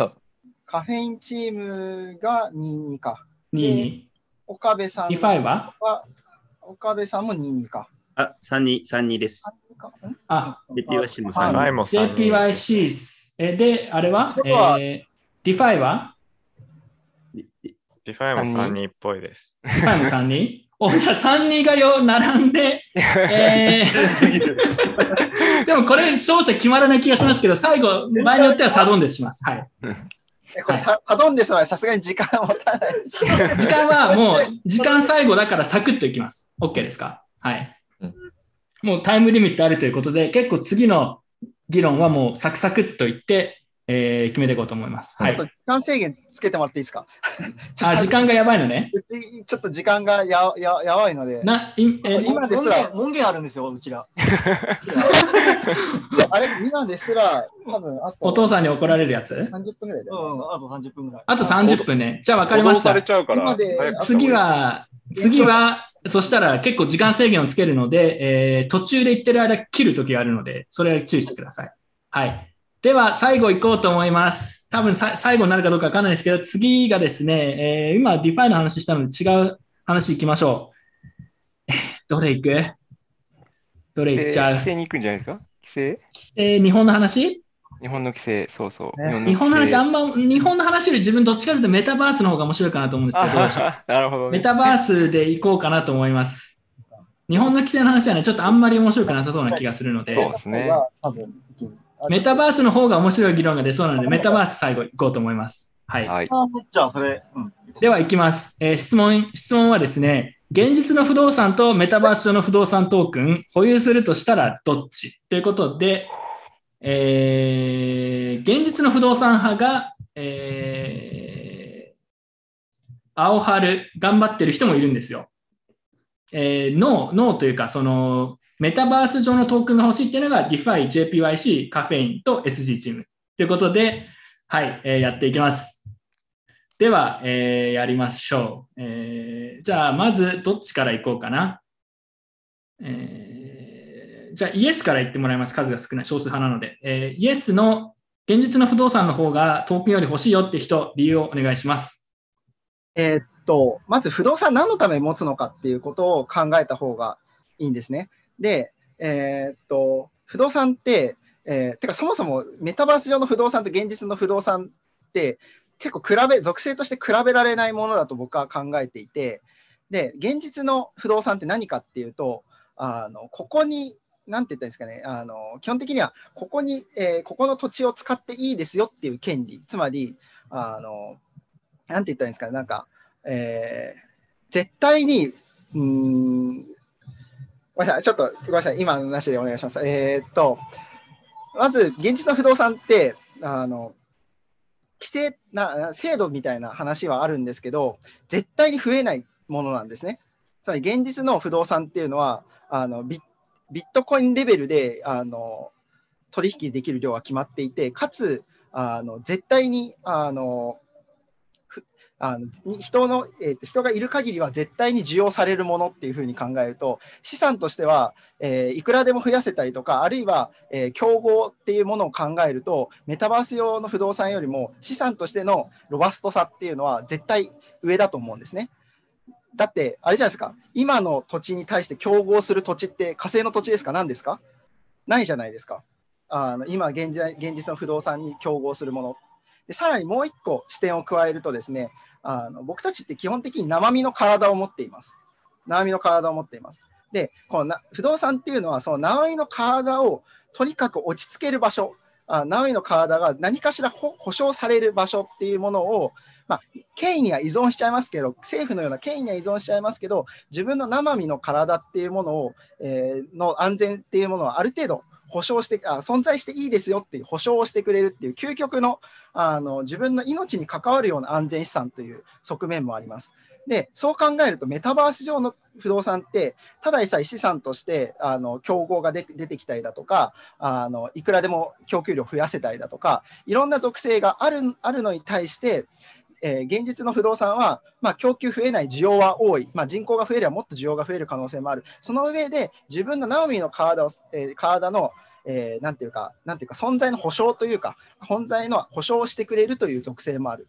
カフェインチームが2-2か。2-2。岡部さんディファイは岡部さんも2-2か。あ、3、2、3、2です。あ、JPYC もあ3、2。JPYC、えで、あれは、えは？ーディファイは？ディファイも3人っぽいです。ディファイも3人？お、じゃあ3人がよ、並んで、えー でもこれ、勝者決まらない気がしますけど、最後、場合によってはサドンデスします。はい。えこれサ、サドンデスはさすがに時間持たないです。時間はもう、時間最後だからサクッといきます。OK ですか？はい。もうタイムリミットあるということで、結構次の議論はもうサクサクっといって、えー決めていこうと思います。はい。時間制限つけてもらっていいですか？あ、時間がやばいのね。うちちょっと時間がやややばいので。な、いえ今ですら、門限あるんですよ、うちら。あれ、今ですら、多分あとお父さんに怒られるやつ？30分ぐらいだよ。うん、あと30分ぐらい。あと30分ね。じゃあ分かりました。報道されちゃうから今で早く次は、次は、そしたら結構時間制限をつけるので、えー途中で言ってる間切るときがあるので、それは注意してください。はい。では、最後行こうと思います。多分さ最後になるかどうかわかんないですけど、次がですね、えー今、 DeFi の話したので違う話行きましょう。どれ行く？どれ行っちゃう？規制に行くんじゃないですか？規制？えー日本の話？日本の規制、そうそう。日本の話、あんんま、日本の話より自分どっちかというとメタバースの方が面白いかなと思うんですけど、なるほどね。メタバースで行こうかなと思います。日本の規制の話はね、ちょっとあんまり面白くなさそうな気がするので、そうですね。多分メタバースの方が面白い議論が出そうなので、メタバース最後行こうと思います。はい。はい。あじゃあ、それ、うん。では、いきます。えー質問、質問はですね、現実の不動産とメタバース上の不動産トークン、保有するとしたらどっち？ということで、えー現実の不動産派が、えー青春、頑張ってる人もいるんですよ。えー、ノー、ノーというか、その、メタバース上のトークンが欲しいっていうのが DeFi、JPYC、カフェインと SG チーム。ということで、はい、えーやっていきます。では、えーやりましょう。えーじゃあ、まず、どっちからいこうかな。えーじゃあ、イエスから言ってもらいます。数が少ない、少数派なので。えーイエスの現実の不動産の方がトークンより欲しいよって人、理由をお願いします。えっと、まず不動産何のために持つのかっていうことを考えた方がいいんですね。で、えーっと、不動産って、えーてかそもそもメタバース上の不動産と現実の不動産って結構比べ、属性として比べられないものだと僕は考えていて、で、現実の不動産って何かっていうと、あのここに、なんて言ったんですかね、あの基本的にはここに、えーここの土地を使っていいですよっていう権利、つまり、あのなんて言ったんですかね、なんか、えー絶対に、うん、ごめんなさい、ちょっとごめんなさい、今のなしでお願いします。えーっと、まず、現実の不動産って、あの、規制な、制度みたいな話はあるんですけど、絶対に増えないものなんですね。つまり、現実の不動産っていうのは、あのビットコインレベルで、あの、取引できる量は決まっていて、かつ、あの絶対にあのあの人の、えー人がいる限りは絶対に需要されるものっていうふうに考えると、資産としては、えーいくらでも増やせたりとか、あるいは、えー競合っていうものを考えると、メタバース用の不動産よりも資産としてのロバストさっていうのは絶対上だと思うんですね。だって、あれじゃないですか、今の土地に対して競合する土地って火星の土地ですか？何ですか？ないじゃないですか。あの今現在、現実の不動産に競合するもの。でさらにもう一個視点を加えるとですね、あの僕たちって基本的に生身の体を持っています。生身の体を持っています。で、このな不動産っていうのは、その生身の体をとにかく落ち着ける場所、あ生身の体が何かしら保保証される場所っていうものを、まあ、権威には依存しちゃいますけど、政府のような権威には依存しちゃいますけど、自分の生身の体っていうものを、えーの安全っていうものはある程度保証してあ、存在していいですよっていう保証をしてくれるっていう究極のあの自分の命に関わるような安全資産という側面もあります。で、そう考えるとメタバース上の不動産って、ただでさえ資産としてあの競合が出て出てきたりだとかあの、いくらでも供給量増やせたりだとか、いろんな属性があるあるのに対して、えー現実の不動産は、まあ、供給増えない、需要は多い、まあ、人口が増えればもっと需要が増える可能性もある、その上で自分のナオミの体を、えー体の、えーていうか、なんていうか、存在の保証というか、本在の保証をしてくれるという属性もある。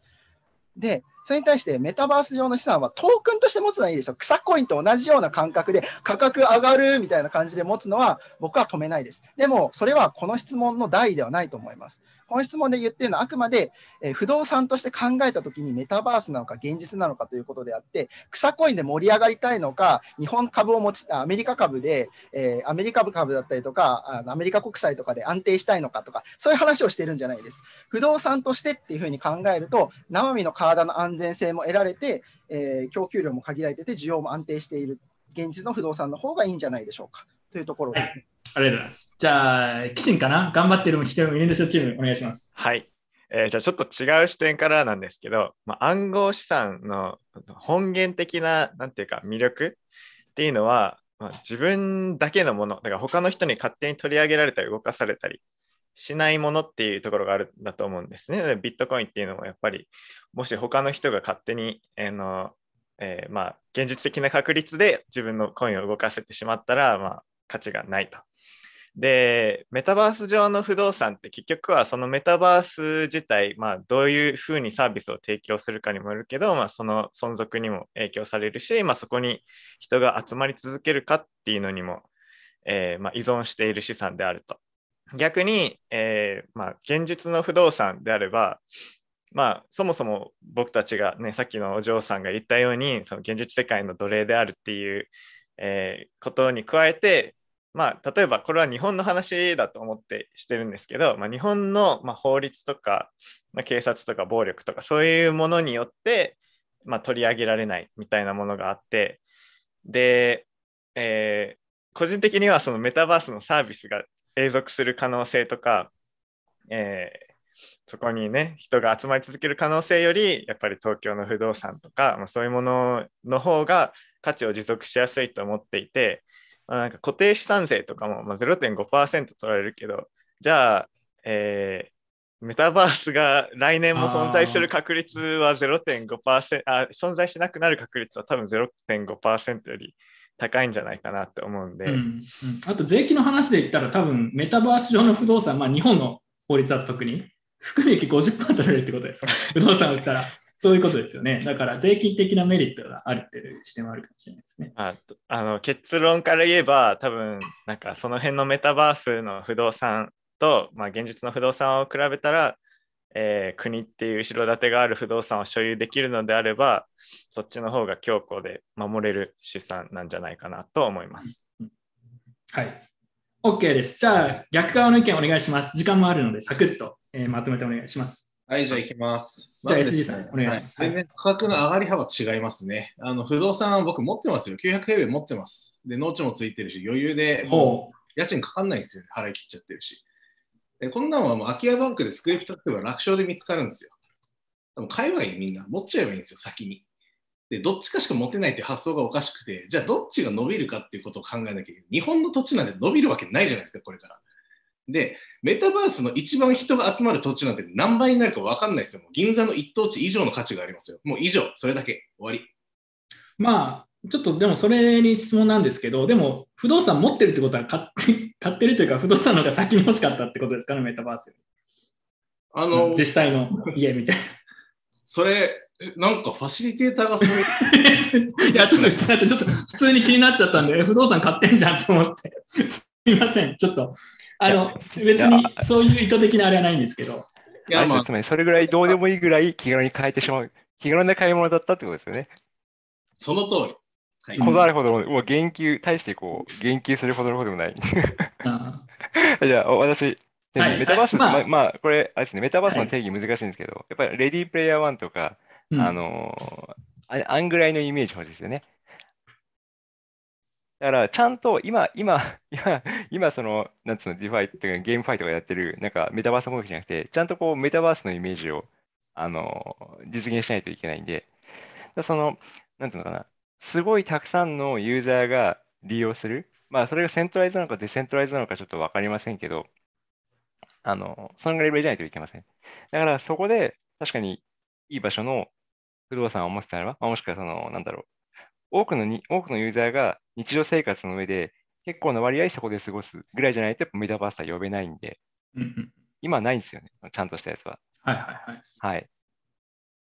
で、それに対してメタバース上の資産はトークンとして持つのはいいですよ。草コインと同じような感覚で価格上がるみたいな感じで持つのは僕は止めないです。でも、それはこの質問の題ではないと思います。この質問で言ってるのはあくまで、えー不動産として考えたときにメタバースなのか現実なのかということであって、草コインで盛り上がりたいのか、日本株を持ち、アメリカ株で、えーアメリカ株だったりとか、アメリカ国債とかで安定したいのかとか、そういう話をしてるんじゃないです。不動産としてっていうふうに考えると、生身の体の安全性も得られて、えー供給量も限られてて、需要も安定している、現実の不動産の方がいいんじゃないでしょうかというところですね。ありがとうございます。じゃあ、キシンかな？頑張ってる人もいるんですよ、チーム。お願いします。はい。えーじゃあちょっと違う視点からなんですけど、まあ、暗号資産の本源的な、なんていうか、魅力っていうのは、まあ、自分だけのもの、だから他の人に勝手に取り上げられたり動かされたりしないものっていうところがあるんだと思うんですね。でビットコインっていうのもやっぱり、もし他の人が勝手に、あのえーまあ、現実的な確率で自分のコインを動かせてしまったら、まあ、価値がないと。で、メタバース上の不動産って結局はそのメタバース自体、まあ、どういうふうにサービスを提供するかにもよるけど、まあ、その存続にも影響されるし、まあ、そこに人が集まり続けるかっていうのにも、えーまあ、依存している資産であると。逆に、えーまあ、現実の不動産であれば、まあ、そもそも僕たちがね、さっきのお嬢さんが言ったように、その現実世界の奴隷であるっていう、えーことに加えて、まあ、例えばこれは日本の話だと思ってしてるんですけど、まあ、日本のまあ法律とか、まあ、警察とか暴力とかそういうものによって、まあ、取り上げられないみたいなものがあってで、えー個人的にはそのメタバースのサービスが永続する可能性とか、えーそこにね人が集まり続ける可能性よりやっぱり東京の不動産とか、まあ、そういうものの方が価値を持続しやすいと思っていて、まあ、なんか固定資産税とかもまあ0.5%取られるけどじゃあ、えーメタバースが来年も存在する確率は0.5%あ存在しなくなる確率は多分0.5%より高いんじゃないかなって思うんで、うんうん。あと税金の話で言ったら多分メタバース上の不動産、まあ、日本の法律だと特に含み益50%取られるってことです。不動産を売ったらそういうことですよね。だから税金的なメリットがあるっていう視点はあるかもしれないですね。あとあの結論から言えば多分なんかその辺のメタバースの不動産と、まあ、現実の不動産を比べたら、えー国っていう後ろ盾がある不動産を所有できるのであればそっちの方が強固で守れる資産なんじゃないかなと思います。はい。OK です。じゃあ逆側の意見お願いします。時間もあるのでサクッと、えーまとめてお願いします。はい、じゃあ行きます。じゃあ SG さんお願いしますは全然価格の上がり幅違いますね。あの不動産は僕持ってますよ。900平米持ってます。で、農地もついてるし、余裕でもう家賃かかんないんですよね。払い切っちゃってるし。でこんなんはもう空き家バンクでスクリプト組めば楽勝で見つかるんですよ。でも買えばいいみんな。持っちゃえばいいんですよ、先に。で、どっちかしか持てないっていう発想がおかしくて、じゃあどっちが伸びるかっていうことを考えなきゃいけない。日本の土地なんて伸びるわけないじゃないですか、これから。で、メタバースの一番人が集まる土地なんて何倍になるか分かんないですよ。銀座の一等地以上の価値がありますよ。もう以上、それだけ。終わり。まあ、ちょっとでもそれに質問なんですけど、でも不動産持ってるってことは買って 買ってるというか、不動産の方が先に欲しかったってことですかね、メタバース。あの、実際の家みたいそれ、なんかファシリテーターがそれ。な。いや、ちょっとちょっと普通に気になっちゃったんで、え不動産買ってんじゃんと思って。すいません、ちょっと。あの、別にそういう意図的なあれはないんですけど。あれですよ。つまりそれぐらいどうでもいいぐらい気軽に変えてしまう、気軽な買い物だったってことですよね。その通り。はい。こだわるほどの、もう言及、対してこう、言及するほどのことでもない。じゃあ、私、はい。メタバース、まあまあ、まあ、これ、あれですね、メタバースの定義難しいんですけど、やっぱり Ready Player One とか、うん。あのーあれ、あんぐらいのイメージ欲しいですよね。だから、ちゃんと今、今、今、今、その、なんつうの、 DeFi っていうか、 GameFi とかやってる、なんか、メタバースもどきじゃなくて、ちゃんとこう、メタバースのイメージを、あの実現しないといけないんで、その、なんていうのかな、すごいたくさんのユーザーが利用する、まあ、それが centralized なのか decentralized なのかちょっと分かりませんけど、あの、そのぐらいレベルじゃないといけません。だから、そこで、確かに、いい場所の不動産を持ってたらば、まあ、もしくは、その、なんだろう、多くのに、多くのユーザーが日常生活の上で、結構な割合そこで過ごすぐらいじゃないと、やっぱメタバースは呼べないんで、うんうん今はないんですよね、ちゃんとしたやつは。はいはいはい。はい。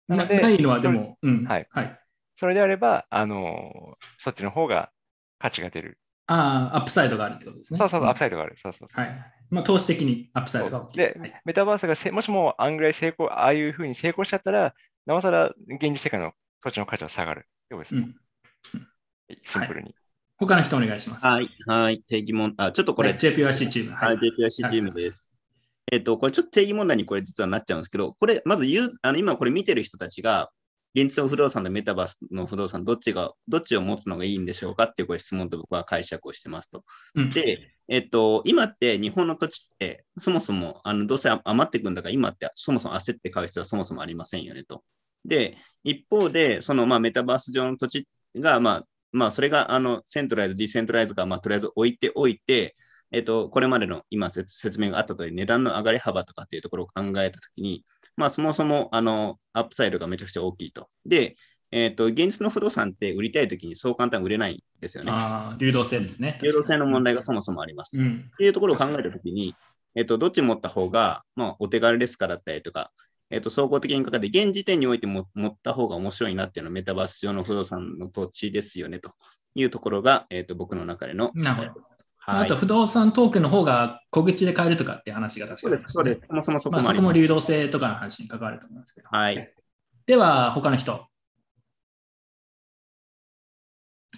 なないのはでも、うん。はい。はい。それであれば、あのそっちの方が価値が出る。ああ、アップサイドがあるってことですね。そうそうそう、んアップサイドがある。そうそうそう。はい。まあ、投資的にアップサイドが大きい。で、メタバースがせもしもあんぐらい成功、ああいうふうに成功しちゃったら、なおさら現実世界の土地の価値は下がる。ってことですね。はいシンプルに。他の人お願いします。はい、はい、定義問あ、ちょっとこれ、はい JPYC チーム。はい、JPYC チームです。えっと、これちょっと定義問題にこれ実はなっちゃうんですけど、これ、まずユーあの今これ見てる人たちが、現実の不動産とメタバースの不動産、どっちが、どっちを持つのがいいんでしょうかっていうこれ質問と僕は解釈をしてますと。うんで、えっと、今って日本の土地って、そもそも、あの、どうせ余ってくんだから、今ってそもそも焦って買う必要はそもそもありませんよねと。で、一方で、その、まあ、メタバース上の土地が、まあ、まあ、それが、あの、 centralized、decentralized か、まあ、とりあえず置いておいて、えっと、これまでの今説説明があった通り、値段の上がり幅とかっていうところを考えたときに、まあ、そもそも、あの、アップサイドがめちゃくちゃ大きいと。で、えっと、現実の不動産って売りたいときにそう簡単に売れないんですよね。ああ、流動性ですね。流動性の問題がそもそもあります。うんっていうところを考えたときに、えっと、どっち持った方が、まあ、お手軽ですかだったりとか、えっと、総合的にかかって、現時点においても持った方が面白いなっていうのはメタバース上の不動産の土地ですよねというところが、えっと、僕の中でのなるほど。はいあと、不動産トークンの方が小口で買えるとかっていう話が確かに、そうですそうですそもそもそこもまあ、そこも流動性とかの話に関わると思いますけど。はい。では、他の人。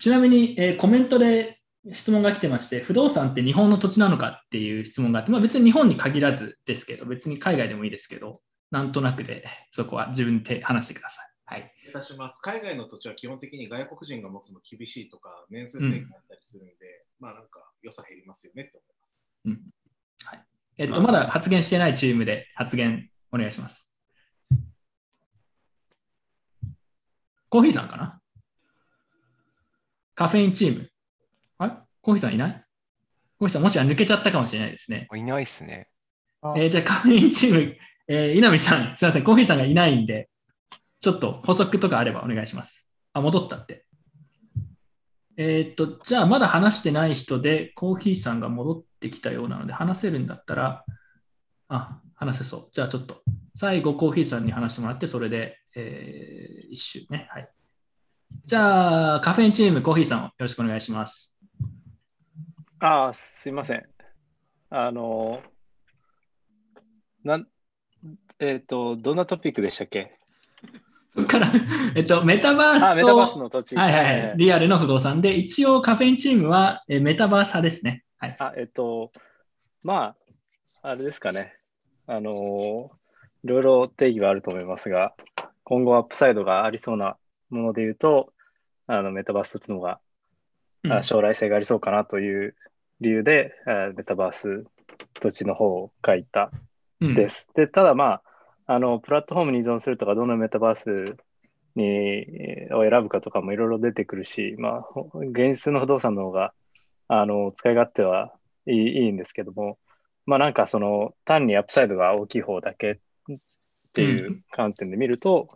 ちなみに、えーコメントで質問が来てまして、不動産って日本の土地なのかっていう質問があって、まあ、別に日本に限らずですけど、別に海外でもいいですけど、なんとなくでそこは自分で話してください。はい。いたします。海外の土地は基本的に外国人が持つの厳しいとか、年数制限あったりするんで、まあなんか良さ減りますよねって思います。うんはいえっと、まだ発言してないチームで発言お願いします。コーヒーさんかな？カフェインチーム。あれ？コーヒーさんいない？コーヒーさんもしは抜けちゃったかもしれないですね。いないっすね。えーじゃあカフェインチーム、えー稲見さん、すみません、コーヒーさんがいないんで、ちょっと補足とかあればお願いします。あ、戻ったって。えーっと、じゃあまだ話してない人で、コーヒーさんが戻ってきたようなので、話せるんだったら、あ、話せそう。じゃあちょっと、最後コーヒーさんに話してもらって、それで、えー一周ね。はい。じゃあ、カフェインチーム、コーヒーさん、よろしくお願いします。あ、すいません。あの、なん、えっ、と、どんなトピックでしたっけ？そこから、えっと、メタバースと、バースの土地はいはいははいリアルの不動産で、一応カフェインチームはえメタバース派ですね。はい。あ、えっと、まあ、あれですかね。あの、いろいろ定義はあると思いますが、今後アップサイドがありそうなもので言うと、あのメタバース土地の方が、うんあ将来性がありそうかなという理由で、あメタバース土地の方を書いたうんです。で、ただまあ、あの、プラットフォームに依存するとか、どのメタバースにを選ぶかとかもいろいろ出てくるし、まあ、現実の不動産の方が、あの、使い勝手はいいいいんですけども、まあなんかその、単にアップサイドが大きい方だけっていう観点で見ると、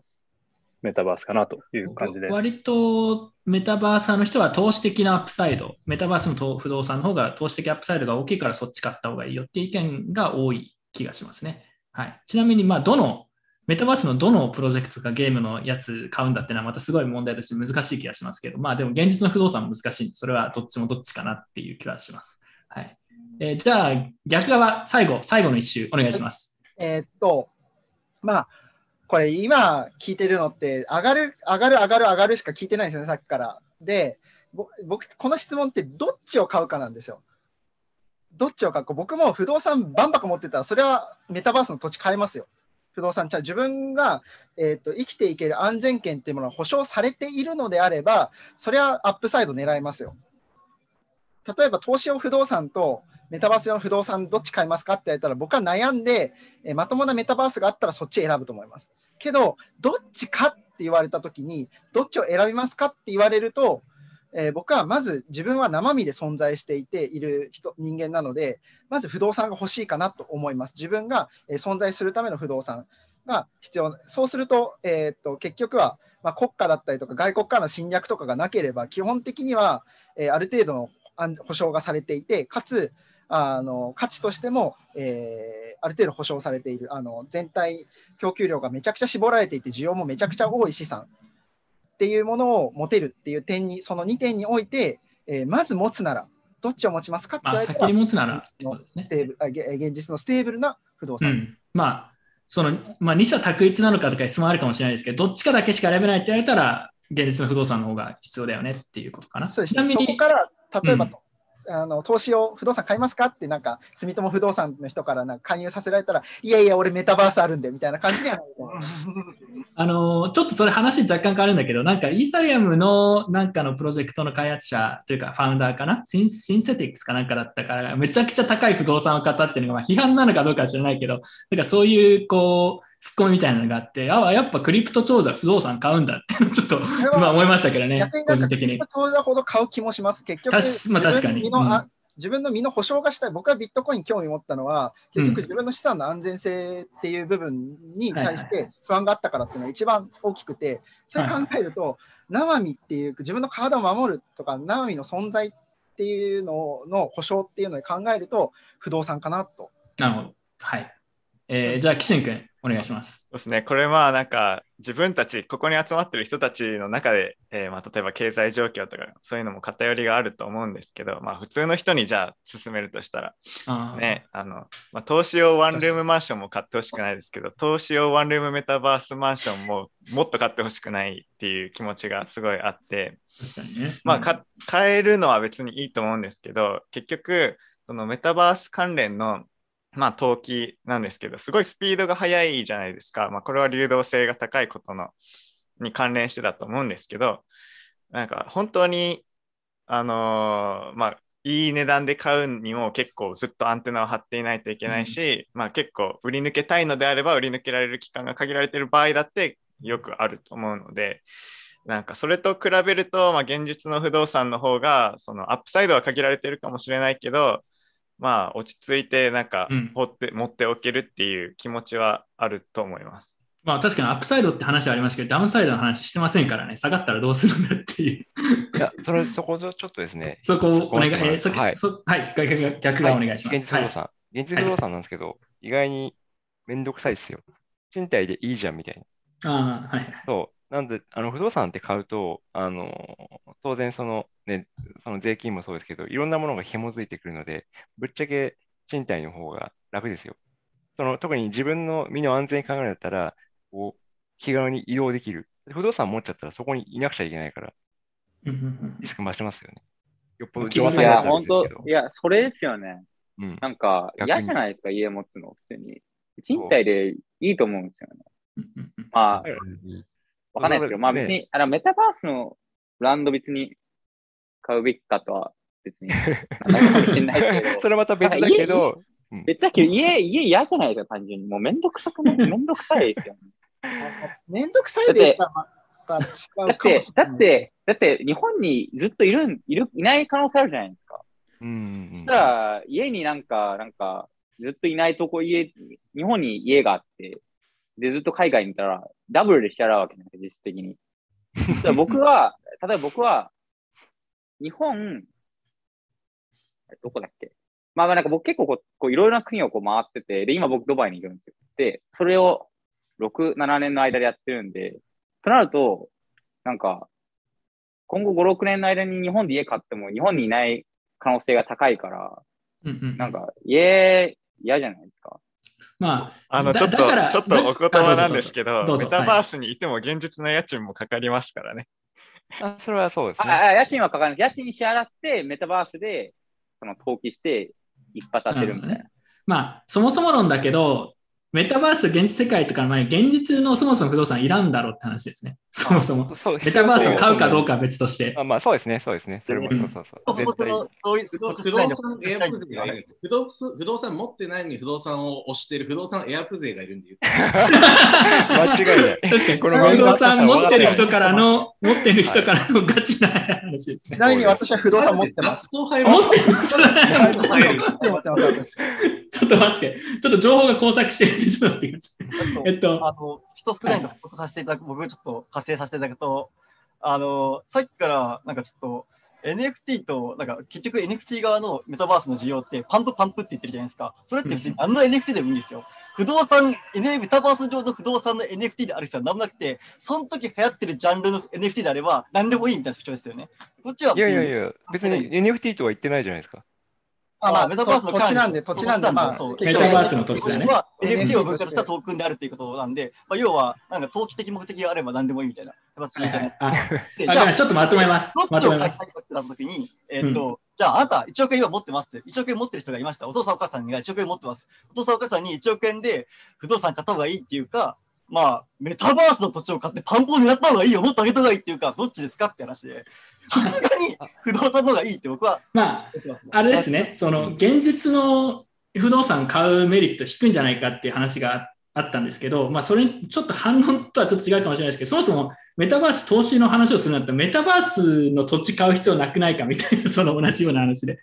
メタバースかなという感じで。割とメタバースの人は投資的なアップサイド、メタバースの不動産の方が投資的アップサイドが大きいからそっち買った方がいいよっていう意見が多い気がしますね。はい、ちなみに、まあ、どの、メタバースのどのプロジェクトかゲームのやつ買うんだっていうのはまたすごい問題として難しい気がしますけど、まあでも現実の不動産も難しいんで、それはどっちもどっちかなっていう気はします。はい。えーじゃあ、逆側、最後、最後の一周お願いします。えーっと、まあ、これ今聞いてるのって、上がる、上がる、上がる、上がるしか聞いてないんですよね、さっきから。で、ぼ僕、この質問ってどっちを買うかなんですよ。どっちを買うか。僕も不動産バンバカ持ってたら、それはメタバースの土地買えますよ。不動産、じゃあ自分が、えーっと生きていける安全圏っていうものが保証されているのであれば、それはアップサイド狙いますよ。例えば投資用不動産とメタバース用の不動産どっち買いますかって言われたら僕は悩んで、えーまともなメタバースがあったらそっち選ぶと思います。けど、どっちかって言われたときに、どっちを選びますかって言われると、えー僕はまず自分は生身で存在していている人人間なので、まず不動産が欲しいかなと思います。自分が、え存在するための不動産が必要。そうすると、えーっと結局は、まあ、国家だったりとか外国からの侵略とかがなければ、基本的には、えある程度の保証がされていて、かつ、あの価値としても、えーある程度保証されているあの全体供給量がめちゃくちゃ絞られていて需要もめちゃくちゃ多い資産っていうものを持てるっていう点にその2点において、えーまず持つならどっちを持ちますかって言われたらまあ先に持つならですね。ステーブ現実の stable な不動産、うん、まあ、その、まあ、二者択一なのかとか質問あるかもしれないですけど、どっちかだけしか選べないって言われたら、現実の不動産の方が必要だよねっていうことかな。そうですね。ちなみに、そこから例えば、うんあの投資を不動産買いますかってなんか住友不動産の人からなんか勧誘させられたらいやいや俺メタバースあるんでみたいな感じにはなる。あの、ちょっとそれ話若干変わるんだけど、なんかイーサリアムのなんかのプロジェクトの開発者というかファウンダーかな？シンシンセティックスかなんかだったから、めちゃくちゃ高い不動産を買ったっていうのが、ま、批判なのかどうかは知らないけど、なんかそういう、こう、ツッコミみたいなのがあって、あやっぱクリプト長者不動産買うんだって、ちょっと自分は思いましたけどね、個人的に。当座ほど買う気もします。結局、確まあ確かに自分の身のあうん自分の身の保証がしたい。僕はビットコインに興味持ったのは、結うん局自分の資産の安全性っていう部分に対しはいて不安があったからっていうのが一番大きくて、それ考えると、生身っていう、自分の体を守るとか、生身の存在っていうのの保証っていうのを考えると、不動産かなと。なるほど。はい。えーじゃあ、岸君、お願いします。そうですね、これまあなんか自分たち、ここに集まってる人たちの中で、えーまあ、例えば経済状況とかそういうのも偏りがあると思うんですけど、まあ、普通の人にじゃあ進めるとしたら、あーね、あの、まあ、投資用ワンルームマンションも買ってほしくないですけど、投資用ワンルームメタバースマンションももっと買ってほしくないっていう気持ちがすごいあって、確かにね。まあ、か変えるのは別にいいと思うんですけど、結局、そのメタバース関連の、まあ、投機なんですけど、すごいスピードが速いじゃないですか。まあ、これは流動性が高いことのに関連してだと思うんですけど、なんか本当に、あのーまあ、いい値段で買うにも結構ずっとアンテナを張っていないといけないし、まあ、結構売り抜けたいのであれば売り抜けられる期間が限られている場合だってよくあると思うので、なんかそれと比べると、まあ、現実の不動産の方がそのアップサイドは限られてるかもしれないけど、まあ、落ち着いてなんかうん持って,、持っておけるっていう気持ちはあると思います。まあ確かにアップサイドって話はありましたけど、ダウンサイドの話してませんからね、下がったらどうするんだっていう。いや、それ、そこちょっとですね。そこをお願い、えーそはい。そはい、逆が逆がお願いします。現実不動産。現実不動産なんですけど、意外にめんどくさいですよ。賃貸でいいじゃんみたいな。ああ、はい。そう。なんで、あの、不動産って買うと、あの、当然その、ね、その税金もそうですけど、いろんなものが紐づいてくるので、ぶっちゃけ賃貸の方が楽ですよ。その、特に自分の身の安全考えるんだったら、こう、気軽に移動できる。不動産持っちゃったらそこにいなくちゃいけないから、リスク増しますよね。よっぽどい上手になや、ったら本当別ですけど。いや、それですよね。うんなんか、嫌じゃないですか、家持つの、普通に。賃貸でいいと思うんですよね。まあ、わかんないですけど、まあ別に、あのメタバースのブランド別に買うべきかとは別に、なんかもしれないですけど。それまた別だけど、別だけど、家、家嫌じゃないですか、単純に。もうめんどくさくない？めんどくさいですよね。めんどくさいでだって。だって、だって日本にずっといるん、いる、いない可能性あるじゃないですか。うんそしたら、家になんか、なんか、ずっといないとこ家、日本に家があって、で、ずっと海外にいたら、ダブルで支払うわけなんです実質的に。僕は、例えば僕は、日本、どこだっけ？まあまあなんか僕結構こう、こういろいろな国をこう回ってて、で、今僕ドバイにいるんですよ。で、それを6、7年の間でやってるんで、となると、なんか、今後5、6年の間に日本で家買っても日本にいない可能性が高いから、うんうんなんか家嫌じゃないですか。まあの、だちょっと、ちょっとお言葉なんですけど、メタバースにいても現実の家賃もかかりますからね。あそれはそうですああ家賃はかからない。家賃支払って、メタバースでその登記して一発当てるみたいな。まあ、そもそも論だけど、メタバース、現実世界とかの前に、現実のそもそも不動産いらんだろうって話ですね。そもそも。そうメタバースを買うかどうかは別として。あまあ、そうですね、そうですね。それも、そうそうそう。不動産エアプ税がいるんですよ不動不動産持ってないのに不動産を押してる不動産エアプ税がいるんで言う。間違いない。確かに、この不動産持ってる人からの、持ってる人からのガチな話ですね。ちなみに私は不動産持ってます。持ってるちょっとちょっと待って、ちょっと情報が交錯してるんでちょっと待ってください。えっと、あの、人少ないの補足させていただく、僕ちょっと活性させていただくと、あの、さっきからなんかちょっと NFT と、なんか結局 NFT 側のメタバースの需要ってパンプパンプって言ってるじゃないですか。それって別にあんな NFT でもいいんですよ。不動産、N- メタバース上の不動産の NFT である必要は何もなくて、その時流行ってるジャンルの NFT であれば何でもいいみたいな主張ですよね。こっちはいやいやいや、別に NFT とは言ってないじゃないですか。あまあ、メタバースの土地なんで土地なんでまあそうメタバースの土地だねは NFT を分割したトークンであるということなんで、まあ、要は、なんか投機的目的があれば何でもいいみたいな形みたいな。あ、でわかりましたちょっとまとめますまとめますなった時に、えーっと、じゃあ、あなた1億円今持ってますって、1億円持ってる人がいました。お父さんお母さんが1億円持ってます。お父さんお母さんに1億円で不動産買った方がいいっていうか、まあ、メタバースの土地を買ってパンポンになった方がいいよ、もっと上げた方がいいっていうか、どっちですかって話で、さすがに不動産の方がいいって僕は、まあ、あれですね、その現実の不動産買うメリット低いんじゃないかっていう話があったんですけど、まあ、それにちょっと反応とはちょっと違うかもしれないですけど、そもそもメタバース投資の話をするんだったら、メタバースの土地買う必要なくないかみたいな、その同じような話で。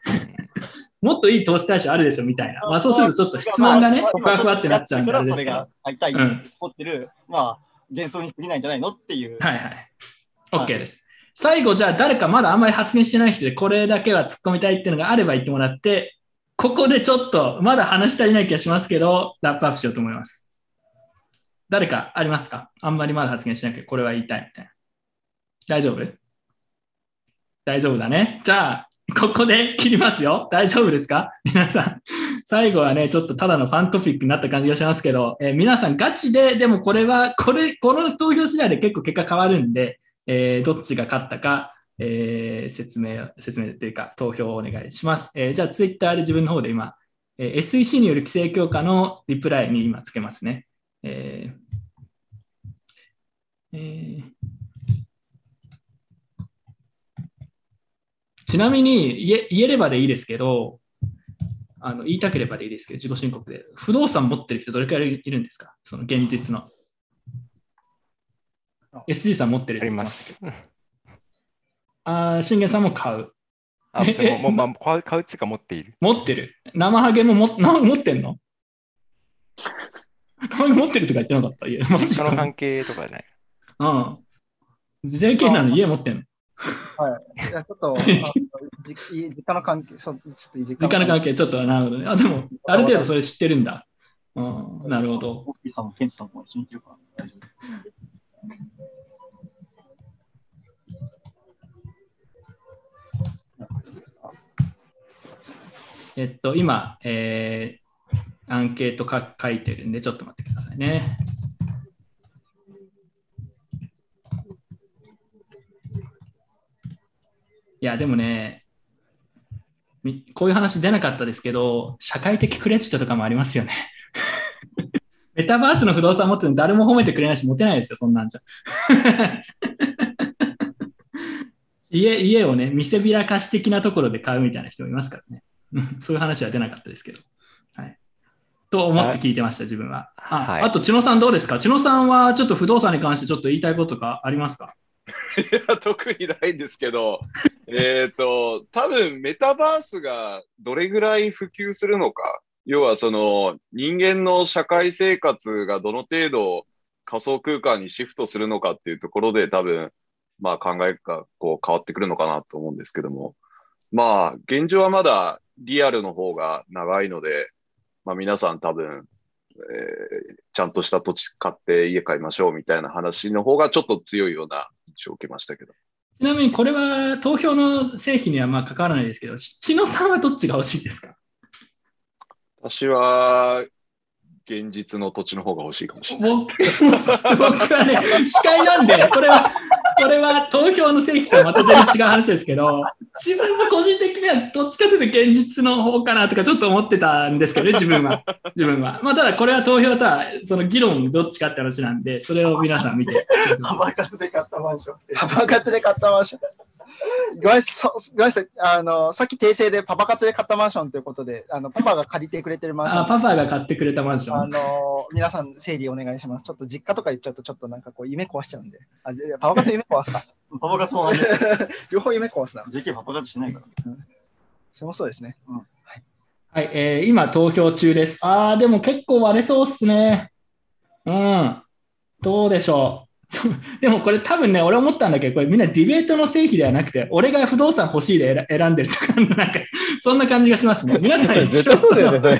もっといい投資対象あるでしょみたいな。まあ、そうするとちょっと質問がね、ふわふわってなっちゃうんであれですけどそれが。買いたいとうん思ってる、まあ、幻想に過ぎないんじゃないのっていう。はいはい。OK です。最後、じゃあ誰かまだあんまり発言してない人で、これだけは突っ込みたいっていうのがあれば言ってもらって、ここでちょっと、まだ話し足りない気がしますけど、ラップアップしようと思います。誰かありますか？あんまりまだ発言しなきゃこれは言いたいみたいな。大丈夫？大丈夫だね。じゃあ、ここで切りますよ。大丈夫ですか？皆さん。最後はね、ちょっとただのファントピックになった感じがしますけど、えー皆さんガチで、でもこれは、これ、この投票次第で結構結果変わるんで、えーどっちが勝ったか、えー説明、説明というか投票をお願いします。えじゃあ、ツイッターで自分の方で今、え SEC による規制強化のリプライに今つけますね。ええーちなみに言え言えればでいいですけど、あの言いたければでいいですけど、自己申告で。不動産持ってる人どれくらいいるんですか？その現実の。SG さん持ってるって言ってましたけど。ああ、信玄さんも買う。あ、も、もうまあ、買う、っていうか持っている。持ってる？生ハゲももな持ってんの？生ハゲ持ってるとか言ってなかった？家。の関係とかじゃない。うん。JK なのに家持ってんの？はい。じゃあちょっと、実家の関係、ちょっと実実家の関係、ちょっとなるほどね。あ、でも、ある程度それ知ってるんだ。うん、なるほど。オッキーさんもケンチさんも一緒にかな大丈えっと、今、えーアンケートか書いてるんで、ちょっと待ってくださいね。や、でもね、みこういう話出なかったですけど、社会的クレジットとかもありますよね。メタバースの不動産持ってるの誰も褒めてくれないし、持てないですよ、そんなんじゃ。家家をね、見せびらかし的なところで買うみたいな人もいますからね。う んそういう話は出なかったですけど。はい。と思って聞いてました、自分は。あ,、はいあと、千野さんどうですか？千野さんはちょっと不動産に関してちょっと言いたいことがありますか？いや、特にないんですけど、えっと、多分メタバースがどれぐらい普及するのか、要はその人間の社会生活がどの程度仮想空間にシフトするのかっていうところで多分、まあ考えがこう変わってくるのかなと思うんですけども、まあ現状はまだリアルの方が長いので、まあ皆さん多分、えーちゃんとした土地買って家買いましょうみたいな話の方がちょっと強いような印象を受けましたけど。ちなみにこれは投票の成否にはまあ関わらないですけど、し千野さんはどっちが欲しいですか？私は、現実の土地の方が欲しいかもしれない。僕僕はね、司会なんで、これは、これは投票の正規とはまた全然違う話ですけど、自分は個人的にはどっちかというと現実の方かなとかちょっと思ってたんですけどね、自分は。自分は。まあ、ただこれは投票とは、その議論どっちかって話なんで、それを皆さん見て。パパ活で買ったマンション。パパ活で買ったマンション。ごめんなさいあの、さっき訂正でパパ活で買ったマンションということで、あのパパが借りてくれてるマンション。あ、パパが買ってくれたマンショあン。の皆さん整理お願いします。ちょっと実家とか言っちゃうと、ちょっとなんかこう夢壊しちゃうんで。あじゃあパパ活夢壊すか。パパ活も。両方夢壊すな。JK パパ活しないから。それもそうですね。うんはい、えー今投票中です。ああ、でも結構割れそうっすね。うん。どうでしょう。でもこれ多分ね、俺思ったんだけど、これみんなディベートの成否ではなくて、俺が不動産欲しいで選選んでるとか、なんか、そんな感じがしますね。皆さん一応その、確か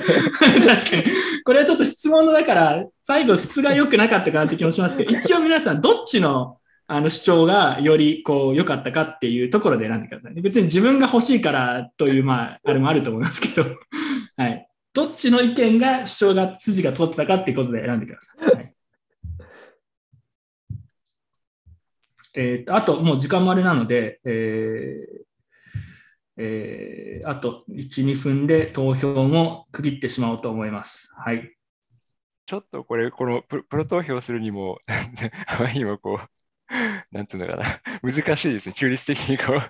に。これはちょっと質問だから、最後質が良くなかったかなって気もしますけど、一応皆さんどっちのあの主張がよりこう良かったかっていうところで選んでくださいね。別に自分が欲しいからという、まあ、あれもあると思いますけど、はい。どっちの意見が主張が、筋が通ってたかっていうことで選んでください。はいえーとあと、もう時間もあれなので、えーえーあと1、2分で投票も区切ってしまおうと思います。はい。ちょっとこれ、このプロ投票するにも、あまりにもこう、なんつうのかな、難しいですね。中立的にこう、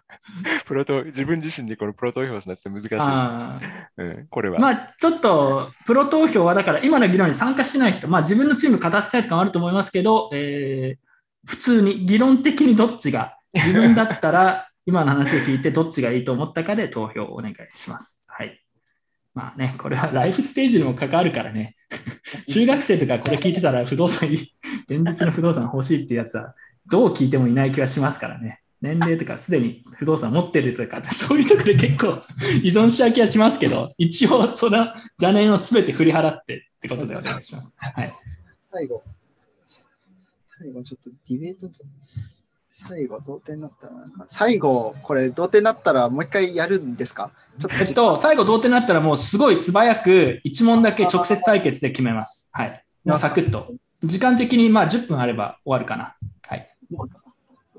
プロ投、自分自身でこのプロ投票するのって難しい。あうん、これは。まあ、ちょっと、プロ投票は、だから、今の議論に参加しない人、まあ、自分のチーム勝たせたいとかもあると思いますけど、えー普通に、議論的にどっちが、自分だったら、今の話を聞いて、どっちがいいと思ったかで投票をお願いします。はい。まあね、これはライフステージにも関わるからね、中学生とかこれ聞いてたら、不動産いい、現実の不動産欲しいっていうやつは、どう聞いてもいない気がしますからね。年齢とかすでに不動産持ってるとか、そういうところで結構 依存しちゃう気がしますけど、一応その邪念をすべて振り払ってってことでお願いします。はい。最後。最後、ちょっとディベート、最後、同点になったら最後、これ、同点になったらもう一回やるんですか？ちょっとえっと、最後同点になったらもうすごい素早く1問だけ直接対決で決めます。はい。もうサクッと。時間的にまあ10分あれば終わるかな。はい。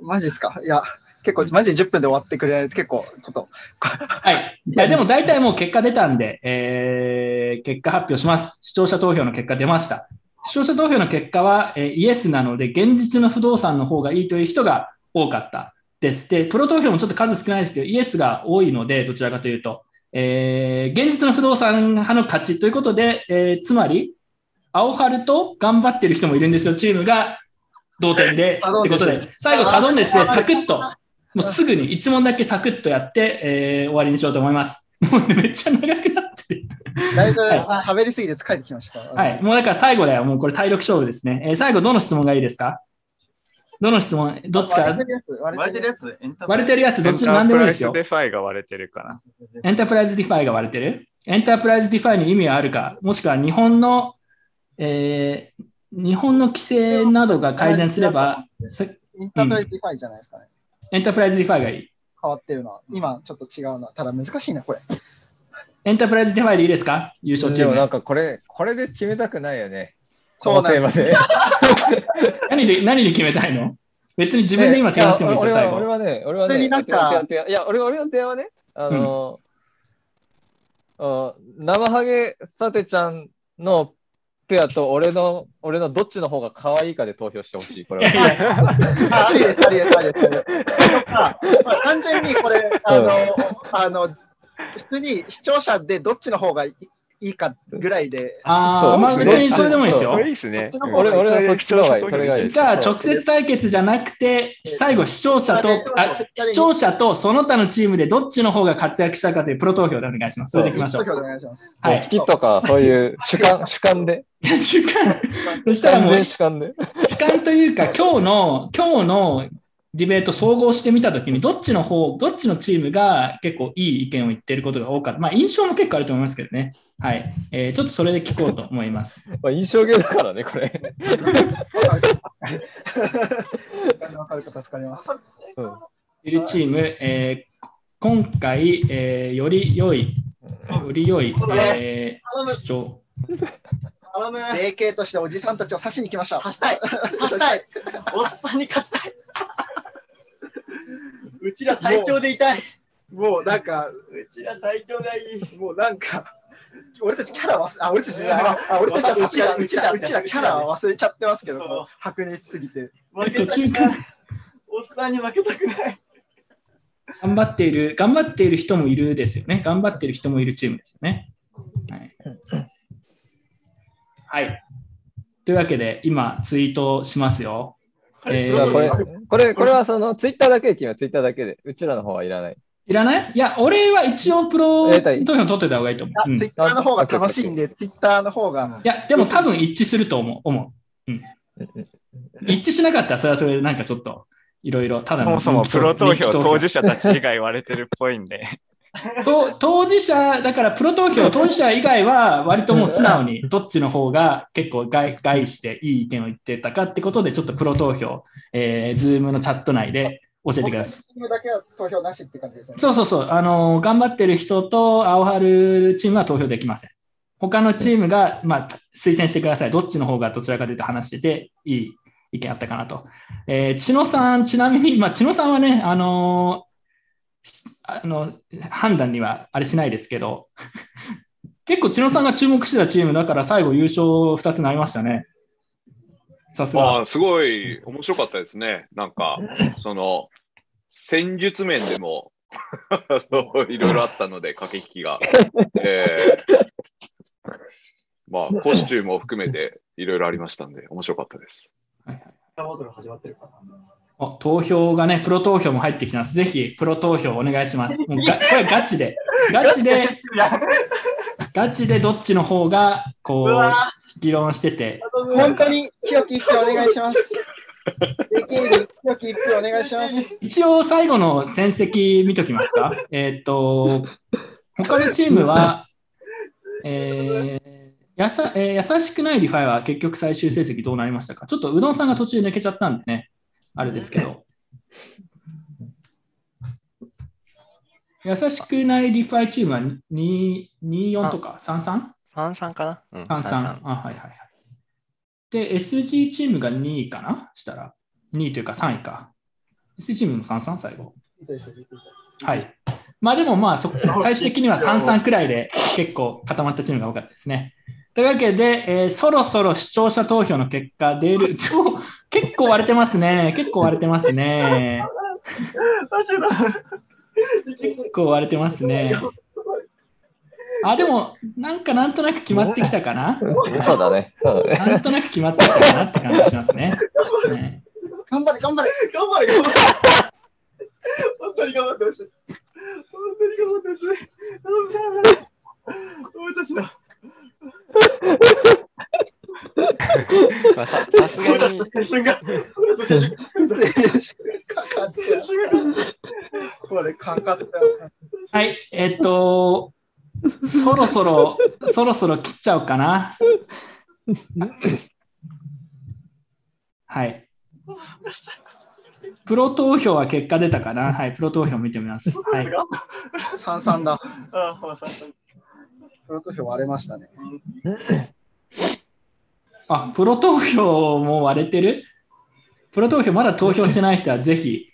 マジですか？いや、結構、マジで10分で終わってくれないと結構、こと。はい。いや、でも大体もう結果出たんで、えー、結果発表します。視聴者投票の結果出ました。視聴者投票の結果は、えーイエスなので、現実の不動産の方がいいという人が多かったです。で、プロ投票もちょっと数少ないですけど、イエスが多いので、どちらかというと、えー、現実の不動産派の勝ちということで、えーつまり、青春と頑張ってる人もいるんですよ、チームが同点で。ってことで、最後サドンデスでサクッと、もうすぐに1問だけサクッとやって、えー終わりにしようと思います。もうねめっちゃ長くなってる。だいぶ喋りすぎて疲れてきました。はい。もうだから最後だよ。もうこれ体力勝負ですね。えー最後どの質問がいいですか？どの質問？どっちか？割れてるやつ、割れてるやつ、エンタ割れてるやつどっち何でもいいですよエンタープライズ DeFi が割れてるかな。エンタープライズディファイが割れてる？エンタープライズディファイに意味はあるか？もしくは日本の、えー日本の規制などが改善すれば、さエンタープライズ DeFi じゃないですかね。エンタープライズ DeFi がいい。変わってるのは。今、ちょっと違うな。ただ難しいな、これ。エンタープライズ DeFi でいいですか？優勝チーム。でもなんかこれ、これで決めたくないよね。そうなんで。何で、何で決めたいの？別に自分で今提案してもいいですよ、最後。俺は俺はね、俺はね、普通になんか提案提案いや、俺俺の提案はね、あの、あ生ハゲさてちゃんのペアと俺の、俺のどっちの方が可愛いかで投票してほしい、これは。あ、ありです、ありです、ありです。まあ単純にこれ、あの、あの、普通に視聴者でどっちの方がいいかぐらいで。ああ、まあ別にそれでもいいですよ。いいですね。俺俺はそっちの方がいい。それがいい。じゃあ直接対決じゃなくて、最後視聴者と、あ視聴者とその他のチームでどっちの方が活躍したかというプロ投票でお願いします。それでいきましょう。投票でお願いします。はい好きとか、そういう主観、主観で。主観、そしたらもう完全主観で。主観というか、今日の、今日のディベート総合してみたときに、どっちの方、どっちのチームが結構いい意見を言っていることが多かった。まあ印象も結構あると思いますけどね。はい。えーちょっとそれで聞こうと思います。まあ、印象ゲーだからね、これ。わかるか助かります。いるチーム、えー今回、えーより良い、より良い、えー主張。JK としておじさんたちを刺しに来ました。刺したい刺したいおっさんに勝ちたい。うちら最強でいたい。もうなんか、うちら最強がいい。もうなんか、俺たちキャラ忘れ、あ、俺たちあ、俺たちうちら、うちらキャラは忘れちゃってますけど、白熱すぎて。負けたくない。おっさんに負けたくない。頑張っている、頑張っている人もいるですよね。頑張っている人もいるチームですよね。はい。はい、というわけで、今、ツイートしますよ。えいやこれー、これ、これはそのツイッターだけで決めようツイッターだけで。うちらの方はいらない。いらない？いや、俺は一応プロ投票取ってた方がいいと思う。うんツイッターの方が楽しいんで、ツイッターの方が。いや、でも多分一致すると思う。思ううん、一致しなかったら、それはそれでなんかちょっと、いろいろ、ただのそもそもプロ投票当当事者たち以外割れてるっぽいんで。と当事者、だからプロ投票、当事者以外は割ともう素直にどっちの方が結構外外していい意見を言ってたかってことで、ちょっとプロ投票、えー、ズームのチャット内で教えてください。そうそうそう、あのー頑張ってる人と青春チームは投票できません。他のチームが、まあ、推薦してください。どっちの方がどちらかというと話してて、いい意見あったかなと。えー、千野さん、ちなみに、まあ、千野さんはね、あのーあの、判断にはあれしないですけど、結構千野さんが注目してたチームだから最後優勝2つになりましたね。さすが。ああ、すごい面白かったですね。なんか、その、戦術面でもそう いろいろあったので、駆け引きが。えーまあ、コスチュームを含めていろいろありましたんで、面白かったです。バトル始まってるかな。お投票がね、プロ投票も入ってきてます。ぜひ、プロ投票お願いします。もうがこれガチで、ガチで、ガチでどっちの方が、こう議論してて、本当に清き一票お願いします。お願いします。一応最後の戦績見ときますか。えっと、他のチームは、えーやさえー優しくないリファイは結局最終成績どうなりましたか？ちょっとうどんさんが途中で抜けちゃったんでね、あれですけど。優しくないリファイチームは2 2-4とか？3-3? 33かな？うん。3-3。あ、はいはいはい。で、SG チームが2位かな？したら？2位というか3位か。SG チームも3-3最後。はい。まあでもまあそ、最終的には3-3くらいで結構固まったチームが多かったですね。というわけで、えーそろそろ視聴者投票の結果出る。超結構割れてますね。結構割れてますね。結構割れてますね。あ、でも、なんかなんとなく決まってきたかな？そうだね。なんとなく決まってきたかなって感じがしますね。ね 頑張れ、頑張れ、頑張れ、頑張れ。本当に頑張ってほしい。本当に頑張ってほしい。頑張れ。俺たちだ。まあささすこれかかっ。はい、えっと、そろそろ、そろそろ切っちゃおうかな。はい。プロ投票は結果出たかな？はい、プロ投票見てみます。はい。三三だ。あ、ほら三三。プロ投票割れましたね。あ、プロ投票も割れてる？プロ投票まだ投票してない人はぜひ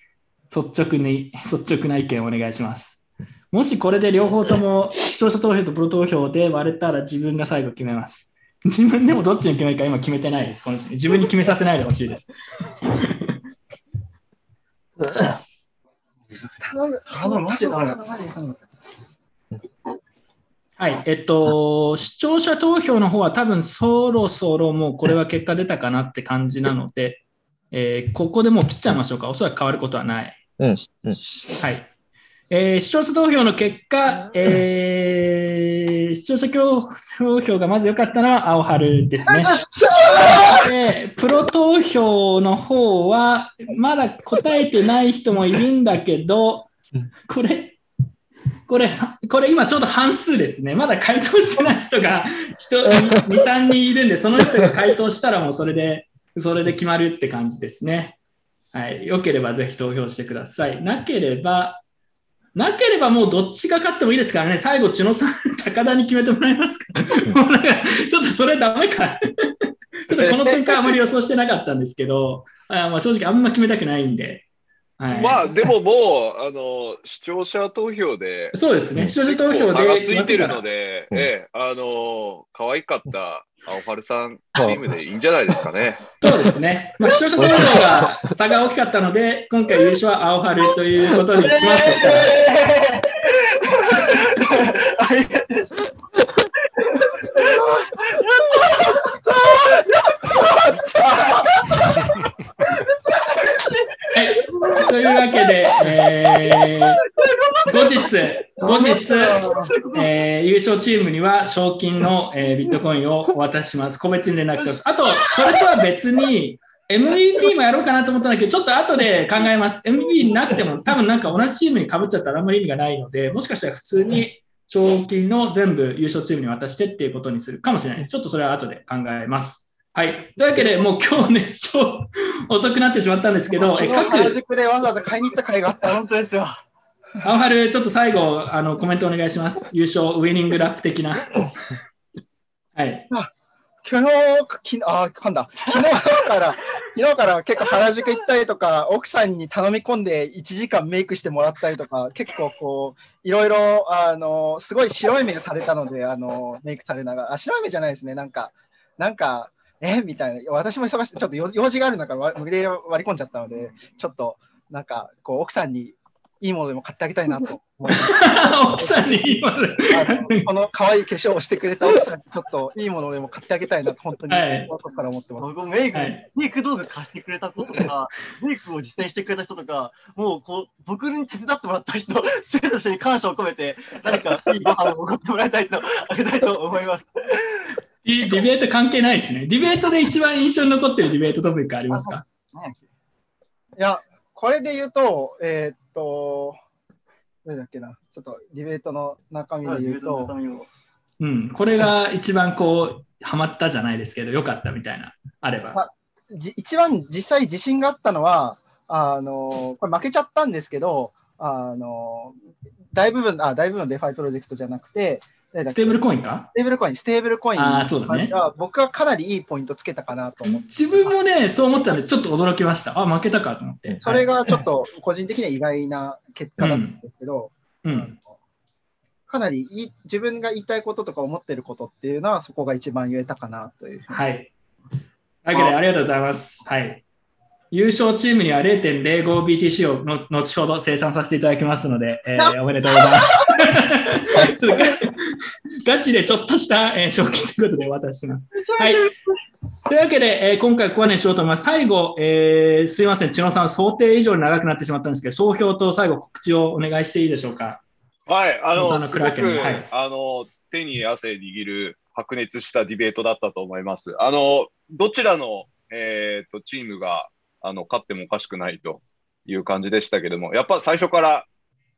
率直に、率直な意見をお願いします。もしこれで両方とも視聴者投票とプロ投票で割れたら自分が最後決めます。自分でもどっちに決めるか今決めてないです。この自分に決めさせないでほしいです。頼む、頼む、マジで頼む。はい、えっと、視聴者投票の方は多分そろそろもうこれは結果出たかなって感じなので、えーここでもう切っちゃいましょうか。おそらく変わることはない。うん。うん。はい。えー視聴者投票の結果、えー視聴者投票がまず良かったのは青春ですね。で、プロ投票の方は、まだ答えてない人もいるんだけど、これ、これ、これ今ちょうど半数ですね。まだ回答してない人が人2、3人いるんで、その人が回答したらもうそれで、それで決まるって感じですね。はい。よければぜひ投票してください。なければ、なければもうどっちが勝ってもいいですからね。最後、千野さん、高田に決めてもらえますか？もうなんかちょっとそれダメか。ちょっとこの展開あまり予想してなかったんですけど、あまあ正直あんま決めたくないんで。はい、まあ、でももう、あの、視聴者投票で、そうですね。視聴者投票で。差がついてるので、ええ、あの、可愛かった青春さんチームでいいんじゃないですかね。そうですね。まあ、視聴者投票が差が大きかったので、今回優勝は青春ということにしますとしたら。はい、というわけで、えー後日、後日、えー優勝チームには賞金の、えービットコインをお渡しします。個別に連絡します。あと、それとは別に、MVP もやろうかなと思ったんだけど、ちょっと後で考えます。MVP なくても、多分なんか同じチームに被っちゃったらあんまり意味がないので、もしかしたら普通に賞金の全部優勝チームに渡してっていうことにするかもしれないです。ちょっとそれは後で考えます。はい。というわけで、もう今日ね、超 遅くなってしまったんですけど、え各原宿でわざわざ買いに行った甲斐があった。本当ですよ。青春、ちょっと最後、あの、コメントお願いします。優勝、ウィニングラップ的な。はい。昨日、きあ、噛んだ。昨日から、昨日から結構原宿行ったりとか、奥さんに頼み込んで1時間メイクしてもらったりとか、結構こう、いろいろ、あの、すごい白い目されたので、あの、メイクされながら、あ、白い目じゃないですね。なんか、なんか、えみたいな。私も忙しい、ちょっとよ用事がある中、わ無理やり割り込んじゃったので、ちょっと、なんか、こう、奥さんにいいものでも買ってあげたいなと思います。奥さんにいいものあのこの可愛い化粧をしてくれた奥さんにちょっといいものでも買ってあげたいなと、本当に、はい心から思ってます。僕もメイク、はいメイク道具貸してくれたこととか、メイクを実践してくれた人とか、もうこう僕に手伝ってもらった人、生徒に感謝を込めて、何かいいご飯をおごってもらいたいと、あげたいと思います。ディベート関係ないですね。ディベートで一番印象に残ってるディベートトピックありますか？いや、これで言うと、えーっと、どれだっけな、ちょっとディベートの中身で言うと、うん、これが一番こう、ハマったじゃないですけど、良かったみたいな、あれば。まあじ一番実際自信があったのは、あのこれ負けちゃったんですけど、あの大部分、あ、大部分 DeFi プロジェクトじゃなくて、ステーブルコインか？ステーブルコイン、ステーブルコインあーそうだねは僕はかなりいいポイントつけたかなと思って、自分もね、そう思ったんで、ちょっと驚きました。あ、負けたかと思って。それがちょっと個人的には意外な結果だったんですけど、うん。かなりいい自分が言いたいこととか思ってることっていうのは、そこが一番言えたかなという。はい。わけで、ありがとうございます。はい。優勝チームには 0.05BTC をの後ほど生産させていただきますので、えー おめでとうございます。ちょっとガガチでちょっとした、えー賞金ということでお渡しします。はい。というわけで、えー今回ここまでにしようと思います。最後、えーすいません、千野さん、想定以上に長くなってしまったんですけど、総評と最後告知をお願いしていいでしょうか？はい、あの、のクラーすごく、ケンはいあの、手に汗握る白熱したディベートだったと思います。あの、どちらの、えーと、チームが、あの、勝ってもおかしくないという感じでしたけども、やっぱ最初から、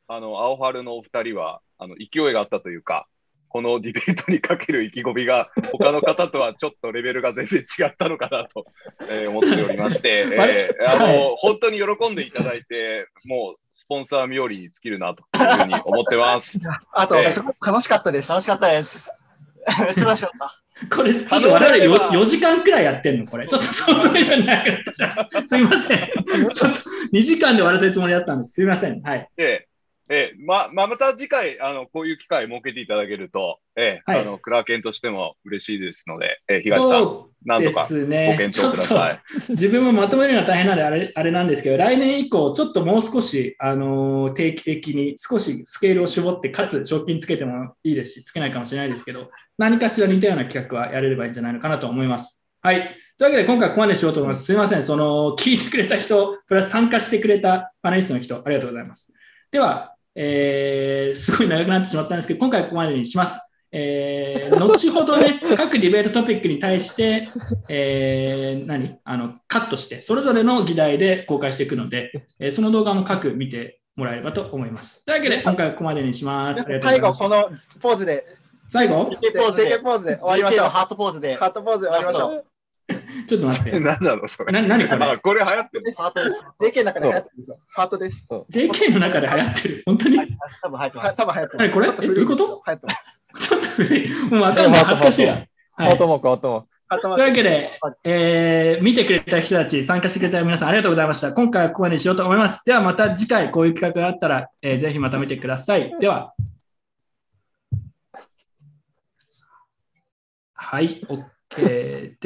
あの、青春のお二人は、あの、勢いがあったというか、このディベートにかける意気込みが、他の方とはちょっとレベルが全然違ったのかなと、えー思っておりまして、えーあの、はい本当に喜んでいただいて、もう、スポンサー冥利に尽きるなというふうに思ってます。あと、えーすごく楽しかったです。楽しかったです。めっちゃ楽しかった。これ、ちょっと我々よ4時間くらいやってんの？これ。ちょっと想像以上になかったじゃん。すいません。ちょっと2時間で終わらせるつもりだったんです。すいません。はい。で、えーま、まあ、また次回、あの、こういう機会設けていただけると、えーはいあの、クラーケンとしても嬉しいですので、えー東さんそ、なんとかですごね検討ください。自分もまとめるのが大変なんであれあれなんですけど、来年以降、ちょっともう少し、あのー定期的に少しスケールを絞って、かつ賞金つけてもいいですし、つけないかもしれないですけど、何かしら似たような企画はやれればいいんじゃないのかなと思います。はい。というわけで、今回ここまでしようと思います。すみません。その、聞いてくれた人、プラス参加してくれたパネリストの人、ありがとうございます。では、えーすごい長くなってしまったんですけど、今回ここまでにします。えー後ほどね、各ディベートトピックに対して、えー何？あのカットして、それぞれの議題で公開していくので、えーその動画も各見てもらえればと思います。というわけで、今回はここまでにします。最後、このポーズで、最後？JK ポーズで JK ポーズで終わりましょう。のハートポーズで。ハートポーズで終わりましょう。ちょっと待って。何 なのそれ。な何これ？あ、これ流行ってる。ハートです。JK の中で流行ってるんですよ。ハートです。JK の中で流行ってる。本当に？多分入ってはい多分流行って何これ？え、どういうこと？流行ってます。ちょっと古い。もうわかんない。恥ずかしいな。はいハートマーク、ハートマーク。というわけで、えー見てくれた人たち、参加してくれた皆さんありがとうございました。今回はここまでにしようと思います。ではまた次回こういう企画があったら、えーぜひまた見てください。では。はい、OK です。